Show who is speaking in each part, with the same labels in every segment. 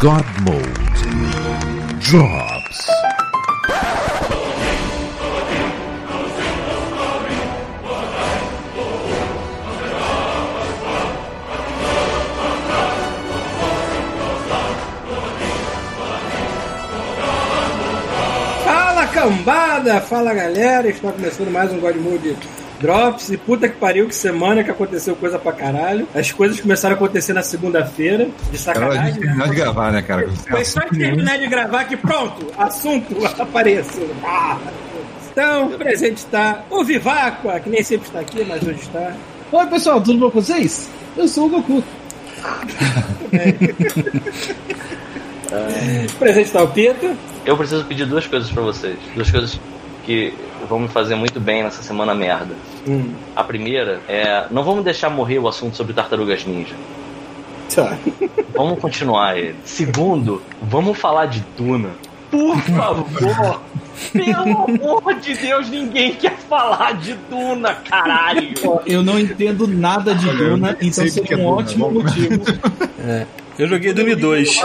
Speaker 1: God Mode. Drops.
Speaker 2: Fala cambada, fala galera, está começando mais um God Mode Drops e puta que pariu, que semana que aconteceu coisa pra caralho. As coisas começaram a acontecer na segunda-feira, de
Speaker 3: Cara, a gente
Speaker 2: sacanagem.
Speaker 3: terminar de gravar, né, cara?
Speaker 2: Foi só de terminar de gravar que pronto, assunto apareceu. Ah, então, presente está o Viváqua, que nem sempre está aqui, mas hoje está.
Speaker 4: Oi pessoal, tudo bom com vocês? Eu sou o Goku.
Speaker 2: Presente está o Pita.
Speaker 5: Eu preciso pedir duas coisas pra vocês. Duas coisas que vão me fazer muito bem nessa semana merda.
Speaker 2: Hum,
Speaker 5: A primeira é. Não vamos deixar morrer o assunto sobre tartarugas ninja.
Speaker 2: tá.
Speaker 5: Vamos continuar ele. Segundo, vamos falar de Duna. Por favor! Pelo amor de Deus, ninguém quer falar de Duna, caralho!
Speaker 4: Eu não entendo nada de Duna, então seria
Speaker 3: é
Speaker 4: um ótimo motivo.
Speaker 6: Eu joguei Dune 2.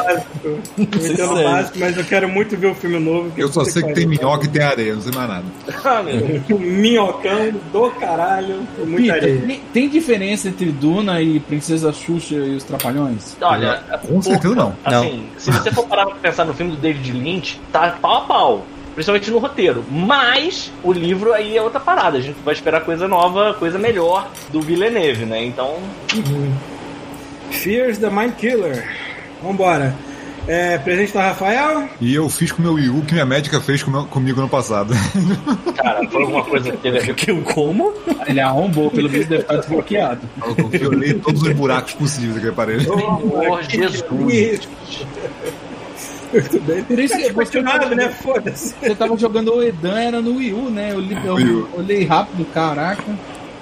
Speaker 2: Eu entendo o básico, mas eu quero muito ver o filme novo.
Speaker 3: Eu só sei que tem minhoca e tem areia, não sei mais nada.
Speaker 5: Ah, meu Deus.
Speaker 2: Minhocão do caralho, com muita
Speaker 4: Peter,
Speaker 2: areia.
Speaker 4: tem- tem diferença entre Duna e Princesa Xuxa e os Trapalhões?
Speaker 5: Olha,
Speaker 3: Com certeza não.
Speaker 5: Assim, se você for parar pra pensar no filme do David Lynch, tá pau a pau. Principalmente no roteiro. Mas o livro aí é outra parada. A gente vai esperar coisa nova, coisa melhor do Villeneuve, né? Então.
Speaker 2: Fears the Mind Killer. Vambora. É, presente da Rafael.
Speaker 3: E eu fiz com o meu Wii U que minha médica fez com meu- comigo no passado.
Speaker 5: Cara, foi alguma coisa que teve a ver
Speaker 6: como?
Speaker 4: Ele arrombou, pelo visto deve estar desbloqueado.
Speaker 3: Eu violei todos os buracos possíveis daquele aparelho.
Speaker 5: com o Senhor Jesus.
Speaker 2: Muito bem.
Speaker 4: Por isso que
Speaker 2: Tá continuado, né? Foda-se.
Speaker 4: Você tava jogando o Edan, era no Wii U, né? Eu, li, eu olhei rápido, caraca.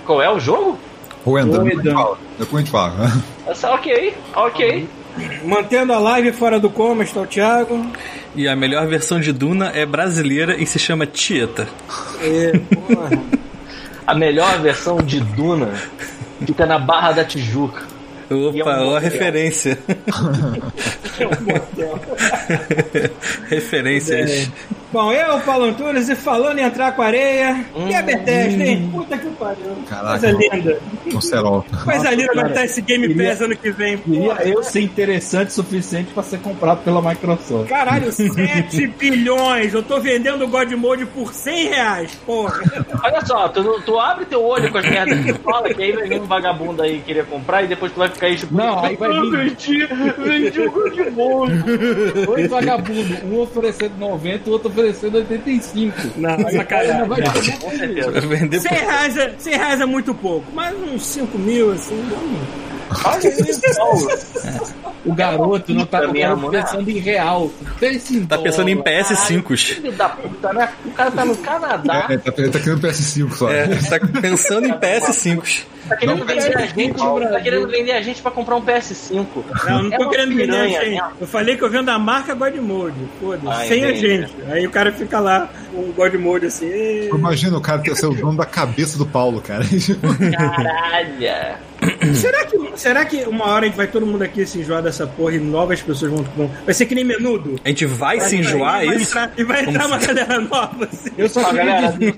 Speaker 5: Qual é o jogo?
Speaker 3: Ou Enda,
Speaker 4: Ô,
Speaker 3: depois a gente
Speaker 4: Edan.
Speaker 3: fala. Depois a gente fala.
Speaker 5: Essa- Ok, ok.
Speaker 2: Mantendo a live fora do coma está o Thiago.
Speaker 6: E a melhor versão de Duna é brasileira e se chama Tieta.
Speaker 2: É, porra.
Speaker 5: A melhor versão de Duna fica na Barra da Tijuca. E é um
Speaker 6: Opa, ó a
Speaker 5: motel.
Speaker 6: referência.
Speaker 2: É um motel.
Speaker 6: Referências.
Speaker 2: Bom, eu, Paulo Antunes, e falando em entrar com areia, e a Bethesda, hein? Puta que pariu.
Speaker 3: Caraca,
Speaker 2: Coisa linda. Coisa linda vai estar esse Game Pass ano que vem.
Speaker 4: Queria eu ser interessante o suficiente pra ser comprado pela Microsoft.
Speaker 2: Caralho, 7 bilhões. Eu tô vendendo o God Mode por 100 reais, porra.
Speaker 5: Olha só, tu, tu abre teu olho com as merdas que tu fala, que aí vai vir um vagabundo aí querer comprar e depois tu vai ficar aí tipo.
Speaker 4: Não, aí vai vir-
Speaker 5: "Ah, Vendi, vendi o Godmode.
Speaker 4: Dois vagabundos, um oferecendo 90 o outro oferecendo 85.
Speaker 2: Não, sacanagem.
Speaker 4: não vai ter
Speaker 5: Com certeza.
Speaker 6: Vai vender
Speaker 2: 100 reais, é, 100 reais é muito pouco, mas uns 5 mil, assim, não.
Speaker 5: Olha isso, Paulo.
Speaker 4: O garoto não tá o
Speaker 5: minha
Speaker 4: pensando em real.
Speaker 6: Tá pensando em
Speaker 4: dólar.
Speaker 6: PS5s.
Speaker 5: Filho da puta, né? O cara tá no Canadá,
Speaker 3: É, tá, ele tá querendo PS5 só.
Speaker 6: É, tá pensando em PS5s.
Speaker 5: tá querendo
Speaker 3: Não,
Speaker 5: vender a gente, tá querendo vender a gente pra comprar um PS5.
Speaker 2: Não, não
Speaker 5: É
Speaker 2: tô
Speaker 5: uma
Speaker 2: querendo vender a
Speaker 5: piranha,
Speaker 2: gente.
Speaker 5: né?
Speaker 2: Eu falei que eu vendo a marca God Mode, foda-se,
Speaker 5: Ah,
Speaker 2: sem a
Speaker 5: entendi.
Speaker 2: gente. Aí o cara fica lá, um God Mode assim.
Speaker 3: Imagina o cara ter ser o dono da cabeça do Paulo, cara.
Speaker 5: Caralho.
Speaker 2: Será, que, será que uma hora a gente vai todo mundo aqui se enjoar dessa porra e novas pessoas vão. vão vai ser que nem menudo?
Speaker 6: A gente vai se enjoar, é
Speaker 2: vai
Speaker 6: isso?
Speaker 2: Entrar, e vai entrar uma galera nova, assim.
Speaker 4: Eu só queria
Speaker 5: galera,
Speaker 4: dizer,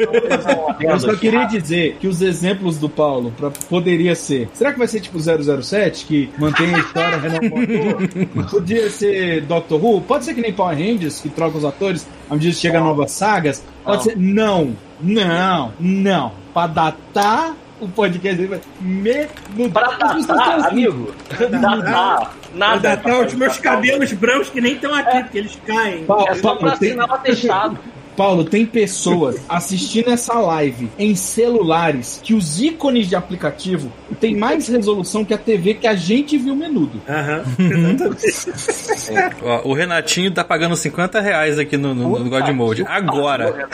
Speaker 4: eu só queria dizer que os exemplos do Paulo pra, poderia ser. Será que vai ser tipo 007 que mantém a história renovador? Podia ser Doctor Who? Pode ser que nem Power Rangers que troca os atores à medida que chega novas sagas? Pode
Speaker 5: Não.
Speaker 4: ser não, não, não. Pra datar o podcast dele vai.
Speaker 5: Pra
Speaker 4: As pessoas estão
Speaker 5: datar, amigo. Datar. Nada.
Speaker 2: Nada, tá, os meus cabelos brancos que nem estão aqui, porque eles caem.
Speaker 5: É só pra assinar o atestado.
Speaker 4: Paulo, tem pessoas assistindo essa live em celulares que os ícones de aplicativo têm mais resolução que a TV que a gente viu menudo.
Speaker 2: Aham.
Speaker 6: Ó, o Renatinho tá pagando 50 reais aqui no, no, no God Mode. Agora.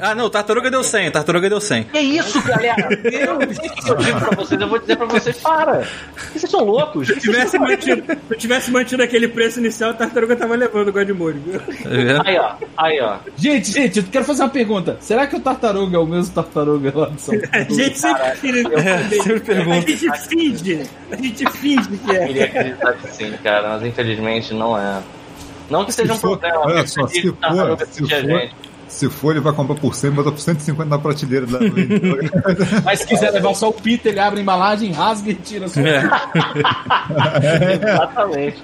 Speaker 6: Ah, não, Tartaruga deu 100, Tartaruga deu 100.
Speaker 5: Que isso, galera? Eu, eu digo pra vocês, eu vou dizer pra vocês, para. Vocês são loucos.
Speaker 2: Se tivesse mantido, se eu tivesse mantido aquele preço inicial, a tartaruga tava levando o God Mode, viu?
Speaker 5: Aí, ó. Aí, ó.
Speaker 4: Gente, gente, eu quero fazer uma pergunta. Será que o tartaruga é o mesmo tartaruga lá de São
Speaker 2: A
Speaker 4: Paulo?
Speaker 2: gente sempre,
Speaker 6: É, sempre
Speaker 2: a
Speaker 6: pergunta.
Speaker 2: gente finge, a gente finge que
Speaker 5: Eu queria
Speaker 2: é.
Speaker 5: acreditar que sim, cara, mas infelizmente não é. Não que seja um
Speaker 3: Se for-
Speaker 5: problema.
Speaker 3: olha só,
Speaker 5: se
Speaker 3: for- se
Speaker 5: a
Speaker 3: for-
Speaker 5: gente.
Speaker 3: Se for, ele vai comprar por 100 e botar por 150 na prateleira da.
Speaker 4: Mas se quiser levar só o Peter, ele abre a embalagem, rasga e tira só.
Speaker 6: É.
Speaker 5: Exatamente.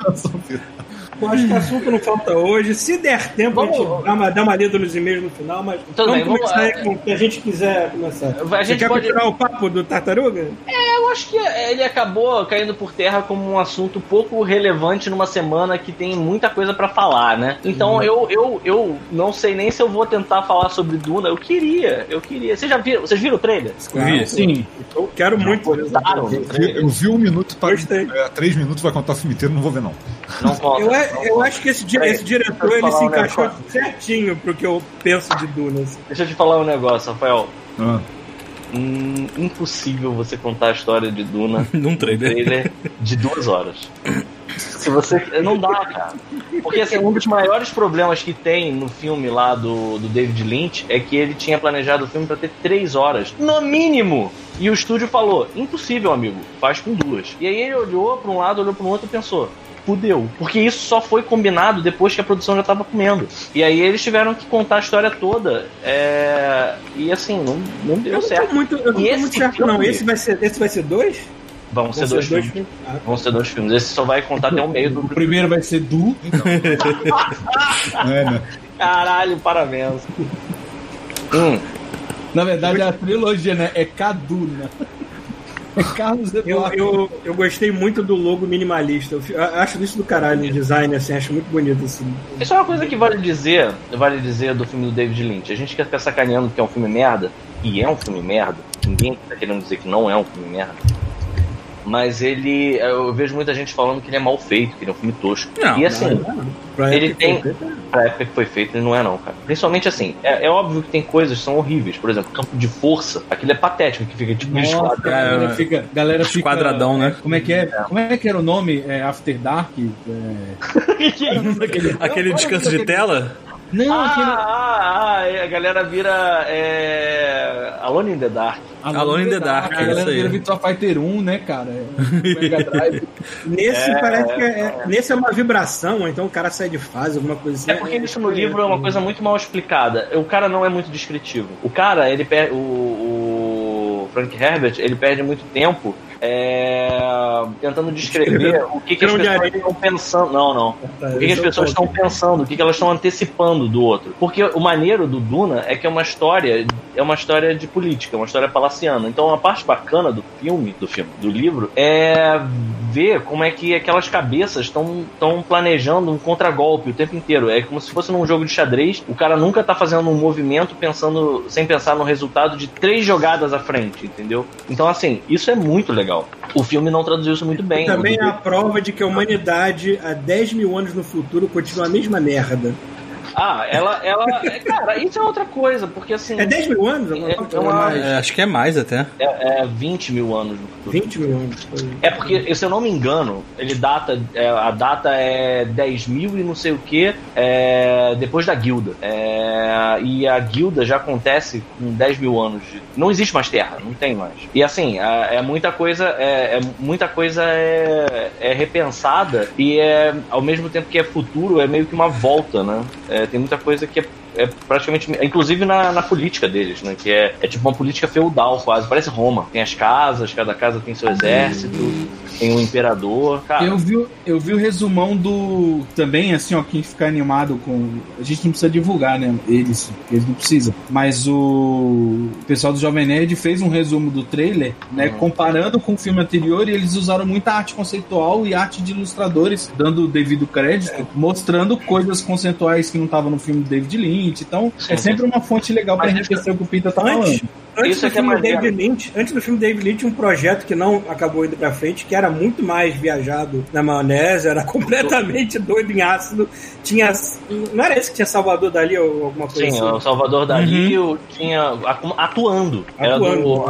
Speaker 2: Eu acho que o assunto não falta hoje. Se der tempo, a
Speaker 5: Vamos-
Speaker 2: gente dá uma, dá uma lida nos e-mails no final, mas
Speaker 5: Tudo
Speaker 2: vamos
Speaker 5: bem, vamos
Speaker 2: começar
Speaker 5: lá.
Speaker 2: aí com o que a gente quiser começar.
Speaker 5: A
Speaker 2: Você
Speaker 5: gente
Speaker 2: quer
Speaker 5: pode-
Speaker 2: continuar o papo do tartaruga?
Speaker 5: Eu acho que ele acabou caindo por terra como um assunto pouco relevante numa semana que tem muita coisa pra falar, né? Então eu, eu, eu não sei nem se eu vou tentar falar sobre Duna. Eu queria, eu queria. Vocês já viram? Vocês viram o trailer?
Speaker 6: Vi.
Speaker 4: Sim.
Speaker 2: Eu quero muito.
Speaker 3: Eu vi,
Speaker 5: trailer?
Speaker 3: eu vi um minuto para. É, três minutos vai contar o filme inteiro, não vou ver, não.
Speaker 5: Não conta.
Speaker 2: Eu, a-
Speaker 5: não
Speaker 2: eu acho que esse,
Speaker 5: Peraí,
Speaker 2: esse diretor ele se
Speaker 5: um
Speaker 2: encaixou
Speaker 5: negócio.
Speaker 2: certinho pro que eu penso de Duna. assim.
Speaker 5: Deixa eu te falar um negócio, Rafael.
Speaker 3: Ah,
Speaker 5: Hum, impossível você contar a história de Duna
Speaker 6: Num trailer.
Speaker 5: trailer de duas horas. Se você. Não dá, cara. Porque assim, um dos maiores problemas que tem no filme lá do, do David Lynch é que ele tinha planejado o filme pra ter três horas. No mínimo! E o estúdio falou: impossível, amigo, faz com duas. E aí ele olhou pra um lado, olhou pro outro e pensou. Fudeu. Porque isso só foi combinado depois que a produção já tava comendo. E aí eles tiveram que contar a história toda. é, E assim, não, não
Speaker 2: Eu
Speaker 5: deu
Speaker 2: não tô
Speaker 5: certo.
Speaker 2: muito, eu não
Speaker 5: E
Speaker 2: tô
Speaker 5: esse
Speaker 2: muito certo,
Speaker 5: filme?
Speaker 2: não. Esse vai ser, esse vai ser dois?
Speaker 5: Vão ser
Speaker 2: Vão
Speaker 5: dois filmes.
Speaker 2: filmes? Ah,
Speaker 5: Vão ser dois filmes. Esse só vai contar até o meio
Speaker 4: O
Speaker 5: do.
Speaker 4: primeiro vai ser Du.
Speaker 3: é, né?
Speaker 5: Caralho, parabéns. Hum,
Speaker 4: Na verdade, é a trilogia, né? É Caduna. É Carlos
Speaker 2: Eu,
Speaker 4: Eduardo.
Speaker 2: eu, eu gostei muito do logo minimalista. Eu eu acho isso do caralho, o design, assim, acho muito bonito assim.
Speaker 5: isso é uma coisa que vale dizer, vale dizer do filme do David Lynch. A gente quer ficar sacaneando que é um filme merda, e é um filme merda. Ninguém tá querendo dizer que não é um filme merda. Mas ele. Eu vejo muita gente falando que ele é mal feito, que ele é um filme tosco.
Speaker 6: Não,
Speaker 5: e assim,
Speaker 2: Pra
Speaker 5: Ele
Speaker 2: época
Speaker 5: tem-
Speaker 2: que foi feito,
Speaker 5: pra época que foi feito, ele não é não, cara. Principalmente assim, é, é óbvio que tem coisas que são horríveis. Por exemplo, campo de força, aquilo é patético, que fica tipo
Speaker 4: Nossa,
Speaker 5: esquadro.
Speaker 4: galera
Speaker 6: É,
Speaker 4: fica, galera fica.
Speaker 6: esquadradão, né?
Speaker 4: Como é que é? Como é que era o nome? É After Dark? É...
Speaker 5: que é isso?
Speaker 4: Aquele,
Speaker 6: Aquele descanso de tela?
Speaker 4: Não,
Speaker 5: Ah,
Speaker 4: aquele.
Speaker 5: ah, ah, é, a galera vira é, Alone in the Dark.
Speaker 6: Alone in the Dark,
Speaker 4: A
Speaker 6: é
Speaker 4: galera
Speaker 6: isso aí.
Speaker 4: vira Virtua Fighter 1, né, cara? É, Mega Drive.
Speaker 2: Nesse
Speaker 5: É,
Speaker 2: parece que é, é- nesse é uma vibração, ou então o cara sai de fase, alguma coisa assim.
Speaker 5: É porque isso no livro é uma coisa muito mal explicada. O cara não é muito descritivo. O cara, ele perde. O, o Frank Herbert, ele perde muito tempo é, tentando descrever o que, que as pessoas estão pensando. Não, não.
Speaker 2: Tá,
Speaker 5: O que, que as
Speaker 2: eu
Speaker 5: pessoas
Speaker 2: tô-
Speaker 5: estão pensando, o que, que elas estão antecipando do outro. Porque o maneiro do Duna é que é uma história, é uma história de política, uma história palaciana. Então a parte bacana do filme, do filme, do livro, é ver como é que aquelas cabeças estão planejando um contragolpe o tempo inteiro. É como se fosse num jogo de xadrez, o cara nunca tá fazendo um movimento pensando, sem pensar no resultado de três jogadas à frente, entendeu? Então, assim, isso é muito legal. O filme não traduziu isso muito bem.
Speaker 2: Também é
Speaker 5: O-
Speaker 2: a prova de que a humanidade, há 10 mil anos no futuro, continua a mesma merda.
Speaker 5: Ah, ela, ela. Cara, isso é outra coisa, porque assim.
Speaker 2: É 10 mil anos?
Speaker 5: É- é uma-?
Speaker 6: É, acho que é mais até.
Speaker 5: É, é 20 mil anos no futuro.
Speaker 2: 20 mil anos.
Speaker 5: É porque, se eu não me engano, ele data. é, a data é 10 mil e não sei o que depois da guilda. É, e a guilda já acontece com 10 mil anos. de- não existe mais terra, não tem mais. E assim, é, é muita coisa. É, é muita coisa é, é repensada e é ao mesmo tempo que é futuro, é meio que uma volta, né? É, tem muita coisa que é é praticamente, inclusive na, na política deles, né? Que é, é tipo uma política feudal quase, parece Roma. Tem as casas, cada casa tem seu exército, tem um imperador. Cara,
Speaker 4: Eu vi, eu vi o resumão do. Também, assim, ó, quem ficar animado com. A gente não precisa divulgar, né? Eles, eles não precisam. Mas o pessoal do Jovem Nerd fez um resumo do trailer, né?
Speaker 5: Uhum.
Speaker 4: Comparando com o filme anterior, e eles usaram muita arte conceitual e arte de ilustradores, dando o devido crédito, mostrando coisas conceituais que não estavam no filme do David Lynch. Então,
Speaker 5: Sim,
Speaker 4: é sempre uma fonte legal pra
Speaker 5: Mas
Speaker 4: enriquecer o que o tá
Speaker 2: Antes,
Speaker 4: falando.
Speaker 2: antes
Speaker 5: Isso é
Speaker 2: do
Speaker 5: que é
Speaker 2: filme do
Speaker 5: maneiro.
Speaker 2: David Lynch, antes do filme David Lynch, tinha um projeto que não acabou indo pra frente, que era muito mais viajado na maionese, era completamente doido em ácido. Tinha. Não era esse que tinha Salvador Dali ou alguma coisa
Speaker 5: Sim,
Speaker 2: assim?
Speaker 5: o Salvador Dali o- tinha atu- atuando. Era
Speaker 2: Atuando.
Speaker 5: do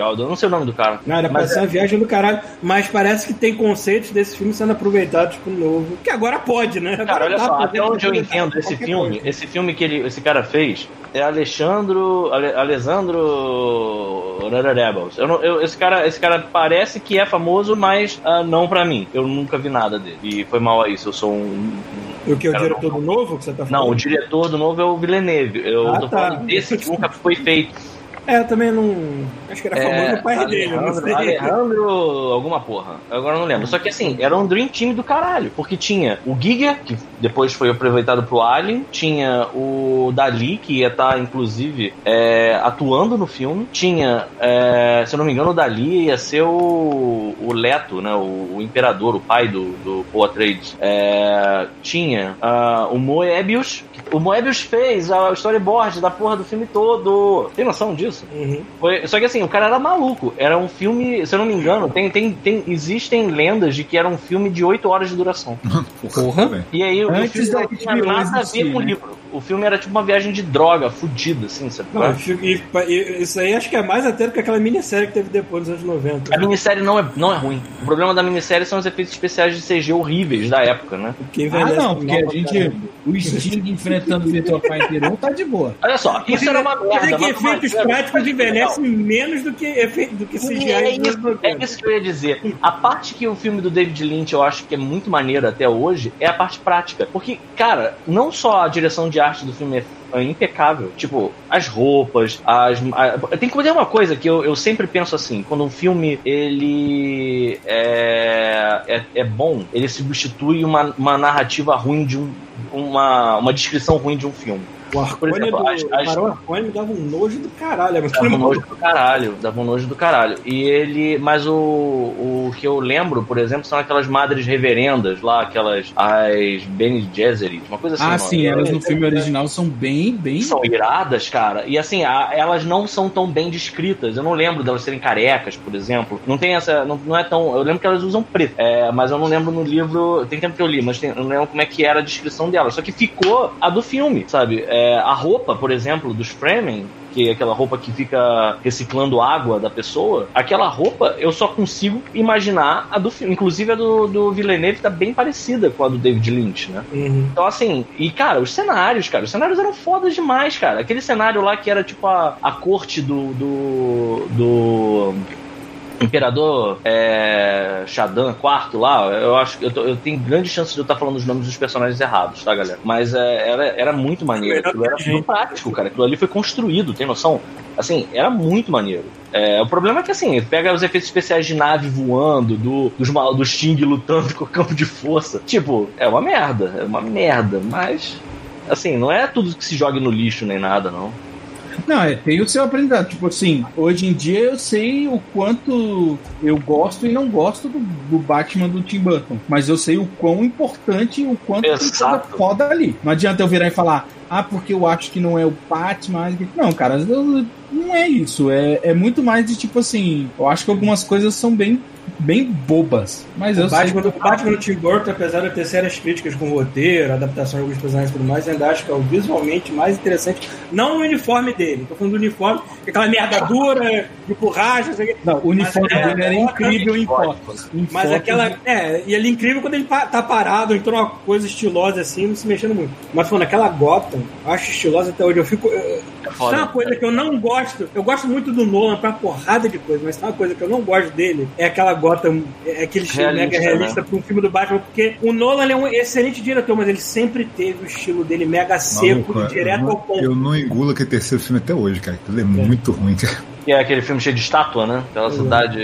Speaker 5: Aldo- não sei o nome do cara.
Speaker 2: Não, era pra ser uma viagem do caralho, mas parece que tem conceitos desse filme sendo aproveitados pro novo. Que agora pode, né? Agora
Speaker 5: Cara, olha só, até onde eu entendo esse
Speaker 2: coisa.
Speaker 5: filme, esse filme que ele, esse cara fez é Alexandro, Ale, Alessandro Rebels. Eu não, eu, esse cara, esse cara parece que é famoso, mas ah, não pra mim. Eu nunca vi nada dele. E foi mal a isso. Eu sou um, um
Speaker 2: O que, o diretor do novo que você tá falando?
Speaker 5: Não, o diretor do novo é o Villeneuve. Eu
Speaker 2: Ah,
Speaker 5: tô
Speaker 2: tá.
Speaker 5: falando desse que nunca foi feito.
Speaker 2: É, eu também não. Acho que era famoso
Speaker 5: É,
Speaker 2: no pai dele, não
Speaker 5: Alejandro,
Speaker 2: sei.
Speaker 5: Alejandro alguma porra. Agora eu não lembro. Só que assim, era um Dream Team do caralho. Porque tinha o Giga, que depois foi aproveitado pro Alien. Tinha o Dali, que ia estar, inclusive, é, atuando no filme. Tinha, é, se eu não me engano, o Dali ia ser o, o Leto, né? O, o imperador, o pai do, do Paul Atreides. É, tinha ah, o Moebius. O Moebius fez a storyboard da porra do filme todo. Tem noção disso?
Speaker 2: Uhum.
Speaker 5: Foi- só que assim, o cara era maluco. Era um filme, se eu não me engano, tem, tem, tem, existem lendas de que era um filme de 8 horas de duração.
Speaker 6: Porra.
Speaker 5: E aí o
Speaker 4: Antes
Speaker 5: filme
Speaker 4: da
Speaker 5: não tinha nada a ver com o
Speaker 4: né?
Speaker 5: livro. O filme era tipo uma viagem de droga, fudida, assim, sabe?
Speaker 2: Não, e- e- isso aí acho que é mais até do que aquela minissérie que teve depois nos anos 90.
Speaker 5: A minissérie não é, não é ruim. O problema da minissérie são os efeitos especiais de CG horríveis da época, né?
Speaker 2: Porque
Speaker 4: Ah,
Speaker 2: envelhece
Speaker 4: não, porque a gente. O Sting enfrentando o Vitor Painteiro tá de boa.
Speaker 5: Olha só, isso era uma
Speaker 2: Quer
Speaker 5: merda.
Speaker 2: dizer que efeitos práticos envelhecem menos do que, efe... do que CGI
Speaker 5: É
Speaker 2: dos
Speaker 5: isso,
Speaker 2: 90.
Speaker 5: é isso que eu ia dizer. A parte que o filme do David Lynch eu acho que é muito maneira até hoje é a parte prática. Porque, cara, não só a direção de arte do filme é é impecável. Tipo, as roupas, as. a- tem que ter uma coisa que eu, eu sempre penso assim: quando um filme ele é, é, é bom, ele substitui uma, uma narrativa ruim de um. Uma, uma descrição ruim de um filme.
Speaker 2: O Arcone
Speaker 5: exemplo,
Speaker 2: do
Speaker 5: as- as-
Speaker 2: Barão Arcone me dava um nojo do caralho. Mas
Speaker 5: Dava um nojo do caralho, dava um nojo do caralho. E ele. Mas o, o que eu lembro, por exemplo, são aquelas madres reverendas lá, aquelas. As Bene Gesserit, uma coisa assim.
Speaker 4: Ah,
Speaker 5: é?
Speaker 4: sim, elas no filme original são bem, bem.
Speaker 5: São iradas, cara. E assim, a- elas não são tão bem descritas. Eu não lembro delas serem carecas, por exemplo. Não tem essa. Não, não é tão. Eu lembro que elas usam preto. É, mas eu não lembro no livro. Tem tempo que eu li, mas tem- eu não lembro como é que era a descrição delas. Só que ficou a do filme, sabe? É, a roupa, por exemplo, dos Fremen. Que é aquela roupa que fica reciclando água da pessoa. Aquela roupa eu só consigo imaginar a do filme. Inclusive a do, do Villeneuve tá bem parecida com a do David Lynch, né?
Speaker 2: Uhum.
Speaker 5: Então, assim, e cara, os cenários, cara, os cenários eram fodas demais, cara. Aquele cenário lá que era tipo a, a corte do. do. do. Imperador é, Shadan IV lá, eu acho que eu, eu tenho grande chance de eu estar falando os nomes dos personagens errados, tá, galera? Mas é, era, era muito maneiro, aquilo era tudo prático, cara. Aquilo ali foi construído, tem noção? Assim, era muito maneiro. É, o problema é que assim, pega os efeitos especiais de nave voando, do, dos mal do Sting lutando com o campo de força. Tipo, é uma merda, é uma merda, mas assim, não é tudo que se jogue no lixo nem nada, não.
Speaker 4: Não, é, tem o seu aprendizado. Tipo assim, hoje em dia eu sei o quanto eu gosto e não gosto do, do Batman do Tim Burton. Mas eu sei o quão importante e o quanto tem coisa
Speaker 5: Exato.
Speaker 4: foda ali. Não adianta eu virar e falar, ah, porque eu acho que não é o Batman. Não, cara, eu- não é isso. É, é muito mais de tipo assim, eu acho que algumas coisas são bem, bem bobas. Mas eu
Speaker 2: O Batman,
Speaker 4: sei.
Speaker 2: o Batman do Tim Burton, apesar de eu ter sérias críticas com o roteiro, adaptação de alguns personagens e tudo mais, ainda acho que é o visualmente mais interessante. Não o uniforme dele, tô falando do uniforme, é aquela merda dura, de borracha, não sei o quê.
Speaker 4: Não, o uniforme
Speaker 2: Mas é-
Speaker 4: dele era
Speaker 2: é-
Speaker 4: incrível em fotos.
Speaker 2: Mas
Speaker 4: fotos,
Speaker 2: aquela. É, e ele é incrível quando ele tá parado, entrou uma coisa estilosa assim, não se mexendo muito. Mas falando, aquela Gotham, acho estilosa até hoje. Eu fico. eu-
Speaker 5: É foda.
Speaker 2: é uma coisa que eu não gosto. Eu gosto muito do Nolan pra porrada de coisa, mas é uma coisa que eu não gosto dele. É aquela Gotham, é aquele estilo
Speaker 5: Realista,
Speaker 2: mega realista
Speaker 5: né?
Speaker 2: pra um filme do Batman, porque o Nolan ele é um excelente diretor, mas ele sempre teve o estilo dele mega seco,
Speaker 3: Maluco,
Speaker 2: direto
Speaker 3: eu,
Speaker 2: ao
Speaker 3: não,
Speaker 2: ponto.
Speaker 3: eu não engulo aquele terceiro filme até hoje, cara. Aquilo é, muito ruim, cara.
Speaker 5: Que é aquele filme cheio de estátua, né? Aquela cidade.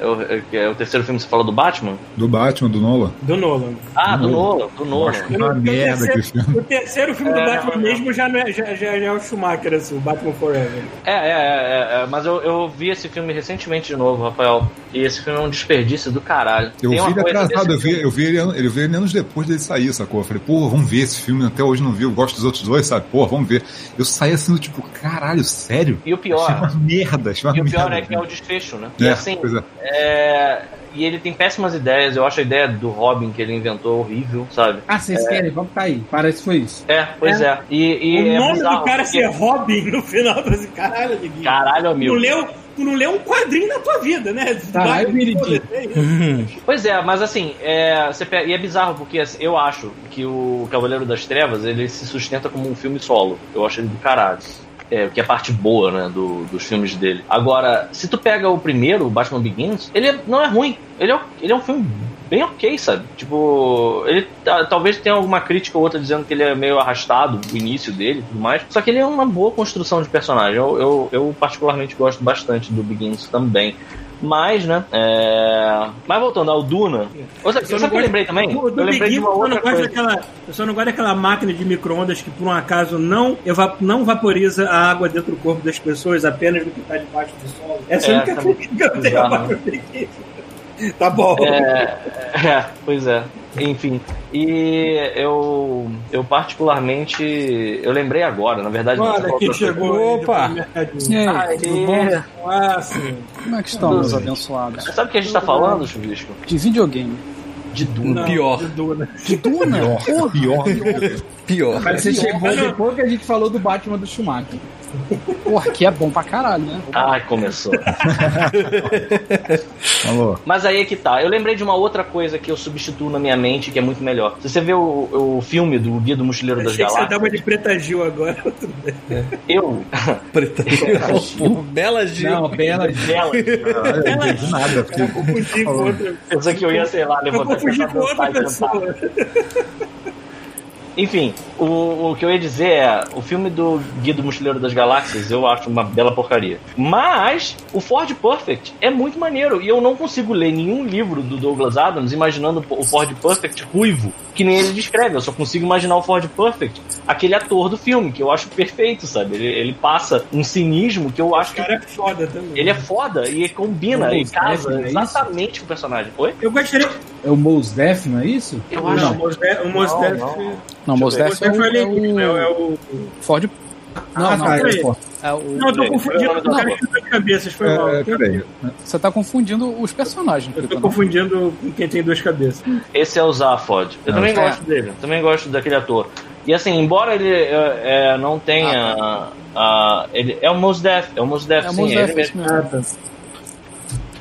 Speaker 5: É o, é, é o terceiro filme que você falou do Batman?
Speaker 3: Do Batman, do Nolan.
Speaker 2: Do Nolan.
Speaker 5: Ah, do Nolan, do Nolan.
Speaker 3: Nossa, uma merda
Speaker 2: o,
Speaker 3: que
Speaker 2: terceiro,
Speaker 3: filme.
Speaker 2: o terceiro filme do
Speaker 5: É,
Speaker 2: Batman
Speaker 5: é.
Speaker 2: mesmo já, não é, já, já, já é o Schumacher, assim, o Batman Forever.
Speaker 5: É, é, é, é, mas eu, eu vi esse filme recentemente de novo, Rafael. E esse filme é um desperdício do caralho.
Speaker 3: Eu
Speaker 5: Tem
Speaker 3: vi ele atrasado, eu vi, eu vi ele, ele veio ele anos depois dele sair, sacou? Eu falei, pô, vamos ver esse filme, até hoje não vi, eu gosto dos outros dois, sabe? Pô, vamos ver. Eu saí assim, do tipo, caralho, sério?
Speaker 5: E o pior-
Speaker 3: Achei uma merda, uma
Speaker 5: E o pior
Speaker 3: merda.
Speaker 5: é que é o desfecho, né? E
Speaker 3: É,
Speaker 5: assim,
Speaker 3: pois é.
Speaker 5: é, E ele tem péssimas ideias. Eu acho a ideia do Robin que ele inventou horrível, sabe?
Speaker 4: Ah, vocês querem? Vamos cair. Parece que foi isso.
Speaker 5: É, pois é. E, e
Speaker 2: o
Speaker 5: é
Speaker 2: nome
Speaker 5: bizarro,
Speaker 2: do cara
Speaker 5: porque-
Speaker 2: ser Robin no final, assim, caralho, amiguinho.
Speaker 5: Caralho,
Speaker 2: Tu
Speaker 5: amigo.
Speaker 2: não, leu, tu não leu um quadrinho na tua vida, né?
Speaker 4: Miriti.
Speaker 5: Pois é, mas assim, é, você pega- e é bizarro porque assim, eu acho que o Cavaleiro das Trevas ele se sustenta como um filme solo. Eu acho ele do caralho. É, que é a parte boa, né, do- dos filmes dele. Agora, se tu pega o primeiro, o Batman Begins, ele é- não é ruim. Ele é, ele é um filme bem ok, sabe? Tipo, ele talvez tenha alguma crítica ou outra dizendo que ele é meio arrastado, o início dele e tudo mais. Só que ele é uma boa construção de personagem. Eu, eu, eu particularmente gosto bastante do Begins também. Mas, né? É... Mas voltando ao Duna.
Speaker 2: Só
Speaker 5: sabe o que eu lembrei também?
Speaker 2: Do, do
Speaker 5: eu lembrei de
Speaker 2: Begins,
Speaker 5: uma
Speaker 2: eu, só não
Speaker 5: outra coisa.
Speaker 2: daquela, eu só não gosto daquela máquina de micro-ondas que, por um acaso, não, eva- não vaporiza a água dentro do corpo das pessoas, apenas do que está debaixo do solo. Essa é,
Speaker 5: É,
Speaker 2: a única crítica que eu tenho. Tá bom.
Speaker 5: É, é, pois é. Enfim. E eu, eu particularmente. Eu lembrei agora, na verdade.
Speaker 2: Olha
Speaker 5: não, coisa.
Speaker 2: chegou aí
Speaker 6: Opa!
Speaker 7: E aí, tudo bom?
Speaker 2: Ah, sim.
Speaker 7: Como é que estão, meus abençoados?
Speaker 5: Sabe o que a gente tá falando, Chuvisco?
Speaker 7: De videogame.
Speaker 5: De Duna.
Speaker 2: Não,
Speaker 6: Pior.
Speaker 2: de Duna.
Speaker 7: De Duna? Porra,
Speaker 3: Pior.
Speaker 6: Pior.
Speaker 4: Mas você
Speaker 2: Pior,
Speaker 4: chegou depois que a gente falou do Batman do Schumacher.
Speaker 7: Porra, que é bom pra caralho, né?
Speaker 5: Ai, começou.
Speaker 3: Alô.
Speaker 5: Mas aí é que tá. Eu lembrei de uma outra coisa que eu substituo na minha mente que é muito melhor. Se você vê o, o filme do Guia do Mochileiro das
Speaker 2: que você
Speaker 5: Galáxias,
Speaker 2: dava de preta Gil agora.
Speaker 5: eu.
Speaker 6: Preta. Pô, Bela Gil.
Speaker 4: Não, Bela
Speaker 5: Dela.
Speaker 3: Eu não entendi nada. Porque...
Speaker 2: Eu confundi com outra.
Speaker 5: Pensei que eu ia, sei lá,
Speaker 2: Eu
Speaker 5: levantar
Speaker 2: confundi com outra pessoa.
Speaker 5: Enfim, o, o que eu ia dizer é: o filme do Guia do Mochileiro das Galáxias eu acho uma bela porcaria. Mas o Ford Perfect é muito maneiro e eu não consigo ler nenhum livro do Douglas Adams imaginando o Ford Perfect ruivo, que nem ele descreve. Eu só consigo imaginar o Ford Perfect, aquele ator do filme, que eu acho perfeito, sabe? Ele, ele passa um cinismo que eu acho
Speaker 2: O
Speaker 5: que.
Speaker 2: cara é foda também.
Speaker 5: Ele é foda e combina,
Speaker 4: Não,
Speaker 5: e
Speaker 4: Mos
Speaker 5: casa
Speaker 4: Def, é isso?
Speaker 5: exatamente com o personagem. Oi?
Speaker 2: Eu gostaria.
Speaker 4: É o Mos Def, não é isso?
Speaker 5: Eu
Speaker 2: Não,
Speaker 5: acho.
Speaker 2: o Mos Def- o Mos
Speaker 5: Não,
Speaker 2: Def.
Speaker 5: Não.
Speaker 7: Mos Def é o,
Speaker 2: é
Speaker 7: é
Speaker 2: o- é
Speaker 7: o. Ford. Não,
Speaker 4: Ah,
Speaker 7: não,
Speaker 4: tá,
Speaker 2: peraí.
Speaker 7: é o...
Speaker 2: Não, eu tô confundindo com o cara
Speaker 7: não.
Speaker 2: que tem duas cabeças, foi mal.
Speaker 3: É, peraí.
Speaker 7: Você tá confundindo os personagens.
Speaker 2: Eu tô
Speaker 7: não?
Speaker 2: confundindo com quem tem duas cabeças.
Speaker 5: Esse é o Zaphod. Eu
Speaker 3: Ah,
Speaker 5: também
Speaker 7: é.
Speaker 5: gosto dele. eu Também gosto daquele ator. E assim, embora ele é, é, não tenha. ah, ele é o Mos Def, é o Mos Def,
Speaker 7: É
Speaker 5: sim,
Speaker 7: Mos
Speaker 5: é ele
Speaker 7: Def,
Speaker 5: mesmo.
Speaker 7: isso mesmo.
Speaker 2: tá.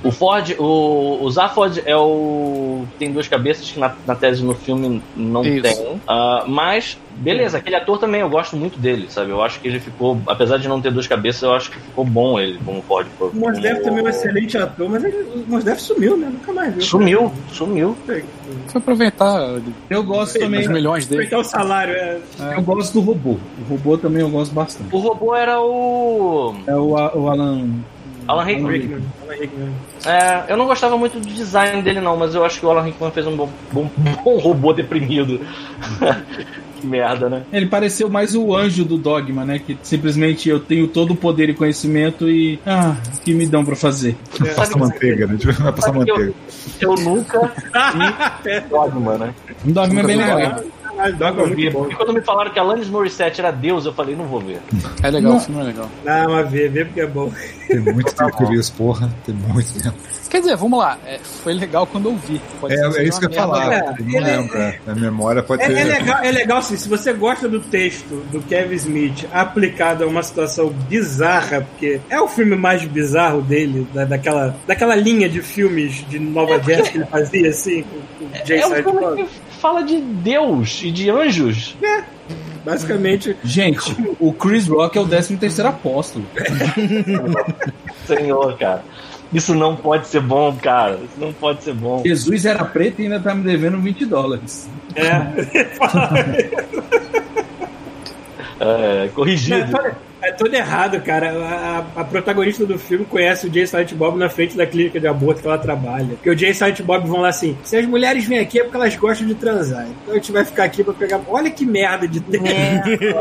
Speaker 5: O Ford, o, o Zaphod é o. tem duas cabeças que na, na tese no filme não
Speaker 7: Isso.
Speaker 5: tem. Ah, mas, beleza, aquele ator também eu gosto muito dele, sabe? Eu acho que ele ficou, apesar de não ter duas cabeças, eu acho que ficou bom ele como Ford.
Speaker 2: O Mos Def também é um excelente ator, mas ele, o Mos Def sumiu, né? Nunca mais viu.
Speaker 5: Sumiu, sumiu.
Speaker 7: Foi aproveitar
Speaker 4: Eu gosto também.
Speaker 7: os milhões dele.
Speaker 2: Aproveitar o salário. É...
Speaker 4: Eu gosto do robô. O robô também eu gosto bastante.
Speaker 5: O robô era o.
Speaker 4: É o, o Alan.
Speaker 5: Alan Rickman.
Speaker 2: Rickman. Alan Rickman.
Speaker 5: É, eu não gostava muito do design dele, não, mas eu acho que o Alan Rickman fez um bom, bom, bom robô deprimido. que merda, né?
Speaker 4: Ele pareceu mais o anjo do Dogma, né? Que simplesmente eu tenho todo o poder e conhecimento e. Ah, o que me dão pra fazer?
Speaker 3: Passa manteiga, né? Vai passar manteiga.
Speaker 5: eu, eu nunca vi Dogma, né?
Speaker 4: Um Dogma é bem legal.
Speaker 2: Ah, Dogma é muito bom.
Speaker 5: E quando me falaram que Alanis Morissette era Deus, eu falei, não vou ver.
Speaker 7: É legal, o filme é legal.
Speaker 2: Não, mas vê, vê porque é bom.
Speaker 3: Tem muito tempo que eu vi isso, porra. Tem muito tempo.
Speaker 7: Quer dizer, vamos lá. é, foi legal quando eu vi. Pode
Speaker 3: É, é isso que eu ia falar.
Speaker 2: É,
Speaker 3: não
Speaker 2: ele-
Speaker 3: lembro. é. A memória pode
Speaker 2: É,
Speaker 3: ser.
Speaker 2: é legal, é legal assim, se você gosta do texto do Kevin Smith aplicado a uma situação bizarra, porque é o filme mais bizarro dele, da, daquela, daquela linha de filmes de Nova Jersey que ele fazia, assim, com, com Jay
Speaker 5: É fala de Deus e de anjos.
Speaker 2: Basicamente,
Speaker 4: Gente, o Chris Rock é o 13 terceiro apóstolo.
Speaker 5: Senhor, cara. Isso não pode ser bom, cara. Isso não pode ser bom.
Speaker 4: Jesus era preto e ainda tá me devendo 20 dólares.
Speaker 2: é.
Speaker 5: É, corrigido.
Speaker 2: Falei, É tudo errado, cara. A, a protagonista do filme conhece o Jay Silent Bob na frente da clínica de aborto que ela trabalha. Porque o Jay Silent Bob vão lá assim: se as mulheres vêm aqui é porque elas gostam de transar. Então a gente vai ficar aqui pra pegar. Olha que merda de tempo.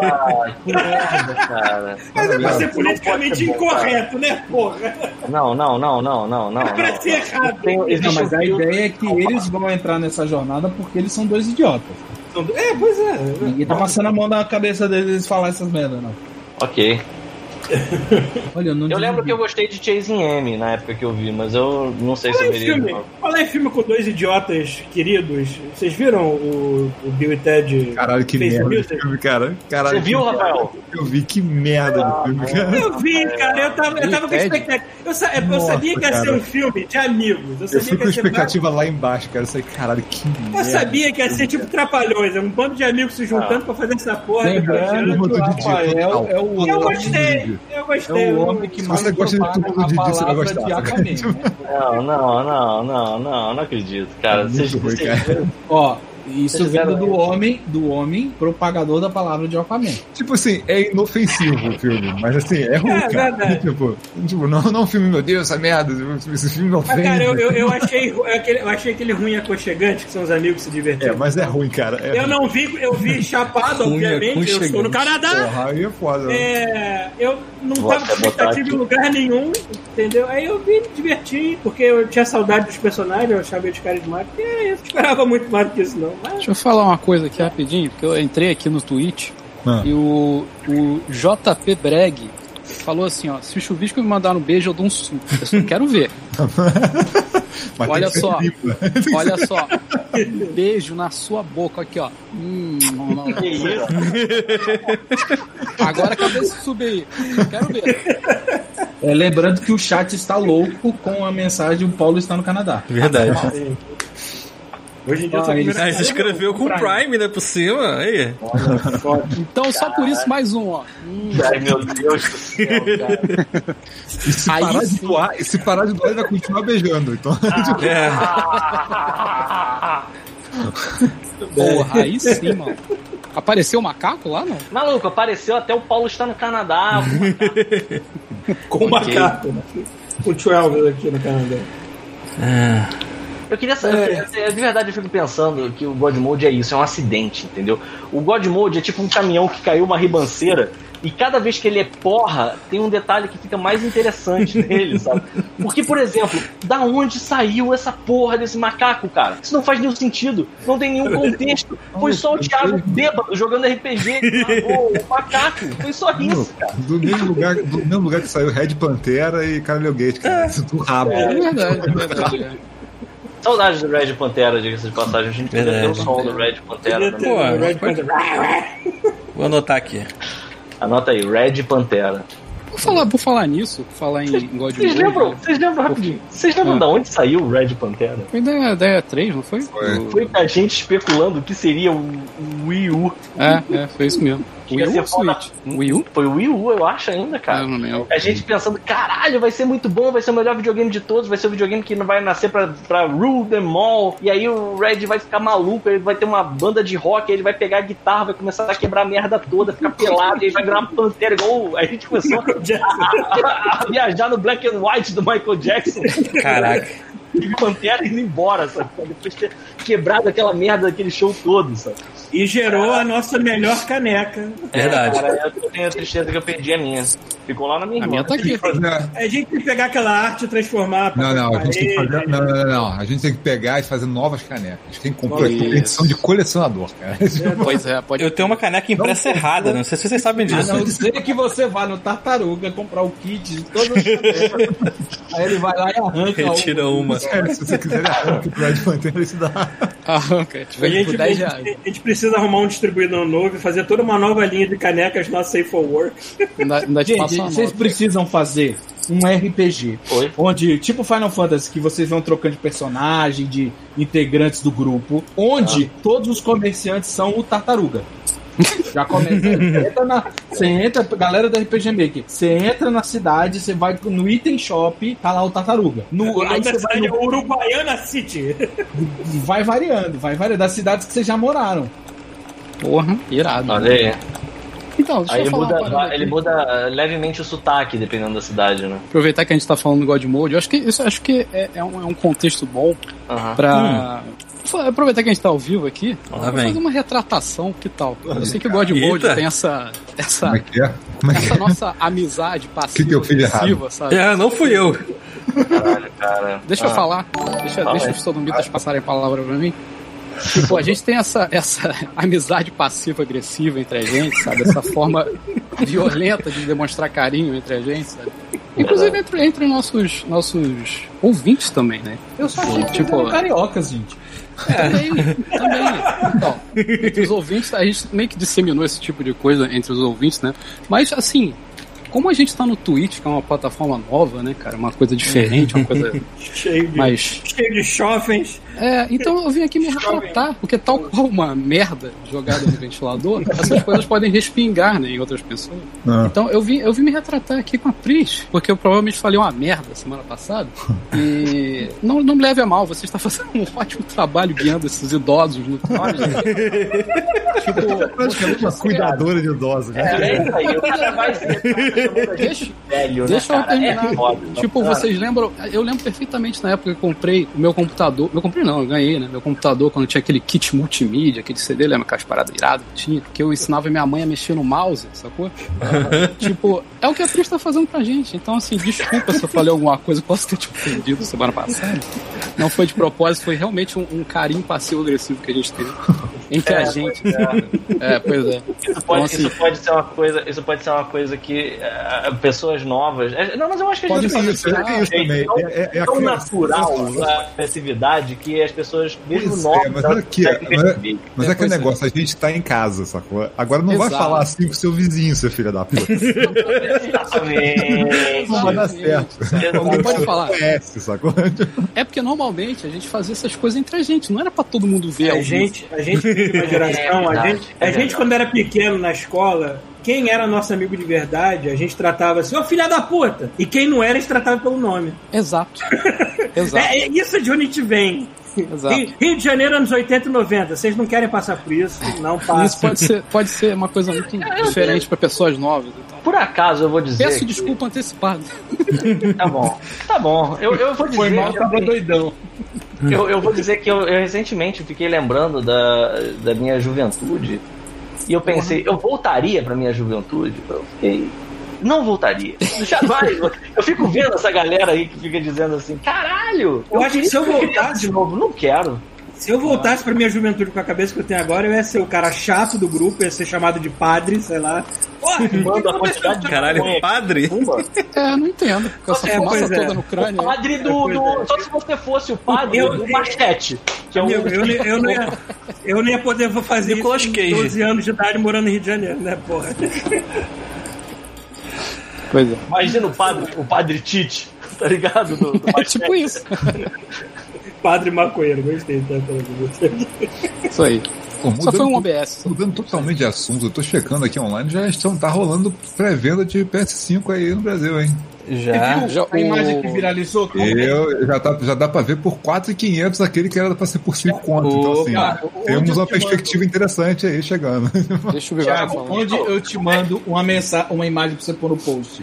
Speaker 5: Ah, que merda, cara.
Speaker 2: Mas é pra ser politicamente
Speaker 5: bom,
Speaker 2: incorreto, né, porra?
Speaker 5: Não, não, não, não, não, não.
Speaker 2: É pra
Speaker 5: não.
Speaker 2: ser errado.
Speaker 5: Tem-
Speaker 4: Não, mas a ideia é que eles vão entrar nessa jornada porque eles são dois idiotas.
Speaker 2: É, pois é.
Speaker 4: Ninguém tá passando a mão na cabeça deles falar essas merdas, não.
Speaker 5: Ok.
Speaker 4: Olha, eu não
Speaker 5: Eu lembro que eu gostei de Chasing Amy na época que eu vi, mas eu não sei se
Speaker 2: Fala
Speaker 5: eu
Speaker 2: em
Speaker 5: veria.
Speaker 2: filme, fala em filme com dois idiotas queridos. Vocês viram o, o Bill e Ted?
Speaker 3: Caralho, que merda de filme, cara. Caralho,
Speaker 5: Você viu,
Speaker 3: que
Speaker 5: Rafael?
Speaker 3: Eu vi que merda de filme, cara.
Speaker 2: Eu vi, cara, eu tava, eu tava com expectativa. Eu, sa- eu
Speaker 3: Nossa,
Speaker 2: sabia que ia ser
Speaker 3: cara.
Speaker 2: um filme de amigos. Eu
Speaker 3: Eu
Speaker 2: sabia
Speaker 3: fui
Speaker 2: que
Speaker 3: com
Speaker 2: ia ser.
Speaker 3: expectativa lá embaixo, cara. Eu falei, caralho, que
Speaker 2: Eu
Speaker 3: merda.
Speaker 2: sabia que ia ser tipo trapalhões, é um bando de amigos se juntando pra fazer essa porra.
Speaker 4: Lembrando que é
Speaker 2: Eu
Speaker 4: homem-
Speaker 2: gostei, eu
Speaker 4: é
Speaker 2: gostei.
Speaker 4: o homem que
Speaker 3: Se
Speaker 4: mais
Speaker 3: você gosta de tudo
Speaker 4: a
Speaker 3: de Didi, você vai gostar,
Speaker 4: né?
Speaker 5: Não, não, não, não, não, não acredito, cara.
Speaker 3: É muito
Speaker 5: Vocês-
Speaker 3: ruim.
Speaker 4: Ó, isso vindo do homem, do homem propagador da palavra de Aquaman.
Speaker 3: Tipo assim, é inofensivo o filme, mas assim, é ruim,
Speaker 2: É,
Speaker 3: cara.
Speaker 2: verdade.
Speaker 3: Tipo, tipo, não, não é um filme, meu Deus, essa merda, esse filme não
Speaker 2: Mas, cara, eu, eu, eu achei, eu aquele- eu achei aquele ruim aconchegante, que são os amigos se divertindo.
Speaker 3: É, mas é ruim, cara. É
Speaker 2: Eu
Speaker 3: ruim.
Speaker 2: não vi, eu vi chapado,
Speaker 6: Ruim
Speaker 2: obviamente. Eu estou no Canadá.
Speaker 3: Porra, aí é foda. né?
Speaker 2: É, eu não
Speaker 5: Vou
Speaker 2: tava com expectativa em lugar nenhum, entendeu? Aí eu me diverti, porque eu tinha saudade dos personagens, eu achava eles carismáticos, e é não esperava muito mais do que isso, não.
Speaker 7: Deixa eu falar uma coisa aqui rapidinho, porque eu entrei aqui no Twitch
Speaker 3: Ah.
Speaker 7: e o, o JP Breg falou assim, ó, se o chuvisco me mandar um beijo, eu dou um suco. Eu só quero ver.
Speaker 3: Mas
Speaker 7: Olha só.
Speaker 3: né?
Speaker 7: Olha só. Beijo na sua boca aqui, ó. Hum, não, não, não. Agora cadê esse sub aí? Quero ver.
Speaker 4: É, lembrando que o chat está louco com a mensagem o Paulo está no Canadá.
Speaker 6: Verdade.
Speaker 2: Hoje em dia eu
Speaker 4: Ah, eles-
Speaker 6: Ah, você escreveu com Prime, né, por cima. Aí.
Speaker 7: Então só por isso mais um, ó. Hum,
Speaker 5: Ai, meu Deus do céu, cara.
Speaker 3: E se
Speaker 7: Aí
Speaker 3: parar de
Speaker 7: sim.
Speaker 3: doar, e se parar de doar, ele vai continuar beijando. Então,
Speaker 6: É.
Speaker 7: porra, aí sim, mano. Apareceu o macaco lá, não?
Speaker 5: Maluco, apareceu até o Paulo está no Canadá.
Speaker 2: com o macaco, né? com o 12 aqui no Canadá.
Speaker 5: Eu queria saber, eu- de verdade eu fico pensando que o God Mode é isso, é um acidente, entendeu? O God Mode é tipo um caminhão que caiu uma ribanceira e cada vez que ele é porra, tem um detalhe que fica mais interessante nele, sabe? Porque, por exemplo, da onde saiu essa porra desse macaco, cara? Isso não faz nenhum sentido, não tem nenhum contexto. Foi só o Thiago bêbado jogando RPG que largou o macaco. Foi só isso, cara.
Speaker 3: do mesmo lugar, do mesmo lugar que saiu Red Pantera e Caralho Gate, cara. Isso do rabo.
Speaker 7: É verdade, é verdade.
Speaker 5: Saudades do Red Pantera, diga-se de passagem. A gente podia ter o som do Red Pantera. Também.
Speaker 6: Pô,
Speaker 2: o Red Panther.
Speaker 6: Vou anotar aqui.
Speaker 5: Anota aí, Red Pantera.
Speaker 7: Por falar, por falar nisso, falar em God
Speaker 5: Vocês lembram? Vocês lembram rapidinho? Vocês lembram
Speaker 7: Ah.
Speaker 5: de onde saiu o Red Pantera?
Speaker 7: Foi da, da 3, não foi?
Speaker 3: Foi.
Speaker 5: Foi a gente especulando que seria o o Wii U.
Speaker 7: É, é, foi isso mesmo.
Speaker 5: Que
Speaker 7: Wii
Speaker 5: ia
Speaker 7: U
Speaker 5: ser
Speaker 7: ou
Speaker 5: foda.
Speaker 7: Switch? Wii U?
Speaker 5: Foi o Wii U, eu acho ainda,
Speaker 7: Ah,
Speaker 5: cara.
Speaker 7: eu não lembro.
Speaker 5: A gente pensando, caralho, vai ser muito bom, vai ser o melhor videogame de todos, vai ser o videogame que não vai nascer pra, pra rule them all, e aí o Red vai ficar maluco, ele vai ter uma banda de rock, aí ele vai pegar a guitarra, vai começar a quebrar a merda toda, ficar pelado, e aí vai virar uma pantera igual. Aí a gente começou a, a viajar no black and white do Michael Jackson.
Speaker 6: Caraca.
Speaker 5: E Pantera indo embora, sabe? Depois de ter quebrado aquela merda daquele show todo, sabe?
Speaker 2: E gerou a nossa melhor caneca.
Speaker 6: Verdade.
Speaker 5: É, cara, eu tenho a tristeza que eu perdi a minha. Ficou lá na minha
Speaker 7: A
Speaker 5: irmã.
Speaker 7: minha tá aqui.
Speaker 2: A gente tem que pegar aquela arte e transformar.
Speaker 3: Não, não, a gente tem que fazer. Não, não, não, não. A gente tem que pegar e fazer novas canecas. A gente tem que comprar edição de colecionador, cara.
Speaker 7: Pois é, pode.
Speaker 6: Eu tenho uma caneca impressa errada, não sei se vocês sabem
Speaker 4: A
Speaker 6: disso.
Speaker 4: não ser que você vá no Tartaruga comprar o kit de todas as canecas. Aí ele vai lá e arranca
Speaker 6: Retira uma.
Speaker 3: Sério, se você quiser, arranca pro Red Pantera, isso dá.
Speaker 7: Arranca,
Speaker 2: A
Speaker 7: tiver
Speaker 2: gente,
Speaker 7: por
Speaker 2: a,
Speaker 7: 10
Speaker 2: gente,
Speaker 7: reais.
Speaker 2: a gente precisa arrumar um distribuidor novo e fazer toda uma nova linha de canecas nossa Safe for Work.
Speaker 7: Ainda te
Speaker 4: Gente,
Speaker 7: uma
Speaker 4: vocês precisam fazer um RPG.
Speaker 5: Oi?
Speaker 4: Onde, tipo Final Fantasy, que vocês vão trocando de personagem, de integrantes do grupo, onde todos os comerciantes são o tartaruga. Já começa. Você entra, na, você entra, galera do RPG Maker, você entra na cidade, você vai no item shop, tá lá o tartaruga. No, aí
Speaker 2: da
Speaker 4: você vai,
Speaker 2: cidade é
Speaker 4: no-
Speaker 2: Uruguaiana City.
Speaker 4: vai variando, vai variando. Das cidades que vocês já moraram.
Speaker 7: Porra, irado.
Speaker 5: Olha aí.
Speaker 7: Então, deixa
Speaker 5: Aí
Speaker 7: eu falar
Speaker 5: muda, ele
Speaker 7: aqui.
Speaker 5: muda levemente o sotaque, dependendo da cidade, né?
Speaker 7: Aproveitar que a gente tá falando do God Mode, eu acho que isso acho que é, é um, é um contexto bom
Speaker 5: Aham.
Speaker 7: pra. fa- Aproveitar que a gente tá ao vivo aqui, pra
Speaker 6: vem.
Speaker 7: fazer uma retratação, que tal? Eu sei que o God Mode
Speaker 6: Eita.
Speaker 7: tem essa, essa,
Speaker 3: Como é que é? Como é que
Speaker 7: essa nossa amizade
Speaker 3: Que que eu fiz de errado?
Speaker 7: passiva, sabe?
Speaker 6: É, não fui eu.
Speaker 5: Caralho, cara.
Speaker 7: Deixa eu
Speaker 5: Ah.
Speaker 7: falar, deixa,
Speaker 5: Fala
Speaker 7: deixa os sodomitas passarem a palavra pra mim. Tipo, a gente tem essa, essa amizade passiva-agressiva entre a gente, sabe? Essa forma violenta de demonstrar carinho entre a gente, sabe? Inclusive entre, entre nossos, nossos ouvintes também, né?
Speaker 4: Eu só achei que
Speaker 7: Tipo-
Speaker 4: tipo, cariocas, gente.
Speaker 7: Também, também. Então, entre os ouvintes, a gente meio que disseminou esse tipo de coisa entre os ouvintes, né? Mas, assim, como a gente tá no Twitch, que é uma plataforma nova, né, cara? Uma coisa diferente, uma coisa
Speaker 2: Cheio de,
Speaker 7: mais
Speaker 2: cheio de chofens.
Speaker 7: É, então eu vim aqui me retratar, porque tal qual uma merda jogada no ventilador, essas coisas podem respingar né, em outras pessoas.
Speaker 3: Ah.
Speaker 7: Então eu vim, eu vim me retratar aqui com a Pris, porque eu provavelmente falei uma merda semana passada. E não, não me leve a mal, você está fazendo um ótimo trabalho guiando esses idosos no Olha, gente. Tipo,
Speaker 3: Praticamente uma cuidadora de idosos, né?
Speaker 5: É isso aí, o cara vai ser
Speaker 7: Deixa,
Speaker 5: velho,
Speaker 7: Deixa
Speaker 5: né,
Speaker 7: eu
Speaker 5: cara?
Speaker 7: terminar.
Speaker 5: É.
Speaker 7: Tipo, vocês lembram? Eu lembro perfeitamente na época que eu comprei o meu computador. Meu comprei não, eu ganhei, né? Meu computador quando tinha aquele kit multimídia, aquele CD, lembra aquelas paradas iradas que tinha? Que eu ensinava minha mãe a mexer no mouse, sacou? tipo, é o que a Pris tá fazendo pra gente. Então, assim, desculpa se eu falei alguma coisa, posso ter te ofendido semana passada. Não foi de propósito, foi realmente um, um carinho passivo-agressivo que a gente teve entre a gente. É, pois é.
Speaker 5: Isso pode,
Speaker 7: Então, assim-
Speaker 5: isso pode ser uma coisa, isso pode ser uma coisa que eh, pessoas novas. eh, Não, mas eu acho que a
Speaker 3: Pode
Speaker 5: gente
Speaker 3: ser isso, é isso também.
Speaker 5: tão,
Speaker 3: É, é, é
Speaker 5: tão natural a agressividade que as pessoas, mesmo
Speaker 3: Pois
Speaker 5: novas,
Speaker 3: é, mas
Speaker 5: elas
Speaker 3: aqui, mas é-. Mas
Speaker 7: É,
Speaker 3: é aquele
Speaker 7: é.
Speaker 3: negócio, a gente tá em casa, sacou? Agora não vai
Speaker 7: Exato.
Speaker 3: falar assim com seu vizinho, seu filho da puta.
Speaker 5: Exatamente.
Speaker 3: Não vai dar certo.
Speaker 7: Não pode falar.
Speaker 3: Conhece, sacou?
Speaker 7: É porque normalmente a gente fazia essas coisas entre a gente, não era pra todo mundo ver.
Speaker 2: A gente, a gente uma geração, a
Speaker 5: verdade,
Speaker 2: gente,
Speaker 5: é
Speaker 2: a gente
Speaker 5: verdade.
Speaker 2: quando era pequeno na escola, quem era nosso amigo de verdade, a gente tratava assim, ô filha da puta! E quem não era, a gente tratava pelo nome.
Speaker 7: Exato. Exato.
Speaker 2: É, é isso de onde a gente vem.
Speaker 7: Exato.
Speaker 2: Rio, Rio de Janeiro, anos 80 e 90. Vocês não querem passar por isso? Não
Speaker 7: Isso
Speaker 2: passem.
Speaker 7: pode ser, pode ser uma coisa muito diferente pra pessoas novas. Então.
Speaker 5: Por acaso eu vou dizer.
Speaker 7: Peço
Speaker 5: que-
Speaker 7: desculpa antecipada.
Speaker 5: Tá bom. Tá bom. Eu, eu vou dizer.
Speaker 4: Foi mal,
Speaker 5: que-
Speaker 4: tava doidão.
Speaker 5: Eu, eu vou dizer que eu, eu recentemente fiquei lembrando da, da minha juventude. E eu pensei, eu voltaria pra minha juventude? Eu fiquei. Não voltaria. Jamais. Eu fico vendo essa galera aí que fica dizendo assim: caralho!
Speaker 2: Eu acho que se eu voltasse-
Speaker 5: de novo, não quero.
Speaker 2: Se eu voltasse pra minha juventude com a cabeça que eu tenho agora, eu ia ser o cara chato do grupo, ia ser chamado de padre, sei lá. Porra,
Speaker 5: Manda a quantidade de
Speaker 6: Caralho, padre?
Speaker 7: É, não entendo. Com essa
Speaker 2: É, é.
Speaker 7: toda no crânio.
Speaker 5: Padre do. Do-
Speaker 2: é.
Speaker 5: Só se você fosse o padre
Speaker 2: Eu-
Speaker 5: do machete. Que é um.
Speaker 2: Eu, não- eu, não ia, eu não ia poder fazer
Speaker 6: Nicolas
Speaker 2: isso com 12 anos de idade morando no Rio de Janeiro, né, porra?
Speaker 7: Pois é.
Speaker 5: Imagina o padre, o padre Tite, tá ligado? Do, do
Speaker 7: É tipo isso.
Speaker 2: Padre maconheiro, gostei. Tá, tá,
Speaker 7: Isso aí.
Speaker 3: Pô,
Speaker 7: Só foi um
Speaker 3: mudando-
Speaker 7: OBS.
Speaker 3: Mudando totalmente de assunto, eu tô checando aqui online, já estão, tá rolando pré-venda de PS5 aí no Brasil, hein?
Speaker 6: Já.
Speaker 7: Já
Speaker 4: A imagem
Speaker 7: o-
Speaker 4: que viralizou, como
Speaker 3: Eu, já, tá, já dá pra ver por 4,500 aquele que era pra ser por 5 conto. Então, assim,
Speaker 4: Cara,
Speaker 3: temos uma
Speaker 4: te
Speaker 3: perspectiva interessante aí chegando.
Speaker 7: Deixa eu ver
Speaker 4: Thiago, onde eu te mando uma mensagem, uma imagem pra você pôr no post.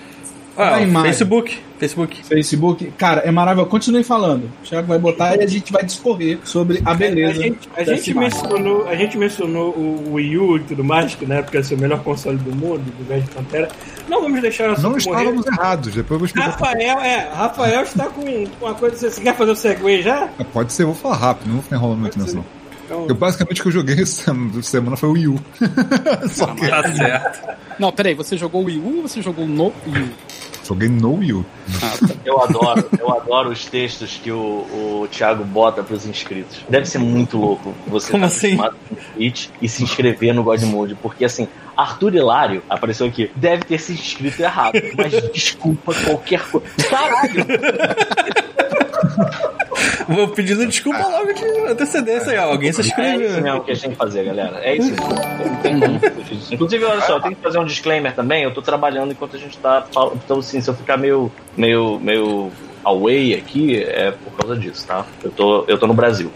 Speaker 6: Ah,
Speaker 4: A.
Speaker 6: Facebook. Facebook.
Speaker 4: Facebook, cara, é maravilhoso. Continue falando. O Thiago vai botar e a gente vai discorrer sobre a
Speaker 2: A
Speaker 4: beleza.
Speaker 2: gente, a, gente mencionou, a gente mencionou o Wii U e tudo mais, que na época ia ser o melhor console do mundo, do Velho Pantera. Não vamos deixar o
Speaker 3: Não
Speaker 2: morrer.
Speaker 3: estávamos errados, depois eu vou explicar.
Speaker 2: Rafael, é, Rafael está com uma coisa assim. Você quer fazer o segue já?
Speaker 3: Pode ser, eu vou falar rápido, não vou ficar enrolando muito nisso não.
Speaker 2: Então,
Speaker 3: Eu, basicamente o que eu joguei essa semana foi o Wii U. Só que
Speaker 6: Tá certo.
Speaker 7: Não, peraí, você jogou o Wii U ou você jogou no Wii U?
Speaker 3: Joguei no Wii U.
Speaker 5: Eu adoro, eu adoro os textos que o, o Thiago bota pros inscritos. Deve ser muito louco você
Speaker 6: Como
Speaker 5: tá
Speaker 6: assim?
Speaker 5: Twitch e se inscrever no God Mode, porque assim, Arthur Hilário apareceu aqui, deve ter se inscrito errado, mas desculpa qualquer coisa. Caralho!
Speaker 6: Vou pedindo desculpa logo de antecedência aí, ó. Alguém se
Speaker 5: É isso mesmo que a gente tem que fazer, galera. É isso fugir disso. Inclusive, olha só, eu tenho que fazer um disclaimer também. Eu tô trabalhando enquanto a gente tá falando. Então, assim, se eu ficar meio, meio, meio away aqui, é por causa disso, tá? Eu tô, eu tô no Brasil.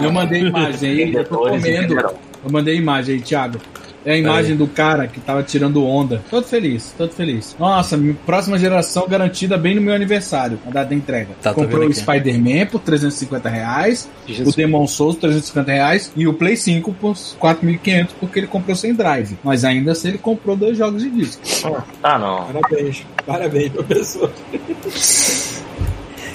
Speaker 4: Eu mandei imagem aí, eu tô comendo. Eu mandei imagem aí, Thiago. É a imagem do cara que tava tirando onda. Todo feliz, todo feliz. Nossa, próxima geração garantida bem no meu aniversário, a data da entrega.
Speaker 6: Tá,
Speaker 4: Comprou o. Spider-Man por 350 reais,
Speaker 7: Jesus.
Speaker 4: o Demon Souls 350 reais e o Play 5 por 4.500 porque ele comprou sem drive. Mas ainda assim ele comprou dois jogos de disco.
Speaker 5: Ah, não.
Speaker 2: Parabéns. Parabéns,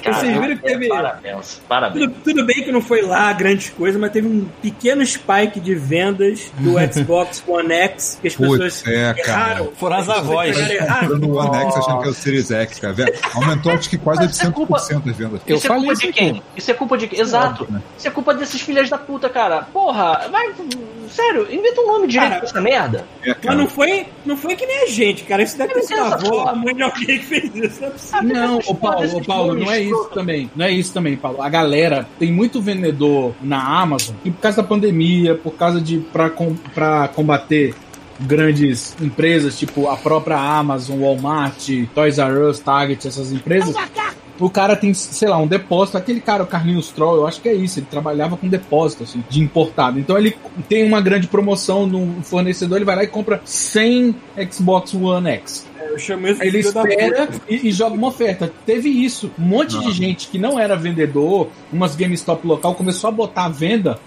Speaker 2: professor. Vocês viram que teve-
Speaker 5: Parabéns. Parabéns.
Speaker 2: Tudo, tudo bem que não foi lá grandes coisas, mas teve um pequeno spike de vendas do Xbox One X que as
Speaker 3: Putz,
Speaker 2: pessoas
Speaker 3: é, cara.
Speaker 2: erraram.
Speaker 6: Foram as avós.
Speaker 2: Pegaram errado.
Speaker 3: Comprando o One X achando que é o Series X, cara. Aumentou acho que quase
Speaker 5: Mas isso é culpa-
Speaker 3: 800% das vendas.
Speaker 7: Eu
Speaker 5: isso é culpa
Speaker 7: isso
Speaker 5: de quem? Isso é culpa de quem? Exato.
Speaker 3: né?
Speaker 5: Isso é culpa desses filhos da puta, cara. Porra, vai. Sério, inventa um nome direito
Speaker 2: Cara,
Speaker 5: pra essa merda.
Speaker 3: É,
Speaker 2: Mas
Speaker 3: cara.
Speaker 2: não foi, não foi que nem a gente, cara. Isso deve ter sido a
Speaker 5: Essa
Speaker 2: avó, a mãe de alguém que fez isso. Não é possível.
Speaker 4: Não, ô Paulo,
Speaker 5: desses
Speaker 4: Paulo, não é isso também. Não é isso também, Paulo. A galera tem muito vendedor na Amazon e por causa da pandemia, por causa de pra, com, pra combater grandes empresas, tipo a própria Amazon, Walmart, Toys R Us, Target, essas empresas. O cara tem, sei lá, um depósito. Aquele cara, o Carlinhos Troll, eu acho que é isso. Ele trabalhava com depósito, assim, de importado. Então ele tem uma grande promoção no fornecedor, ele vai lá e compra 100 Xbox One X.
Speaker 2: Eu chamo isso de
Speaker 4: Aí ele espera e, e joga uma oferta. Teve isso. Um monte de gente que não era vendedor, umas GameStop local, começou a botar à venda.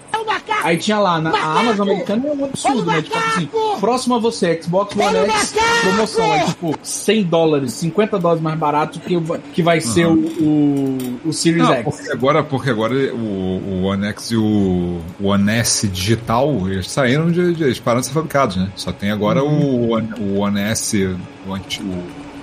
Speaker 4: Aí tinha lá, na a Amazon americana é um absurdo, né? Tipo assim, próximo a você, Xbox One X, promoção. Aí, tipo, 100 dólares, 50 dólares mais barato que, o- que vai ser o, o, o Series
Speaker 3: Não,
Speaker 4: X.
Speaker 3: porque agora, porque agora o, o One X e o, o One S digital eles saíram de, de eles pararam de ser fabricados, né? Só tem agora o, One, o One S, o, o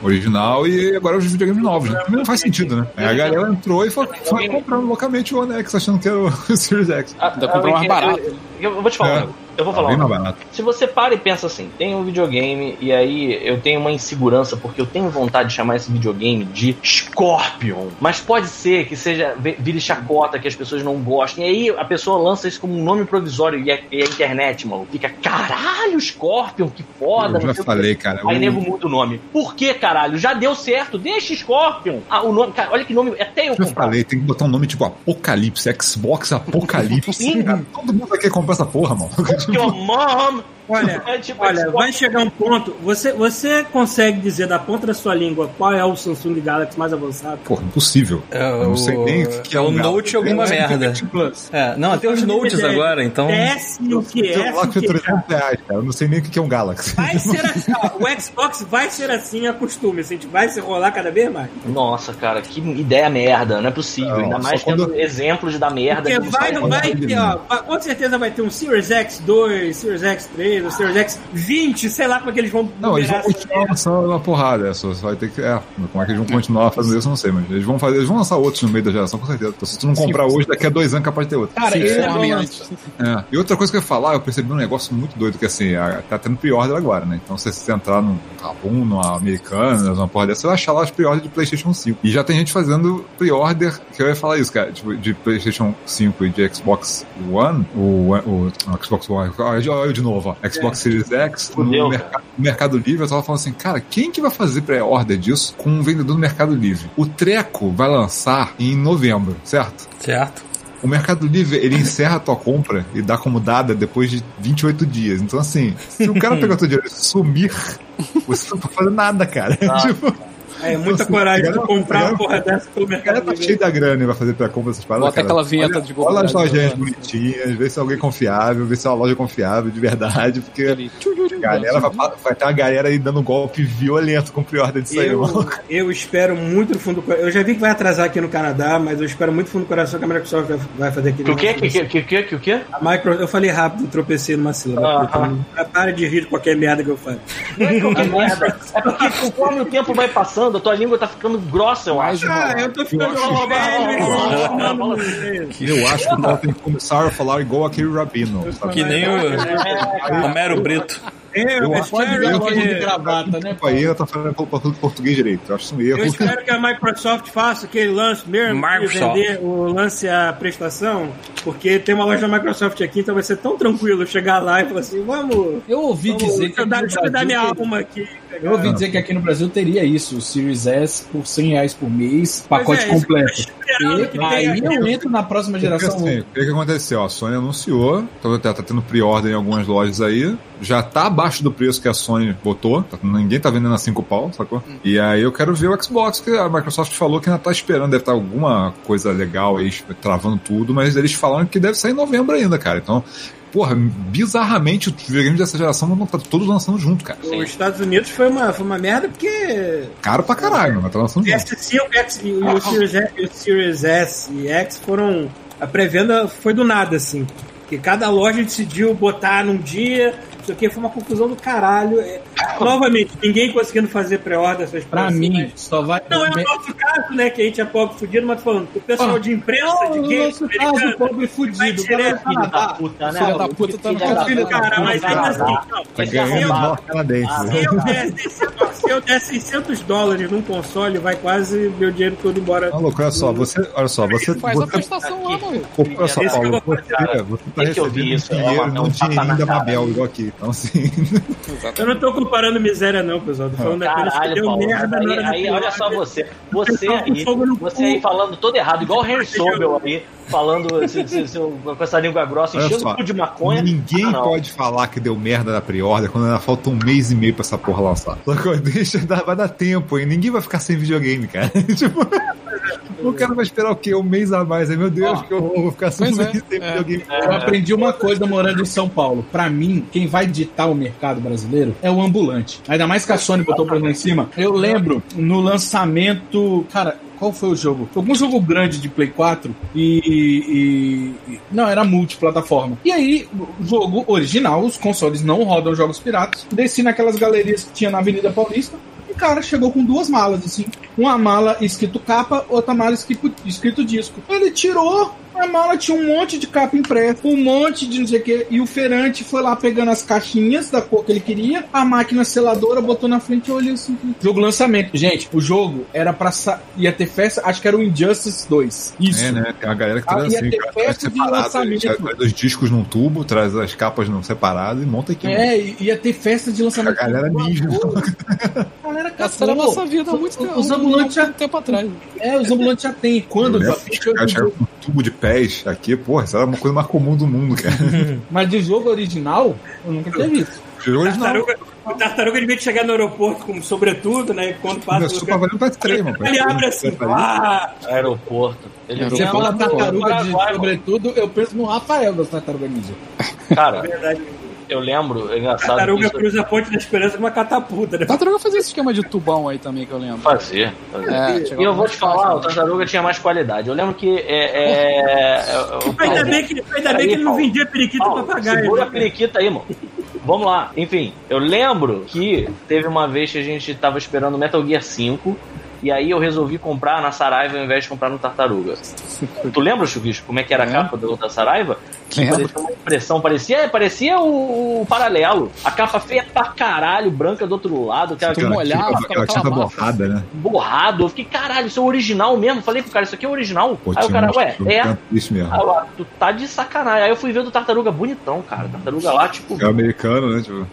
Speaker 3: original e agora os videogames novos, né? Também não faz sentido, né? Aí a galera entrou e foi, foi comprando loucamente o One X, achando que era o Series X.
Speaker 5: Ah,
Speaker 7: Ainda comprou mais
Speaker 5: eu-
Speaker 7: barato.
Speaker 5: Eu, eu vou te falar.
Speaker 3: É.
Speaker 5: Eu vou falar. Um
Speaker 3: mais
Speaker 5: negócio.
Speaker 3: barato.
Speaker 5: Se você para e pensa assim, tem um videogame e aí eu tenho uma insegurança porque eu tenho vontade de chamar esse videogame de Scorpion, mas pode ser que seja vi- vire chacota, que as pessoas não gostem. E aí a pessoa lança isso como um nome provisório e a, e a internet, mano, fica caralho, Scorpion, que foda.
Speaker 3: Eu já
Speaker 5: sei o quê."
Speaker 3: falei, cara.
Speaker 5: Aí
Speaker 3: o-
Speaker 5: nego muda o nome. Por que, caralho? Já deu certo, deixa Scorpion. Ah, o nome, cara, olha que nome, até eu
Speaker 3: Eu já
Speaker 5: comprar.
Speaker 3: falei, tem que botar um nome tipo Apocalipse, Xbox Apocalipse. Cara, todo mundo vai querer comprar essa porra, mano.
Speaker 5: Your mom.
Speaker 2: Olha,
Speaker 5: É tipo
Speaker 2: olha,
Speaker 5: Xbox.
Speaker 2: vai chegar um ponto. Você, você consegue dizer da ponta da sua língua qual é o Samsung Galaxy mais avançado?
Speaker 3: Porra, impossível.
Speaker 6: É
Speaker 3: Eu não sei nem o que é
Speaker 6: é o
Speaker 3: um Galaxy.
Speaker 6: Note alguma
Speaker 3: É,
Speaker 6: merda.
Speaker 4: Plus.
Speaker 6: É, não, tem os Notes agora, então.
Speaker 2: S o que é, o
Speaker 3: que é
Speaker 2: que é.
Speaker 3: 300 reais, cara. Eu não sei nem o que é um Galaxy.
Speaker 2: Vai ser assim, ó, o Xbox vai ser assim, acostume, assim, vai se rolar cada vez mais.
Speaker 5: Nossa, cara, que ideia merda, não é possível.
Speaker 3: Não,
Speaker 5: Ainda mais
Speaker 3: quando-
Speaker 5: tendo exemplos da merda.
Speaker 2: Porque
Speaker 5: que
Speaker 2: vai,
Speaker 5: eles
Speaker 2: vai
Speaker 5: fazem.
Speaker 2: ter, ó, vai- com certeza vai ter um Series X2, Series X3, o Series X20, sei lá como é que eles vão
Speaker 3: Não, eles vão continuar lançando uma porrada. É, só, vai ter que. É, como é que eles vão continuar fazendo isso, eu não sei, mas eles vão fazer, eles vão lançar outros no meio da geração, com certeza. Então, se tu não comprar hoje, daqui a dois anos capaz de ter outro.
Speaker 4: Cara,
Speaker 7: Sim,
Speaker 4: ele
Speaker 7: sim,
Speaker 4: é
Speaker 7: antes.
Speaker 3: É. E outra coisa que eu ia falar, eu percebi um negócio muito doido, que assim, a- tá tendo pre-order agora, né? Então se você entrar no Kabum, numa Americana, numa porra dessa, você vai achar lá as pre-orders de Playstation 5. E já tem gente fazendo pre-order, que eu ia falar isso, cara, tipo, de Playstation 5 e de Xbox One, o, o, o Xbox One, olha de novo, ó, Xbox Series X, no, mercado, Mercado Livre, eu tava falando assim, cara, quem que vai fazer pré-order disso com um vendedor do Mercado Livre? O Treco vai lançar em novembro, certo?
Speaker 6: Certo?
Speaker 3: O Mercado Livre, ele encerra a tua compra e dá como dada depois de 28 dias. Então, assim, se o cara pegar teu dinheiro e sumir, você não pode fazer nada, cara. Tipo,
Speaker 2: É muita
Speaker 3: Nossa,
Speaker 2: coragem de
Speaker 3: cara,
Speaker 2: comprar
Speaker 3: cara,
Speaker 2: uma porra dessa pelo
Speaker 3: o cara
Speaker 2: mercado
Speaker 3: tá cheio da grana e vai fazer pra compra essas paradas.
Speaker 7: Bota
Speaker 3: cara.
Speaker 7: aquela vinheta
Speaker 3: olha,
Speaker 7: de
Speaker 3: Olha as lojinhas
Speaker 7: né?
Speaker 3: bonitinhas, vê se é alguém confiável, vê se é uma loja confiável de verdade, porque a galera vai, vai ter uma galera aí dando golpe violento com pre-order disso aí,
Speaker 2: Eu,
Speaker 3: mano.
Speaker 2: eu espero muito no fundo do coração. Eu já vi que vai atrasar aqui no Canadá, mas eu espero muito no fundo do coração que a Microsoft vai- vai fazer aquele.
Speaker 5: Que o quê? Que, que, que, que, que, o quê?
Speaker 2: A Micro... Eu falei rápido, tropecei numa sílaba.
Speaker 5: Aham.
Speaker 2: Então, Para de rir de qualquer merda que eu falo.
Speaker 5: Não é qualquer merda. É porque conforme o tempo vai passando, a tua língua tá ficando grossa, eu acho.
Speaker 2: Ah, eu tô ficando
Speaker 5: Eu-
Speaker 2: velho.
Speaker 5: Eu-
Speaker 3: Eu acho que o tem que começar a falar igual aquele Rabino.
Speaker 6: Que nem o Homero Brito.
Speaker 2: Eu,
Speaker 3: Eu acho
Speaker 2: espero
Speaker 3: que-
Speaker 4: Loja de
Speaker 2: que,
Speaker 4: gravata, né?
Speaker 3: Aí ela tá falando por- português direito. Eu acho isso um erro.
Speaker 2: eu espero que a Microsoft faça aquele lance mesmo de vender o lance a prestação, porque tem uma loja da Microsoft aqui, então vai ser tão tranquilo chegar lá e falar assim, vamos,
Speaker 4: Eu ouvi
Speaker 2: vamos
Speaker 4: dizer que
Speaker 2: deixa eu dar, deixa eu dar minha alma aqui.
Speaker 4: Eu ouvi dizer que aqui no Brasil teria isso, o Series S por 100 reais por mês, pacote
Speaker 2: é, eu
Speaker 4: completo. E aí eu entro na próxima geração.
Speaker 3: assim, o que, que aconteceu? A Sony anunciou, então tá, tá tendo pre-order em algumas lojas aí, já tá abaixo do preço que a Sony botou, tá- ninguém tá vendendo a 5 pau, sacou? E aí eu quero ver o Xbox, que a Microsoft falou que ainda tá esperando, deve estar alguma coisa legal aí, travando tudo, mas eles falaram que deve sair em novembro ainda, cara. Então, porra, bizarramente os videogames dessa geração não tá todos lançando junto, cara.
Speaker 2: Os Estados Unidos foi uma, foi uma merda porque
Speaker 3: Caro pra caralho, mas tá lançando junto.
Speaker 2: PS5 o X, e o Series, S, e o Series S e X foram. A pré-venda foi do nada, assim. Que cada loja decidiu botar num dia, sei o que, foi uma confusão do caralho. É, novamente, ninguém conseguindo fazer pré-order essas
Speaker 4: Pra
Speaker 2: coisas,
Speaker 4: mim,
Speaker 2: mas-
Speaker 4: só vai.
Speaker 2: Não é o nosso caso, né? Que a gente é pobre fudido, mas falando, o pessoal de imprensa, de
Speaker 4: o
Speaker 2: games,
Speaker 4: nosso caso, pobre fudido.
Speaker 5: Filho da puta, né?
Speaker 7: Filha da puta tá no
Speaker 5: Filho
Speaker 2: filho, cara, mas ainda assim, não,
Speaker 3: Tá ganhando canadense.
Speaker 5: Ah,
Speaker 2: Se eu, der 600, se eu der 600 dólares num console, vai quase meu dinheiro todo embora.
Speaker 3: Maluco, olha só, você, olha só, você,
Speaker 7: Faz a
Speaker 3: você
Speaker 7: prestação lá, mano.
Speaker 3: Olha só,
Speaker 2: Esse que eu
Speaker 3: Paulo,
Speaker 2: vou
Speaker 3: você, tá recebendo
Speaker 5: é
Speaker 3: dinheiro
Speaker 5: é tapa
Speaker 3: dinheirinho da. Mabel, igual aqui. Então, assim,
Speaker 2: Eu não tô comparando miséria, não, pessoal. Tô falando apenas que
Speaker 5: Caralho,
Speaker 2: deu
Speaker 5: Paulo.
Speaker 2: merda na
Speaker 5: Aí, aí, olha só você. Você aí, você
Speaker 2: cu.
Speaker 5: aí falando todo errado, igual o Henry Sobel aí, falando se- se- se- com essa língua grossa,
Speaker 3: olha
Speaker 5: enchendo
Speaker 3: só.
Speaker 5: o cu de maconha.
Speaker 3: Ninguém
Speaker 5: Ah,
Speaker 3: pode falar que deu merda na pre-order quando ainda falta um mês e meio pra essa porra lançar. Sacou? Deixa, dá- vai dar tempo, hein? Ninguém vai ficar sem videogame, cara. tipo, o cara vai esperar o quê? Um mês a mais. Aí, meu Deus,
Speaker 4: Ó,
Speaker 3: que horror, vou ficar sem,
Speaker 7: é,
Speaker 3: sem
Speaker 7: é.
Speaker 3: videogame.
Speaker 4: Eu aprendi uma coisa morando em São Paulo. Pra mim, quem vai ditar o mercado brasileiro é o ambulante. Ainda mais que a Sony botou pra lá em cima. Eu lembro no lançamento. Cara, qual foi o jogo? Foi algum jogo grande de Play 4 e. e- não, era multiplataforma. E aí, o jogo original, os consoles não rodam jogos piratas. Desci naquelas galerias que tinha na Avenida Paulista. O cara chegou com duas malas, assim. Uma mala escrito capa, outra mala escrito, escrito disco. Ele tirou, a mala tinha um monte de capa impressa, um monte de não sei o que. E o feirante foi lá pegando as caixinhas da cor que ele queria, a máquina seladora botou na frente e olhei assim. Jogo lançamento. Gente, o jogo era pra. sa- ia ter festa, acho que era o Injustice 2. Isso.
Speaker 3: É, né? Tem uma galera que
Speaker 4: Ah,
Speaker 3: traz
Speaker 4: ia
Speaker 3: assim,
Speaker 4: ter
Speaker 3: cara, traz
Speaker 4: festa de lançamento.
Speaker 3: já traz os discos num tubo, traz as capas num separado e monta aqui.
Speaker 4: É, e- ia ter festa de
Speaker 3: A
Speaker 4: lançamento.
Speaker 3: galera ninja.
Speaker 4: A galera
Speaker 7: Essa era a
Speaker 4: caçou.
Speaker 7: nossa vida há muito tempo.
Speaker 4: Ambulantes já-
Speaker 7: tempo atrás.
Speaker 4: É, os ambulantes já tem. Quando
Speaker 3: Eu chegaram com um tubo de pés aqui, porra, isso era uma coisa mais comum do mundo, cara.
Speaker 4: Mas de jogo original, eu nunca tinha visto.
Speaker 3: Jogo original.
Speaker 2: Tartaruga, o tartaruga devia chegar no aeroporto com sobretudo, né? Quando passa.
Speaker 3: Começou pra valer pra três, mano.
Speaker 2: Ele abre assim, ah,
Speaker 5: Aeroporto. Ele
Speaker 7: Você
Speaker 4: fala tartaruga de sobretudo, eu penso no Rafael das tartarugas ninja.
Speaker 5: Cara,
Speaker 2: verdade.
Speaker 5: Eu lembro, é engraçado.
Speaker 2: Tartaruga
Speaker 5: isso
Speaker 2: cruza a ponte da esperança com uma catapulta, né?
Speaker 7: Tartaruga fazia esse esquema de tubão aí também que eu lembro.
Speaker 5: Fazer. fazer.
Speaker 7: É,
Speaker 5: E eu vou te falar,
Speaker 7: fácil,
Speaker 5: o Tartaruga tinha mais qualidade. Eu lembro que é, é, é,
Speaker 2: Ainda bem que, ainda bem que ele não vendia periquito
Speaker 5: Paulo,
Speaker 2: papagaio.
Speaker 5: Segura a
Speaker 2: né?
Speaker 5: periquita aí, mano. Vamos lá. Enfim, eu lembro que teve uma vez que a gente tava esperando Metal Gear 5 e aí eu resolvi comprar na Saraiva ao invés de comprar no Tartaruga. Tu lembra, Chuvisco, como é que era a capa do, da Saraiva? Parecia uma impressão, parecia, parecia o, o paralelo. A capa feia pra caralho, branca do outro lado, aquela,
Speaker 3: aquela tinta
Speaker 7: aquela massa.
Speaker 3: borrada, né?
Speaker 5: borrado. Eu fiquei, caralho, isso é original mesmo. Falei pro cara, isso aqui é original.
Speaker 3: Pô,
Speaker 5: aí o cara, ué, é.
Speaker 3: Isso mesmo.
Speaker 5: Aí eu, ah, tu tá de sacanagem. Aí eu fui ver do Tartaruga bonitão, cara. Tartaruga lá, tipo,
Speaker 3: É americano, né? Tipo,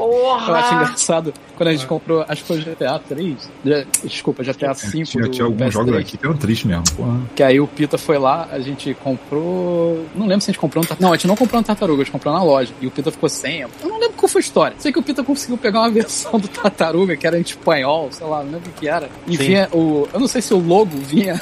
Speaker 7: Eu acho
Speaker 5: porra!
Speaker 7: engraçado quando a gente comprou, acho que foi o GTA 3. já- Desculpa, GTA 5
Speaker 3: tinha,
Speaker 7: do
Speaker 3: tinha alguns
Speaker 7: PS3,
Speaker 3: jogos aqui que eram tristes mesmo. Porra.
Speaker 7: Que aí o Pita foi lá, a gente comprou. Não lembro se a gente comprou um tartaruga. Não, a gente não comprou um tartaruga, a gente comprou na loja. E o Pita ficou sem. Eu não lembro qual foi a história. Sei que o Pita conseguiu pegar uma versão do tartaruga que era em espanhol, sei lá, não lembro o que era. E
Speaker 5: Sim.
Speaker 7: vinha o. Eu não sei se o logo vinha.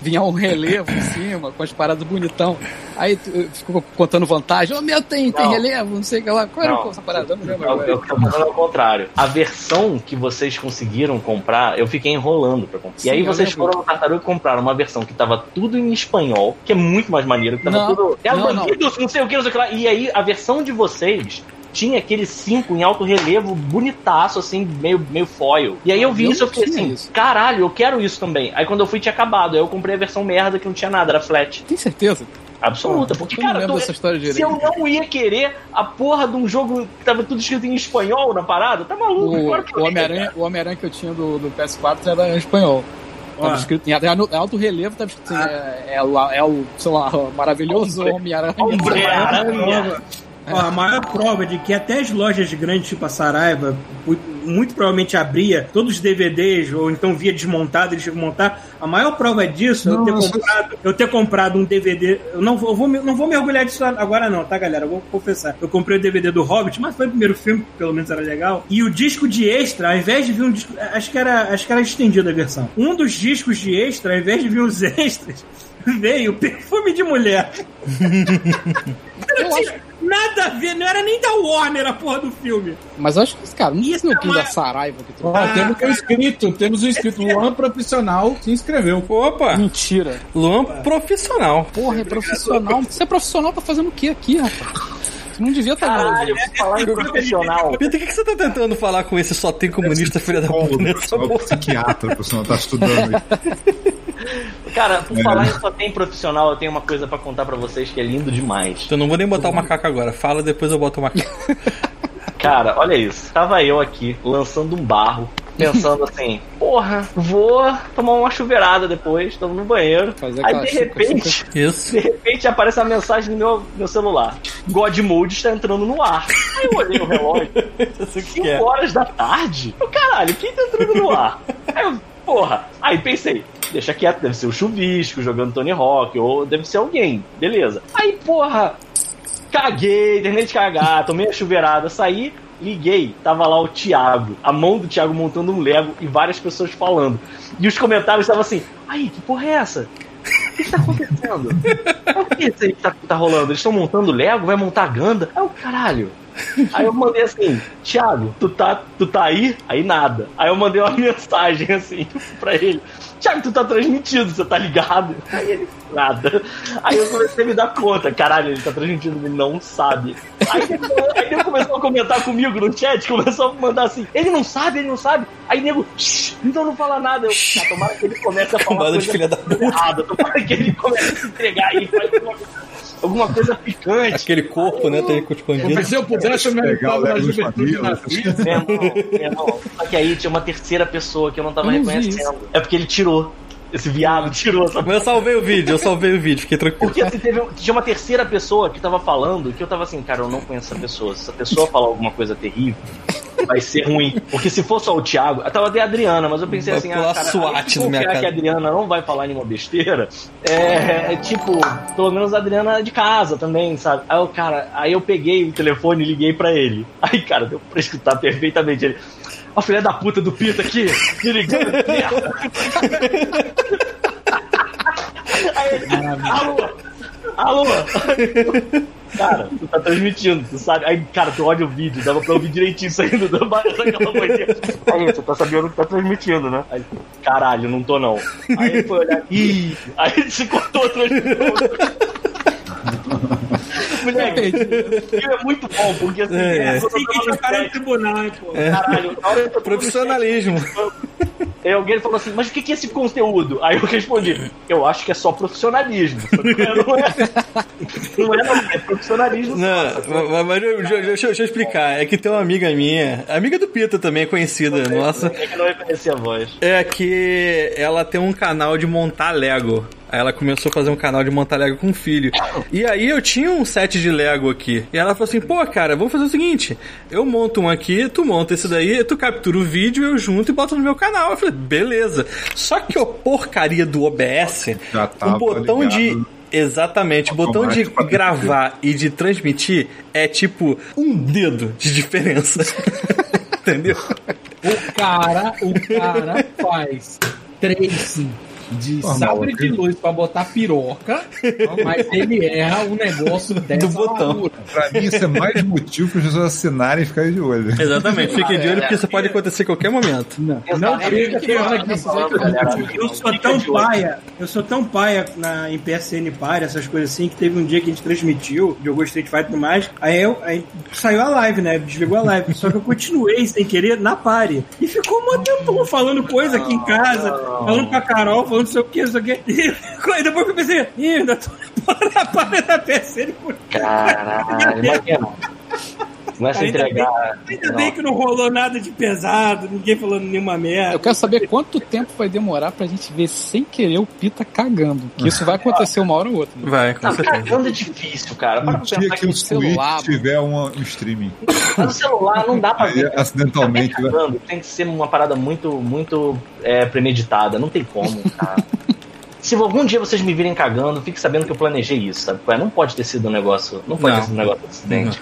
Speaker 7: Vinha um relevo em cima, com as paradas bonitão. Aí ficou contando vantagem. Ô meu, tem, tem
Speaker 5: Não.
Speaker 7: relevo, não sei o que lá. Qual era
Speaker 5: Não.
Speaker 7: essa parada? Eu não lembro
Speaker 5: Eu, eu tô falando ao contrário. A versão que vocês conseguiram comprar, eu fiquei enrolando pra comprar.
Speaker 7: Sim,
Speaker 5: e aí vocês
Speaker 7: lembro.
Speaker 5: foram no Tartaruga e compraram uma versão que tava tudo em espanhol, que é muito mais maneiro, que tava
Speaker 7: Não,
Speaker 5: tudo. É
Speaker 7: não,
Speaker 5: bandidos, não. sei o que, não sei o que lá. E aí a versão de vocês. Tinha aquele 5 em alto relevo, bonitaço, assim, meio, meio foil. E aí eu vi
Speaker 7: Eu
Speaker 5: isso, eu
Speaker 7: não
Speaker 5: fiquei assim,
Speaker 7: isso.
Speaker 5: caralho, eu quero isso também. Aí quando eu fui tinha acabado, aí eu comprei a versão merda que não tinha nada, era flat.
Speaker 7: Tem certeza?
Speaker 5: Absoluta. Porque,
Speaker 7: Eu não
Speaker 5: cara,
Speaker 7: história
Speaker 5: se eu não ia querer a porra de um jogo que tava tudo escrito em espanhol na parada, tá maluco?
Speaker 7: O,
Speaker 5: Claro
Speaker 7: o Homem-Aranha Homem-Aranha que eu tinha do, do PS4 era em espanhol. Tava
Speaker 2: Ó.
Speaker 7: escrito em alto relevo, tava escrito assim, é, é, lá- é o, sei lá, o maravilhoso Homem-Aranha.
Speaker 5: Homem-Aranha.
Speaker 2: Ó, a maior prova de que até as lojas grandes, tipo a Saraiva, muito provavelmente abria todos os DVDs, ou então via desmontado, eles tinham que montar. A maior prova disso é eu ter,
Speaker 3: Nossa.
Speaker 2: comprado, eu ter comprado um DVD. Eu não vou, eu vou, me- não vou mergulhar disso agora, não, tá, galera? Eu vou confessar. Eu comprei o DVD do Hobbit, mas foi o primeiro filme, que pelo menos era legal. E o disco de extra, ao invés de vir um disco. Acho que era, acho que era estendida a versão. Um dos discos de extra, ao invés de vir os extras, veio perfume de mulher.
Speaker 7: Eu acho,
Speaker 2: Nada a ver, não era nem da Warner a porra do filme.
Speaker 7: mas eu acho que, cara, não
Speaker 2: Isso
Speaker 7: tinha
Speaker 2: é
Speaker 7: o da Saraiva que
Speaker 4: Ó,
Speaker 7: trouxe.
Speaker 4: temos um inscrito, temos um inscrito. Luan Profissional se inscreveu.
Speaker 6: Opa!
Speaker 7: Mentira.
Speaker 6: Luan profissional.
Speaker 7: Porra, é profissional. Você é profissional tá fazendo o que aqui, rapaz? Não devia estar
Speaker 5: Caralho, por falar em profissional.
Speaker 6: Peter, o que, que você tá tentando falar com esse só tem comunista filha da puta nessa porra?
Speaker 3: psiquiatra, o profissional tá estudando.
Speaker 5: Cara, por falar em só tem profissional, eu tenho uma coisa pra contar pra vocês que é lindo demais.
Speaker 6: Então não vou nem botar o macaco agora. Fala, depois eu boto o macaco.
Speaker 5: Cara, olha isso. Tava eu aqui, lançando um barro, pensando assim, porra, vou tomar uma chuveirada depois, tamo no banheiro.
Speaker 7: Fazer
Speaker 5: Aí de
Speaker 7: chuca-
Speaker 5: repente,
Speaker 6: Isso.
Speaker 5: de repente aparece a mensagem no meu, meu celular. God Mode está entrando no ar. Aí eu olhei o relógio,
Speaker 6: Isso que
Speaker 5: 5
Speaker 6: é.
Speaker 5: horas da tarde? Eu, caralho, quem tá entrando no ar? Aí eu, porra. Aí pensei, deixa quieto, deve ser o Chuvisco jogando Tony Hawk, ou deve ser alguém, beleza. Aí, porra, caguei, terminei de cagar, tomei a chuveirada, saí, liguei, tava lá o Thiago, a mão do Thiago montando um Lego e várias pessoas falando. E os comentários estavam assim, aí, que porra é essa? O que, que tá acontecendo? O que é isso aí que tá, tá rolando? Eles estão montando Lego, vai montar Ganda? Aí o caralho. Aí eu mandei assim, Thiago, tu tá, tu tá aí? Aí nada. Aí eu mandei uma mensagem assim pra ele. Thiago, tu tá transmitindo, você tá ligado? Aí ele, nada. Aí eu comecei a me dar conta, caralho, ele tá transmitindo, ele não sabe. Aí, depois- aí ele começou a comentar comigo no chat, começou a mandar assim, ele não sabe, ele não sabe. Aí nego, "Shh, então não fala nada. Eu, ah, tomara que ele comece a falar
Speaker 6: Cambada de
Speaker 5: coisa
Speaker 6: filha da puta.
Speaker 5: errada, tomara que ele comece a se entregar aí, faz alguma, alguma coisa picante.
Speaker 6: Aquele corpo, né? Tem expandido.
Speaker 4: Mas se eu pudesse, eu me alimentava na juventude
Speaker 3: mamilos.
Speaker 4: nazista.
Speaker 5: Meu irmão, meu irmão. Só que aí tinha uma terceira pessoa que eu não tava
Speaker 7: Eu não vi
Speaker 5: reconhecendo. É porque ele tirou. Esse viado tirou essa
Speaker 6: Mas eu salvei o vídeo, eu salvei o vídeo, fiquei tranquilo.
Speaker 5: Porque assim, teve, tinha uma terceira pessoa que tava falando que eu tava assim, cara, eu não conheço essa pessoa. Se essa pessoa falar alguma coisa terrível, vai ser ruim. Porque se for só o Thiago, eu tava até a Adriana, mas eu pensei
Speaker 6: Vai
Speaker 5: assim, ah, cara,
Speaker 6: SWAT
Speaker 5: aí
Speaker 6: minha
Speaker 5: confiar
Speaker 6: cara.
Speaker 5: que a Adriana não vai falar nenhuma besteira, é, é tipo, pelo menos a Adriana é de casa também, sabe? Aí eu, cara, aí eu peguei o telefone e liguei pra ele. Aí, cara, deu pra escutar perfeitamente ele. Ó, filha da puta do Pita aqui, me ligando. Aí ele, alô, alô. Cara, tu tá transmitindo, tu sabe? Aí, cara, tu olha o vídeo, dava pra ouvir direitinho saindo da barra daquela. Aí, tu tá sabendo que tá transmitindo, né? Aí, caralho, não tô não. Aí ele foi olhar, ih, aí se cortou a transmissão. Moleque, é muito bom, porque assim,
Speaker 6: É, é.
Speaker 2: Tem que
Speaker 5: no
Speaker 2: tribunal, hein, pô.
Speaker 5: Caralho, na hora que eu tava no
Speaker 6: Profissionalismo.
Speaker 5: Aí alguém falou assim, mas o que é esse conteúdo? Aí eu respondi, eu acho que é só profissionalismo. Só que Não é, não é, não, é profissionalismo.
Speaker 6: Não, mas, mas eu- deixa, deixa- eu explicar. É que tem uma amiga minha, amiga do Pita também, conhecida, nossa.
Speaker 5: É que eu não reconheci a voz.
Speaker 6: É que ela tem um canal de montar Lego. Aí ela começou a fazer um canal de montar Lego com o filho. E aí eu tinha um set de Lego aqui. E ela falou assim: pô, cara, vamos fazer o seguinte: eu monto um aqui, tu monta esse daí, tu captura o vídeo, eu junto e boto no meu canal. Eu falei: beleza. Só que a porcaria do OBS, o botão de.
Speaker 3: ligado.
Speaker 6: Exatamente, o botão de gravar e de transmitir é tipo um dedo de diferença. Entendeu?
Speaker 4: O cara, o cara faz tracing de sabre de luz pra botar piroca, mas ele erra o negócio dessa
Speaker 6: Do botão.
Speaker 3: Pra mim, isso é mais motivo para as pessoas assinarem e ficarem de olho.
Speaker 6: Exatamente, fique de olho porque isso pode acontecer a qualquer momento.
Speaker 4: Não, não que hora que.
Speaker 2: Eu sou tão paia, eu sou tão paia na, em PSN Party, essas coisas assim, que teve um dia que a gente transmitiu, jogou Street Fighter e tudo mais, aí, eu, aí saiu a live, né? Desligou a live. Só que eu continuei sem querer na party. E ficou um tempão falando coisa aqui em casa, falando com a Carol, falando não sei o que, não sei o que. E depois eu pensei, ainda tô na party da PSN.
Speaker 5: Caralho, imagina. Começa a
Speaker 2: Ainda
Speaker 5: entregar.
Speaker 2: Ainda bem que não rolou nada de pesado, ninguém falando nenhuma merda.
Speaker 7: Eu quero saber quanto tempo vai demorar pra gente ver sem querer o Pita cagando. Que isso vai acontecer uma hora ou outra. né?
Speaker 6: Vai, com
Speaker 5: Não,
Speaker 6: certeza.
Speaker 5: cagando é difícil, cara. Para
Speaker 3: Um
Speaker 5: pra
Speaker 3: dia que
Speaker 5: que
Speaker 3: o
Speaker 5: no
Speaker 7: celular,
Speaker 3: Switch tiver uma- um streaming.
Speaker 5: celular não dá pra
Speaker 3: Aí,
Speaker 5: ver.
Speaker 3: acidentalmente, né?
Speaker 5: Cagando, Tem que ser uma parada muito, muito é, premeditada. Não tem como, cara. Se algum dia vocês me virem cagando, fique sabendo que eu planejei isso, sabe? é? Não pode ter sido um negócio. Não pode
Speaker 6: Não.
Speaker 5: ter sido um negócio de acidente.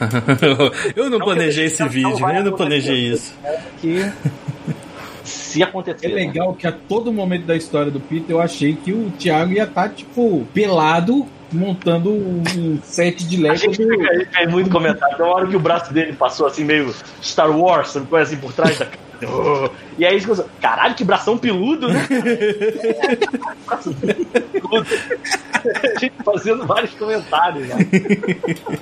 Speaker 6: eu não planejei esse
Speaker 5: não
Speaker 6: vídeo, eu não planejei isso.
Speaker 5: Que se acontecer.
Speaker 4: É
Speaker 5: né?
Speaker 4: legal que a todo momento da história do Peter eu achei que o Thiago ia estar, tipo, pelado, montando um set de
Speaker 5: A
Speaker 4: Lego
Speaker 5: gente
Speaker 4: do.
Speaker 5: fica aí, fez muito comentário. Então, a hora que o braço dele passou assim, meio Star Wars, sabe? Coisa assim por trás da. E aí, pensa, caralho, que bração peludo, né? Bração peludo. A gente fazendo vários comentários. Né?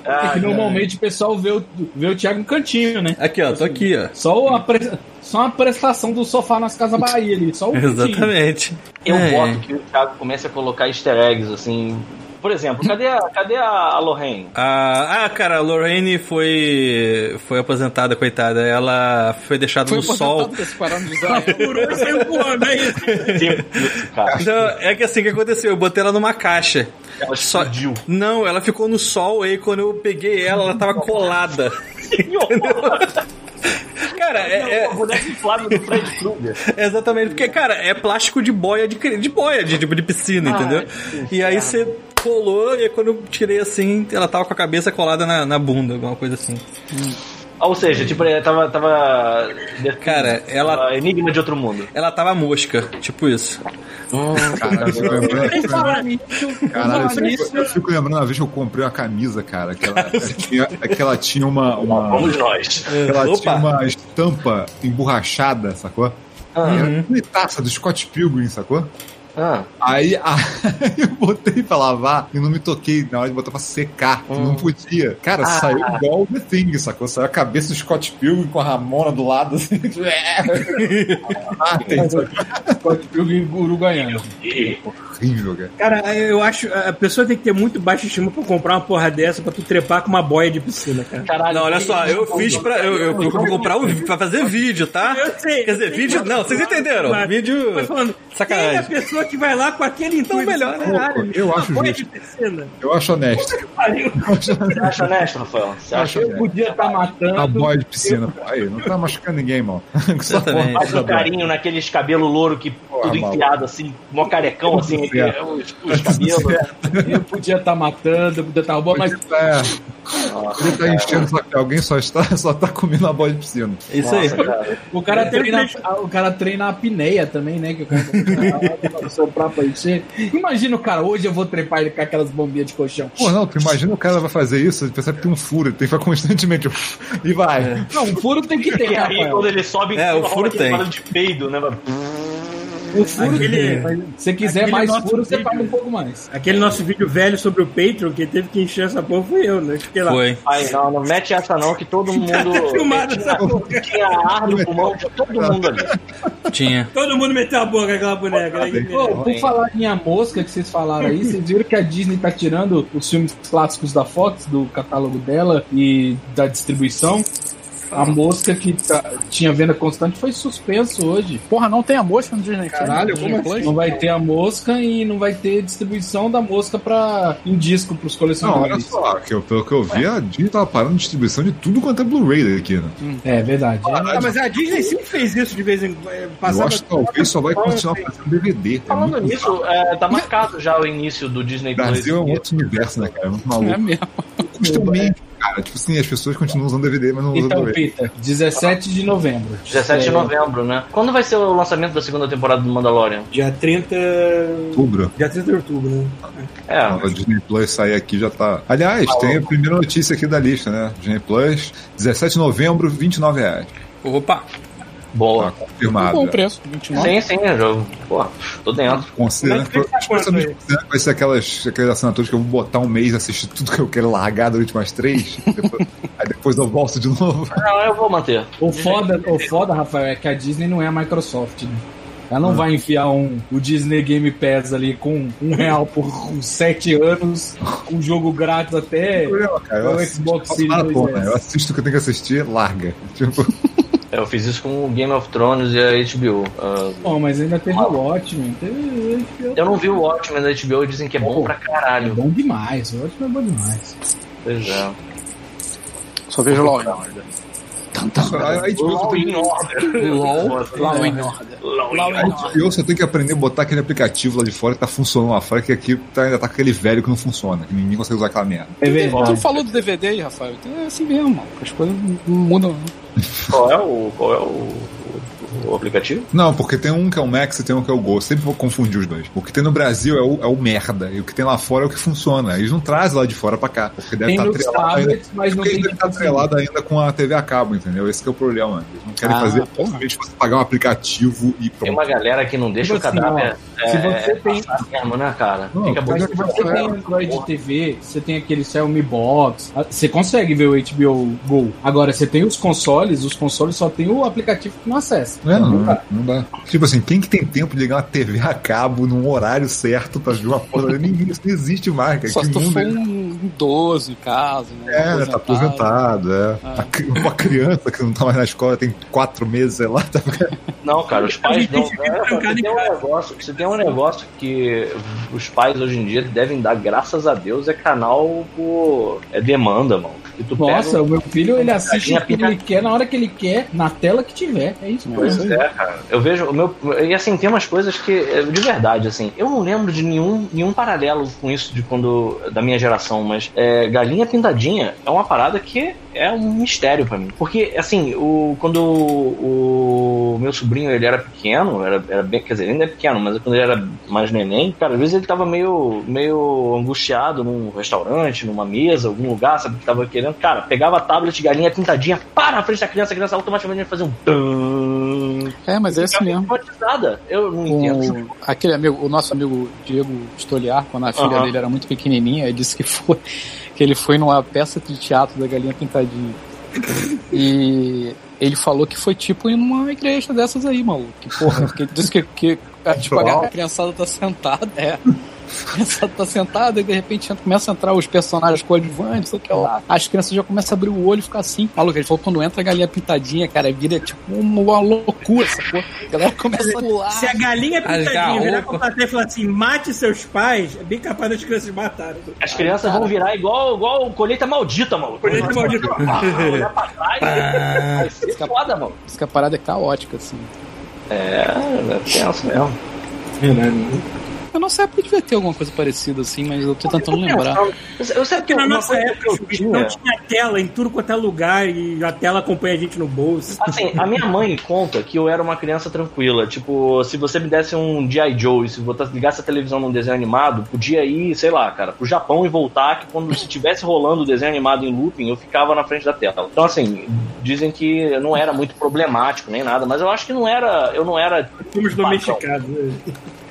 Speaker 5: Ah,
Speaker 4: que normalmente o pessoal vê o, vê o Thiago no cantinho, né?
Speaker 6: Aqui, ó, tô aqui, ó.
Speaker 4: Só, a pre- só uma prestação do sofá nas Casas Bahia ali, só o cantinho.
Speaker 6: Exatamente.
Speaker 5: Eu
Speaker 6: É.
Speaker 5: boto que o Thiago comece a colocar easter eggs, assim. Por exemplo, cadê a, cadê a Lorraine?
Speaker 6: Ah, ah, cara, a Lorraine foi foi aposentada, coitada. Ela foi deixada
Speaker 7: Foi
Speaker 6: no sol.
Speaker 7: usar.
Speaker 2: Por hoje saiu voando, é isso.
Speaker 6: Não, é que assim que aconteceu, eu botei ela numa caixa.
Speaker 5: Ela
Speaker 6: Só...
Speaker 5: explodiu.
Speaker 6: Não, ela ficou no sol aí quando eu peguei ela, ela tava colada. Cara, é, é-
Speaker 5: O boneco inflável do Fred Krueger.
Speaker 6: é exatamente, porque, cara, é plástico de boia de, de boia, de tipo de piscina,
Speaker 5: Ah,
Speaker 6: entendeu?
Speaker 5: que
Speaker 6: E aí você colou, e aí quando eu tirei assim, ela tava com a cabeça colada na, na bunda, alguma coisa assim.
Speaker 5: Ou seja, tipo, ele tava. tava
Speaker 6: Cara, ela-
Speaker 5: Enigma de outro mundo.
Speaker 6: Ela tava mosca, tipo isso.
Speaker 3: Caralho, eu fico lembrando-
Speaker 4: Sem falar nisso,
Speaker 3: Caralho, eu fico, eu fico lembrando uma vez que eu comprei uma camisa, cara, que ela, tinha, que ela tinha uma, uma,
Speaker 5: Vamos nós.
Speaker 3: ela
Speaker 6: Opa.
Speaker 3: tinha uma estampa emborrachada, sacou?
Speaker 5: Ah,
Speaker 3: Era bonitaça do Scott Pilgrim, sacou?
Speaker 5: Ah.
Speaker 3: Aí, aí eu botei pra lavar e não me toquei na hora de botar pra secar. Não podia. Cara,
Speaker 5: Ah.
Speaker 3: saiu igual o The Thing, sacou? Saiu a cabeça do Scott Pilgrim com a Ramona do lado. Assim, ah, tem?
Speaker 4: Scott Pilgrim uruguaiano.
Speaker 3: horrível, cara.
Speaker 2: Cara, eu acho. A pessoa tem que ter muito baixa estima pra comprar uma porra dessa pra tu trepar com uma boia de piscina, cara.
Speaker 5: Caralho.
Speaker 6: Não, olha só, eu fiz pra. Eu, eu, eu vou comprar um, pra fazer vídeo, tá?
Speaker 2: Eu sei.
Speaker 6: Quer dizer, vídeo. Não, vocês entenderam?
Speaker 2: Mas-
Speaker 6: Vídeo.
Speaker 2: Falando,
Speaker 6: Sacanagem.
Speaker 2: Quem é a pessoa que vai lá com aquele intuito?
Speaker 6: melhor, né?
Speaker 2: Caralho,
Speaker 3: Eu
Speaker 2: uma
Speaker 3: acho
Speaker 2: boia
Speaker 3: justo.
Speaker 2: de piscina.
Speaker 3: Eu acho honesto.
Speaker 2: Pariu.
Speaker 5: Você acha honesto, Rafael? Você acha
Speaker 4: Eu podia estar matando.
Speaker 3: A boia de piscina, pô. Aí, não tá machucando ninguém, porra,
Speaker 5: Faz um carinho naqueles cabelos louro que tudo
Speaker 3: maluco.
Speaker 5: enfiado assim, mó carecão assim,
Speaker 3: certo.
Speaker 5: os, os cabelos.
Speaker 4: Eu podia estar matando, eu podia estar roubando, mas
Speaker 3: É, ele tá enchendo, só que alguém só está, só tá comendo a bola de piscina.
Speaker 6: Isso aí.
Speaker 5: Nossa, cara.
Speaker 4: o cara,
Speaker 2: É,
Speaker 4: treina, o cara treina a apneia também, né? Que o cara soprar pra encher. Imagina o cara, hoje eu vou trepar ele com aquelas bombinhas de colchão.
Speaker 3: Pô, não, tu imagina o cara vai fazer isso, ele percebe que tem um furo, ele tem que ficar constantemente. E vai.
Speaker 4: Não, o furo tem que ter,
Speaker 5: E aí,
Speaker 4: Rafael.
Speaker 5: quando ele sobe,
Speaker 6: É, o furo tem.
Speaker 5: de peido, né?
Speaker 4: O furo
Speaker 2: Aquele-
Speaker 4: tem. Se você quiser mais
Speaker 2: nosso
Speaker 4: furo, você
Speaker 2: vídeo-
Speaker 4: paga um pouco mais.
Speaker 2: Aquele nosso vídeo velho sobre o Patreon, que teve que encher essa porra, fui eu, né? Fiquei lá.
Speaker 6: Foi.
Speaker 5: Ai, não, não mete essa não, que todo mundo.
Speaker 2: Filmado essa porra.
Speaker 5: tinha ar no pulmão de todo mundo ali.
Speaker 6: Tinha.
Speaker 2: Todo mundo meteu a boca naquela boneca. né? Que
Speaker 4: Pô, por falar em a mosca que vocês falaram aí, vocês viram que a Disney tá tirando os filmes clássicos da Fox, do catálogo dela e da distribuição? A mosca que tá- tinha venda constante foi suspenso hoje.
Speaker 7: Porra, não tem a mosca no Disney
Speaker 4: Caralho, como assim? Não vai ter a mosca e não vai ter distribuição da mosca pra, em disco pros
Speaker 3: Não, olha
Speaker 4: colecionadores.
Speaker 3: só, que eu- pelo que eu vi, a Disney tava parando distribuição de tudo quanto é Blu-ray aqui, né?
Speaker 4: É verdade.
Speaker 2: Ah, mas a Disney sempre fez isso de vez em quando.
Speaker 3: Eu
Speaker 2: Passava
Speaker 3: acho que talvez só vai continuar fazendo DVD. É
Speaker 5: Falando
Speaker 3: muito
Speaker 5: nisso, é, tá marcado já o início do Disney
Speaker 3: O
Speaker 5: Plus.
Speaker 3: Brasil é um outro universo, né, cara? É muito maluco.
Speaker 7: É mesmo.
Speaker 3: Custa o mínimo, cara. Tipo assim, as pessoas continuam usando DVD, mas não usam
Speaker 4: Então,
Speaker 3: Blu-ray.
Speaker 4: Peter, 17 de novembro.
Speaker 5: 17 de novembro, né? Quando vai ser o lançamento da segunda temporada do Mandalorian?
Speaker 2: Dia 30.
Speaker 3: Outubro.
Speaker 2: Dia 30 de outubro, né?
Speaker 5: É,
Speaker 3: A Disney Plus sair aqui já tá. Aliás, tem a primeira notícia aqui da lista, né? Disney Plus, 17 de novembro, 29 reais.
Speaker 6: Opa.
Speaker 3: Tá
Speaker 5: boa.
Speaker 3: confirmado.
Speaker 7: Bom
Speaker 3: já.
Speaker 7: preço, 29.
Speaker 5: Sim, sim, eu já, pô, tô dentro.
Speaker 3: Considerando que,
Speaker 2: Mas tá quanto aí?
Speaker 3: considerando que vai ser aquelas, aquelas assinaturas que eu vou botar um mês e assistir tudo que eu quero largar durante umas três. depois- aí depois eu volto de novo.
Speaker 5: Não, eu vou manter.
Speaker 4: O foda, o foda, Rafael, é que a Disney não é a Microsoft, né? Ela não vai enfiar um, o Disney Game Pass ali com um real por sete anos, um jogo grátis até
Speaker 3: problema, cara. Eu
Speaker 4: o
Speaker 3: assisto,
Speaker 4: Xbox Series
Speaker 3: maratona,
Speaker 4: 2S.
Speaker 3: Eu assisto o que eu tenho que assistir, larga. Tipo,
Speaker 5: É, Eu fiz isso com o Game of Thrones e a HBO. Ah,
Speaker 4: Bom, mas ainda teve o Watchmen. Teve,
Speaker 5: eu não vi o Watchmen da HBO e dizem que é bom pra
Speaker 4: É
Speaker 5: caralho.
Speaker 4: bom demais, o Watchmen é bom demais.
Speaker 5: Pois é.
Speaker 7: Só vejo Law and Order.
Speaker 3: aí, tipo,
Speaker 5: Order.
Speaker 7: LOL, Law
Speaker 5: é.
Speaker 7: and Order.
Speaker 5: And Order.
Speaker 7: Order.
Speaker 3: Eu só tenho que aprender a botar aquele aplicativo lá de fora que tá funcionando lá fora, que aqui tá, ainda tá aquele velho que não funciona, que ninguém consegue usar aquela merda.
Speaker 4: É
Speaker 7: Tu falou do DVD aí, Rafael. É assim mesmo, mano. As coisas não mudam. não.
Speaker 5: Qual é o, qual é o, o- aplicativo?
Speaker 3: Não, porque tem um que é o Max e tem um que é o Go. Eu sempre vou confundir os dois. O que tem no Brasil é o, é o merda, e o que tem lá fora é o que funciona. Eles não trazem lá de fora pra cá. Porque deve
Speaker 4: Tem
Speaker 3: estar
Speaker 4: nos
Speaker 3: atrelado ainda.
Speaker 4: mas não
Speaker 3: Porque
Speaker 4: tem
Speaker 3: deve estar atrelado ainda com a TV a cabo, entendeu? Esse que é o problema. Eles não querem
Speaker 7: Ah,
Speaker 3: fazer
Speaker 7: porra.
Speaker 3: simplesmente você pagar um aplicativo e
Speaker 5: Tem
Speaker 3: pronto.
Speaker 5: uma galera que não deixa
Speaker 4: Tipo
Speaker 5: o
Speaker 4: assim,
Speaker 5: cadáver
Speaker 4: ó, se
Speaker 5: é,
Speaker 4: você tem-
Speaker 5: passar mesmo, né, cara?
Speaker 3: Não,
Speaker 5: Fica bom.
Speaker 4: Se você tem Android TV, você tem aquele Xiaomi Box, ah, você consegue ver o HBO Go. Agora, você tem os consoles, os consoles só tem o aplicativo que não acessa.
Speaker 3: É, não, não, dá. Tipo assim, quem que tem tempo de ligar uma TV a cabo num horário certo pra ver uma porra? Ninguém, isso não existe mais, cara.
Speaker 7: Só
Speaker 3: que
Speaker 7: se tu
Speaker 3: mundo
Speaker 7: for
Speaker 3: é-
Speaker 7: um idoso em casa, né?
Speaker 3: É, tá aposentado, é. Cri- Uma criança que não tá mais na escola tem quatro meses, sei lá, tá
Speaker 5: Não, cara, os pais não. É, tem um negócio, você tem um negócio que os pais hoje em dia devem dar, graças a Deus, é canal por. É demanda, mano. E tu
Speaker 4: Nossa,
Speaker 5: pega
Speaker 4: o meu filho, ele assiste o que ele quer na hora que ele quer, na tela que tiver. É isso,
Speaker 5: Pois
Speaker 4: mesmo.
Speaker 5: é, cara. Eu vejo o meu. E assim, tem umas coisas que, eh, de verdade, assim, eu não lembro de nenhum, nenhum paralelo com isso de quando. da minha geração, mas é, Galinha Pintadinha é uma parada que é um mistério pra mim. Porque, assim, o, quando o, o meu sobrinho ele era pequeno, era, era bem. Quer dizer, ele ainda é pequeno, mas quando ele era mais neném, cara, às vezes ele tava meio, meio angustiado num restaurante, numa mesa, algum lugar, sabe, que tava querendo. Cara, pegava a tablet, galinha pintadinha, para na frente da criança, a criança automaticamente ia fazer um.
Speaker 7: É, mas é assim mesmo.
Speaker 5: Eu não entendo.
Speaker 7: O, aquele amigo, o nosso amigo Diego Stoliar, quando a filha
Speaker 5: Aham.
Speaker 7: dele era muito pequenininha, ele disse que foi que ele foi numa peça de teatro da Galinha Pintadinha. E ele falou que foi tipo em uma igreja dessas aí, maluco. Que porra, que disse que, que a, tipo, a, a criançada tá sentada, é. Criançada tá sentada e de repente começa a entrar os personagens coadjuvantes, sei o que lá. As crianças já começam a abrir o olho e ficar assim. Maluco, ele falou que quando entra a galinha pintadinha, cara, vira tipo uma, loucura, sacou? A galera começa a pular.
Speaker 2: Se a galinha
Speaker 6: Rasgar
Speaker 2: pintadinha
Speaker 6: a
Speaker 2: virar pra plateia e falar assim, mate seus pais, é bem capaz das crianças matarem.
Speaker 5: As crianças vão virar igual, igual colheita maldita, mano.
Speaker 2: Colheita maldita.
Speaker 5: Olhar pra trás. Vai ser foda, mano.
Speaker 7: Diz que a parada é caótica, assim.
Speaker 5: É, é tenso mesmo.
Speaker 7: Eu não sei porque devia ter alguma coisa parecida assim, mas eu tô tentando lembrar.
Speaker 5: Eu, sei
Speaker 2: Porque
Speaker 5: que
Speaker 2: na nossa época
Speaker 5: eu tinha-
Speaker 2: não tinha tela em tudo quanto é lugar e a tela acompanha a gente no bolso.
Speaker 5: Assim, a minha mãe conta que eu era uma criança tranquila. Tipo, se você me desse um G.I. Joe e se você ligasse a televisão num desenho animado, podia ir, sei lá, cara, pro Japão e voltar, que quando se estivesse rolando o desenho animado em looping, eu ficava na frente da tela. Então, assim, dizem que não era muito problemático nem nada, mas eu acho que não era. Eu não era.
Speaker 2: Fomos domesticados.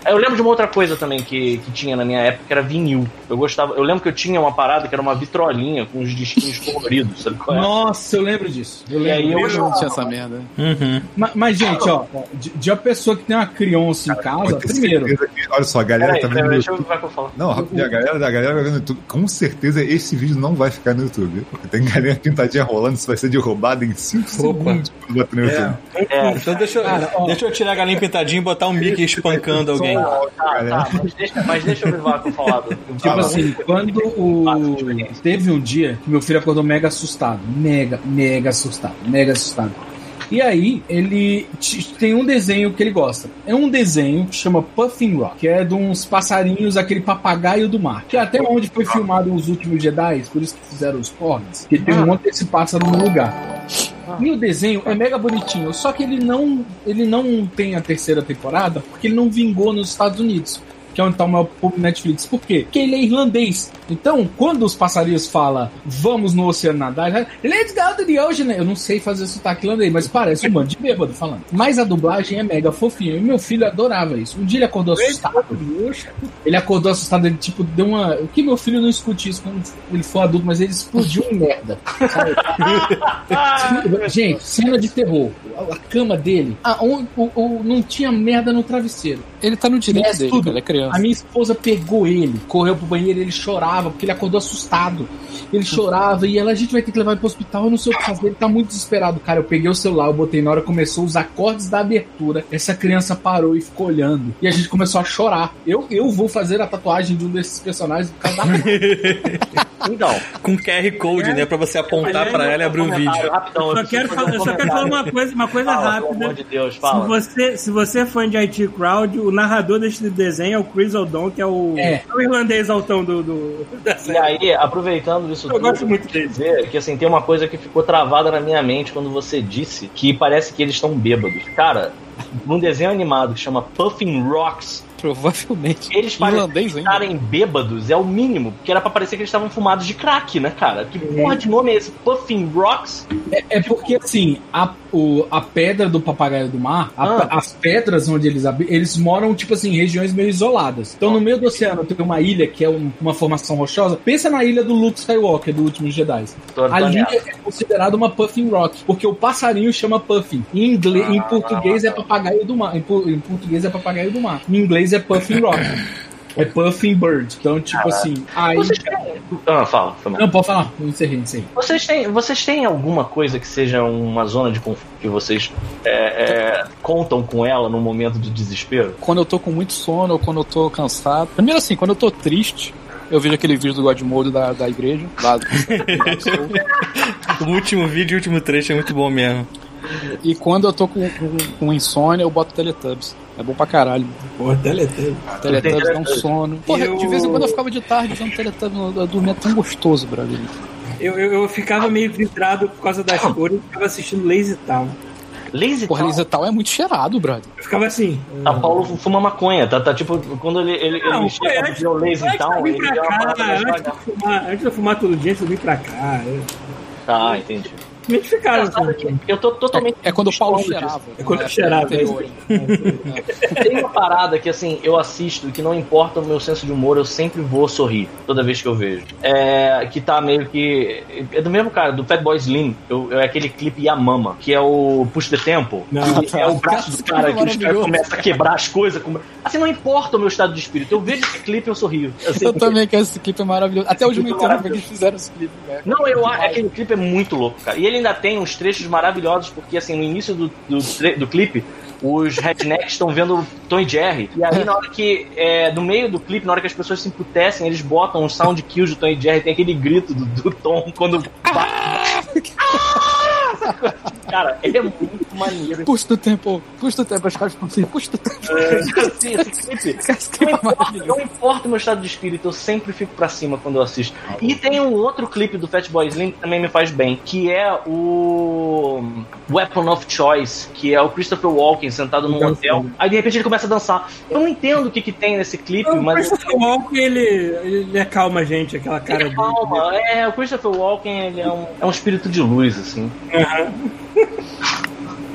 Speaker 5: Eu lembro de uma outra coisa também que, que tinha na minha época, que era vinil. Eu gostava. Eu lembro que eu tinha uma parada que era uma vitrolinha com os disquinhos coloridos, sabe qual é?
Speaker 4: Nossa, eu lembro disso. Eu
Speaker 5: E aí
Speaker 4: lembro.
Speaker 5: eu
Speaker 7: Eu não tinha essa merda.
Speaker 6: Uhum.
Speaker 4: Mas, mas, gente, ó, de, de uma pessoa que tem uma criança em casa, primeiro,
Speaker 3: certeza olha só, a galera
Speaker 5: Peraí,
Speaker 3: também
Speaker 5: peraí,
Speaker 3: no
Speaker 5: deixa eu o que eu falo.
Speaker 3: Não, rapidinho, a galera, a galera vai ver no YouTube. Com certeza esse vídeo não vai ficar no YouTube. Porque tem galinha pintadinha rolando, isso vai ser derrubado em 5 segundos quando bater no YouTube.
Speaker 5: É,
Speaker 6: Então deixa, eu-
Speaker 4: Cara, ó.
Speaker 6: deixa eu tirar a galinha pintadinha e botar um Mickey espancando alguém.
Speaker 5: Tá, tá, mas deixa, mas deixa eu ver o que eu falar. do-
Speaker 4: Tipo
Speaker 3: Fala.
Speaker 4: assim, quando o. Teve um dia que meu filho acordou mega assustado. Mega, mega assustado. Mega assustado. E aí, ele tem um desenho que ele gosta. É um desenho que chama Puffin Rock, que é de uns passarinhos, aquele papagaio do mar. Que é até onde foi filmado os últimos Jedi, por isso que fizeram os cornes. Que tem um monte desse pássaro no lugar. E o desenho é mega bonitinho, só que ele não, ele não tem a terceira temporada porque ele não vingou nos Estados Unidos que é onde tá o maior público Netflix. Por quê? Porque ele é irlandês. Então, quando os passarinhos falam vamos no oceano nadar, ele fala, let's go to the ocean. Eu não sei fazer sotaque irlandês, mas parece um bando de bêbado falando. Mas a dublagem é mega fofinha. E meu filho adorava isso. Um dia ele acordou assustado. Ele acordou assustado, ele tipo deu uma. O que meu filho não escute isso quando ele for adulto, mas ele explodiu em merda. Gente, cena de terror. a cama dele, a, o- o- não tinha merda no travesseiro.
Speaker 7: Ele tá no direito
Speaker 4: Mas
Speaker 7: dele,
Speaker 4: tudo.
Speaker 7: ele é criança.
Speaker 4: A minha esposa pegou ele, correu pro banheiro, ele chorava, porque ele acordou assustado. Ele chorava e ela, a gente vai ter que levar ele pro hospital, eu não sei o que fazer, ele tá muito desesperado. Cara, eu peguei o celular, eu botei na hora, começou os acordes da abertura. Essa criança parou e ficou olhando. E a gente começou a chorar. Eu, eu vou fazer a tatuagem de um desses personagens por causa da
Speaker 5: Então,
Speaker 6: Com QR Code, né? Pra você apontar pra ela e abrir um vídeo.
Speaker 5: Rapidão,
Speaker 2: Eu só quero,
Speaker 5: fazer um
Speaker 2: falar, eu só quero falar uma coisa, uma coisa
Speaker 5: Fala, Pelo amor
Speaker 2: rápida.
Speaker 5: de Deus,
Speaker 2: Se
Speaker 5: fala.
Speaker 2: você, se você é fã de IT Crowd, o narrador deste desenho é o Chris O'Donnell, que é o,
Speaker 4: É.
Speaker 2: o irlandês altão do, do,
Speaker 5: E aí, aproveitando isso
Speaker 2: Eu
Speaker 5: tudo,
Speaker 2: gosto muito dele.
Speaker 5: dizer que assim, tem uma coisa que ficou travada na minha mente quando você disse que parece que eles estão bêbados. Cara, num desenho animado que chama Puffin Rocks,
Speaker 7: Provavelmente.
Speaker 5: eles parecem
Speaker 7: Irlandês
Speaker 5: estarem bêbados é o mínimo, porque era pra parecer que eles estavam fumados de crack, né, cara? Que porra de nome é esse? Puffin Rocks?
Speaker 4: É, é porque assim, a, o, a pedra do papagaio do mar, a-
Speaker 5: Ah.
Speaker 4: as pedras onde eles eles moram, tipo assim, em regiões meio isoladas. Então, no meio do oceano tem uma ilha que é um- uma formação rochosa. Pensa na ilha do Luke Skywalker, do Último Jedi. Ali é considerado uma Puffin Rock, porque o passarinho chama Puffin. Em, inglês, em português é papagaio do mar. Em, em português é papagaio do mar. Em inglês é Puffin Rock. É Puffin Bird. Então, tipo assim. Aí.
Speaker 5: Vocês têm... Ah, fala, mal.
Speaker 4: Não, pode falar. Encerrei, encerrei.
Speaker 5: Vocês têm, vocês têm alguma coisa que seja uma zona de conforto que vocês é, é, contam com ela num momento de desespero?
Speaker 7: Quando eu tô com muito sono ou quando eu tô cansado. Primeiro assim, quando eu tô triste, eu vejo aquele vídeo do Godmode da, da igreja. Lá do...
Speaker 6: O último vídeo e o último trecho é muito bom mesmo.
Speaker 7: e quando eu tô com, com, com insônia, eu boto Teletubbies. É bom pra caralho.
Speaker 2: Pô, Teletubbies.
Speaker 7: Teletubbies dá um sono. Porra,
Speaker 2: Eu-
Speaker 7: de vez em quando eu ficava de tarde vendo Teletubbies, eu- eu dormia tão gostoso, brother.
Speaker 2: Eu, eu, eu ficava meio vidrado por causa das cores e ficava assistindo Lazy Town.
Speaker 5: Lazy
Speaker 7: Porra,
Speaker 5: Town.
Speaker 7: Lazy Tal é muito cheirado, brother.
Speaker 2: Eu ficava assim.
Speaker 5: A Paulo fuma maconha, tá, tá tipo, quando ele, ele,
Speaker 2: Não,
Speaker 5: ele chega
Speaker 2: antes-
Speaker 5: no Lazy
Speaker 2: Antes eu
Speaker 5: Town, ele
Speaker 2: pra
Speaker 5: deu uma
Speaker 2: cá, antes de, eu fumar, antes de eu fumar todo dia, eu vir pra cá. Eu
Speaker 5: Ah, entendi.
Speaker 2: Me assim.
Speaker 5: que eu tô totalmente.
Speaker 7: É quando o Paulo
Speaker 5: dispondo
Speaker 7: cheirava.
Speaker 2: É quando eu
Speaker 7: né,
Speaker 2: cheirava,
Speaker 7: anterior.
Speaker 5: Tem uma parada que, assim, eu assisto e que não importa o meu senso de humor, eu sempre vou sorrir toda vez que eu vejo. É, que tá meio que. É do mesmo cara, do Fatboy Slim. Eu, é aquele clipe Yamama, que é o Push the Tempo.
Speaker 2: Não.
Speaker 5: Que é o braço do cara que os caras começam a quebrar as coisas. come- Assim, não importa o meu estado de espírito. Eu vejo esse clipe e eu sorrio. Assim,
Speaker 7: Eu também quero esse clipe é maravilhoso. Até hoje eu não
Speaker 5: Clipe
Speaker 7: entendo porque eles fizeram esse clipe, velho.
Speaker 5: Não, eu acho aquele clipe é muito louco, cara. E ele ainda tem uns trechos maravilhosos, porque assim, no início do, do, do clipe, os rednecks estão vendo Tom e Jerry. E aí, na hora que. É, no meio do clipe, na hora que as pessoas se emputecem, eles botam os sound kills do Tom e Jerry, tem aquele grito do, do Tom quando. Cara, ele é muito maneiro.
Speaker 7: Puxa do tempo, puxa do tempo, as caras assim, puxa do tempo.
Speaker 5: Assim, esse clipe.
Speaker 7: Esse
Speaker 5: Não
Speaker 7: é
Speaker 5: importa, não importa o meu estado de espírito, eu sempre fico pra cima quando eu assisto. E tem um outro clipe do Fatboy Slim que também me faz bem, que é o Weapon of Choice, que é o Christopher Walken sentado num hotel. Aí de repente ele começa a dançar. Eu não entendo o que, que tem nesse clipe,
Speaker 2: O
Speaker 5: mas.
Speaker 2: Christopher Walken, ele, ele acalma a gente, aquela cara
Speaker 5: Ele
Speaker 2: dele.
Speaker 5: calma, é, o Christopher Walken ele é, um, é um espírito de luz, assim.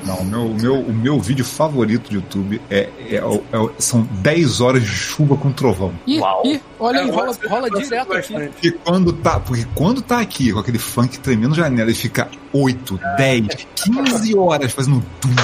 Speaker 3: Não, o meu, o meu, o meu vídeo favorito do YouTube é, é é o- são 10 horas de chuva com trovão.
Speaker 7: Ih,
Speaker 5: Uau.
Speaker 7: ih, olha aí,
Speaker 2: Eu
Speaker 7: rola, rola direto aqui.
Speaker 3: Porque quando tá, porque quando tá aqui com aquele funk tremendo janela e fica 8, 10, 15 horas fazendo dum,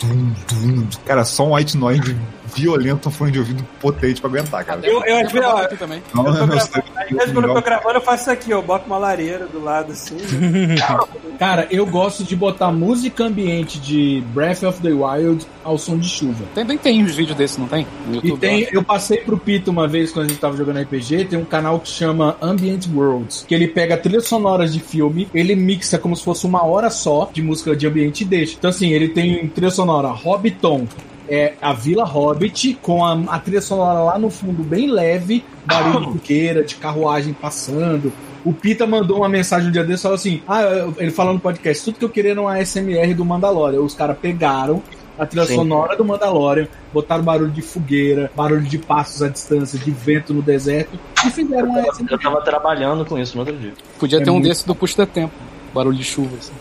Speaker 3: dum, dum, dum. Cara, só um white noise violento, um fone de ouvido potente pra aguentar, cara.
Speaker 2: Eu, eu, ó,
Speaker 7: aqui também.
Speaker 3: Não,
Speaker 2: eu tô
Speaker 3: não, não,
Speaker 2: gravando, às vezes quando eu tô gravando, eu faço isso aqui, eu boto uma lareira do lado assim.
Speaker 4: Cara, eu gosto de botar música ambiente de Breath of the Wild ao som de chuva.
Speaker 7: Também tem uns vídeos desses, não tem? No
Speaker 4: E
Speaker 7: YouTube.
Speaker 4: tem, eu passei pro Pito uma vez quando a gente tava jogando RPG, tem um canal que chama Ambient Worlds, que ele pega trilhas sonoras de filme, ele mixa como se fosse uma hora só de música de ambiente e deixa. Então assim, ele tem trilha sonora Hobbiton, é a Vila Hobbit, com a, a trilha sonora lá no fundo bem leve, barulho de fogueira, de carruagem passando. O Pita mandou uma mensagem um dia desse, falou assim, ah, eu- ele falando no podcast, tudo que eu queria era uma SMR do Mandalorian. Os caras pegaram a trilha
Speaker 5: Sim.
Speaker 4: sonora do Mandalorian, botaram barulho de fogueira, barulho de passos à distância, de vento no deserto, e fizeram uma SMR.
Speaker 5: Eu tava trabalhando com isso no outro dia.
Speaker 7: Podia
Speaker 4: É
Speaker 7: ter um
Speaker 4: muito-
Speaker 7: desse do Puxa do Tempo. Barulho de chuva, assim.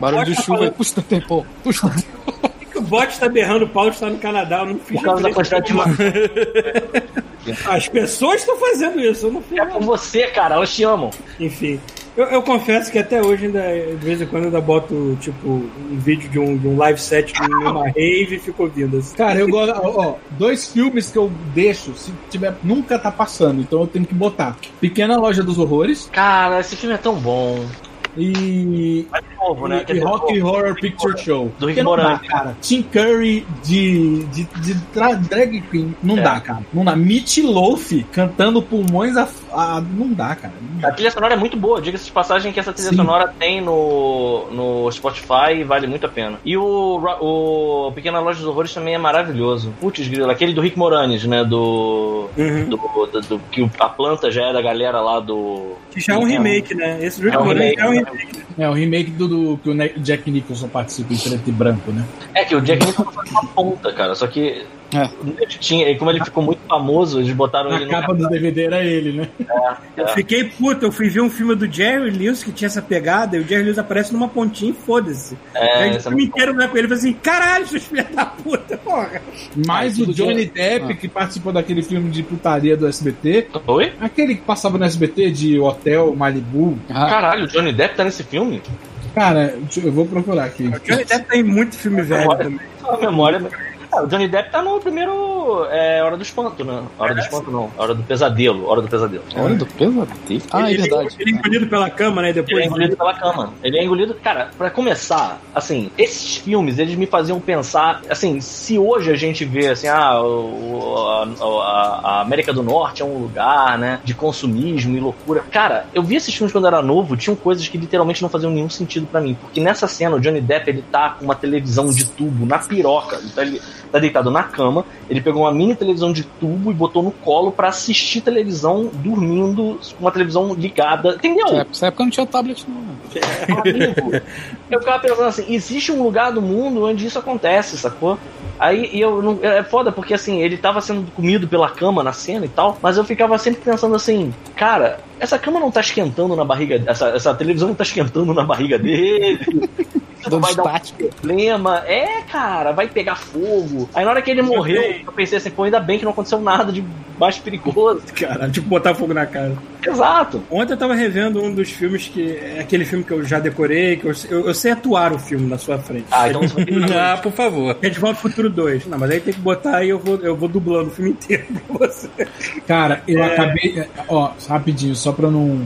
Speaker 7: Barulho de chuva e
Speaker 2: falando-
Speaker 7: puxa do tempo. Puxa do tempo.
Speaker 2: O bot tá berrando o pau está no Canadá? Eu não fiz
Speaker 5: Por causa da quantidade de.
Speaker 2: As pessoas estão fazendo isso, eu não fiz.
Speaker 5: É com você, cara, elas te amam.
Speaker 2: Enfim. Eu, eu confesso que até hoje, ainda, de vez em quando, ainda boto, tipo, um vídeo de um, de um live set numa rave e fico ouvindo. Assim.
Speaker 4: Cara, eu gosto. Ó, ó, dois filmes que eu deixo, se tiver. Nunca tá passando, então eu tenho que botar. Pequena Loja dos Horrores
Speaker 5: Cara, esse filme é tão bom.
Speaker 4: e.
Speaker 5: Novo, né?
Speaker 4: e, e Rock
Speaker 5: pô,
Speaker 4: Horror Picture Show.
Speaker 5: do Rick
Speaker 4: Porque não dá,
Speaker 5: Moranis.
Speaker 4: cara. Tim Curry de, de, de tra- drag queen. Não
Speaker 5: É.
Speaker 4: dá, cara. Não dá. Meat Loaf cantando pulmões a, a- Não dá, cara. Não dá.
Speaker 5: A trilha sonora é muito boa, diga-se de passagem que essa trilha
Speaker 4: Sim.
Speaker 5: sonora tem no, no Spotify e vale muito a pena. E o, o Pequena Loja dos Horrores também é maravilhoso. Putz, grilo, aquele do Rick Moranis, né? Do.
Speaker 2: Uhum.
Speaker 5: do, do- do- que a planta já é da galera lá do.
Speaker 2: Que já é um remake, né? Esse do
Speaker 5: É um
Speaker 2: Rick
Speaker 5: remake,
Speaker 2: é um
Speaker 5: né?
Speaker 2: remake.
Speaker 4: É o remake do, do que o Jack Nicholson participa em preto e branco, né?
Speaker 5: É que o Jack Nicholson faz uma ponta, cara. Só que.
Speaker 7: É.
Speaker 5: Tinha, como ele ficou muito famoso, eles botaram
Speaker 4: A
Speaker 5: ele no
Speaker 4: capa do DVD era ele, né?
Speaker 2: Eu fiquei puto, eu fui ver um filme do Jerry Lewis que tinha essa pegada e o Jerry Lewis aparece numa pontinha e foda-se.
Speaker 5: É,
Speaker 2: Aí o
Speaker 5: é
Speaker 2: filme inteiro vai com ele e fala assim: caralho, seus filhos da puta, porra.
Speaker 4: Mais
Speaker 7: Ah,
Speaker 4: o Johnny
Speaker 7: de-
Speaker 4: Depp,
Speaker 7: Ah.
Speaker 4: que participou daquele filme de putaria do SBT.
Speaker 5: Oi?
Speaker 4: Aquele que passava no SBT de Hotel Malibu.
Speaker 7: Ah,
Speaker 5: Caralho, o Johnny Depp tá nesse filme?
Speaker 4: Cara, eu vou procurar aqui.
Speaker 2: Depp tem muito filme velho também.
Speaker 5: A memória. Ah, o Johnny Depp tá no primeiro. É, Hora do Espanto, né? Hora do Espanto não. Hora do Pesadelo. Hora do Pesadelo.
Speaker 7: Hora do pesadelo. Ah, é
Speaker 2: ele,
Speaker 7: verdade.
Speaker 2: Ele é engolido pela cama, né?
Speaker 5: Ele
Speaker 2: Depois.
Speaker 5: é engolido pela cama. Ele é engolido. Cara, pra começar, assim, esses filmes, eles me faziam pensar, assim, se hoje a gente vê, assim, ah, o- a, a- América do Norte é um lugar, né, de consumismo e loucura. Cara, eu vi esses filmes quando eu era novo, tinham coisas que literalmente não faziam nenhum sentido pra mim. Porque nessa cena, o Johnny Depp, ele tá com uma televisão de tubo na piroca. Ele tá, ele tá deitado na cama, ele pegou uma mini televisão de tubo e botou no colo pra assistir televisão dormindo com uma televisão ligada. Entendeu?
Speaker 7: Nessa época não tinha tablet, não. né?
Speaker 5: Amigo, eu ficava pensando assim, existe um lugar do mundo onde isso acontece, sacou? Aí e eu não. É foda, porque assim, ele tava sendo comido pela cama na cena e tal, mas eu ficava sempre pensando assim, cara, essa cama não tá esquentando na barriga. Essa, essa televisão não tá esquentando na barriga dele.
Speaker 7: Dando
Speaker 5: vai dar um problema. É, cara, vai pegar fogo. Aí na hora que ele morreu, eu pensei assim, pô, ainda bem que não aconteceu nada de mais perigoso.
Speaker 2: Caralho, tipo botar fogo na cara.
Speaker 5: Exato.
Speaker 2: Ontem eu tava revendo um dos filmes que. É aquele filme que eu já decorei, que eu, eu, eu sei atuar o filme na sua frente.
Speaker 5: Ah, então você
Speaker 6: Ah, por favor.
Speaker 2: É de Volta ao Futuro 2. Não, mas aí tem que botar e eu vou, eu vou dublando o filme inteiro pra você.
Speaker 4: Cara, eu
Speaker 2: É.
Speaker 4: acabei. Ó, rapidinho, só pra não,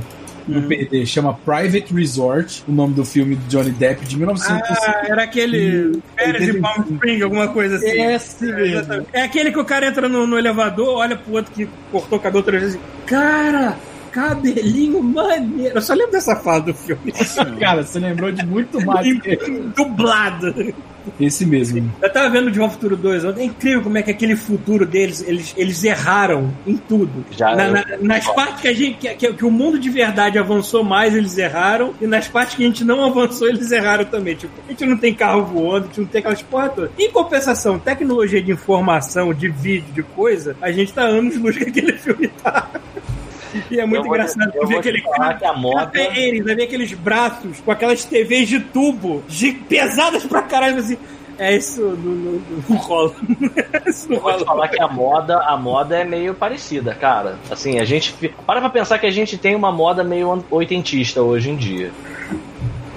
Speaker 4: não perder. Chama Private Resort, o nome do filme de Johnny Depp, de 1950.
Speaker 2: Ah, era aquele Férias de Palm Spring, alguma coisa assim.
Speaker 4: Esse
Speaker 2: É,
Speaker 4: mesmo.
Speaker 2: É aquele que o cara entra no, no elevador, olha pro outro que cortou o cabelo três vezes. Cara, cabelinho maneiro. Eu só lembro dessa fala do filme.
Speaker 4: Cara, você lembrou de muito mais que
Speaker 2: Dublado.
Speaker 4: esse mesmo.
Speaker 2: Eu tava vendo de ao Futuro 2 ontem. É incrível como é que aquele futuro deles, eles, eles erraram em tudo.
Speaker 5: Já
Speaker 2: Na-
Speaker 5: eu-
Speaker 2: na- nas partes que, a gente, que, que- que o mundo de verdade avançou mais, eles erraram. E nas partes que a gente não avançou, eles erraram também. Tipo, a gente não tem carro voando, a gente não tem aquelas toda. Em compensação, tecnologia de informação, de vídeo, de coisa, a gente tá anos luz que aquele filme tá. E é muito
Speaker 5: Eu
Speaker 2: engraçado ver
Speaker 5: vou te
Speaker 2: aquele
Speaker 5: falar que a moda-
Speaker 2: Eles, ver aqueles braços com aquelas TVs de tubo, de, pesadas pra caralho, assim. É isso, não, não, não rola. isso não
Speaker 5: Eu vou te
Speaker 2: rola.
Speaker 5: falar que a moda, a moda é meio parecida, cara. Assim, a gente. Para pra pensar que a gente tem uma moda meio oitentista hoje em dia.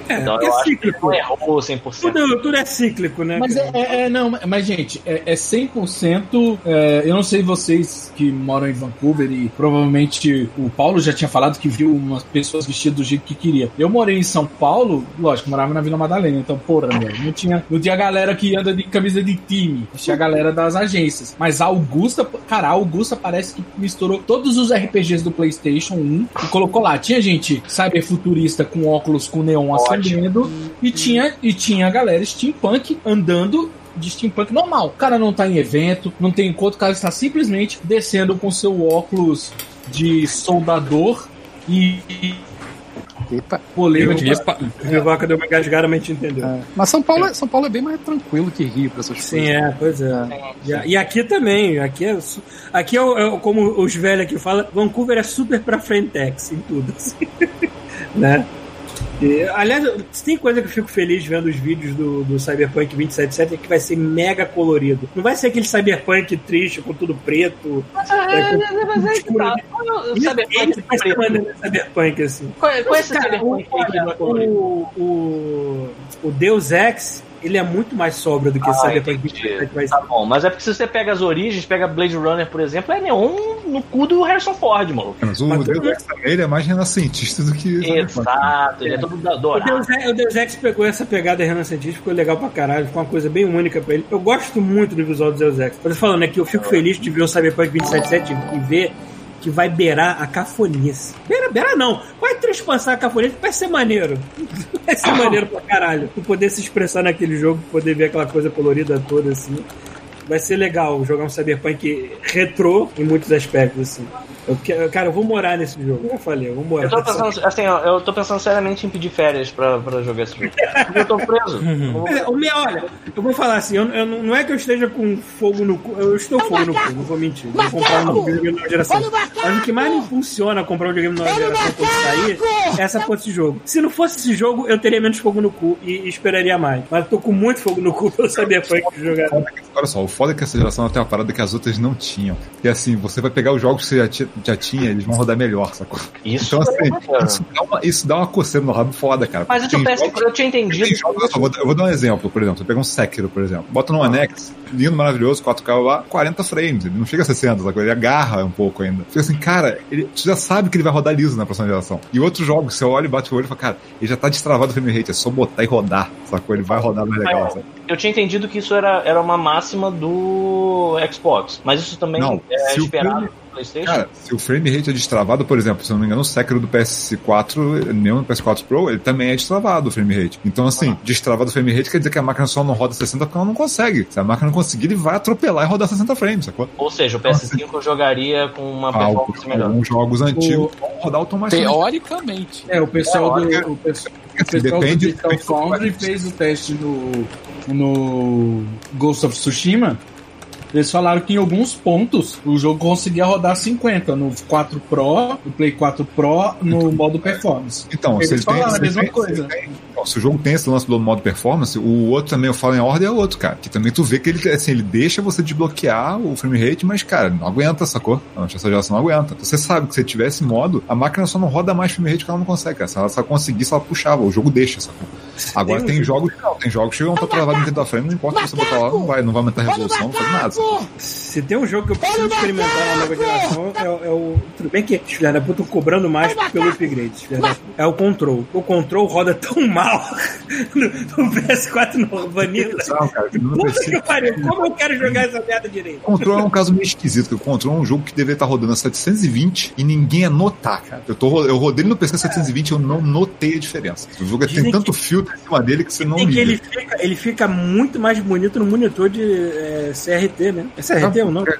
Speaker 2: É,
Speaker 5: Então eu
Speaker 2: é
Speaker 5: acho que
Speaker 2: cíclico.
Speaker 5: não errou 100%.
Speaker 2: Tudo, tudo é cíclico, né?
Speaker 4: Mas é, é- é- não, mas gente, é, é 100%. é, eu não sei vocês que moram em Vancouver e provavelmente o Paulo já tinha falado que viu umas pessoas vestidas do jeito que queria. Eu morei em São Paulo, lógico, morava na Vila Madalena, então, porra, meu, não tinha, não tinha galera que anda de camisa de time, tinha a galera das agências. Mas a Augusta, cara, a Augusta parece que misturou todos os RPGs do PlayStation 1 e colocou lá. Tinha gente cyberfuturista com óculos com neon
Speaker 5: Ótimo.
Speaker 4: E tinha, e tinha a galera steampunk andando de steampunk normal. O cara não tá em evento, não tem encontro, o cara está simplesmente descendo com seu óculos de soldador e
Speaker 7: Epa.
Speaker 4: polema de
Speaker 6: Epa.
Speaker 2: Deu uma engasgada, mas a gente entendeu.
Speaker 7: É. Mas São Paulo, é- São Paulo é bem mais tranquilo que Rio pra essas
Speaker 2: Sim,
Speaker 7: coisas.
Speaker 2: é, pois é. E, a- e aqui também, aqui é, aqui é, o- é como os velhos aqui falam, Vancouver é super pra frentex em tudo, assim. né? E, aliás, se tem coisa que eu fico feliz vendo os vídeos do, do Cyberpunk 2077 é que vai ser mega colorido. Não vai ser aquele Cyberpunk triste com tudo preto.
Speaker 5: Mas é, mas é que tá. O Cyberpunk
Speaker 2: vai ser
Speaker 5: preto.
Speaker 2: maneiro Cyberpunk, assim.
Speaker 5: É é
Speaker 2: o,
Speaker 5: Cyberpunk é
Speaker 2: o, o, o Deus Ex, ele é muito mais sóbrio do que
Speaker 5: Ah,
Speaker 2: Cyberpunk
Speaker 5: entendi.
Speaker 2: 2077 vai ser.
Speaker 5: Tá bom, mas é porque se você pega as origens, pega Blade Runner, por exemplo, é neon no cu do Harrison Ford, maluco.
Speaker 3: Mas o
Speaker 2: Mas
Speaker 3: Deus Ex também, ele é mais renascentista do que.
Speaker 5: Exato, ele é todo da-
Speaker 2: O
Speaker 5: dourado.
Speaker 2: Deus, Ex, o Deus Ex pegou essa pegada renascentista, ficou legal pra caralho, ficou uma coisa bem única pra ele. Eu gosto muito do visual do Deus Ex. Eu tô falando aqui, eu fico feliz de ver o Cyberpunk 2077 e ver que vai beirar a cafonice. Beira, beira não. Transpassar a cafonice, vai ser maneiro. Vai ser maneiro pra caralho. Tu poder se expressar naquele jogo, poder ver aquela coisa colorida toda assim. Vai ser legal jogar um Cyberpunk retrô em muitos aspectos, assim. Eu, que- cara, eu vou morar nesse jogo. Eu já falei, eu vou morar.
Speaker 5: Eu tô pensando, assim, ó, eu tô pensando seriamente em pedir férias pra, pra jogar esse jogo. Porque eu tô preso. Eu vou-
Speaker 2: É, o meu, olha, eu vou falar assim, eu, eu não é que eu esteja com fogo no cu, eu estou fogo no cu, não vou mentir. Vou comprar um videogame nova geração. Mas o que mais me impulsiona a comprar um videogame nova geração quando sair é essa porra desse jogo. Se não fosse esse jogo, eu teria menos fogo no cu e, e esperaria mais. Mas eu tô com muito fogo no cu pelo Cyberpunk jogar.
Speaker 3: Olha só, o foda é que essa geração tem uma parada que as outras não tinham. E assim, você vai pegar os jogos que você já, ti- já tinha, eles vão rodar melhor, sacou?
Speaker 5: Isso
Speaker 3: Então,
Speaker 5: é
Speaker 3: assim, isso dá, uma, isso dá uma coceira no rabo foda, cara.
Speaker 5: Mas
Speaker 3: Tem
Speaker 5: eu, peço,
Speaker 3: jogos-
Speaker 5: eu tinha entendido.
Speaker 3: jogos- eu, vou, eu vou dar um exemplo, por exemplo. Você pega um Sekiro, por exemplo. Bota num Anex, lindo, maravilhoso, 4K lá, 40 frames. Ele não chega a 60, sacou? Ele agarra um pouco ainda. Fica assim, cara, ele, você já sabe que ele vai rodar liso na próxima geração. E outros jogos, você olha e bate o olho e fala, cara, ele já tá destravado o frame rate, é só botar e rodar, sacou? Ele vai rodar mais legal, sabe?
Speaker 5: Eu tinha entendido que isso era, era uma máxima do Xbox. Mas isso também
Speaker 3: Não,
Speaker 5: é esperado
Speaker 3: filme-
Speaker 5: PlayStation.
Speaker 3: Cara, se o frame rate é destravado, por exemplo, se eu não me engano, o Sekiro do PS4, nem no PS4 Pro, ele também é destravado o frame rate. Então, assim, destravado o frame rate quer dizer que a máquina só não roda 60 porque ela não consegue. Se a máquina não conseguir, ele vai atropelar e rodar 60 frames, sacou?
Speaker 5: Ou seja, o PS5 eu jogaria com uma
Speaker 3: Algo,
Speaker 5: performance melhor.
Speaker 3: alguns jogos antigos vão rodar automaticamente.
Speaker 7: Teoricamente.
Speaker 4: É, o pessoal do. O pessoal, o
Speaker 3: Assim,
Speaker 4: pessoal do
Speaker 3: depende-
Speaker 4: Digital
Speaker 3: do
Speaker 4: Foundry
Speaker 3: país.
Speaker 4: fez o teste no, no Ghost of Tsushima. Eles falaram que em alguns pontos o jogo conseguia rodar 50 no 4 Pro, no Play 4 Pro, no modo performance.
Speaker 3: Então,
Speaker 4: Eles
Speaker 3: se tem,
Speaker 4: falaram a mesma
Speaker 3: tem-
Speaker 4: coisa.
Speaker 3: tem- ó, se o jogo tem esse lance do modo performance, o outro também, eu falo em ordem, é outro, cara. Que também tu vê que ele, assim, ele deixa você desbloquear o frame rate, mas, cara, não aguenta, sacou? Não, essa geração não aguenta. Você sabe que se tivesse esse modo, a máquina só não roda mais frame rate que ela não consegue, cara. Se ela só conseguisse, ela puxava, o jogo deixa, sacou? Agora
Speaker 2: Tem
Speaker 3: tem,
Speaker 2: jogo-
Speaker 3: jogos que não, tem jogos que vão estar travados em 30 frame, não importa se você botar lá, não vai, não vai aumentar a resolução, não faz nada.
Speaker 2: Se tem um jogo que eu preciso experimentar na nova geração, é, o- é o. Tudo bem que os filhos da puta cobrando mais pelo upgrade. da. É o Control. O Control roda tão mal no, no PS4 no Vanilla. Puta que pariu, como eu quero jogar essa merda direito?
Speaker 3: O Control é um caso meio esquisito, porque o Control é um jogo que deveria estar rodando a 720 e ninguém ia notar, cara. Eu, tô, eu rodei no PC 720 e eu não notei a diferença. O jogo
Speaker 2: Dizem
Speaker 3: tem tanto
Speaker 2: que-
Speaker 3: filtro em cima dele que você não
Speaker 2: Tem que ele fica, ele fica muito mais bonito no monitor de é, CRT, né? É CRT ou não?
Speaker 3: É,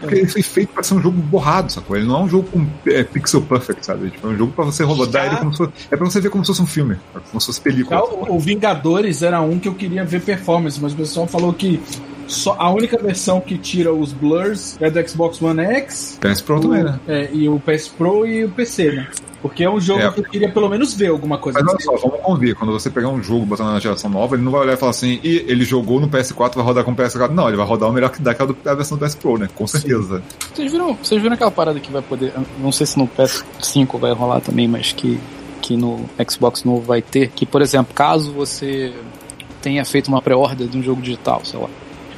Speaker 3: porque ele foi feito pra ser um jogo borrado, sacou? Ele não é um jogo com é, pixel perfect, sabe? Tipo, é um jogo pra você rodar ele como se fosse, É pra você ver como se fosse um filme, como se fosse película.
Speaker 4: Já o, o Vingadores era um que eu queria ver performance, mas o pessoal falou que só a única versão que tira os blurs é do Xbox One X
Speaker 3: PS Pro também, né?
Speaker 4: é, e o PS Pro e o PC, né? Porque é um jogo
Speaker 3: É.
Speaker 4: que eu queria pelo menos ver alguma coisa.
Speaker 3: Mas olha só, vamos convir. Quando você pegar um jogo botando na geração nova, ele não vai olhar e falar assim, e ele jogou no PS4, vai rodar com o PS4. Não, ele vai rodar o melhor que daquela da versão do PS Pro, né? Com certeza.
Speaker 7: Vocês viram, vocês viram aquela parada que vai poder. Não sei se no PS5 vai rolar também, mas que, que no Xbox novo vai ter. Que, por exemplo, caso você tenha feito uma pré-order de um jogo digital, sei lá,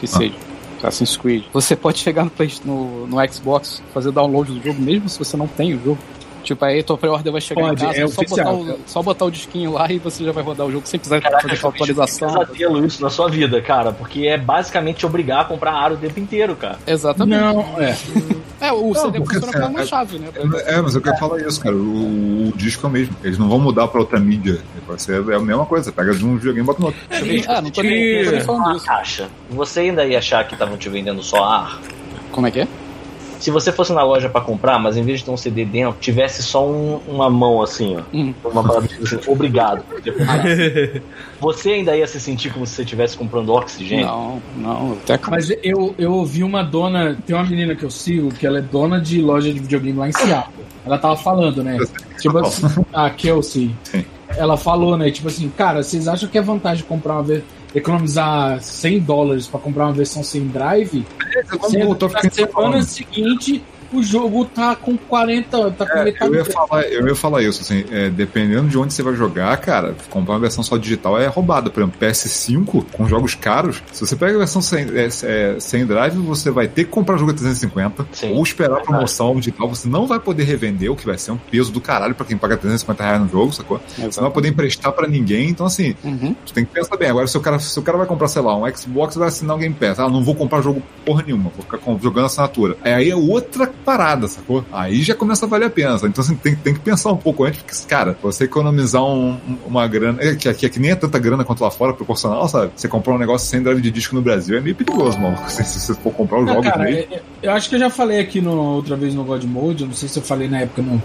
Speaker 7: que seja. Assassin's Creed. Você pode chegar no, no, no Xbox, fazer download do jogo, mesmo se você não tem o jogo. Tipo, aí tua pré-order vai chegar
Speaker 4: Pode,
Speaker 7: em casa,
Speaker 4: é
Speaker 7: só,
Speaker 4: oficial,
Speaker 7: botar
Speaker 4: cara.
Speaker 7: o, só botar o disquinho lá e você já vai rodar o jogo sem precisar
Speaker 5: Caraca,
Speaker 7: fazer aquela atualização.
Speaker 5: pesadelo isso na sua vida, cara, porque é basicamente te obrigar a comprar aro o tempo inteiro, cara.
Speaker 7: Exatamente.
Speaker 4: Não, é.
Speaker 7: É, o CD
Speaker 3: porque
Speaker 7: funciona como
Speaker 3: assim,
Speaker 7: uma
Speaker 3: é-
Speaker 7: chave, né?
Speaker 3: É, mas eu quero falar isso, cara. O, o disco é o mesmo. Eles não vão mudar pra outra mídia. Vai ser é a mesma coisa. Você pega de um videogame e bota no outro.
Speaker 7: Ah, não tô nem, não tô nem falando
Speaker 5: Uma
Speaker 7: isso.
Speaker 5: caixa. Você ainda ia achar que estavam te vendendo só ar?
Speaker 7: Como é que é?
Speaker 5: Se você fosse na loja pra comprar, mas em vez de ter um CD dentro, tivesse só um- uma mão assim, ó.
Speaker 7: Hum.
Speaker 5: Uma palavra assim, obrigado. por ter comprado. você ainda ia se sentir como se você estivesse comprando oxigênio?
Speaker 7: Não, não, até
Speaker 4: Mas eu, eu ouvi uma dona, tem uma menina que eu sigo, que ela é dona de loja de videogame lá em Seattle. Ela tava falando, né? Tipo assim, a Kelsey.
Speaker 3: Sim.
Speaker 4: ela falou, né? Tipo assim, cara, vocês acham que é vantagem comprar uma vez economizar 100 dólares pra comprar uma versão sem drive?
Speaker 3: Vamos
Speaker 4: Sendo
Speaker 3: voltar tá
Speaker 4: semana
Speaker 3: falando.
Speaker 4: seguinte o jogo tá com 40, tá com
Speaker 3: É,
Speaker 4: metade
Speaker 3: eu, ia falar, eu ia falar isso, assim, é, dependendo de onde você vai jogar, cara, comprar uma versão só digital é roubada. Por exemplo, PS5, com jogos caros, se você pega a versão sem, é, é, sem drive, você vai ter que comprar o jogo a 350
Speaker 5: Sim,
Speaker 3: ou esperar a promoção digital. Você não vai poder revender, o que vai ser um peso do caralho pra quem paga 350 reais no jogo, sacou? Você não vai poder emprestar pra ninguém, então assim,
Speaker 7: Uhum.
Speaker 3: tu tem que pensar bem. Agora, se o cara, se o cara vai comprar, sei lá, um Xbox, vai assinar o Game Pass. Ah, não vou comprar jogo porra nenhuma, vou ficar com- jogando assinatura. É, aí é outra parada, sacou? Aí já começa a valer a pena. Então, assim, tem, tem que pensar um pouco antes, porque, cara, você economizar um- um- uma grana, é, que aqui que nem é tanta grana quanto lá fora, proporcional, sabe? Você comprar um negócio sem drive de disco no Brasil é meio perigoso, mano. Se, se você for comprar os
Speaker 4: Não,
Speaker 3: jogos
Speaker 4: cara,
Speaker 3: mesmo.
Speaker 4: é- é- eu acho que eu já falei aqui no, outra vez no God Mode, eu não sei se eu falei na época no,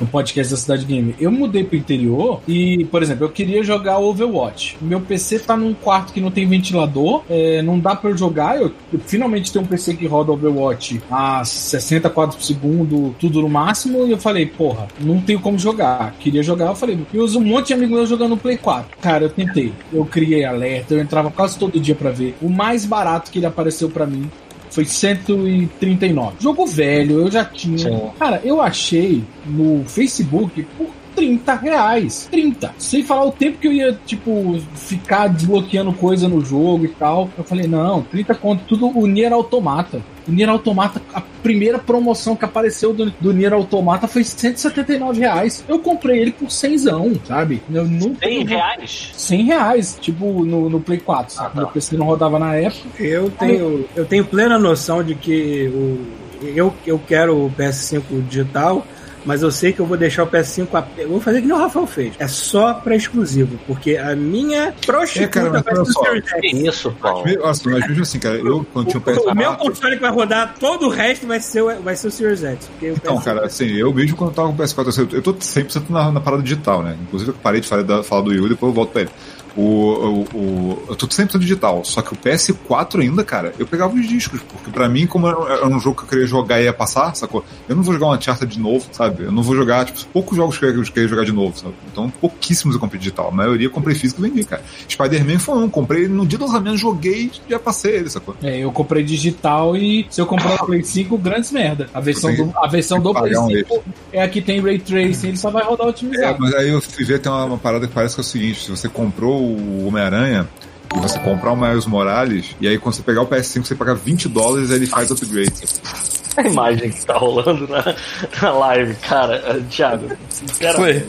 Speaker 4: no podcast da Cidade Game. Eu mudei pro interior e, por exemplo, eu queria jogar Overwatch. Meu PC tá num quarto que não tem ventilador, é, não dá pra eu jogar. Eu, eu finalmente tenho um PC que roda Overwatch a 60 quadros por segundo, tudo no máximo, e eu falei, porra, não tenho como jogar. Queria jogar, eu falei, eu uso um monte de amigo meu jogando Play 4. Cara, eu tentei. Eu criei alerta, eu entrava quase todo dia pra ver. O mais barato que ele apareceu pra mim foi 139. Jogo velho, eu já tinha.
Speaker 5: Sim.
Speaker 4: Cara, eu achei no Facebook por 30 reais. 30. Sem falar o tempo que eu ia, tipo, ficar desbloqueando coisa no jogo e tal. Eu falei, não, 30 conto, tudo o Nier Automata. O Nier Automata, a primeira promoção que apareceu do, do Nier Automata foi 179 reais. Eu comprei ele por 100, sabe? Eu nunca.
Speaker 5: 100 reais?
Speaker 4: 100 reais, tipo, no, no Play 4, sabe?
Speaker 5: Ah, tá.
Speaker 4: Meu PC não rodava na época.
Speaker 2: Eu tenho, eu tenho plena noção de que o, eu, eu quero o PS5 digital, mas eu sei que eu vou deixar o PS5. a- Eu vou fazer que nem o Rafael fez. É só pra exclusivo, porque a minha prostituta
Speaker 3: É, cara, mas
Speaker 2: vai ser o.
Speaker 5: Que isso, Paulo?
Speaker 3: Nossa, mas mesmo assim, cara, eu quando tinha o
Speaker 2: O, o meu
Speaker 3: PS4.
Speaker 2: console que vai rodar todo o resto vai ser, o- vai ser o Series X. Porque o
Speaker 3: Então,
Speaker 2: PS5
Speaker 3: cara, assim, eu mesmo quando eu tava com o PS4, assim, eu tô 100% na, na parada digital, né? Inclusive, eu parei de falar, da, falar do Wii, depois eu volto pra ele. O, o, o, eu tô 100% digital, só que o PS4 ainda, cara, eu pegava os discos, porque pra mim, como era, um jogo que eu queria jogar e ia passar, sacou? Eu não vou jogar uma Uncharted de novo, sabe? Eu não vou jogar, tipo, poucos jogos que eu queria jogar de novo, sabe? Então, pouquíssimos eu comprei digital. A maioria eu comprei físico e vendi, cara. Spider-Man foi um, comprei no dia do lançamento, joguei e já passei ele, sacou?
Speaker 4: É, eu comprei digital e se eu comprar o Play 5, grandes merda. A versão do, a versão do Play
Speaker 3: pagar um
Speaker 4: 5 é a que tem Ray Tracing, ele só vai rodar
Speaker 3: É,
Speaker 4: otimizado.
Speaker 3: mas aí eu fui ver, tem uma, uma parada que parece que é o seguinte: se você comprou o Homem-Aranha e você comprar o Miles Morales, e aí quando você pegar o PS5, você pagar 20 dólares, ele faz upgrade.
Speaker 5: A imagem que tá rolando na, na live, cara. Eh, Thiago, sinceramente.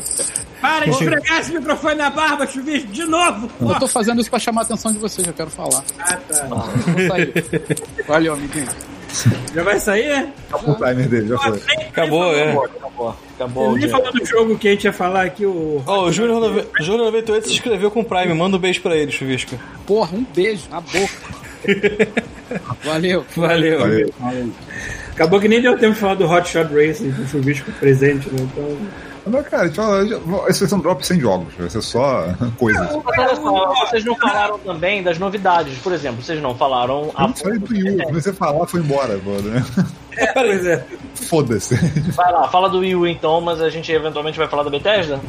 Speaker 2: Para de esfregar esse microfone na barba, chuvisco, de novo!
Speaker 7: Eu tô fazendo isso pra chamar a atenção de vocês, eu quero falar.
Speaker 2: Ah, tá.
Speaker 7: Sair. Valeu, amiguinho.
Speaker 2: Já vai sair?
Speaker 3: Acabou o timer dele, já foi.
Speaker 6: Acabou, é.
Speaker 5: Acabou, acabou.
Speaker 2: Nem falou do jogo que a gente ia falar aqui, o.
Speaker 6: Ó, o Júnior nove- Júnior 98 se inscreveu com o Prime. Manda um beijo pra ele, Chuvisco.
Speaker 7: Porra, um beijo na boca. Valeu.
Speaker 6: Valeu.
Speaker 3: Valeu.
Speaker 2: Acabou que nem deu tempo de falar do Hot Shot Racing com o chuvisco presente, né? Então.
Speaker 3: Mas, cara, a gente fala, já- esse vai ser um drop sem jogos, vai ser só coisas.
Speaker 5: Mas olha só, vocês não falaram também das novidades. Por exemplo, vocês não falaram
Speaker 3: Eu não falei do Wii U, comecei a falar, foi embora, né?
Speaker 2: É, pois é.
Speaker 3: Foda-se.
Speaker 5: Vai lá, fala do Wii U então, mas a gente eventualmente vai falar da Bethesda?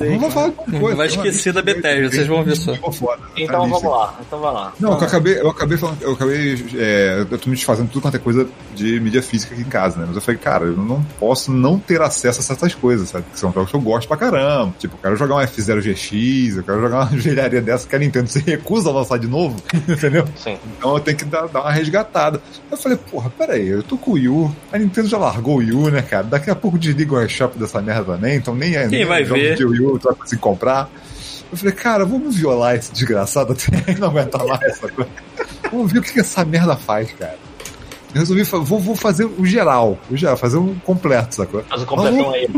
Speaker 3: Não vou falar coisa.
Speaker 6: Vai esquecer da Bethesda, vocês vão ver só.
Speaker 3: Foda,
Speaker 5: Então vamos lá, então vai lá.
Speaker 3: Não, eu acabei, eu acabei falando, eu acabei, é, eu tô me desfazendo tudo quanto é coisa de mídia física aqui em casa, né? Mas eu falei, cara, eu não posso não ter acesso a certas coisas, sabe? Que são jogos que eu gosto pra caramba. Tipo, eu quero jogar um F0 GX, eu quero jogar uma engenharia dessa que a Nintendo se recusa a lançar de novo, entendeu?
Speaker 5: Sim.
Speaker 3: Então eu tenho que dar, dar uma resgatada. Eu falei, porra, peraí, eu tô com o Wii U, a Nintendo já largou o Wii U, né, cara? Daqui a pouco desliga o eShop dessa merda também, então nem é.
Speaker 6: Quem
Speaker 3: nem
Speaker 6: vai
Speaker 3: jogo
Speaker 6: ver?
Speaker 3: de Wii U tu vai conseguir comprar. Eu falei, cara, vamos violar esse desgraçado até não aguentar mais essa coisa. Vamos ver o que essa merda faz, cara. Eu resolvi, vou, vou fazer o geral, o geral, fazer um completo, sacou?
Speaker 5: Faz o completão aí.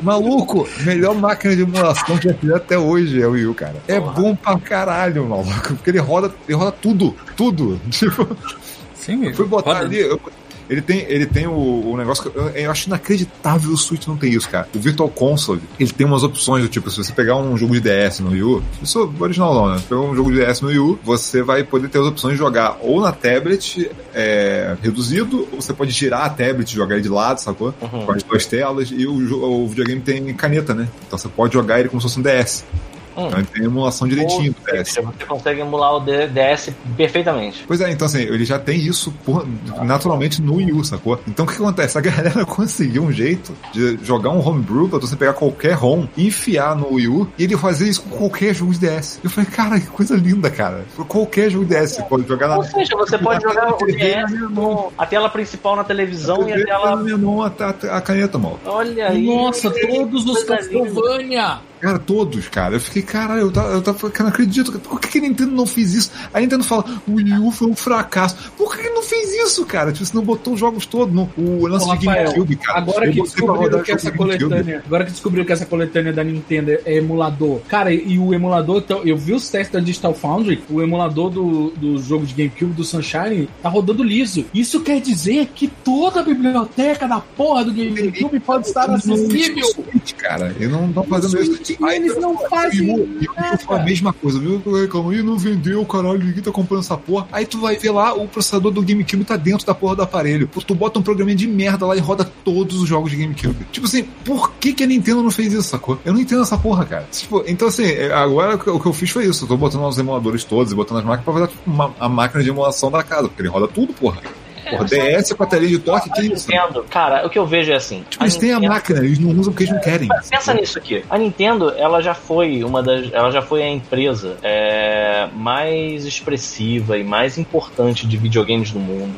Speaker 3: Maluco, melhor máquina de emulação que já fiz até hoje é o Wii U, cara. É
Speaker 5: Porra.
Speaker 3: bom pra caralho, maluco. Porque ele roda, ele roda tudo, tudo. Tipo,
Speaker 6: Sim,
Speaker 3: eu fui botar
Speaker 6: roda.
Speaker 3: ali, eu, ele tem, ele tem o, o negócio que eu, eu acho inacreditável o Switch não tem isso, cara. O Virtual Console, ele tem umas opções do tipo, se você pegar um jogo de DS no Wii U, isso é original não, né? Se pegar um jogo de DS no Wii U, você vai poder ter as opções de jogar ou na tablet é, reduzido, ou você pode girar a tablet e jogar ele de lado, sacou? Com as duas telas, e o, o videogame tem caneta, né? Então você pode jogar ele como se fosse um DS.
Speaker 5: Hum.
Speaker 3: Então ele tem emulação direitinho do DS.
Speaker 5: Você consegue emular o DS perfeitamente.
Speaker 3: Pois é, então assim, ele já tem isso por- naturalmente no Wii U, sacou? Então o que acontece? A galera conseguiu um jeito de jogar um homebrew pra você pegar qualquer ROM enfiar no Wii U e ele fazer isso com qualquer jogo de DS. Eu falei, cara, que coisa linda, cara. Qualquer jogo de DS, você pode jogar na.
Speaker 5: Ou seja, você pode jogar o DS
Speaker 3: na
Speaker 5: com a tela principal na televisão e a tela.
Speaker 3: minha mão a, a, a caneta, mal.
Speaker 5: Olha aí.
Speaker 4: Nossa, todos os. Castlevania!
Speaker 3: Cara, todos, cara. Eu fiquei, caralho, eu tava, eu tava cara, não acredito. Por que, que a Nintendo não fez isso? A Nintendo fala, o Wii U foi um fracasso. Por que, que não fez isso, cara? Tipo, você não botou os jogos todos no o lance
Speaker 4: Ô,
Speaker 3: de
Speaker 4: Rafael,
Speaker 3: GameCube, cara.
Speaker 4: Agora
Speaker 3: Eu
Speaker 4: que descobriram que essa coletânea, agora que descobriram que essa coletânea da Nintendo é emulador. Cara, e o emulador, então, eu vi os testes da Digital Foundry, o emulador do, do jogo de GameCube do Sunshine tá rodando liso. Isso quer dizer que toda a biblioteca da porra do GameCube pode estar acessível.
Speaker 3: Cara. E não estão fazendo isso.
Speaker 4: E eles não fazem
Speaker 3: E o e o Wii U foi a mesma coisa, viu? Reclamo, e não vendeu, caralho, ninguém tá comprando essa porra. Aí tu vai ver lá, o processador do GameCube tá dentro da porra do aparelho. Tu bota um programinha de merda lá e roda todos os jogos de GameCube. Tipo assim, por que, que a Nintendo não fez isso, sacou? Eu não entendo essa porra, cara. Tipo, então assim, é, agora o que- eu fiz foi isso. Eu tô botando os emuladores todos e botando as máquinas pra fazer uma, a máquina de emulação da casa, porque ele roda tudo, porra. Porra, DS com a telinha de toque, que isso?
Speaker 5: Nintendo, cara, o que eu vejo é assim.
Speaker 3: Tipo, eles têm a
Speaker 5: Nintendo-
Speaker 3: máquina, eles não usam porque eles não querem.
Speaker 5: Pensa nisso aqui. A Nintendo, ela já foi uma das, ela já foi a empresa é, mais expressiva e mais importante de videogames do mundo.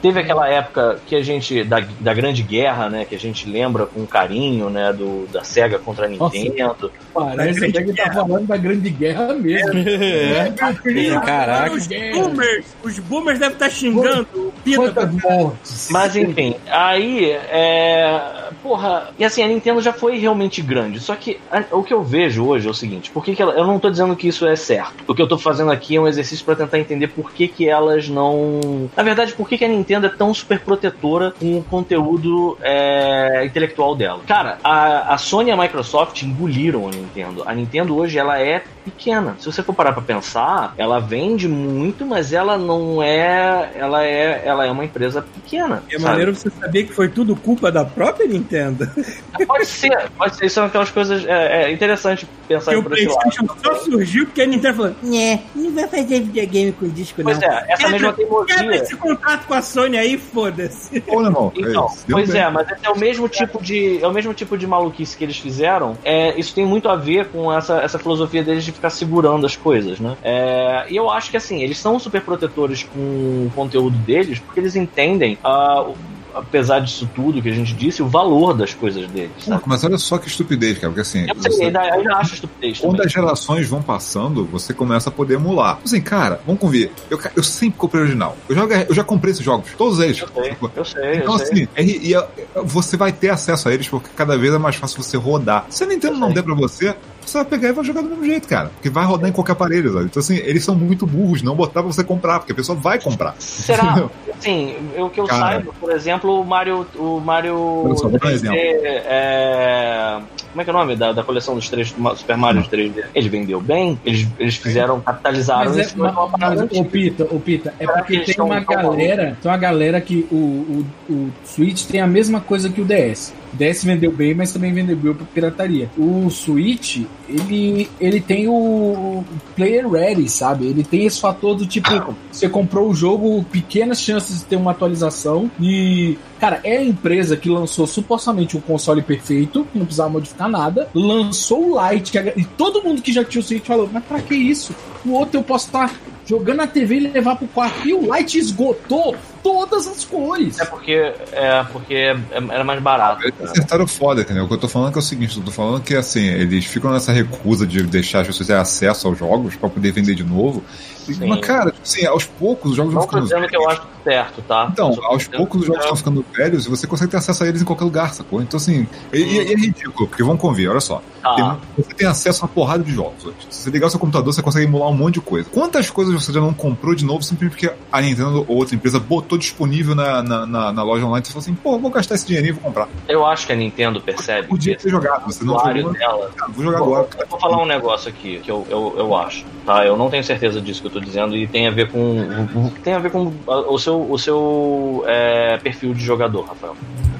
Speaker 5: Teve aquela época que a gente da, da Grande Guerra, né, que a gente lembra com carinho, né, do da Sega contra a
Speaker 4: Nossa.
Speaker 5: Nintendo.
Speaker 4: Parece até que tá falando da Grande Guerra mesmo.
Speaker 6: É. Caraca.
Speaker 2: Os boomers, os boomers devem estar xingando o Pita.
Speaker 4: Quantas mortes?
Speaker 5: Mas enfim, aí é. Porra, e assim, a Nintendo já foi realmente grande. Só que a- o que eu vejo hoje é o seguinte: por que, que ela, eu não tô dizendo que isso é certo. O que eu tô fazendo aqui é um exercício pra tentar entender por que, que elas não. Na verdade, por que, que a Nintendo é tão super protetora com o conteúdo é, intelectual dela. Cara, a, a Sony e a Microsoft engoliram a Nintendo. A Nintendo hoje ela é pequena. Se você for parar pra pensar, ela vende muito, mas ela não é. Ela é, ela é uma empresa pequena.
Speaker 2: É
Speaker 5: sabe?
Speaker 2: maneiro você saber que foi tudo culpa da própria Nintendo.
Speaker 5: Pode ser, pode ser. Isso são aquelas coisas. É, é interessante pensar
Speaker 2: o
Speaker 5: por esse lado.
Speaker 2: PlayStation só surgiu porque a Nintendo falou: Né, não vai fazer videogame com disco, não.
Speaker 5: Pois é, essa mesma
Speaker 2: Quebra
Speaker 5: teimosia.
Speaker 2: esse contrato com a Sony aí, foda-se.
Speaker 3: Ou não?
Speaker 5: Então.
Speaker 3: Deu
Speaker 5: pois
Speaker 3: bem.
Speaker 5: é, mas esse é o mesmo tipo de é o mesmo tipo de maluquice que eles fizeram. É, isso tem muito a ver com essa, essa filosofia deles de ficar segurando as coisas, né? É, e eu acho que assim eles são super protetores com o conteúdo deles porque eles entendem o- apesar disso tudo que a gente disse, o valor das coisas deles. Sabe?
Speaker 3: Mas olha só que estupidez, cara. Porque assim,
Speaker 5: Eu sei,
Speaker 3: você-
Speaker 5: ainda, ainda acho estupidez
Speaker 3: quando
Speaker 5: também.
Speaker 3: as gerações vão passando, você começa a poder emular. Assim, cara, vamos convir. Eu, eu sempre comprei original. Eu já, eu já comprei esses jogos, todos eles.
Speaker 5: Eu sei, eu sei,
Speaker 3: Então,
Speaker 5: eu sei.
Speaker 3: assim, e, e, é, você vai ter acesso a eles porque cada vez é mais fácil você rodar. Se a Nintendo não der pra você, você vai pegar e vai jogar do mesmo jeito, cara. Porque vai rodar em qualquer aparelho, sabe? Então, assim, eles são muito burros não botar pra você comprar, porque a pessoa vai comprar.
Speaker 5: Será? Sim, o que eu
Speaker 3: Cara.
Speaker 5: saiba, por exemplo, o Mario. O Mario.
Speaker 3: Só, um
Speaker 5: 3D,
Speaker 3: exemplo.
Speaker 5: é, Como é que é o nome da, da coleção dos três Super Mario 3D? Ele vendeu bem, eles, eles fizeram, capitalizaram
Speaker 4: Mas é,
Speaker 5: isso, mas
Speaker 4: mas, ô Pita, ô Pita, é
Speaker 5: Será
Speaker 4: porque tem uma galera, tem uma galera que o, o, o Switch tem a mesma coisa que o DS. DS vendeu bem, mas também vendeu bem pra pirataria. O Switch, ele, ele tem o, player ready, sabe? Ele tem esse fator do tipo, você comprou o jogo, pequenas chances de ter uma atualização e Cara, é a empresa que lançou supostamente um console perfeito, que não precisava modificar nada, lançou o Lite, e todo mundo que já tinha o Switch falou, mas pra que isso? O outro eu posso estar jogando na TV e levar pro quarto. E o Lite esgotou todas as cores.
Speaker 5: É porque, é porque é- era mais barato.
Speaker 3: Eles acertaram foda, entendeu? O que eu tô falando é, é o seguinte, eu tô falando que assim, eles ficam nessa recusa de deixar as pessoas terem acesso aos jogos pra poder vender de novo. E,
Speaker 5: Sim.
Speaker 3: Mas, cara, tipo assim, aos poucos os jogos vão
Speaker 5: Não tô
Speaker 3: ficando
Speaker 5: dizendo que eu acho certo, tá?
Speaker 3: Então,
Speaker 5: tô
Speaker 3: aos poucos os jogos estão ficando velhos e você consegue ter acesso a eles em qualquer lugar, sacou? Então, assim, e, e- e é ridículo, porque vamos convir, olha só.
Speaker 5: Tá.
Speaker 3: Tem- você tem acesso a uma porrada de jogos hoje. Se você ligar o seu computador, você consegue emular um monte de coisa. Quantas coisas você já não comprou de novo simplesmente porque a Nintendo ou outra empresa botou disponível na, na, na, na loja online, você falou assim, pô, vou gastar esse dinheirinho e vou comprar.
Speaker 5: Eu acho que a Nintendo percebe.
Speaker 3: Podia ter jogado, você não jogou.
Speaker 5: dela.
Speaker 3: Cara, vou jogar
Speaker 5: Vou-
Speaker 3: agora.
Speaker 5: Eu vou falar um negócio aqui que eu, eu, eu acho, tá? Eu não tenho certeza disso que eu tô dizendo e tem a ver com tem a ver com o seu, o seu é, perfil de jogador, Rafael.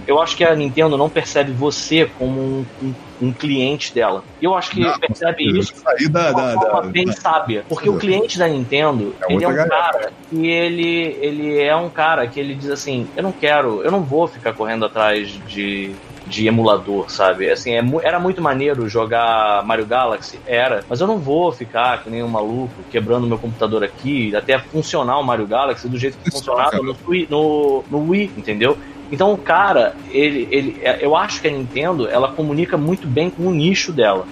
Speaker 5: Eu acho que a Nintendo não percebe você como um, um- um cliente dela. E eu acho que
Speaker 3: Não,
Speaker 5: percebe isso
Speaker 3: da,
Speaker 5: de uma
Speaker 3: da,
Speaker 5: forma
Speaker 3: da-
Speaker 5: bem sábia. Porque o cliente da Nintendo,
Speaker 3: É
Speaker 5: ele é um
Speaker 3: galera.
Speaker 5: cara que ele, ele é um cara que ele diz assim, eu não quero, eu não vou ficar correndo atrás de de emulador, sabe? Assim, é era muito maneiro jogar Mario Galaxy, era, mas eu não vou ficar que nem um maluco quebrando meu computador aqui até funcionar o Mario Galaxy do jeito que
Speaker 3: Isso,
Speaker 5: funcionava no, Wii- no, no Wii, entendeu? Então o cara, ele, ele, é, eu acho que a Nintendo, ela comunica muito bem com o nicho dela.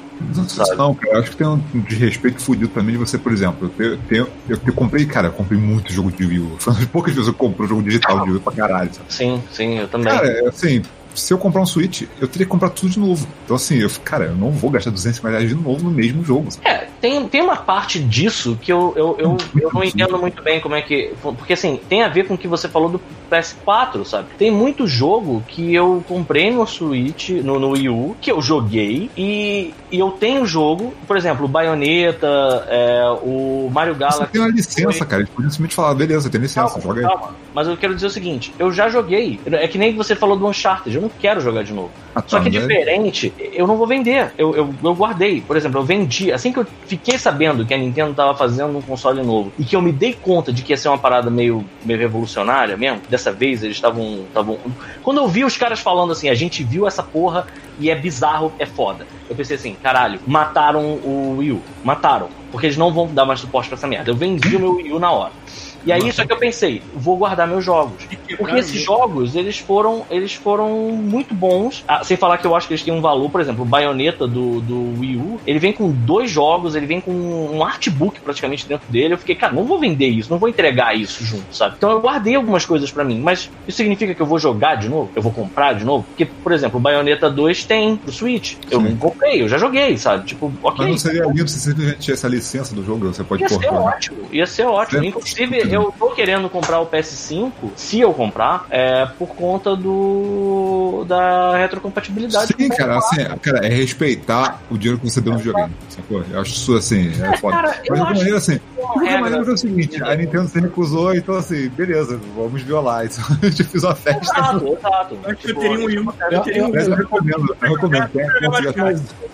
Speaker 3: Não, cara. Eu acho que tem um desrespeito fudido pra mim de você, por exemplo. Eu, tenho, eu, eu comprei, cara, eu comprei muito jogo de Wii U. Foi uma das poucas vezes que eu comprei jogo digital de Wii U pra caralho. Sabe?
Speaker 5: Sim, sim, eu também.
Speaker 3: Cara, é assim, se eu comprar um Switch, eu teria que comprar tudo de novo. Então, assim, eu, cara, eu não vou gastar 250 reais de novo no mesmo jogo.
Speaker 5: É, tem, tem uma parte disso que eu, eu, eu, eu não entendo muito bem como é que. Porque assim, tem a ver com o que você falou do PS4, sabe? Tem muito jogo que eu comprei no Switch, no, no Wii U, que eu joguei, e, e eu tenho jogo, por exemplo, o Bayonetta, é, o Mario
Speaker 3: Você
Speaker 5: Galaxy.
Speaker 3: tem uma licença, cara. Eles podiam simplesmente falar, beleza, tem licença,
Speaker 5: Calma,
Speaker 3: joga aí.
Speaker 5: calma. Mas eu quero dizer o seguinte, eu já joguei. É que nem você falou do Uncharted, eu não quero jogar de novo.
Speaker 3: Ah, tá,
Speaker 5: Só que
Speaker 3: mas é-
Speaker 5: diferente, eu não vou vender. Eu, eu, eu guardei. Por exemplo, eu vendi. Assim que eu fiquei sabendo que a Nintendo tava fazendo um console novo e que eu me dei conta de que ia ser uma parada meio, meio revolucionária mesmo, dessa vez eles estavam. estavam. Quando eu vi os caras falando assim, a gente viu essa porra e é bizarro, é foda. Eu pensei assim, caralho, mataram o Wii U. Mataram. Porque eles não vão dar mais suporte pra essa merda. Eu vendi o meu Wii U na hora. E aí, só que eu pensei, vou guardar meus jogos. Porque esses jogos, eles foram, eles foram muito bons. Ah, sem falar que eu acho que eles têm um valor, por exemplo, o Bayonetta do, do Wii U, ele vem com dois jogos, ele vem com um artbook praticamente dentro dele. Eu fiquei, cara, não vou vender isso, não vou entregar isso junto, sabe? Então eu guardei algumas coisas pra mim, mas isso significa que eu vou jogar de novo? Eu vou comprar de novo? Porque, por exemplo, o Bayonetta 2 tem pro Switch. Eu
Speaker 3: Sim.
Speaker 5: não comprei, eu já joguei, sabe? Tipo, ok.
Speaker 3: Mas não seria lindo se simplesmente tivesse a licença do jogo, você pode
Speaker 5: Ia
Speaker 3: pôr.
Speaker 5: ser ótimo, ia ser ótimo. Inclusive. Eu tô querendo comprar o PS5, se eu comprar, é por conta do da retrocompatibilidade.
Speaker 3: Sim, cara,
Speaker 5: PS4.
Speaker 3: assim, cara, é respeitar o dinheiro que você deu no videogame. Sacou? Eu acho isso assim, é foda.
Speaker 5: cara, eu
Speaker 3: Mas de maneira, assim, de
Speaker 5: regra-
Speaker 3: maneira é o seguinte, a Nintendo se recusou, então assim, beleza, vamos violar isso. A gente fez uma festa.
Speaker 5: Exato, exato.
Speaker 2: Acho que eu
Speaker 5: Tipo,
Speaker 2: teria um Wii. Eu um
Speaker 3: eu recomendo, eu recomendo.